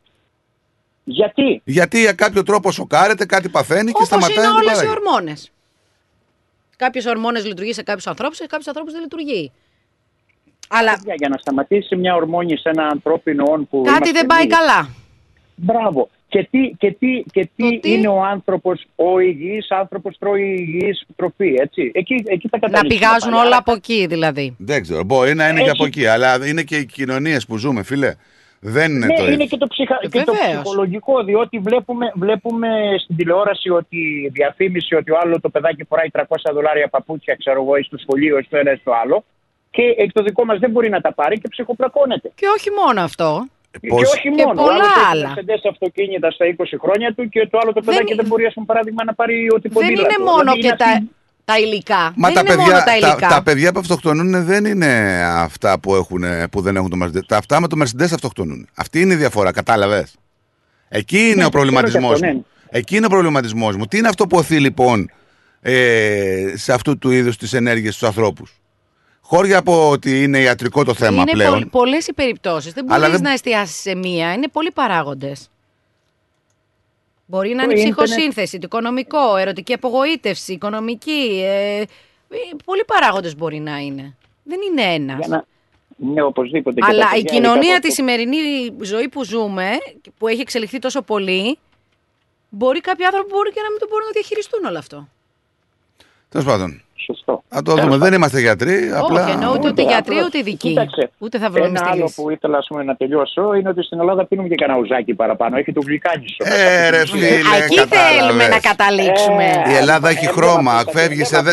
Γιατί; Γιατί για κάποιο τρόπο σοκάρεται, κάτι παθαίνει και Όπως σταματάει είναι να την όλες οι παράγει. ορμόνες. Κάποιες ορμόνες λειτουργεί σε κάποιους ανθρώπους, σε κάποιους ανθρώπους δεν λειτουργεί. Αλλά Για, για να σταματήσει μια ορμόνη σε ένα ανθρώπινο όν που. κάτι είμαστε δεν πάει εμείς. καλά. Μπράβο. Και τι, και τι, και τι, είναι ο άνθρωπος, ο υγιής άνθρωπος τρώει υγιής τροφή, έτσι. Εκεί, εκεί τα Να καταλήξουμε πηγάζουν πάλι. όλα από εκεί δηλαδή. Δεν ξέρω. Μπορεί να είναι και Έχει- από εκεί, αλλά είναι και οι κοινωνίες που ζούμε, φίλε. Δεν είναι ναι, το ίδιο. είναι και το, ψυχα... και το Βεβαίως. ψυχολογικό, διότι βλέπουμε, βλέπουμε στην τηλεόραση ότι η διαφήμιση ότι ο άλλο το παιδάκι φοράει 300 δολάρια παπούτσια, ξέρω εγώ, ή στο σχολείο, ή στο ένα ή στο άλλο. Και εκ το δικό μας δεν μπορεί να τα πάρει και ψυχοπλακώνεται. Και όχι μόνο αυτό. Πώς- Και όχι Και μόνο. ο πολλά άλλος έχει άλλα. Mercedes αυτοκίνητα στα 20 χρόνια του και το άλλο το παιδάκι δεν, μπορεί, σαν παράδειγμα, να πάρει ό,τι Δεν είναι ποδήλατο. μόνο Δηλαδή, και είναι τα, αυτή- τα υλικά. Μα δεν τα είναι παιδιά, μόνο τα τα, υλικά. τα παιδιά που αυτοκτονούν δεν είναι αυτά που, έχουν, που δεν έχουν το Mercedes. Τα αυτά με το Mercedes αυτοκτονούν. Αυτή είναι η διαφορά, κατάλαβες; Εκεί είναι Ναι, ο το ξέρω προβληματισμός και αυτό, μου. ναι. Εκεί είναι ο προβληματισμός μου. Τι είναι αυτό που οθεί λοιπόν ε, σε αυτού του είδους τις ενέργειες στους ανθρώπους; Χώρια από ότι είναι ιατρικό το θέμα είναι πλέον. πολλές οι περιπτώσεις. Δεν Αλλά μπορείς δεν- να εστιάσεις σε μία. Είναι πολλοί παράγοντες. Μπορεί να Το είναι ίντερνετ- ψυχοσύνθεση, το οικονομικό, ερωτική απογοήτευση, οικονομική. Ε, ε, πολλοί παράγοντες μπορεί να είναι. Δεν είναι ένας. Για να... Ναι, οπωσδήποτε. Και τα Αλλά η παιδιά, κοινωνία ειδικά της σημερινή ζωή που ζούμε, που έχει εξελιχθεί τόσο πολύ, μπορεί κάποιοι άνθρωποι μπορεί και να μην το μπορούν να διαχειριστούν όλο αυτό. Τέλος πάντων. Σωστό. Να το δούμε. Δεν είμαστε γιατροί. Απλά... Όχι, εννοώ ούτε, ούτε γιατροί ούτε ειδικοί. Κοίταξε, Ούτε θα βρούμε Ένα στη άλλο λύση. που ήθελα ας πούμε, να τελειώσω είναι ότι στην Ελλάδα πίνουμε και κανένα ουζάκι παραπάνω. Έχει το γλυκάνισο. Ε, ρε φίλε, Εκεί κατάλαβες. θέλουμε να καταλήξουμε. Η Ελλάδα έχει χρώμα. Φεύγει σε, δε...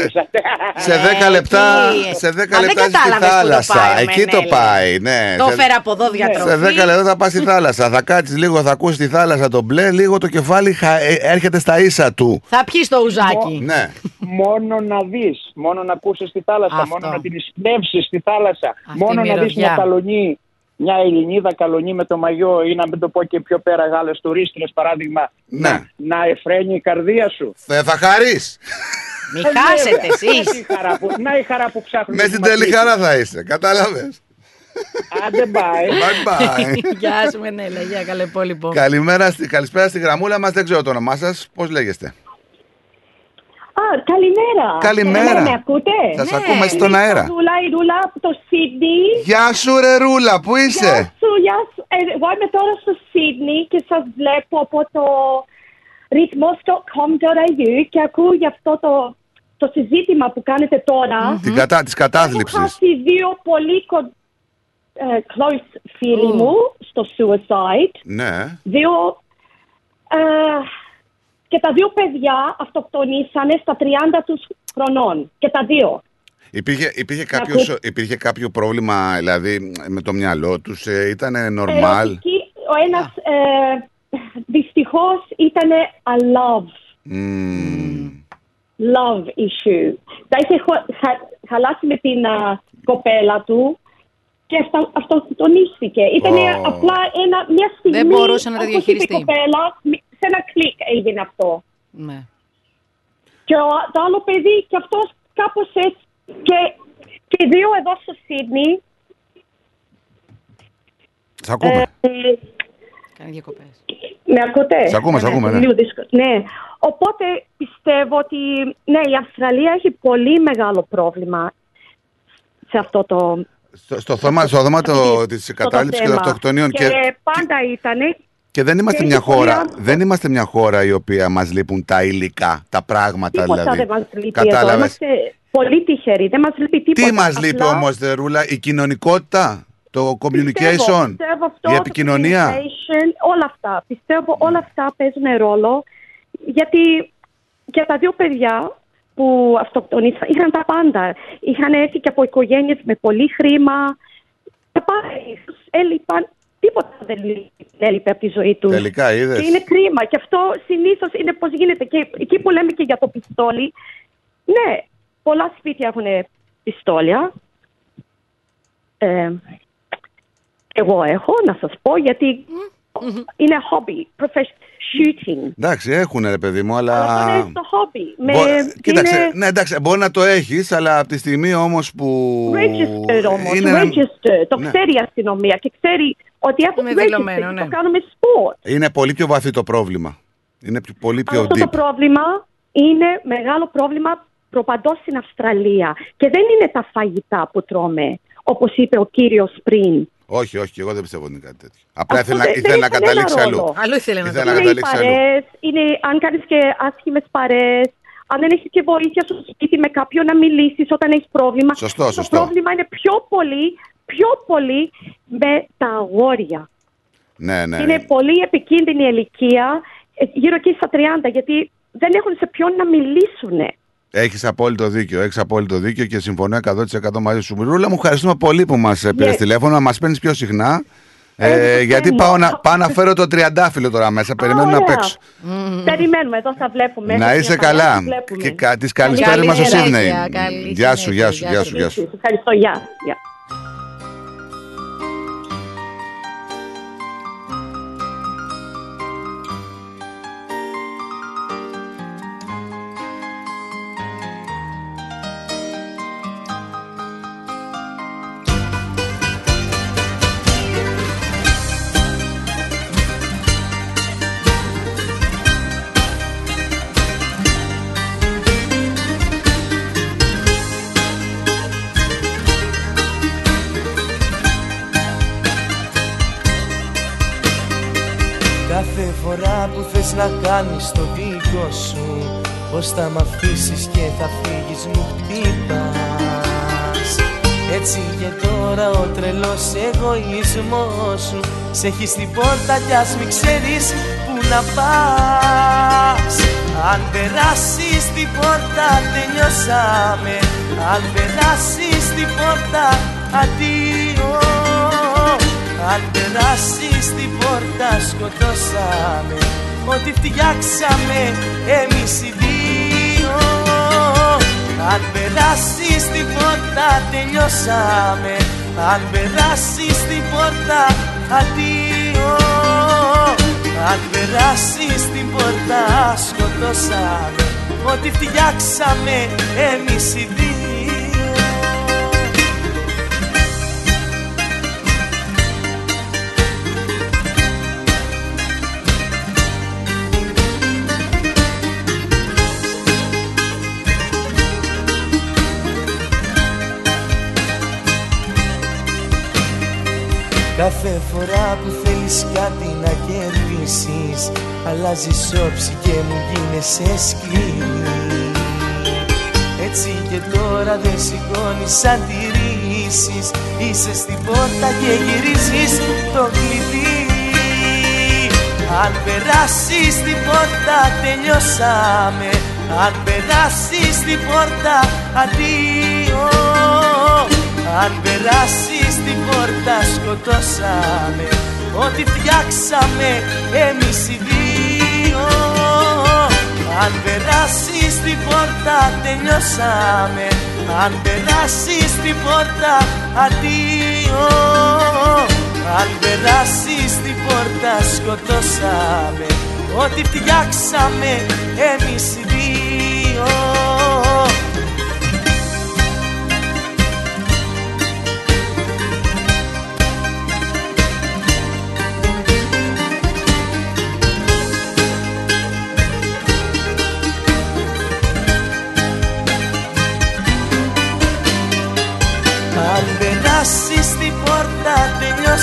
σε 10 λεπτά, εκεί. σε 10 Μα δεν λεπτά στη κατάλαβες που το θάλασσα. πάει ο Εκεί το Μενέλης. πάει. Ναι. Το Σε- έφερα από εδώ διατροφή. Σε 10 λεπτά θα πα στη θάλασσα. Θα κάτσει λίγο, θα ακούσει τη θάλασσα το μπλε, λίγο το κεφάλι χα- ε, έρχεται στα ίσα του. Θα πιει το ουζάκι. Ναι. Μόνο να δει, μόνο να ακούσεις τη θάλασσα, Αυτό. μόνο να την εισπνεύσει στη θάλασσα. Αυτή μόνο η να δεις μυρωδιά. μια καλονή, μια Ελληνίδα καλονή με το μαγιό ή να μην το πω και πιο πέρα Γάλλες τουρίστρες παράδειγμα. Ναι. Να, να εφραίνει η καρδία σου. Θα, θα χαρείς. Μην Ε, χάσετε βέβαια. Να εσεί. η χαρά που, να η χαρά που ψάχνουμε. Μες στην τέλη χαρά θα είσαι. Κατάλαβες. Άντε μπάει. Bye bye. Γεια σου, Μενέλα. Γεια, καλέ πόλυπο. Καλημέρα, στη- καλησπέρα στη γραμμούλα μας. Δεν ξέρω το όνομά σας. Πώς λέγεστε; Α, καλημέρα. Καλημέρα. Με ακούτε; Σας ακούμε στον Είμαι αέρα. η Ρούλα, η Ρούλα από το Σίδνη. Γεια σου, ρε Ρούλα, πού Γεια είσαι; σου, γεια σου. Ε, εγώ είμαι τώρα στο Σίδνη και σας βλέπω από το rhythmos.com.au και ακούω για αυτό το, το συζήτημα που κάνετε τώρα. Την κατά, της Έχω κατάθλιψης. χάσει δύο πολύ κο- ε, close φίλοι μου στο suicide. Ναι. Δύο, ε, και τα δύο παιδιά αυτοκτονήσανε στα 30 τους χρονών. Και τα δύο. Υπήρχε, υπήρχε, κάποιος, υπήρχε κάποιο πρόβλημα δηλαδή με το μυαλό τους, ε, ήταν νορμάλ. Ερωτική, ο ένας ε, δυστυχώς ήταν a love, love issue. Τα είχε χω- χα- χαλάσει με την α, κοπέλα του και αυτό, αυτοκτονίστηκε. Ήταν Ω. απλά ένα, μια στιγμή. Δεν μπορούσε να τα όπως είπε διαχειριστεί. Η κοπέλα, μ- σε ένα κλικ έγινε αυτό. Ναι. Και ο, το άλλο παιδί και αυτός κάπως έτσι. Και, και οι δύο εδώ στο Σίδνη. Σ' ακούμε. ε, Κάνει διακοπές. με ακούτε; Σ' ακούμε, σ' ακούμε, ναι. Λίγο δύσκολο. Ναι. Οπότε πιστεύω ότι ναι, η Αυστραλία έχει πολύ μεγάλο πρόβλημα σε αυτό το, Στο, στο θέμα, στο θέμα το, της αυτό το κατάληψης και των θέμα. αυτοκτονίων Και, και, πάντα ήταν. Και δεν είμαστε και μια έχει πολύ χώρα, άνθρωπο. δεν είμαστε μια χώρα η οποία μας λείπουν τα υλικά, τα πράγματα Τίποτα δηλαδή. δεν μας λείπει εδώ. Κατάλαβες; Είμαστε πολύ τυχεροί. Δεν μας λείπει τίποτα. Τι μας λείπει Απλά όμως, Δερούλα, η κοινωνικότητα, το communication, Πιστεύω, πιστεύω αυτό, η το επικοινωνία. communication, όλα αυτά. Πιστεύω όλα αυτά παίζουν ρόλο γιατί και τα δύο παιδιά που αυτοκτονήσαν είχαν τα πάντα. Είχαν έρθει και από οικογένειες με πολύ χρήμα. Τα πάντα ίσως έλειπαν. Τίποτα δεν λείπει- έλειπε από τη ζωή του. Τελικά, είδες. Και είναι κρίμα. Και αυτό συνήθως είναι πώς γίνεται. Και εκεί που λέμε και για το πιστόλι, ναι, πολλά σπίτια έχουν πιστόλια. Ε, εγώ έχω, να σας πω, γιατί είναι hobby, professional shooting. Εντάξει, έχουν ρε παιδί μου, Αλλά αλλά... είναι στο hobby. Με, Μπο- Κοίταξε, είναι ναι, εντάξει, μπορεί να το έχεις, αλλά από τη στιγμή όμως που... registered όμως, είναι, registered. Το Ναι. ξέρει η αστυνομία και ξέρει ότι έχουμε Είναι δηλωμένο, registered. ναι. Το κάνουμε sport. είναι πολύ πιο βαθύ το πρόβλημα. Είναι πιο- πολύ πιο Αυτό deep. το πρόβλημα είναι μεγάλο πρόβλημα προπαντός στην Αυστραλία. Και δεν είναι τα φαγητά που τρώμε, όπως είπε ο κύριος πριν. Όχι, όχι, εγώ δεν πιστεύω ότι είναι κάτι τέτοιο. Απλά Αυτό ήθελε, να- δεν- ήθελε δεν να έχει κανένα καταλήξει αλλού. ρόλο. Αλλού ήθελε να Ήθελε το να είναι οι καταλήξει αλλού. παρέες, είναι αν κάνεις και άσχημες παρέες, αν δεν έχεις και βοήθεια στο σπίτι με κάποιον να μιλήσεις όταν έχεις πρόβλημα. Σωστό, το σωστό. πρόβλημα είναι πιο πολύ, πιο πολύ με τα αγόρια. Ναι, ναι. Είναι πολύ επικίνδυνη ηλικία, ε, γύρω εκεί στα 30, γιατί δεν έχουν σε ποιον να μιλήσουν. Έχεις απόλυτο δίκιο. Έχεις απόλυτο δίκιο και συμφωνώ 100% μαζί σου. Ρούλα, μου ευχαριστούμε πολύ που μας πήρες Yes. τηλέφωνο. Να μας παίρνεις πιο συχνά. Ε, Ε, γιατί θέλω. πάω να, πάω να φέρω το τριαντάφυλλο τώρα μέσα. Περιμένουμε να ωραία. παίξω. Περιμένουμε, εδώ θα βλέπουμε. Να Έχουμε είσαι μια χαρά, καλά. θα βλέπουμε. Και κα, τις καλησπέρες Καλή μας στο συνέχεια, Σίδνεϊ. καλή Γεια σου, γεια σου, συνέχεια, γεια σου, γεια σου. Ευχαριστώ, γεια. Πως θα μ' αφήσεις και θα φύγεις μου χτυπάς. Έτσι και τώρα ο τρελός εγωισμός σου. Σε έχεις στην πόρτα κι ας μην ξέρεις που να πας. Αν περάσεις την πόρτα τελειώσαμε Αν περάσεις την πόρτα αντίο. Αν περάσεις την πόρτα σκοτώσαμε. Ό,τι φτιάξαμε εμείς οι δύο Αν περάσεις την πόρτα τελειώσαμε. Αν περάσεις την πόρτα αντίο. Αν περάσεις την πόρτα σκοτώσαμε. Ό,τι φτιάξαμε εμείς οι δύο Κάθε φορά που θέλεις κάτι να κερδίσεις Αλλάζεις όψη και μου γίνεσαι σκληρή Έτσι και τώρα δεν σηκώνεις αντιρρήσεις Είσαι στην πόρτα και γυρίζεις το κλειδί. Αν περάσεις την πόρτα τελειώσαμε. Αν περάσεις την πόρτα αντίο Αν περάσεις την πόρτα σκοτώσαμε. Ό,τι φτιάξαμε εμείς οι δύο. Αν περάσεις την πόρτα τελειώσαμε. Αν περάσεις την πόρτα αντίο. Αν περάσεις την πόρτα σκοτώσαμε. Ό,τι φτιάξαμε εμείς οι δύο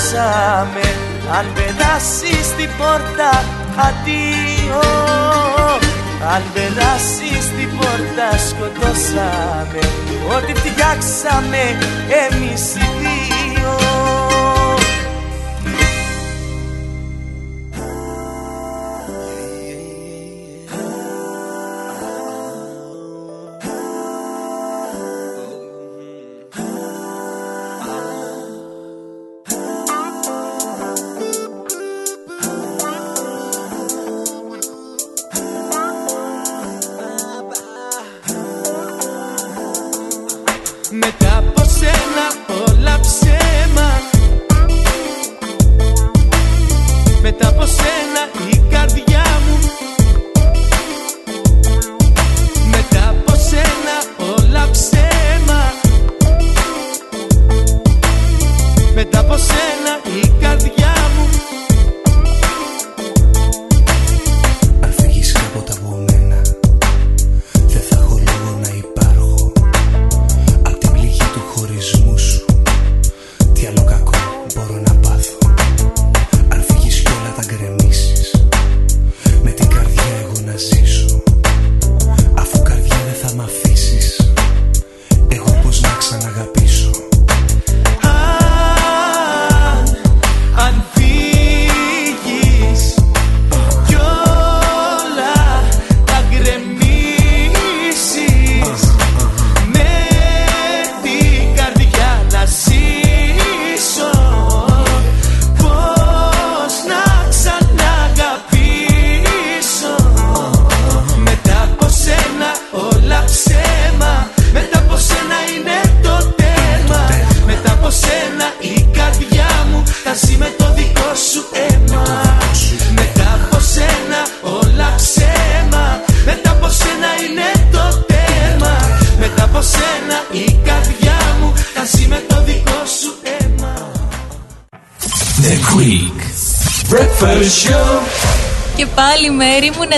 τελειώσαμε Αν περάσεις την πόρτα αντίο Αν περάσεις την πόρτα σκοτώσαμε. Ό,τι φτιάξαμε εμείς οι δύο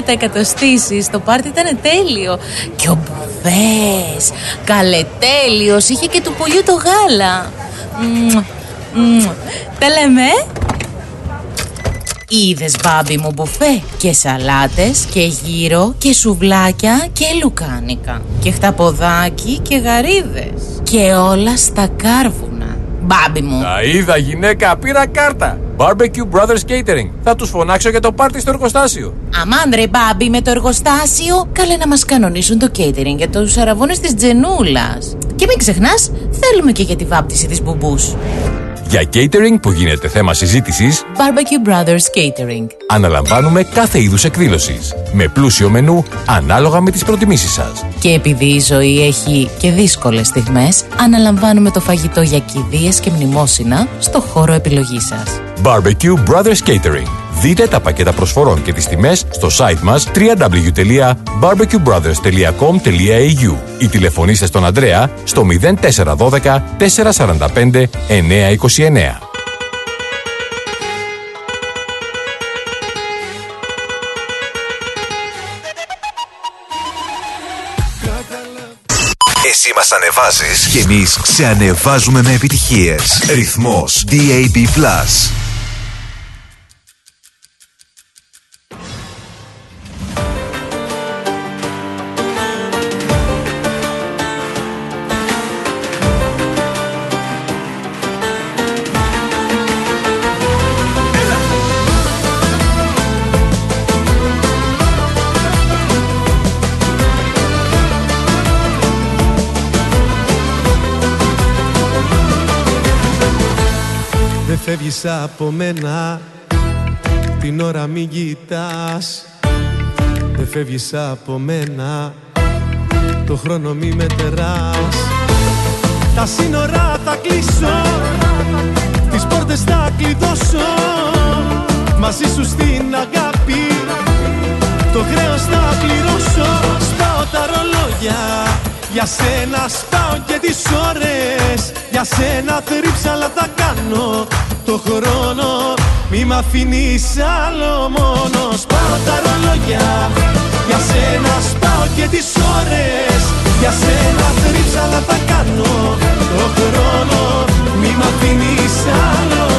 τα εκατοστήσεις. Το πάρτι ήταν τέλειο. Και ο Μπουφές Καλετέλειος. Είχε και του πολιού το γάλα. Μμμ, μμμ. Τα λέμε. Ε; Είδες μπάμπι μου μπουφέ. Και σαλάτες και γύρο Και σουβλάκια και λουκάνικα. Και χταποδάκι και γαρίδες. Και όλα στα κάρβουνα. Μπάμπι μου. Τα είδα γυναίκα, πήρα κάρτα. Barbecue Brothers Catering. Θα τους φωνάξω για το πάρτι στο εργοστάσιο. Αμάν ρε μπάμπι με το εργοστάσιο Καλέ να μας κανονίσουν το catering για τους αραβώνες της Τζενούλας Και μην ξεχνάς θέλουμε και για τη βάπτιση της μπουμπούς Για catering που γίνεται θέμα συζήτησης, Barbecue Brothers Catering αναλαμβάνουμε κάθε είδους εκδήλωσης. Με πλούσιο μενού ανάλογα με τις προτιμήσεις σας. Και επειδή η ζωή έχει και δύσκολες στιγμές Αναλαμβάνουμε το φαγητό για κηδείες και μνημόσυνα στο χώρο επιλογής σας Barbecue Brothers Catering. Δείτε τα πακέτα προσφορών και τις τιμές στο site μας www.barbecuebrothers.com.au ή τηλεφωνήστε στον Ανδρέα στο 0412 445 929. Εσύ μας ανεβάζεις και εμείς σε ανεβάζουμε με επιτυχίες. Ρυθμός DAB+. Φεύγεις από μένα Την ώρα μην κοιτάς Δεν φεύγεις από μένα Το χρόνο μη μετεράς. Τα σύνορα θα κλείσω Τις πόρτες θα κλειδώσω. Μαζί σου στην αγάπη Το χρέος θα πληρώσω. Σπάω τα ρολόγια για σένα σπάω και τις ώρες. Για σένα θρύψαλα θα κάνω το χρόνο. Μη μ' αφήνεις άλλο μόνος. Σπάω τα ρολόγια. Για σένα σπάω και τις ώρες. Για σένα θρύψαλα θα κάνω το χρόνο. Μη μ' αφήνεις άλλο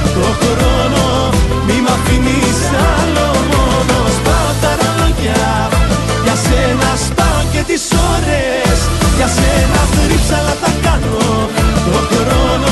άλλο μόνος. Σπάω τα ρολόγια. Για σένα σπάω και τις ώρες. Για σένα κρύψαλα θα κάνω Το χρόνο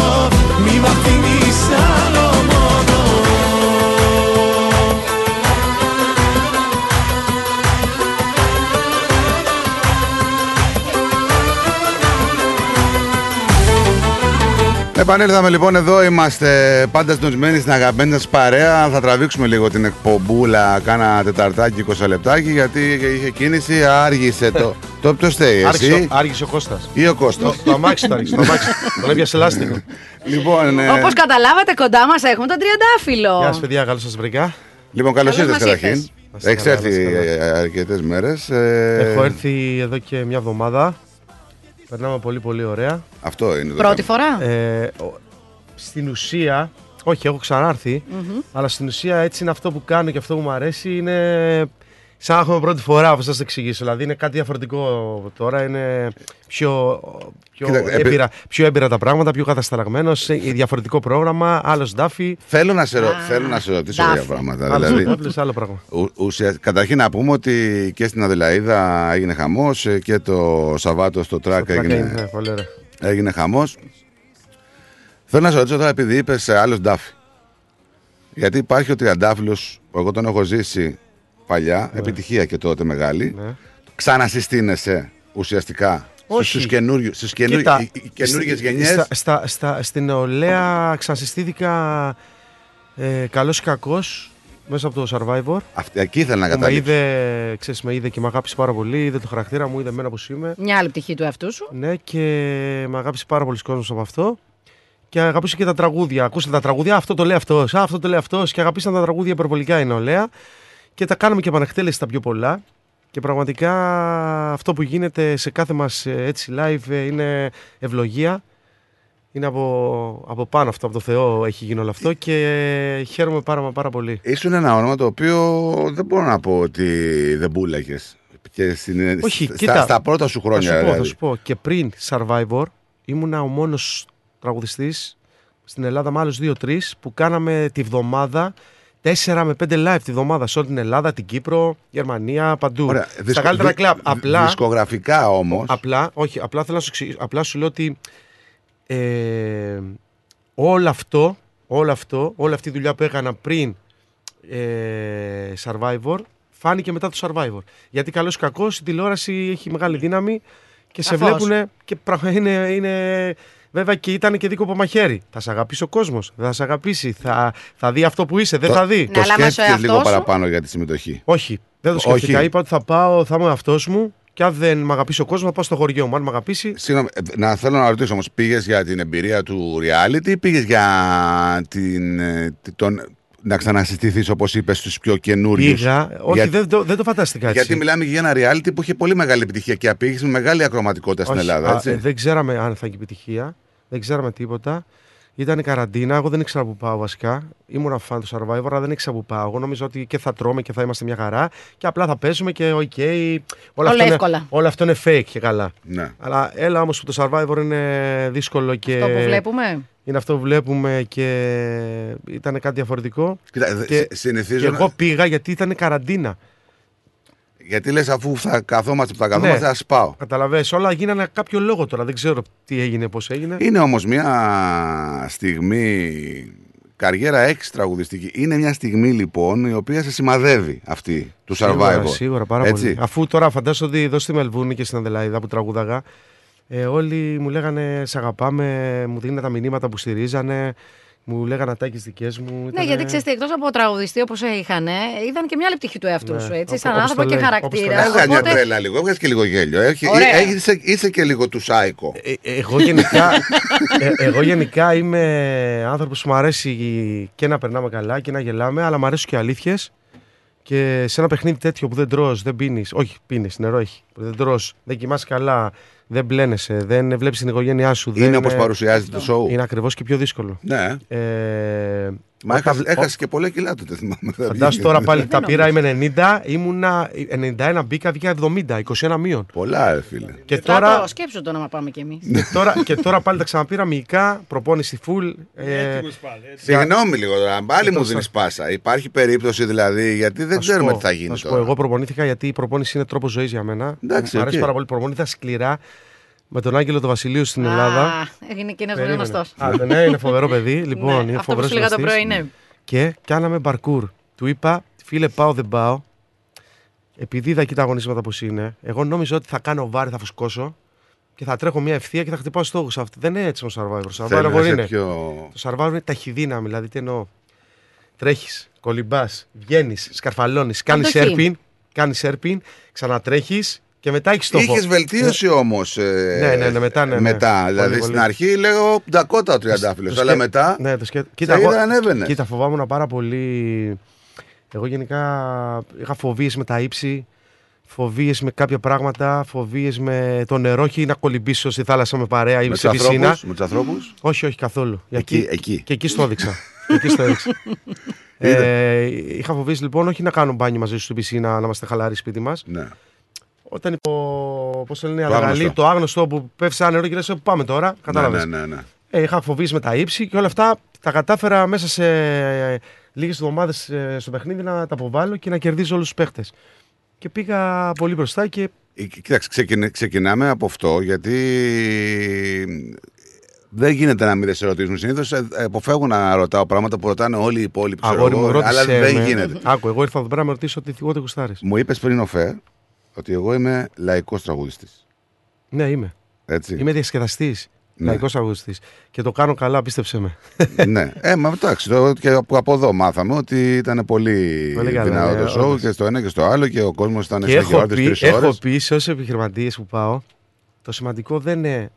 Επανήλθαμε λοιπόν εδώ, είμαστε πάντα συντονισμένοι στην αγαπημένη σας παρέα. Θα τραβήξουμε λίγο την εκπομπούλα, κάνα τεταρτάκι, 20 λεπτάκι, γιατί είχε κίνηση, άργησε το... Το ποιος θέλει, Άρχισε, εσύ ο- άργησε ο Κώστας ή ο Κώστας. Το, το αμάξι το άρχισε, το αμάξι. Τον έπιασε λάστιχο. Λοιπόν, ε, Όπως καταλάβατε, κοντά μας έχουμε τον Τριαντάφυλλο. Γεια σας παιδιά, καλώς σας βρήκα. λοιπόν καλώς Καλώς ήρθες μας καταρχήν. Να είστε Έχεις καλά, να έρθει είστε καλά. αρκετές μέρες. ε, Έχω έρθει εδώ και μια εβδομάδα. Περνάμε πολύ πολύ ωραία. Αυτό είναι το Πρώτη θέμα. φορά; Ε, ο- στην ουσία, όχι, έχω ξανάρθει, Μμμ. αλλά στην ουσία έτσι είναι αυτό που κάνω και αυτό που μου αρέσει είναι σαν να έχουμε πρώτη φορά, όπως θα σας το εξηγήσω. Δηλαδή είναι κάτι διαφορετικό τώρα, είναι πιο, πιο, Κοίτα, επί- έμπειρα, πιο έμπειρα τα πράγματα, πιο κατασταλαγμένος, ε, διαφορετικό πρόγραμμα, άλλο ντάφι. Θέλω να σε, ρω- θέλω να σε ρωτήσω Ντάφι. για πράγματα. Άλλος Δηλαδή, ντάφλος, άλλο πράγμα. ου- ουσια- καταρχήν να πούμε ότι και στην Αδελαίδα έγινε χαμός ε, και το Σαββάτο στο τρακ Τρακ έγινε, έγινε, ναι, πολύ ωραία. έγινε χαμός. Θέλω να σε ρωτήσω τώρα επειδή είπες άλλο ντάφι. Γιατί υπάρχει ο τριαντάφυλλος που εγώ τον έχω ζήσει παλιά, επιτυχία και τότε μεγάλη. Ναι. Ξανασυστήνεσαι ουσιαστικά Όχι. στους καινούριου, στις καινούριου, Κοίτα, οι- οι καινούριες στη- γενιές. Στα, στα, στα, στην νεολαία ξανασυστήθηκα ε, καλός ή κακός μέσα από το Survivor. Αυτή, εκεί ήθελα να Που με καταλήξω. είδε, ξέρεις, με είδε και με αγάπησε πάρα πολύ, είδε το χαρακτήρα μου, είδε εμένα πως είμαι. Μια άλλη πτυχή του εαυτού σου. Ναι, και με αγάπησε πάρα πολλοί κόσμος από αυτό. Και αγαπούσε και τα τραγούδια. Ακούσατε τα τραγούδια, αυτό το λέει αυτός, αυτό το λέει αυτός. Και αγαπήσαν τα τραγούδια υπερβολικά η νεολαία. Και τα κάναμε και επανεκτέλεση τα πιο πολλά. Και πραγματικά αυτό που γίνεται σε κάθε μας ε, έτσι live ε, είναι ευλογία. Είναι από, από πάνω αυτό, από το Θεό έχει γίνει όλο αυτό και ε, χαίρομαι πάρα μα πάρα πολύ. Ήσουν ένα όνομα το οποίο δεν μπορώ να πω ότι δεν πούλαγες. Και στην, Όχι, στα, κοίτα, στα πρώτα σου χρόνια. Θα σου, πω, δηλαδή. θα σου πω, και πριν Survivor ήμουνα ο μόνος τραγουδιστής στην Ελλάδα με άλλους δύο-τρεις που κάναμε τη βδομάδα 4 με 5 live τη βδομάδα σε όλη την Ελλάδα, την Κύπρο, Γερμανία, παντού. Ωραία, Στα δισκο- καλύτερα δι- κλαμπ. δι- Απλά, Δισκογραφικά όμως. απλά, όχι, απλά θέλω να σου εξηγήσω. Απλά σου λέω ότι ε, όλο αυτό, όλο αυτό, όλη αυτή η δουλειά που έκανα πριν ε, Survivor φάνηκε μετά το Survivor. Γιατί καλώς ή κακώς η τηλεόραση έχει μεγάλη δύναμη και σε Σαφώς. βλέπουν και πράγμα είναι, είναι Βέβαια και ήταν και δίκοπο μαχαίρι. Θα σε αγαπήσει ο κόσμος. Δεν θα σε αγαπήσει. Θα, θα δει αυτό που είσαι. Δεν Το- θα δει. Το σκέφτηκες λίγο παραπάνω για τη συμμετοχή. Όχι. Δεν το σκέφτηκα. Όχι. Είπα ότι θα πάω, θα είμαι αυτό μου και αν δεν με αγαπήσει ο κόσμος, θα πάω στο χωριό μου. Αν με αγαπήσει. Συγγνώμη, ε, να θέλω να ρωτήσω όμως, πήγες για την εμπειρία του reality ή πήγες για την, ε, τη- τον, να ξανασυστηθείς όπως είπες στους πιο καινούριους. Πήγα. Όχι, Για- δεν, το, δεν το φαντάστηκα έτσι. Γιατί μιλάμε και για ένα reality που είχε πολύ μεγάλη επιτυχία και απήχηση με μεγάλη ακροαματικότητα στην Όχι, Ελλάδα. α, Έτσι. ε, δεν ξέραμε αν θα έχει επιτυχία. Δεν ξέραμε τίποτα. Ήταν καραντίνα, εγώ δεν ήξερα που πάω βασικά. Ήμουν φαν του Survivor, αλλά δεν ήξερα που πάω. Εγώ νόμιζα ότι και θα τρώμε και θα είμαστε μια χαρά και απλά θα παίζουμε και οκ. όλα, Όλα αυτό εύκολα. Είναι, όλο αυτό είναι fake και καλά. Ναι. Αλλά έλα όμως που το Survivor είναι δύσκολο και. Αυτό που βλέπουμε. Είναι αυτό που βλέπουμε και ήταν κάτι διαφορετικό. Κοίτα, δε- και, συ- συνηθίζω και να- εγώ πήγα γιατί ήταν καραντίνα. Γιατί λες, αφού θα καθόμαστε που θα καθόμαστε, Ναι. θα πάω. Καταλαβες, όλα γίνανε κάποιο λόγο τώρα. Δεν ξέρω τι έγινε, πώς έγινε. Είναι όμως μια στιγμή καριέρα έξι τραγουδιστική. Είναι μια στιγμή λοιπόν η οποία σε σημαδεύει αυτή του Survivor. Σίγουρα, σίγουρα πάρα Έτσι. πολύ. Αφού τώρα φαντάζομαι ότι εδώ στη Μελβούνη και στην Αδελαίδα που τραγούδαγα, ε, όλοι μου λέγανε Σε αγαπάμε, μου δίνανε τα μηνύματα που στηρίζανε, μου λέγανε ατάκε δικές μου. Ναι, ήτανε- γιατί ξέρεις, εκτός από τραγουδιστή όπως είχαν, είδαν και μια άλλη πτυχή του εαυτού Ναι, σου. Έτσι, όπως- σαν όπως άνθρωπο το και λέει, χαρακτήρα. Έβγαλε μια Οπότε- τρέλα λίγο, έβγαλε και λίγο γέλιο. Έχει, Ωραία. ε, είσαι, είσαι και λίγο του σάικο. Ε, εγώ γενικά, ε, εγώ γενικά είμαι άνθρωπος που μου αρέσει και να περνάμε καλά και να γελάμε, αλλά μου αρέσουν και αλήθειες. Και σε ένα παιχνίδι τέτοιο που δεν τρως, δεν πίνει, όχι πίνεις, νερό έχει. Που δεν τρως, δεν κοιμάσαι καλά, δεν μπλένεσαι, δεν βλέπεις την οικογένειά σου. Είναι δεν, όπως παρουσιάζεται το show. Είναι ακριβώς και πιο δύσκολο. Ναι. Ε, Μα όταν- έχασε, ο- έχασε και πολλά κιλά τότε, θυμάμαι. Φαντάσου τώρα πάλι τα πήρα, είμαι 90, ήμουνα 91, μπήκα, βγήκα 70, 21 μείον. Πολλά, ρε φίλε. Και Τώρα... τώρα, Σκέψου το να πάμε κι εμείς. και, τώρα, και τώρα πάλι τα ξαναπήρα μυϊκά, προπόνηση full. Ε, Συγγνώμη λίγο τώρα, πάλι μου Εδώ δίνεις σα- πάσα. Υπάρχει περίπτωση δηλαδή, γιατί δεν Θα σου ξέρουμε πω, τι θα γίνει θα σου πω, τώρα. εγώ προπονήθηκα γιατί η προπόνηση είναι τρόπος ζωής για μένα. Εντάξει, Μου αρέσει οκ. πάρα πολύ. Προπονήθηκα σκληρά με τον Άγγελο του Βασιλείου στην Ελλάδα. Α, έγινε και ένας Περίμενε. γνωστός. Α, ναι, είναι φοβερό παιδί. Λοιπόν, Ναι, είναι αυτό που φοβερός σου λέγα το γνωστής. πρωί, ναι. Και κάναμε μπαρκούρ. Του είπα, φίλε, πάω, δεν πάω. Επειδή είδα εκεί τα αγωνίσματα πώς είναι, εγώ νόμιζα ότι θα κάνω βάρη, θα φουσκώσω και θα τρέχω μια ευθεία και θα χτυπάω στόχους. Δεν είναι έτσι ο Survivor. Το Θέλει να Survivor είσαι είναι. πιο- Το Survivor είναι ταχυδύναμη. Δηλαδή, τι εννοώ. Τρέχεις, κολυμπάς, βγαίνεις, σκαρφαλώνεις, κάνεις Αντοχή. σέρπιν, κάνεις σέρπιν, ξανατρέχεις και μετά έχεις στόχο. Είχες βελτίωση όμως. Ναι, ναι, ναι, μετά, ναι, ναι. μετά. Πολύ, δηλαδή πολύ. στην αρχή λέγω Ντακότα ο Τριαντάφυλλο. Το Αλλά σκέ- μετά. Ναι, το σκέ... σε είδα ανέβαινε. Κοίτα, φοβάμουν πάρα πολύ. Εγώ γενικά είχα φοβίες με τα ύψη, φοβίες με κάποια πράγματα, φοβίες με το νερό. Όχι να κολυμπήσω στη θάλασσα με παρέα ή Με σε τους πισίνα. ανθρώπους, με τους ανθρώπους; Όχι, όχι καθόλου. Εκεί, εκεί. Και εκεί στο έδειξα. Και εκεί στο έδειξα. ε, είχα φοβήσει λοιπόν όχι να κάνω μπάνιο μαζί σου στην πισίνα, να είμαστε χαλάροι σπίτι μας. Ναι. Όταν είπε ο. Πώς το λένε, η Το Αδαγαλή, άγνωστο. το άγνωστο που πέφτει σαν νερό και λες: Πού πάμε τώρα. Κατάλαβες. Ναι, ναι, ναι. Ε, είχα φοβήσει με τα ύψη και όλα αυτά τα κατάφερα μέσα σε ε, λίγες εβδομάδες στο παιχνίδι να τα αποβάλω και να κερδίζω όλους τους παίχτες. Και πήγα πολύ μπροστά και. Ε, Κοίταξε, ξεκινά- ξεκινάμε από αυτό γιατί δεν γίνεται να μην δεν σε ρωτήσουν. Συνήθω αποφεύγω να ρωτάω πράγματα που ρωτάνε όλοι οι υπόλοιποι. ξέρω Αγόρι εγώ, μου, ρώτησε. αλλά δεν με. γίνεται. Άκου, εγώ ήρθα εδώ πέρα να με ρωτήσω ότι εγώ δεν γουστάρει. Μου είπες πριν ο Φερ ότι εγώ είμαι λαϊκός τραγουδιστής. Ναι, είμαι. Έτσι. Είμαι διασκεδαστής. Ναι. Λαϊκός αγωνιστή. Και το κάνω καλά, πίστεψε με. ναι, ε, μα εντάξει, το, και από, από εδώ μάθαμε ότι ήταν πολύ, Πολύ καλά, δυνατό ναι, το show όντως. και στο ένα και στο άλλο και ο κόσμος ήταν και σε έχω γιορτέ πει, τρεις έχω ώρες. πει σε όσου επιχειρηματίες που πάω, το σημαντικό δεν είναι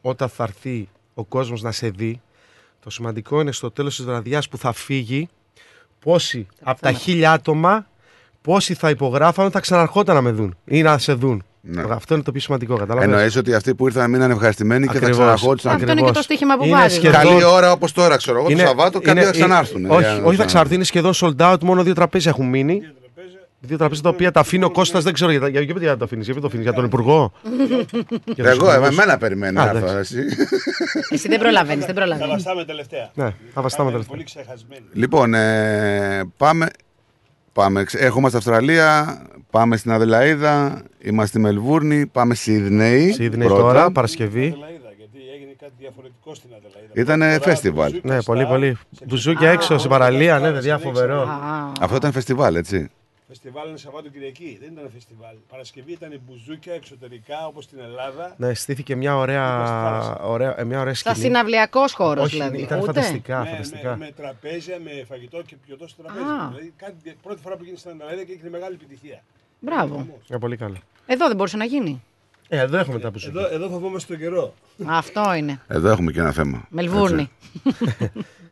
όταν θα έρθει ο κόσμος να σε δει. Το σημαντικό είναι στο τέλος της βραδιάς που θα φύγει, πόσοι από τα χίλια άτομα, πόσοι θα υπογράφαν ότι θα ξαναρχόταν να με δουν ή να σε δουν. Ναι. Αυτό είναι το πιο σημαντικό, κατάλαβε. Εννοείς ότι αυτοί που ήρθαν μείναν ευχαριστημένοι και θα Ακριβώς. ξαναρχόντουσαν. Αυτό είναι και το στοίχημα που Είναι βάζει. σχεδόν- Καλή ώρα όπως τώρα, ξέρω εγώ, το Σαββάτο, κάποιοι θα ξανάρθουν. Όχι, για να όχι θα ξανάρθουν. ξανάρθουν, είναι σχεδόν sold out, μόνο δύο τραπέζια έχουν μείνει. Δύο τραπέζια τα οποία τα αφήνει ο Κώστας, δεν ξέρω γιατί. Για, για, για το αφήνεις, γιατί το αφήνεις, για τον Υπουργό; Για τους Εγώ, υπουργούς. εμένα περιμένω. Α, να εντάξει. έρθω, εσύ. Εσύ δεν προλαβαίνεις, δεν προλαβαίνεις. Θα βαστάμε τελευταία. Ναι, θα βαστάμε Πάμε τελευταία. Πολύ ξεχασμένοι. Λοιπόν, ε, πάμε. Πάμε. Ξε- Έχουμε στην Αυστραλία, πάμε στην Αδελαίδα, είμαστε στη Μελβούρνη, πάμε Σίδνεϊ. Σίδνεϊ πρώτα. τώρα, Παρασκευή. Γιατί έγινε κάτι διαφορετικό στην Αδελαίδα. Ήτανε φεστιβάλ. Ναι, πολύ, πολύ. Μπουζούκια έξω, στην παραλία, ναι, παιδιά, φοβερό. Αυτό ήταν φεστιβάλ, έτσι. Φεστιβάλ είναι Σαββάτο Κυριακή, δεν ήταν φεστιβάλ. Παρασκευή ήταν μπουζούκια εξωτερικά όπως στην Ελλάδα. Ναι, στήθηκε μια ωραία, ωραία, ε, μια ωραία Στα σκηνή. συναυλιακός χώρος Όχι, δηλαδή. ήταν Ούτε. φανταστικά, Ναι, φανταστικά. Με, με τραπέζια, με φαγητό και πιωτό στο τραπέζι. Α. Δηλαδή κάτι, πρώτη φορά που γίνει στην Αδελαίδα και έγινε μεγάλη επιτυχία. Μπράβο. Ε, πολύ καλά. Εδώ δεν μπορούσε να γίνει. Ε, εδώ έχουμε τα μπουζούκια. Εδώ, εδώ φοβόμαστε τον καιρό. Αυτό είναι. Εδώ έχουμε και ένα θέμα. Μελβούρνη.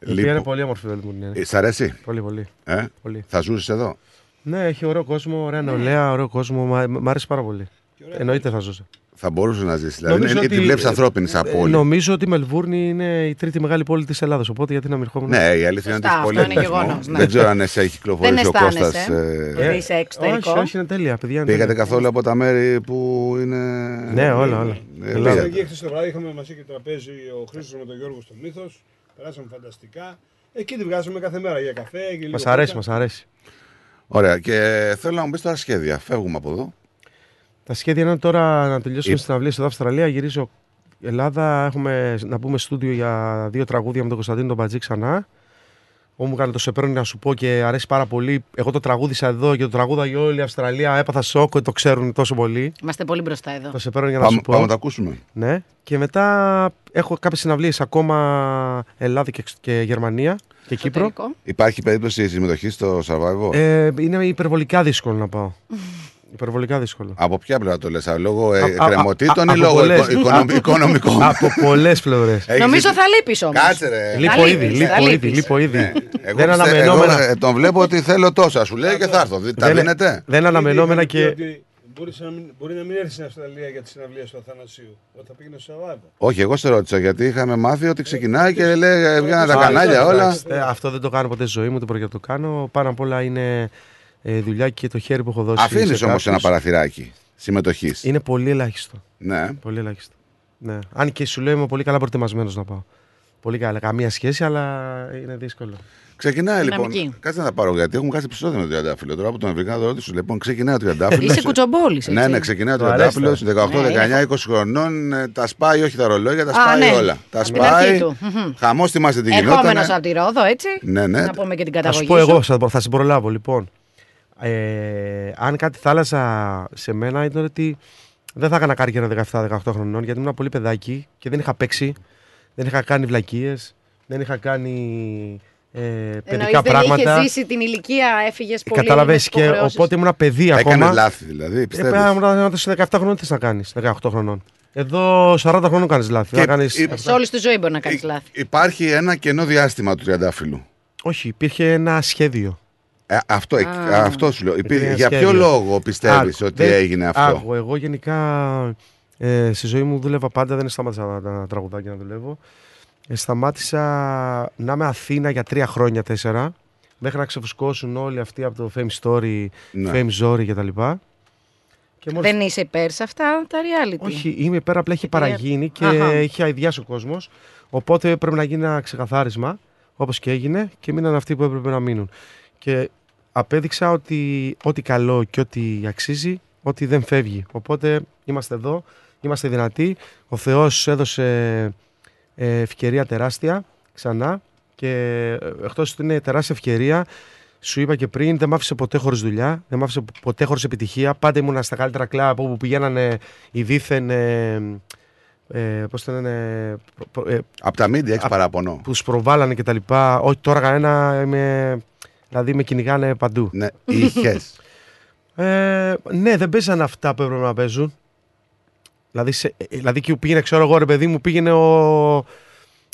Η οποία είναι πολύ όμορφη η Μελβούρνη. ναι. Ε, Σ' αρέσει; Πολύ, πολύ. Ε; Πολύ. Θα ζούσες εδώ; Ναι, έχει ωραίο κόσμο, ωραία νεολαία, ωραίο κόσμο. Μ' μ' αρέσει πάρα πολύ. Εννοείται θα ζούσε. Θα μπορούσε να ζήσεις. Δηλαδή, Νομίζω είναι- ότι- τη βλέπει ανθρώπινη σαν Ε, πόλη. Νομίζω ότι η Μελβούρνη είναι η τρίτη μεγάλη πόλη της Ελλάδα. Οπότε γιατί να μην ερχόμουν; Ναι, η αλήθεια είναι ότι Σωστά, έχει πολύ αυτό είναι πληθυσμό. γεγονός, ναι. Δεν ξέρω αν εσύ έχει κυκλοφορήσει Δεν ο Κώστας. αισθάνεσαι, ε, ότι είσαι εξωτερικό. Όχι, όχι, είναι τέλεια. Παιδιά, είναι Πήγατε τέλεια. καθόλου από τα μέρη που είναι. Ναι, όλα, όλα. Ε, Ελλάδα. πήγατε. Εκεί χθες το βράδυ είχαμε μαζί και τραπέζι ο Χρήστος με τον Γιώργο στο Μύθος. Περάσαμε φανταστικά. Εκεί τη βγάζουμε κάθε μέρα για καφέ. Και λίγο Μας αρέσει, πίτα. μας αρέσει. Ωραία, και θέλω να μου πεις τώρα σχέδια. Φεύγουμε από εδώ. Τα σχέδια είναι τώρα να τελειώσουμε Ε. στην αυλή εδώ Αυστραλία. Γυρίζω Ελλάδα. Έχουμε να πούμε στούντιο για δύο τραγούδια με τον Κωνσταντίνο τον Μπατζή ξανά. Όπου μου έκανε το σεπέρνι να σου πω και αρέσει πάρα πολύ. Εγώ το τραγούδισα εδώ και το τραγούδα για όλη η Αυστραλία. Έπαθα σοκ, το ξέρουν τόσο πολύ. Είμαστε πολύ μπροστά εδώ. Το σεπέρνι για να Πάμε, σου πω. πάμε να τα ακούσουμε. Ναι. Και μετά έχω κάποιες συναυλίες ακόμα Ελλάδα και, και Γερμανία και Κύπρο; Υπάρχει περίπτωση συμμετοχή στο Survivor. Ε, είναι υπερβολικά δύσκολο να πάω. υπερβολικά δύσκολο. Από ποια πλευρά το λες, λόγω ε, Α- α- κρεμωτήτων α- ή από λόγω πολλές. οικο- οικονομ- οικονομικών; Από πολλές πλευρές. Έχεις Νομίζω ζήσει- θα λείπεις όμως. Κάτσε ρε. Λείπω ήδη, λείπω ήδη, λείπω ήδη. Εγώ, Δεν πιστε- αναμενόμενα. εγώ, ε, τον βλέπω ότι θέλω τόσα. Σου λέει και θα έρθω. Δι- Τα Δεν- δίνετε; Δεν αναμενόμενα Είχαμε πει και. Ότι Μπορεί να, μην, μπορεί να μην έρθει στην Αυστραλία για τη συναυλία του Αθανασίου. Όταν θα πήγαινε στο Survivor. Όχι, εγώ σε ρώτησα γιατί είχαμε μάθει ότι ξεκινάει και λέει ε, βγαίνουν τα Α, κανάλια όλα. εντάξει, ε, αυτό δεν το κάνω ποτέ στη ζωή μου, δεν πρόκειται να το κάνω. Πάνω απ' όλα είναι ε, δουλειά και το χέρι που έχω δώσει. Αφήνει σε όμω κάποιους. ένα παραθυράκι συμμετοχή. Είναι πολύ ελάχιστο. Ναι. Πολύ ελάχιστο. Ναι. Αν και σου λέω είμαι πολύ καλά προετοιμασμένο να πάω. Πολύ καλά. Καμία σχέση, αλλά είναι δύσκολο. Ξεκινάει λοιπόν. Δυναμική. Κάτσε να τα πάρω γιατί έχουμε κάτι επεισόδιο με το Τριαντάφυλλο. Τώρα που τον βρήκα, θα ρωτήσω. Λοιπόν, ξεκινάει ο Τριαντάφυλλος. Είσαι κουτσομπόλης, Ναι, έτσι. ναι, ξεκινάει ο Το αρέσει Τριαντάφυλλος. τώρα. 18, Ναι, 19, 20 χρονών. ε, Τα σπάει, όχι τα ρολόγια, τα Α, σπάει ναι. όλα. Τα Απ' την αρχή σπάει. του. Μμμ. Χαμός θυμάστε τι Ερχόμενος γινόταν. από τη Ρόδο, έτσι. Ναι, ναι. Να πούμε και την Θα καταγωγή. σου πω εγώ, σου. θα, θα συμπρολάβω λοιπόν. Ε, αν κάτι θα άλλαζα σε μένα ήταν ότι δεν θα έκανα κάρκερα 17-18 χρονών γιατί ήμουν πολύ παιδάκι και δεν είχα παίξει, δεν είχα κάνει βλακίες, δεν είχα κάνει ε, Εννοείς παιδικά δεν πράγματα. είχε ζήσει την ηλικία, έφυγες πολύ. Κατάλαβε με τις και υποχρεώσεις. οπότε ήμουν παιδί ακόμα. Έκανε λάθη δηλαδή. Ε, Πιστεύεις; πέρα, σε 17 χρονών τι να κάνεις, 18 χρονών. Εδώ 40 χρονών κάνεις λάθη. Και Να κάνεις... η- Σε όλη τη ζωή μπορεί να κάνεις λάθη. Υπάρχει ένα κενό διάστημα του Τριαντάφυλλου. Όχι, υπήρχε ένα σχέδιο. Ε, αυτό, εκ- Α. αυτό σου λέω. Υπήρχε- ένα για ποιο σχέδιο. λόγο πιστεύεις Άκου, ότι δεν- έγινε αυτό; Άκου, εγώ γενικά ε, στη ζωή μου δούλευα πάντα, δεν σταμάτησα να, να τραγουδάκι να δουλεύω. Ε, σταμάτησα να είμαι Αθήνα για τρία χρόνια, τέσσερα, μέχρι να ξεφουσκώσουν όλοι αυτοί από το Fame Story, Ναι. Fame Zory κτλ. Και μόλις- Δεν είσαι υπέρ σε αυτά τα reality. Όχι, είμαι υπέρ, απλά είχε Επειδή- παραγίνει και Αχα. είχε αειδιάσει ο κόσμος. Οπότε πρέπει να γίνει ένα ξεκαθάρισμα, όπως και έγινε, και μείναν αυτοί που έπρεπε να μείνουν. Και απέδειξα ότι ό,τι καλό και ό,τι αξίζει, ότι δεν φεύγει. Οπότε είμαστε εδώ, είμαστε δυνατοί. Ο Θεός έδωσε ε, ευκαιρία τεράστια ξανά και ε, εκτός ότι είναι τεράστια ευκαιρία, σου είπα και πριν, δεν μ' άφησε ποτέ χωρίς δουλειά, δεν μ' άφησε ποτέ χωρίς επιτυχία. Πάντα ήμουνα στα καλύτερα κλαμπ όπου πηγαίνανε οι δίθεν. Ε, ε, πώς το λένε, προ- προ- ε, Από τα μίντια έχεις απ- παράπονο. που σπροβάλανε και τα λοιπά. Όχι τώρα κανένα, είμαι, δηλαδή με κυνηγάνε παντού. Ναι, είχες. Ε, ναι, δεν παίζανε αυτά που έπρεπε να παίζουν. Δηλαδή, σε, ε, δηλαδή εκεί που πήγαινε, ξέρω εγώ, ρε παιδί μου, πήγαινε ο,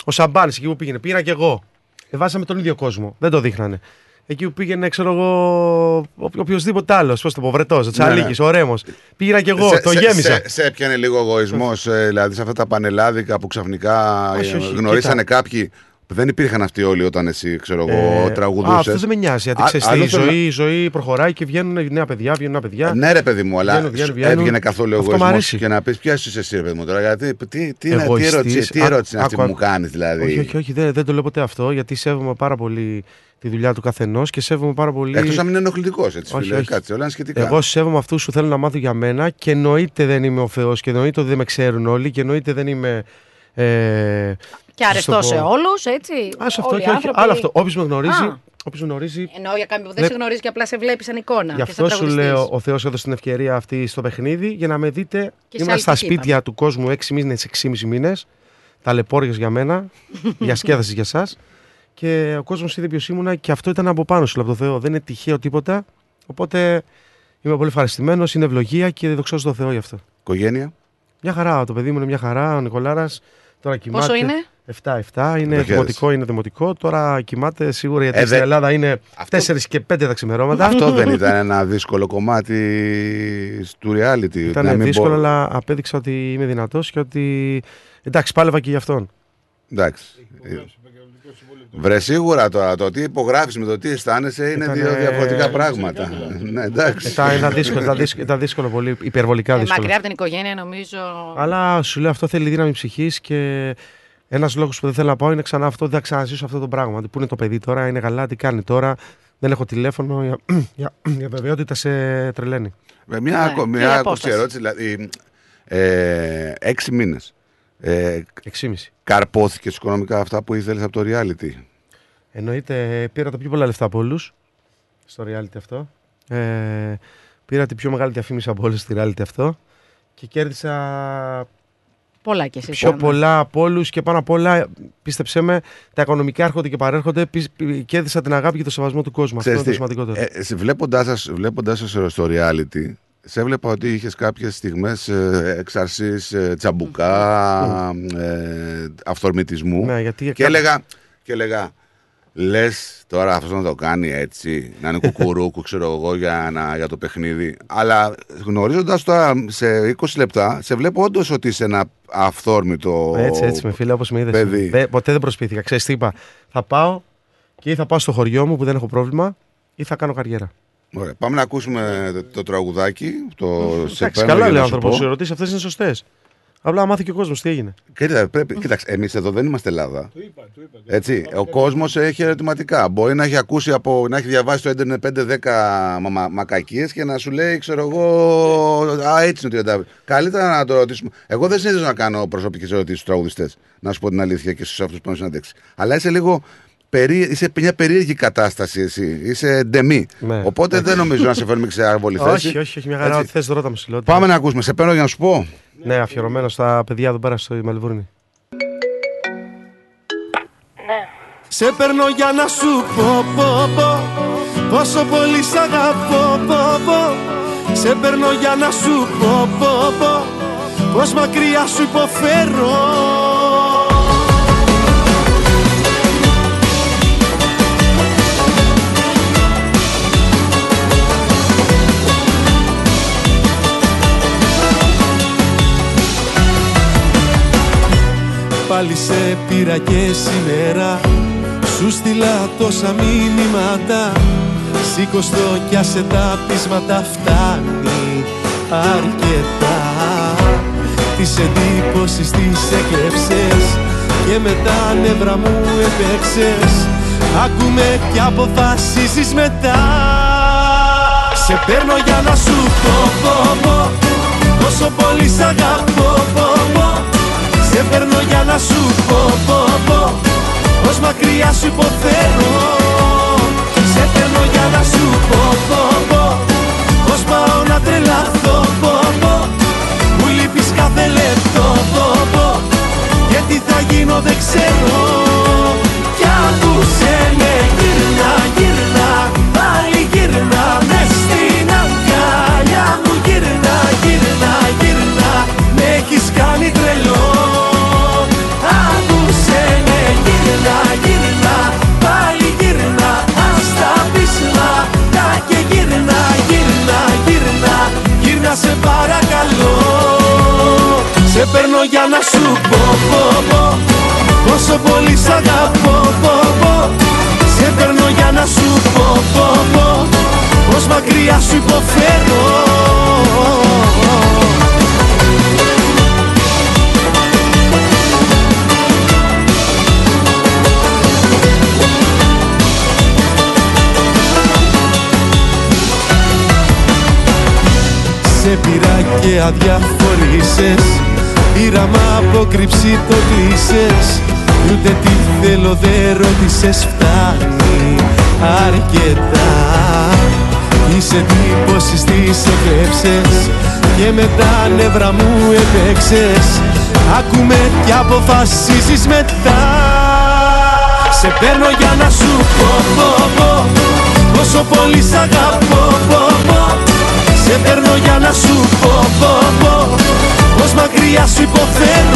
ο Σαμπάνης εκεί που πήγαινε. Πήγαινα και εγώ. Ε, βάζαμε τον ίδιο κόσμο. Δεν το δείχνανε. Εκεί που πήγαινε, ξέρω εγώ, ο, οποιοδήποτε άλλος. Πώς το πω, Βρετός, ο Τσαλίκης, ο Ρέμος. Πήγαινα και εγώ, Ναι, Σε- το σε- γέμισα. Σε, σε έπιανε λίγο εγωισμός, δηλαδή σε αυτά τα πανελλάδικα που ξαφνικά Όχι, ε, όχι, γνωρίσανε κοίτα. κάποιοι. Που Δεν υπήρχαν αυτοί όλοι όταν εσύ, ξέρω εγώ, Ε, τραγουδούσες. Α, αυτός δεν με νοιάζει. Γιατί Α- ξέρεις τι, άλλο η θέλω ζωή, η ζωή προχωράει και βγαίνουν νέα παιδιά, βγαίνουν νέα παιδιά. Ναι, ρε παιδί μου, αλλά Βγαίνουν, βγαίνουν, σου βγαίνουν. έβγαινε καθόλου Αυτό μ' εγωισμό αρέσει. και να πεις ποιος είσαι εσύ, ρε παιδί μου τώρα. Γιατί τι, τι, τι, είναι- τι Εγωιστής. ερώτηση, τι Α- ερώτηση είναι αυτή άκου, που μου άκου. κάνεις, δηλαδή; Όχι, όχι, όχι δεν, δεν το λέω ποτέ αυτό, γιατί σέβομαι πάρα πολύ τη δουλειά του καθενός και σέβομαι πάρα πολύ. Εκτός αν είναι ενοχλητικός, έτσι. Όχι, φίλε, όχι. Κάτσε, όλα είναι σχετικά. Εγώ σέβομαι αυτούς που θέλουν να μάθουν για μένα και εννοείται δεν είμαι ο Θεός και εννοείται ότι δεν με ξέρουν όλοι και εννοείται δεν είμαι. Ε, Και πώς αρεστό το σε πω. όλους, έτσι. Ας αυτό, Όλοι όχι, οι όχι. άνθρωποι- Άλλο αυτό. Όποιος με γνωρίζει. Α. Όποιος με γνωρίζει Εννοώ για κάποιον που δεν Δεν- σε γνωρίζει και απλά σε βλέπει σαν εικόνα. Γι' και αυτό σαν σου τραγουδιστής. λέω, ο Θεός έδωσε την ευκαιρία αυτή στο παιχνίδι για να με δείτε. σε Ήμουν άλλη στα τύχη, σπίτια του κόσμου 6 μήνες, 6,5 μήνες. Ταλαιπώρια για μένα, διασκέδαση για εσά. Και ο κόσμος είδε ποιος ήμουνα και αυτό ήταν από πάνω σου, από το Θεό. Δεν είναι τυχαίο τίποτα. Οπότε είμαι πολύ ευχαριστημένος, είναι ευλογία και δοξάζω τον Θεό γι' αυτό. Οικογένεια. Μια χαρά, το παιδί μου είναι μια χαρά. Ο Νικολάρας Τώρα κοιμάται. Πόσο είναι; 7-7, είναι Το δημοτικό, είναι δημοτικό. Τώρα κοιμάται σίγουρα γιατί Ε, στην δε- Ελλάδα είναι 4 και 5 τα ξημερώματα. Αυτό δεν ήταν ένα δύσκολο κομμάτι του reality. να Ήταν μην δύσκολο, μπο- αλλά απέδειξα ότι είμαι δυνατός και ότι. Εντάξει, πάλευα και γι' αυτόν. Εντάξει. Βρε σίγουρα τώρα το τι υπογράφεις με το τι αισθάνεσαι είναι Ήτανε- δύο διαφορετικά πράγματα. ναι, εντάξει. Ήταν, ήταν, δύσκολο, ήταν, δύσκολο, ήταν δύσκολο πολύ, υπερβολικά Ε, δύσκολο. μακριά από την οικογένεια νομίζω. Αλλά σου λέω αυτό θέλει δύναμη ψυχής και ένας λόγος που δεν θέλω να πάω είναι ξανά αυτό. Δεν θα ξαναζήσω αυτό το πράγμα. Πού είναι το παιδί τώρα, είναι καλά, τι κάνει τώρα. Δεν έχω τηλέφωνο. Για, για, για βεβαιότητα σε τρελαίνει. Με μια, ακο- Ναι, μια η ακόμη απόσταση. ερώτηση, δηλαδή. Ε, έξι μήνες. Ε, Εξήμιση. Καρπόθηκε οικονομικά αυτά που ήθελες από το reality; Εννοείται, πήρα τα πιο πολλά λεφτά από όλους στο reality αυτό. Ε, πήρα την πιο μεγάλη διαφήμιση από όλους στη reality αυτό. Και κέρδισα Πολλά κι εσύ. πιο Σάνα. πολλά από όλους και πάνω απ' όλα, πίστεψέ με, τα οικονομικά έρχονται και παρέρχονται. Πι- πι- Κέρδισα την αγάπη και το σεβασμό του κόσμου. Αυτό είναι το Ξέρεις τι, σημαντικότερο. ε, σε- βλέποντάς σας, βλέποντάς σας στο reality, σε έβλεπα ότι είχες κάποιες στιγμές ε, εξαρσής, ε, τσαμπουκά, ε, αυθορμητισμού Ναι, γιατί και, κά- έλεγα, και έλεγα, λες τώρα αυτός να το κάνει έτσι, να είναι κουκουρούκου ξέρω εγώ για, να, για το παιχνίδι. Αλλά γνωρίζοντας τώρα σε 20 λεπτά, σε βλέπω όντως ότι είσαι ένα αυθόρμητο Έτσι, έτσι, με φίλε, όπως με είδες. παιδί. Ποτέ δεν προσπίθηκα. Ξέρεις τι είπα. Θα πάω και ή θα πάω στο χωριό μου που δεν έχω πρόβλημα ή θα κάνω καριέρα. Ωραία. Πάμε να ακούσουμε το, το τραγουδάκι. Το σε Εντάξει, παίρνω καλά για λέει ο να σου άνθρωπος. πω. Οι ερωτήσεις αυτές είναι σωστές. Απλά να μάθει και ο κόσμος τι έγινε; Κοίτα, πρέπει, κοίταξε, εμείς εδώ δεν είμαστε Ελλάδα. Έτσι, ο κόσμος έχει ερωτηματικά. Μπορεί να έχει ακούσει από, να έχει διαβάσει στο ίντερνετ 5-10 μα, μακακίες και να σου λέει, ξέρω εγώ, Α, έτσι είναι το 30. Καλύτερα να το ρωτήσουμε. Εγώ δεν συνήθω να κάνω προσωπικές ερωτήσεις στους τραγουδιστές, να σου πω την αλήθεια και στους αυτού που έχουν συναντέξει. Αλλά είσαι λίγο. Περί... Είσαι μια περίεργη κατάσταση εσύ. Είσαι ντεμή. Ναι. Οπότε δεν νομίζω να σε φέρνουμε σε άβολη θέση. όχι, όχι, όχι, μια χαρά. Έτσι. Ό,τι θες, ρώτα μου συλλογή. Πάμε να ακούσουμε. Σε παίρνω για να σου πω. Ναι, αφιερωμένο στα παιδιά εδώ πέρα στο Μελβούρνη. Σε παίρνω για να σου πω, πω, πω Πόσο πολύ σ' αγαπώ, πω, πω Σε παίρνω για να σου πω, πω, πω Πως μακριά σου υποφέρω Πάλι σε πήρα και σήμερα. Σου στείλα τόσα μηνύματα. Σήκωστο κι άσε τα πείσματα φτάνει αρκετά. Τις εντύπωσης τις έκλεψες Και με τα νεύρα μου έπαιξες Άκουμε κι αποφασίσεις μετά. Σε παίρνω για να σου πω, πω, πω. Πόσο πολύ σ' αγαπώ, πω, πω Σε παίρνω για να σου πω, πω, πω Πως μακριά σου υποφέρω. Σε παίρνω για να σου πω, πω, πω Πως πάω να τρελαθώ, πω, πω Μου λείπεις κάθε λεπτό, πω, πω Και τι θα γίνω δεν ξέρω. Κι άκουσε με γύρνα, γύρνα Πάλι γύρνα μες στην αγκαλιά μου. Γύρνα, γύρνα, γύρνα Με έχεις κάνει τρελό Σε παίρνω για να σου πω, πω, πω. Πόσο πολύ σ' αγαπώ, πω, πω. Σε παίρνω για να σου πω, πω, πω. Πως μακριά σου υποφέρω. Σε πήρα και αδιαφορήσες Πήρα μ' απόκρυψη το κλείσες. Ούτε τι θέλω δεν ρώτησες φτάνει αρκετά. Τις εντύπωσης τις εκλέψες Και με τα νεύρα μου έπαιξες Άκουμε κι αποφασίσεις μετά. Σε παίρνω για να σου πω, πω, πω Πόσο πολύ σ' αγαπώ, πω, πω. Σε παίρνω για να σου πω, πω, πω Πως μακριά σου υποφέρω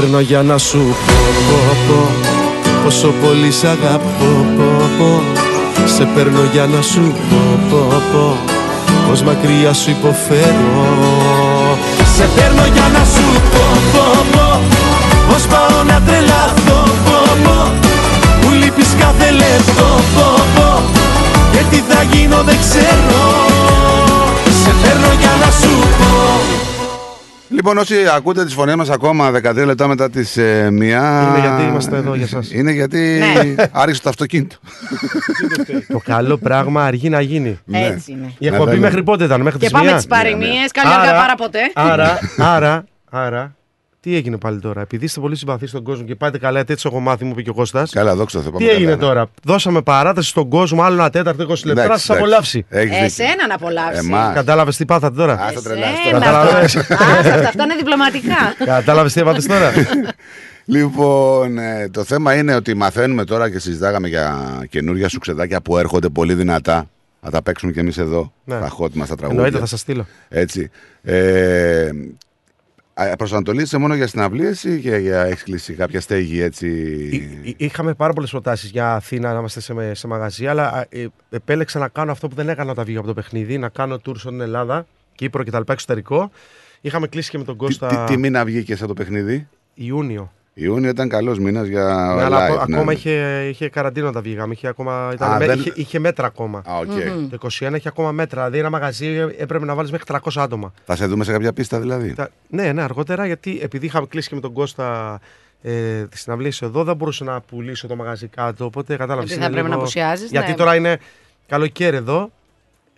παίρνω για να σου πω, πω, πω Πόσο πολύ σ' αγαπώ, πω, πω. Σε παίρνω για να σου πω, πω, πω Πως μακριά σου υποφέρω. Σε παίρνω για να σου πω, πω, πω Πως πάω να τρελαθώ, πω, πω. Μου λείπεις κάθε λεπτό, πω, πω. Και τι θα γίνω δεν ξέρω. Σε παίρνω για να σου πω Λοιπόν, όσοι ακούτε τι φωνέ μας ακόμα 13 λεπτά μετά τις ε, μία. Είναι γιατί είμαστε εδώ για σας. Είναι γιατί Ναι. άρχισε το αυτοκίνητο. Το καλό πράγμα αργεί να γίνει. Έτσι είναι. Η εκπομπή Ναι, μέχρι πότε ήταν, μέχρι Και τις πάμε μία; τις παροιμίες, καλή Άρα- αργά παρά ποτέ. Άρα, άρα, άρα, τι έγινε πάλι τώρα. Επειδή είστε πολύ συμπαθεί στον κόσμο και πάτε καλά, έτσι έχω μάθει, μου είπε και ο Κώστας. Καλά, δόξα τω Θεώ. Τι πάμε έγινε καλά. τώρα. Δώσαμε παράταση στον κόσμο, άλλο ένα τέταρτο, 20 λεπτά, να Εντάξει, σας απολαύσει. εντάξει. Έχεις δίκιο. Εσένα να απολαύσεις. Εμάς. Κατάλαβες τι πάθατε τώρα; Άστα τρελάς Εσένα τώρα. αυτό. Κατάλαβες; Άστα, αυτά είναι διπλωματικά. Κατάλαβες τι έπατε τώρα; Λοιπόν, ε, το θέμα είναι ότι μαθαίνουμε τώρα και συζητάγαμε για καινούργια σουξεδάκια που έρχονται πολύ δυνατά. Θα τα παίξουμε κι εμείς εδώ. Ναι. Τα hot μας τα τραγούδια. Εννοείται, θα σας στείλω. Έτσι. Ε, α, προσανατολίζεσαι μόνο για συναυλίες ή για, για έχεις κλείσει κάποια στέγη έτσι; Εί- Είχαμε πάρα πολλές προτάσεις για Αθήνα να είμαστε σε, με- σε μαγαζί, αλλά α, ε, επέλεξα να κάνω αυτό που δεν έκανα όταν βγήκα από το παιχνίδι, να κάνω tour στην Ελλάδα, Κύπρο και τα λοιπά εξωτερικό. Είχαμε κλείσει και με τον Τι, Κώστα τι, τι μήνα βγήκε αυτό το παιχνίδι; Ιούνιο. Ιούνιο ήταν καλός μήνας για Ναι, live. αλλά ακό- ναι. ακόμα είχε, είχε καραντίνα όταν βγήκαμε. Είχε, ακόμα, ήταν, Α, με- δεν- είχε, είχε μέτρα ακόμα. Α, οκ. Μμμ. Το 21 είχε ακόμα μέτρα. Δηλαδή ένα μαγαζί έπρεπε να βάλεις μέχρι 300 άτομα. Θα σε δούμε σε κάποια πίστα δηλαδή. Τα- Ναι, ναι, αργότερα γιατί επειδή είχαμε κλείσει και με τον Κώστα ε, τις συναυλίες εδώ, δεν μπορούσα να πουλήσω το μαγαζί κάτω. Οπότε κατάλαβες. Γιατί θα πρέπει να απουσιάζεις, Γιατί ναι. τώρα είναι καλοκαίρι εδώ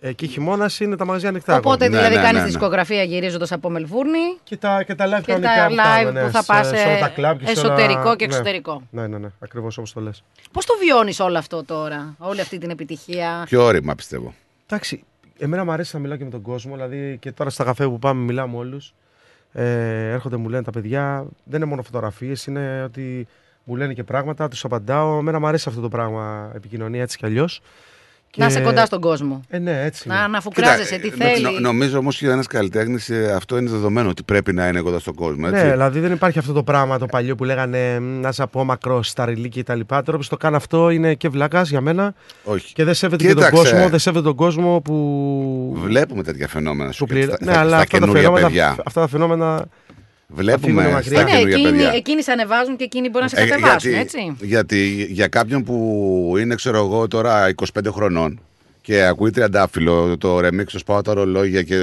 ε, και χειμώνας είναι τα μαγαζιά ανοιχτά. Οπότε ακόμα. δηλαδή ναι, κάνεις ναι, τη ναι. δισκογραφία γυρίζοντας από Μελβούρνη Και τα, και τα live και κανονικά τα που κάνουμε, live ναι, που θα σε- πας σε όλα τα ε, κλαμπ και σε όλα- εσωτερικό και ναι. εξωτερικό. Ναι, ναι, ναι, ακριβώς όπως το λες. Πώς το βιώνεις όλο αυτό τώρα, όλη αυτή την επιτυχία; Πιο όρημα πιστεύω. Εντάξει, εμένα μου αρέσει να μιλάω και με τον κόσμο. Δηλαδή και τώρα στα καφέ που πάμε, μιλάω με όλους. Ε, έρχονται, μου λένε τα παιδιά. Δεν είναι μόνο φωτογραφίες, είναι ότι μου λένε και πράγματα, τους απαντάω. Εμένα μου αρέσει αυτό το πράγμα, επικοινωνία έτσι κι αλλιώς. Να είσαι κοντά στον κόσμο. Ε, ναι, έτσι. Να είναι. αναφουκράζεσαι τι Κοίτα, ε, θέλει. νο- νομίζω όμως και ένας καλλιτέχνης αυτό είναι δεδομένο ότι πρέπει να είναι κοντά στον κόσμο. Έτσι. Ναι, δηλαδή δεν υπάρχει αυτό το πράγμα το παλιό που λέγανε «Μ, να σε πω μακρό, σταριλί και τα λοιπά. Τώρα που το κάνω αυτό είναι και βλάκας για μένα. Όχι. Και δεν σέβεται και τον Κοίταξε. κόσμο, δεν σέβεται τον κόσμο που. Βλέπουμε τέτοια φαινόμενα σου που και πληρω- στα, Ναι, στα- αλλά στα αυτά τα, καινούργια φαινόμενα, παιδιά. αυτά τα φαινόμενα Βλέπουμε αφήνουν στα μακριά. Ναι, καινούργια εκείνοι, παιδιά. εκείνοι σε ανεβάζουν και εκείνοι μπορεί να σε Ε, κατεβάσουν, γιατί, έτσι. γιατί για κάποιον που είναι, ξέρω εγώ, τώρα 25 χρονών και ακούει τριαντάφυλλο το remix, το σπάω τα ρολόγια και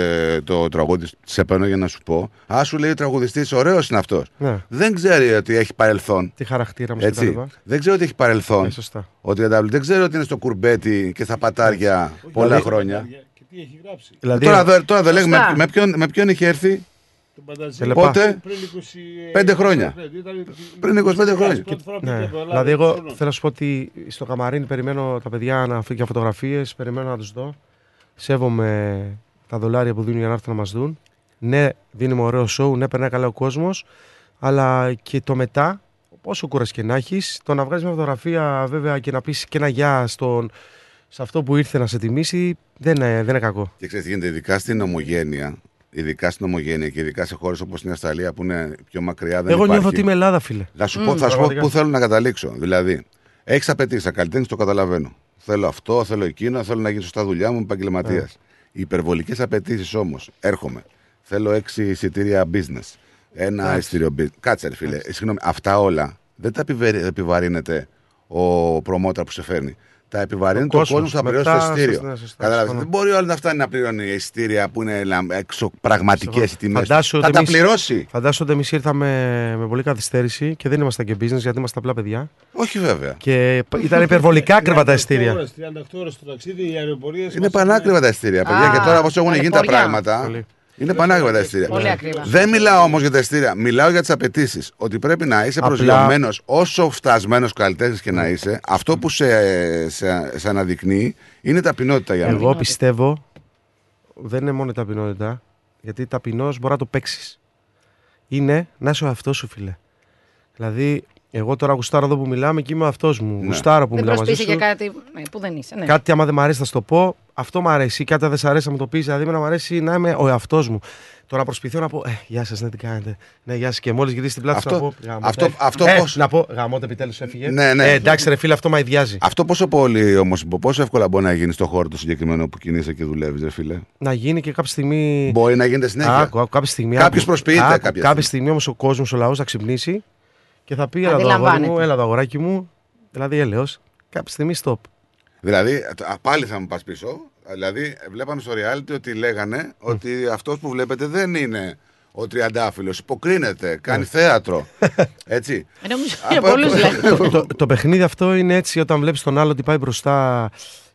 το τραγούδι σε παίρνω για να σου πω. Α, σου λέει ο τραγουδιστής, ωραίος είναι αυτός. Ναι. Δεν ξέρει ότι έχει παρελθόν. Τι χαρακτήρα μας και τα Έτσι. λοιπά. Δεν ξέρει ότι έχει παρελθόν. Ναι, σωστά. Ο τριαντάφυλλο δεν ξέρει ότι είναι στο κουρμπέτι και στα πατάρια πολλά Δηλαδή- χρόνια. Και τι έχει γράψει. Δηλαδή, τώρα δεν τώρα δεν λέγουμε Σωστά. με ποιον, με ποιον έχει έρθει; Τον Πανταζή. Τελεπά. πότε; Πριν 20, Πέντε χρόνια. Ήταν- Πριν 25 χρόνια. Πρώτη φορά που Ναι. πήγε από Ελλάδα, Δηλαδή, εγώ χρόνο. θέλω να σου πω ότι στο καμαρίνι περιμένω τα παιδιά να φύγουν για φωτογραφίες, περιμένω να τους δω. Σέβομαι τα δολάρια που δίνουν για να έρθουν να μας δουν. Ναι, δίνουμε ωραίο σοου, ναι, περνάει καλά ο κόσμος. Αλλά και το μετά, όσο κούραση και να έχεις, το να βγάζεις μια φωτογραφία βέβαια και να πεις και ένα γεια στον, σε αυτό που ήρθε να σε τιμήσει, δεν είναι, δεν είναι κακό. Και ξέρετε, τι γίνεται ειδικά στην ομογένεια. Ειδικά στην ομογένεια και ειδικά σε χώρες όπως η Αυστραλία που είναι πιο μακριά. Δεν Εγώ υπάρχει. νιώθω ότι είμαι Ελλάδα, φίλε. Θα σου Μμμ, πω, θα σου πω πραγματικά. πού θέλω να καταλήξω. Δηλαδή, έχεις απαιτήσει, σαν καλλιτέχνης το καταλαβαίνω. Θέλω αυτό, θέλω εκείνο, θέλω να γίνει σωστά δουλειά μου, επαγγελματίας. Ναι. Οι υπερβολικές απαιτήσεις όμως, έρχομαι. Θέλω έξι εισιτήρια business. Ένα Εντάξει. εισιτήριο business. Κάτσε, ρε φίλε. Συγγνώμη, αυτά όλα δεν τα επιβε- επιβαρύνεται ο προμόταρ που σε φέρνει. Τα επιβαρύνεται ο κόσμος. κόσμο που θα πληρώσει το Μετά, εισιτήριο. σωστά, σωστά, Κατάλαβες. συμφωνώ. Δεν μπορεί ο άλλο να φτάνει να πληρώνει εισιτήρια που είναι έξω πραγματικές οι τιμές. Φαντάσου Θα ότι τα εμείς- πληρώσει. Φαντάσου ότι εμείς ήρθαμε με πολύ καθυστέρηση και δεν ήμασταν και business γιατί είμαστε απλά παιδιά. Όχι βέβαια. Και ήταν υπερβολικά ακριβά τα ειστήρια. 38 ώρες, 38 ώρες το ταξίδι, οι αεροπορίες Είναι μας πανάκριβα τα ειστήρια, παιδιά. Α, και τώρα όπως έχουν γίνει τα ταλαιπωριά. πράγματα. Πολύ. Είναι πανάγια τα ειστήρια. Πολύ ακριβά. Δεν μιλάω όμως για τα ειστήρια. Μιλάω για τις απαιτήσεις. Ότι πρέπει να είσαι Απλά- προσγειωμένος όσο φτασμένος καλλιτέχνης και να είσαι. Αυτό που σε, σε, σε αναδεικνύει είναι ταπεινότητα για μένα. Εγώ πιστεύω δεν είναι μόνο η ταπεινότητα, γιατί ταπεινός μπορεί να το παίξεις. Είναι να είσαι ο αυτό σου, φίλε. Δηλαδή, εγώ τώρα γουστάρω εδώ που μιλάμε και είμαι ο αυτός μου. Γουστάρω που Δεν μιλάω μαζί προσπίσει σου. για κάτι ναι, που δεν είσαι. Ναι. Κάτι άμα δεν μ' αρέσει θα σου το πω, αυτό μ' αρέσει. Κάτι αν δεν σ' αρέσει να μου το πεις. Δηλαδή, εμένα μου αρέσει να είμαι ο εαυτός μου. Τώρα προσπαθώ να πω, ε, γεια σας, ναι, τι κάνετε; Ναι, γεια σας. Και μόλις γυρίσει την πλάτη σου Αυτό- να πω. «Γαμώτε». αυτό- αυτό ε, πώς- Να πω, γαμώτε επιτέλους έφυγε. Ναι, ναι. Ε, εντάξει, ρε φίλε, αυτό με ιδιάζει. Αυτό πόσο πολύ όμω, πόσο εύκολα μπορεί να γίνει στο χώρο του συγκεκριμένο που κινείσαι και δουλεύεις, ρε φίλε; Να γίνει και κάποια στιγμή. Μπορεί να γίνεται συνέχεια. Άκου, άκου, κάποια στιγμή. Κάποιος άκου, προσποιείται άκου, κάποια Κάποια στιγμή όμως ο κόσμος, ο λαός θα ξυπνήσει και θα πει: Έλα εδώ, αγόρι Αντιλαμβάνεται. μου, έλα εδώ, αγοράκι μου. Δηλαδή, έλεος. Κάποια στιγμή stop. Δηλαδή, α, πάλι θα μου πας πίσω. Δηλαδή, βλέπαμε στο reality ότι λέγανε ότι αυτός που βλέπετε δεν είναι ο τριαντάφυλλος. Υποκρίνεται, κάνει θέατρο. Έτσι. Ε, νομίζω για Από- πολλούς λέει. το, το, το παιχνίδι αυτό είναι έτσι όταν βλέπεις τον άλλο ότι πάει μπροστά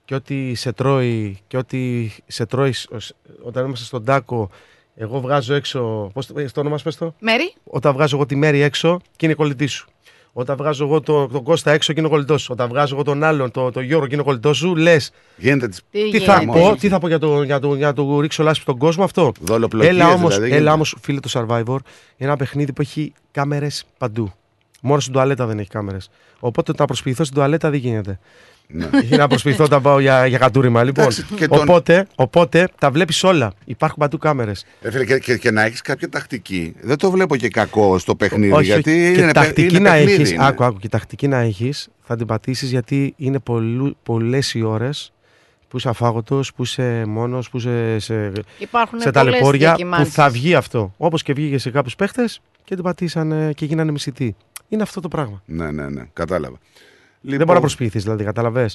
και ότι σε τρώει και ότι σε τρώει σ- ως- όταν είμαστε στον τάκο εγώ βγάζω έξω πώς το, το όνομα σου πες το; Μέρη. όταν βγάζω εγώ τη Μέρη έξω και είναι κολλητή σου όταν βγάζω εγώ το, τον Κώστα έξω και είναι κολλητός σου. Όταν βγάζω εγώ τον άλλον, τον το Γιώργο και είναι κολλητός σου, λες. Γίνεται τις... Τι Τι θα γίνεται; πω, τι θα πω για το, για το, για το ρίξω λάσπη στον κόσμο αυτό; Δολοπλοκίες Έλα όμω, δηλαδή, γίνεται. έλα όμως, φίλε το Survivor, ένα παιχνίδι που έχει κάμερες παντού. Μόνο στην τουαλέτα δεν έχει κάμερες. Οπότε το να προσποιηθώ στην τουαλέτα δεν γίνεται. Ναι. Ή να προσποιηθώ όταν πάω για, για κατούριμα. Λοιπόν, Εντάξει, και τον- οπότε, οπότε τα βλέπεις όλα. Υπάρχουν παντού κάμερες. Ρε φίλε, και, και, και να έχεις κάποια τακτική. Δεν το βλέπω και κακό στο παιχνίδι. Όχι, γιατί όχι. είναι, και τακτική είναι να παιχνίδι, έχεις. είναι. Άκου, άκου. Και τακτική να έχεις, θα την πατήσεις γιατί είναι πολλές οι ώρες που είσαι αφάγωτος, που είσαι μόνος, που είσαι σε, Υπάρχουν σε πολλές ταλαιπώρια που διακυμάνσεις. θα βγει αυτό. Όπως και βγήκε σε κάποιους παίχτες και την πατήσανε και γίνανε μισητοί. Είναι αυτό το πράγμα. Ναι, ναι, ναι. Κατάλαβα. Δεν μπορεί να προσποιηθείς, δηλαδή, καταλαβέ.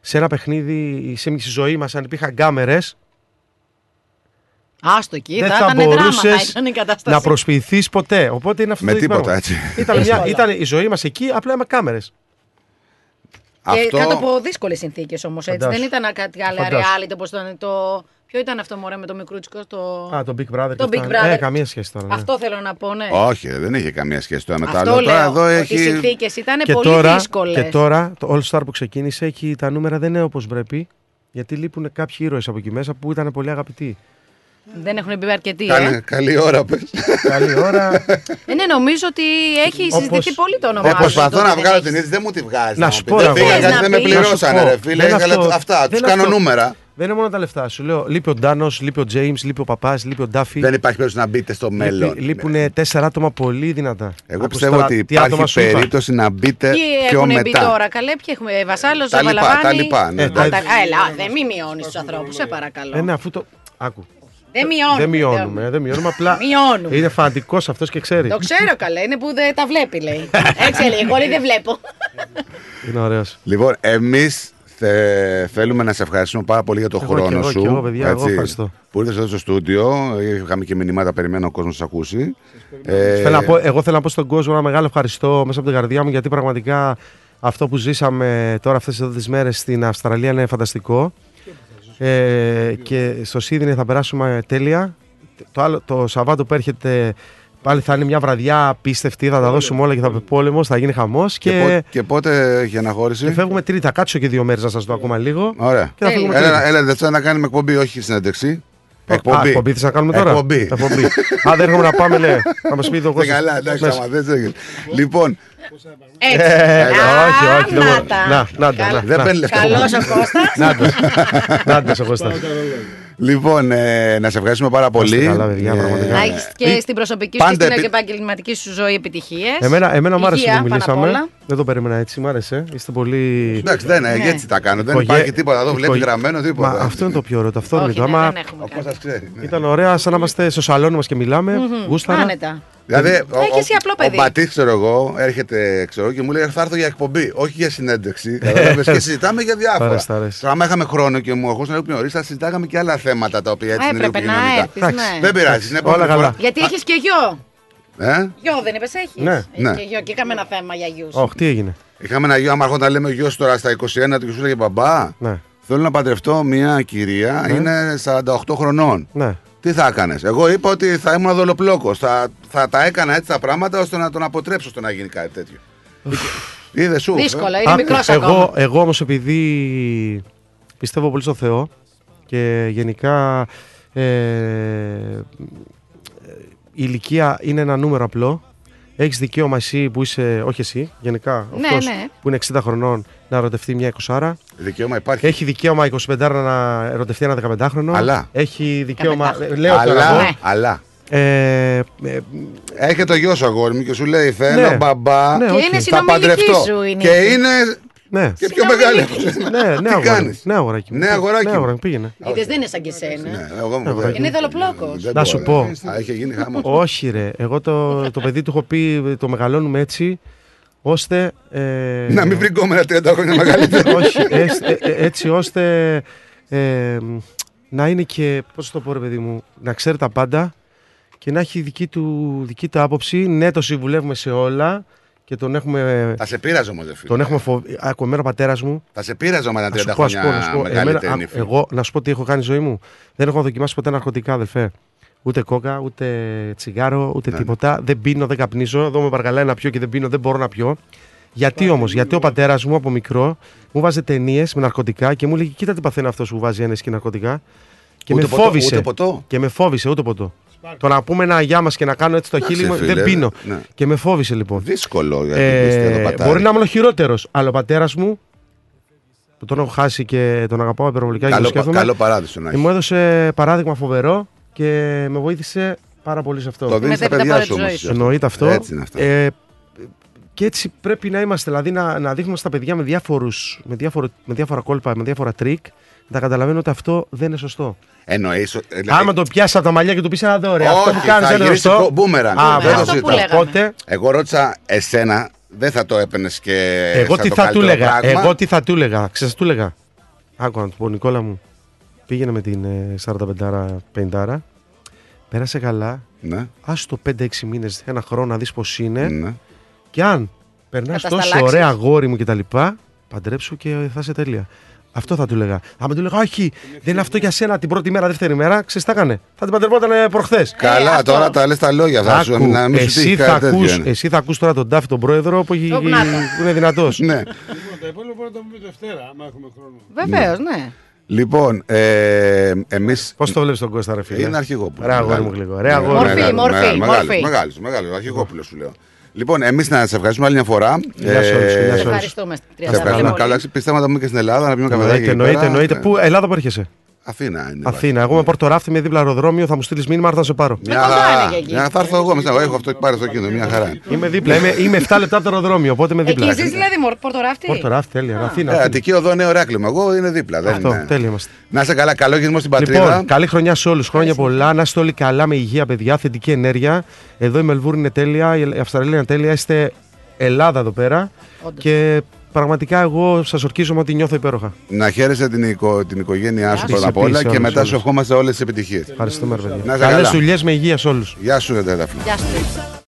Σε ένα παιχνίδι, σε μια ζωή μας, αν υπήρχαν κάμερε, Άστο εκεί, δεν θα, θα ήταν δράμα, θα μπορούσες ήταν η κατάσταση. να προσποιηθείς ποτέ. Οπότε είναι αυτό Με το τίποτα, πράγμα. έτσι. Ήταν, μια, Δύσκολα. ήταν η ζωή μας εκεί, απλά με κάμερες. Και Αυτό- κάτω από δύσκολες συνθήκες όμως. Φαντάσου. Δεν ήταν κάτι άλλο Φαντάσου. reality όπως ήταν το. Ποιο ήταν αυτό μωρέ με το μικρούτσικο. Το... Α, το Big Brother. Το και Big αυτά. Brother. Ε, καμία σχέση τώρα. ναι. Αυτό θέλω να πω, ναι. Όχι, ρε, δεν είχε καμία σχέση το ένα με το Αυτό άλλο. λέω. Τώρα εδώ ότι έχει. οι συνθήκες ήταν και πολύ τώρα, δύσκολες. και τώρα το All Star που ξεκίνησε, εκεί τα νούμερα δεν είναι όπως πρέπει. Γιατί λείπουν κάποιοι ήρωες από εκεί μέσα που ήταν πολύ αγαπητοί. Δεν έχουν μπει αρκετοί. Καλή, Ε. καλή ώρα, πες. Καλή ώρα. Ε, ναι, νομίζω ότι έχει Όπως- συζητηθεί πολύ το όνομα Ε, σου, προσπαθώ το να ότι δεν βγάλω έχεις. την είδηση, δεν μου τη βγάζεις. Να σου πω, ρε, Δεν πήγα αγόρι. γιατί δεν με Να πεις. πληρώσανε, Να σου ρε πω, φίλε. δεν είναι Ήθελα αυτό. αυτά, Δεν τους είναι κάνω αυτό. νούμερα. Δεν είναι μόνο τα λεφτά σου. Λέω, λείπει ο Ντάνος, λείπει ο Τζέιμς, λείπει ο Παπάς, λείπει ο Ντάφι. Δεν υπάρχει περίπτωση να μπείτε στο μέλλον. Λείπουν τέσσερα άτομα πολύ δυνατά. Εγώ Άκου πιστεύω τώρα ότι τι άτομα υπάρχει σου είπα. περίπτωση να μπείτε Ποιοι πιο έχουν μπει μετά. τώρα, καλέ, ποιοι έχουμε. Βασάλος, Τα λοιπά, Βαλαβάνη. τα λοιπά, ναι, Ε, ναι. τα- Α, τα- Α, Ελά, δεν μη μειώνεις τους ανθρώπους, σε παρακαλώ. Ε, ναι, αφού το. Άκου. Δεν μειώνουμε. Δεν μειώνουμε, δεν μειώνουμε. Απλά Μειώνουμε. είναι φανατικός αυτός και ξέρει. Το ξέρω καλά, είναι που δεν τα βλέπει, λέει. Έτσι λέει, εγώ λέει, δεν βλέπω. Είναι ωραίος. Λοιπόν, εμείς θέλουμε να σε ευχαριστούμε πάρα πολύ για το Εγώ και χρόνο εγώ σου. και εγώ, παιδιά, εγώ έτσι, ευχαριστώ. Που ήρθες εδώ στο στούντιο. Είχαμε και μηνύματα, περιμένω ο κόσμος να σε ακούσει. Ε, Θέλω να πω, εγώ θέλω να πω στον κόσμο ένα μεγάλο ευχαριστώ μέσα από την καρδιά μου γιατί πραγματικά αυτό που ζήσαμε τώρα αυτές εδώ τις μέρες στην Αυστραλία είναι φανταστικό. Ε, και στο Σίδνεϊ θα περάσουμε τέλεια. Το, άλλο, το Σαββάτο που έρχεται πάλι θα είναι μια βραδιά απίστευτη, θα τα δώσουμε όλα και θα πει πόλεμος, θα γίνει χαμός και, και, πότε, και πότε έχει αναχώρηση. και φεύγουμε τρίτη. Θα κάτσω και δύο μέρες να σας δω ακόμα λίγο. Ωραία. Και θα φύγουμε Έλα, τρίτη. έλα, Δευτέρα να κάνουμε εκπομπή, όχι συνέντευξη. Α, εκπομπή θες να κάνουμε τώρα; Εκπομπή. εκπομπή. Α, δεν έρχομαι να πάμε, λέει. Να μας πει το Δεν κόσμος. καλά, εντάξει, Μέσα. άμα δεν σε έγινε. Λοιπόν, Έτσι. Ε, Α, όχι, όχι, δεν να μπορώ. τα. Να, να τα, Καλά. να. δεν παίρνει λεφτά. Καλός ο Κώστας. Να το. Να το, ο Κώστας. Λοιπόν ε, να σε ευχαριστούμε πάρα πολύ. είστε καλά, παιδιά, πραγματικά. Να Ε, έχεις και στην προσωπική σου και πάντα στην επί- επαγγελματική σου ζωή επιτυχίες. Εμένα, εμένα μου άρεσε που μιλήσαμε. Όλα. Δεν το περίμενα έτσι, μου άρεσε. Είστε πολύ. Εντάξει, δεν, Ναι. ναι. έτσι τα κάνω. Δεν Οικογέ- υπάρχει τίποτα εδώ, βλέπει οικογέ- γραμμένο τίποτα. Μα αυτό είναι το πιο ωραίο, το αυθόρμητο. Όχι, ναι, Άμα δεν έχουμε Ο κάνει. Κώστας ξέρει. ναι. ήταν ωραία, σαν να είμαστε στο σαλόνι μας και μιλάμε. Γούσταρα. Άνετα. Δηλαδή, Έχει εσύ απλό παιδί. ο Μπατής, ξέρω εγώ, έρχεται ξέρω, εγώ, και μου λέει θα έρθω για εκπομπή, όχι για συνέντευξη. Κατάλαβες, και συζητάμε για διάφορα. Αρέσει, αρέσει. Τώρα, άμα είχαμε χρόνο και μου ακούσαν λίγο πιο νωρίς, θα συζητάγαμε και άλλα θέματα τα οποία έτσι Α, είναι λίγο έπρεπε να κοινωνικά. έρθεις, Εντάξει, ναι. Δεν πειράζει, είναι Όλα επόμενη καλά. φορά. Γιατί έχεις και γιο. Ε; Γιο δεν είπες, έχεις; Ναι, ναι. Και γιο, και είχαμε ένα θέμα για γιους. Όχι, τι έγινε; Είχαμε ένα γιο, άμα έρχονταν λέμε γιος τώρα στα 21 του και σου λέγε μπαμπά, Ναι, θέλω να παντρευτώ μια κυρία, είναι 48 χρονών. ναι. Τι θα έκανες; Εγώ είπα ότι θα ήμουν δολοπλόκο. Θα, θα τα έκανα έτσι τα πράγματα ώστε να τον αποτρέψω στο να γίνει κάτι τέτοιο. Είδε σου. Δύσκολα, ε. είναι μικρός ακόμα. εγώ, εγώ όμως επειδή πιστεύω πολύ στο Θεό και γενικά ε, η ηλικία είναι ένα νούμερο απλό. Έχεις δικαίωμα εσύ που είσαι, όχι εσύ, γενικά Ναι, αυτός ναι. που είναι 60 χρονών να ερωτευτεί μια 20 Δικαίωμα υπάρχει. Έχει δικαίωμα 25 να ερωτευτεί ένα 15χρονο. Αλλά. Έχει δικαίωμα. 15χρονο. Λέω τώρα αλλά, εγώ. αλλά. Ε, ε, Έχει το γιος σου αγόρι μου και σου λέει Θέλω Ναι. μπαμπά. Ναι, Και όχι. είναι θα συνομιλική παντρευτώ. σου είναι. Και είναι ναι. και πιο μεγάλη από Συνομιλική σένα. Ναι, ναι, Τι αγοράκι. κάνεις; Ναι, αγοράκι. μου. Ναι, αγοράκι Ναι, μου. αγοράκι, πήγαινε. Είδες, δεν είναι σαν και εσένα. Ναι, εγώ μου αγοράκι. Είναι δολοπλόκος. Δεν Να σου μπορώ. πω. Α, Είχε γίνει χάμος. Όχι, ρε. Εγώ το, το παιδί του έχω πει το μεγαλώνουμε έτσι ώστε. Ε, Να μην βρει κόμμενα 30 χρόνια μεγαλύτερο. όχι, ε, ε, ε, έτσι ώστε ε, να είναι και. Πώς το πω, ρε παιδί μου, να ξέρει τα πάντα και να έχει δική του, δική του άποψη. Ναι, το συμβουλεύουμε σε όλα και τον έχουμε. Θα σε πείραζε όμως, δε φίλε. Τον έχουμε φοβ... Άκου, εμένα ο πατέρας μου. Θα σε πείραζε όμως ένα 30 Να σου πω, να σου πω, να χρόνια σου πω. μεγαλύτερη Εμένα, νύφη. α, εγώ, να σου πω τι έχω κάνει στη ζωή μου. Δεν έχω δοκιμάσει ποτέ ναρκωτικά, αδελφέ. Ούτε κόκα, ούτε τσιγάρο, ούτε Ναι. τίποτα. Δεν πίνω, δεν καπνίζω. Εδώ με παρακαλάει να πιω και δεν πίνω, δεν μπορώ να πιω. Γιατί όμως, γιατί ο πατέρας μου από μικρό μου βάζε ταινίες με ναρκωτικά και μου έλεγε: Κοίτα τι παθαίνει αυτός που βάζει ένα και ναρκωτικά. Και Ούτε με ποτό, φόβησε. ούτε ποτό. Και με φόβησε, ούτε ποτό. Το να πούμε ένα γεια μας και να κάνω έτσι το Εντάξει, χείλη μου, φίλε, δεν πίνω. ναι. Και με φόβησε λοιπόν. Δύσκολο γιατί Ε, είστε εδώ πατάρι. μπορεί να είμαι ο χειρότερος, αλλά ο πατέρας μου, που τον έχω χάσει και τον αγαπάω υπερβολικά και Καλό, τον σκέφτομαι, καλό παράδεισο να ε, έχεις. μου έδωσε παράδειγμα φοβερό και με βοήθησε πάρα πολύ σε αυτό. Το δίνεις στα Μετέπειτα παιδιά πάρε σου τη όμως. ζωή σου. Εννοείται αυτό. Έτσι είναι αυτό. Ε, και έτσι πρέπει να είμαστε, δηλαδή να, να δείχνουμε στα παιδιά με, διάφορους, με, διάφορο, με διάφορα κόλπα, με διάφορα tricks, να τα καταλαβαίνουν ότι αυτό δεν είναι σωστό. Εννοείς. Άμα το πιάσει από τα μαλλιά και του πεις ένα δώρο, αυτό Όχι, που κάνεις θα δεν είναι γυρίσει σωστό. μπο- μπούμερανγκ. Α, Δεν το μπράβο. συζητάω. λέγαμε. Οπότε, Εγώ ρώτησα εσένα, δεν θα το έπαιρνες και. εγώ σαν τι το θα του καλύτερο έλεγα, πράγμα. εγώ τι θα του έλεγα, ξέρεις τι του έλεγα. Άκου να του πω, Νικόλα μου, πήγαινε με την ε, 45-50, πέρασε καλά, Ναι, άστο το 5-6 μήνες, ένα χρόνο να δεις πώς είναι ναι. και αν περνάς τόσο Κατασταλάξεις. ωραία αγόρι μου και τα λοιπά, παντρέψου και θα είσαι τέλεια. Αυτό θα του έλεγα. Άμα του έλεγα, Όχι, δεν είναι αυτό για σένα την πρώτη μέρα, δεύτερη μέρα, ξέρεις τι θα έκανε. Θα την παντρευόταν προχθές. Καλά, αυτό. τώρα τα λες τα λόγια. Θα σου Άκου, να μην σου εσύ, τύχει θα κάτι τέτοιο. ακούς, είναι. εσύ θα ακούς τώρα τον Τάφη τον πρόεδρο που, έχει, Όπου να το. που είναι δυνατός. Ναι. Λοιπόν, τα υπόλοιπα μπορούμε να τα πούμε Δευτέρα, άμα έχουμε χρόνο. Βεβαίως, ναι. Λοιπόν, ε, εμεί. Πώς το βλέπεις τον Κώστα ρε φίλε; Είναι αρχηγόπουλο. Ρε αγόρι μου Μεγάλο. γλυκό. Ρε αγόρι μου. Μορφή, μορφή, μορφή. Μεγάλο, μεγάλο, αρχηγόπουλο σου λέω. Λοιπόν, εμείς να σε ευχαριστούμε άλλη μια φορά. Γεια σε όλους, γεια σε όλους. Ευχαριστούμε. Σε Τριάντα ευχαριστούμε. πολύ. Καλά, πιστεύω να τα πούμε και στην Ελλάδα, να πιούμε καφεδάκι. Εννοείται, εκεί εννοείται, πέρα. εννοείται. Ναι. Πού, Ελλάδα που έρχεσαι; Αθήνα είναι. Αθήνα. Εγώ με πορτοράφτη με δίπλα αεροδρόμιο, θα μου στείλεις μήνυμα, έρθω να σε πάρω. Μια κοντά χαρά. είναι και εκεί. Μια- Θα έρθω εγώ μετά. Έχω αυτό πάρει στο κίνητο. Μια χαρά. Είμαι δίπλα, είμαι, είμαι 7 λεπτά από το αεροδρόμιο, οπότε είμαι Εκεί δίπλα. ζεις δηλαδή, μορ- Πορτοράφτη. Πορτοράφτη, τέλεια. Αθήνα. Ε, Αθήνα. Αττική οδό νέο Ράκλημα. Εγώ είναι δίπλα. Δεν Αυτό, είναι. τέλεια είμαστε. Να είσαι καλά, καλό γυρισμό στην πατρίδα. Λοιπόν, καλή χρονιά σε όλους. Χρόνια πολλά. Να είστε όλοι καλά με υγεία, παιδιά. Θετική ενέργεια. Εδώ η Μελβούρνη είναι τέλεια. Η Αυστραλία είναι τέλεια. Είστε Ελλάδα εδώ πέρα. Όντως. Και πραγματικά εγώ σας ορκίζομαι ότι νιώθω υπέροχα. Να χαίρεσαι την, οικο, την οικογένειά σου Γεια πρώτα απ' σας. όλα Επίσης, και όλους, μετά σου όλους. ευχόμαστε όλες τις επιτυχίες. Ευχαριστούμε, ρε παιδιά. Να είσαι Καλές καλά. δουλειές με υγεία σε όλους. Γεια σου, Ρετέφλο. Γεια σου.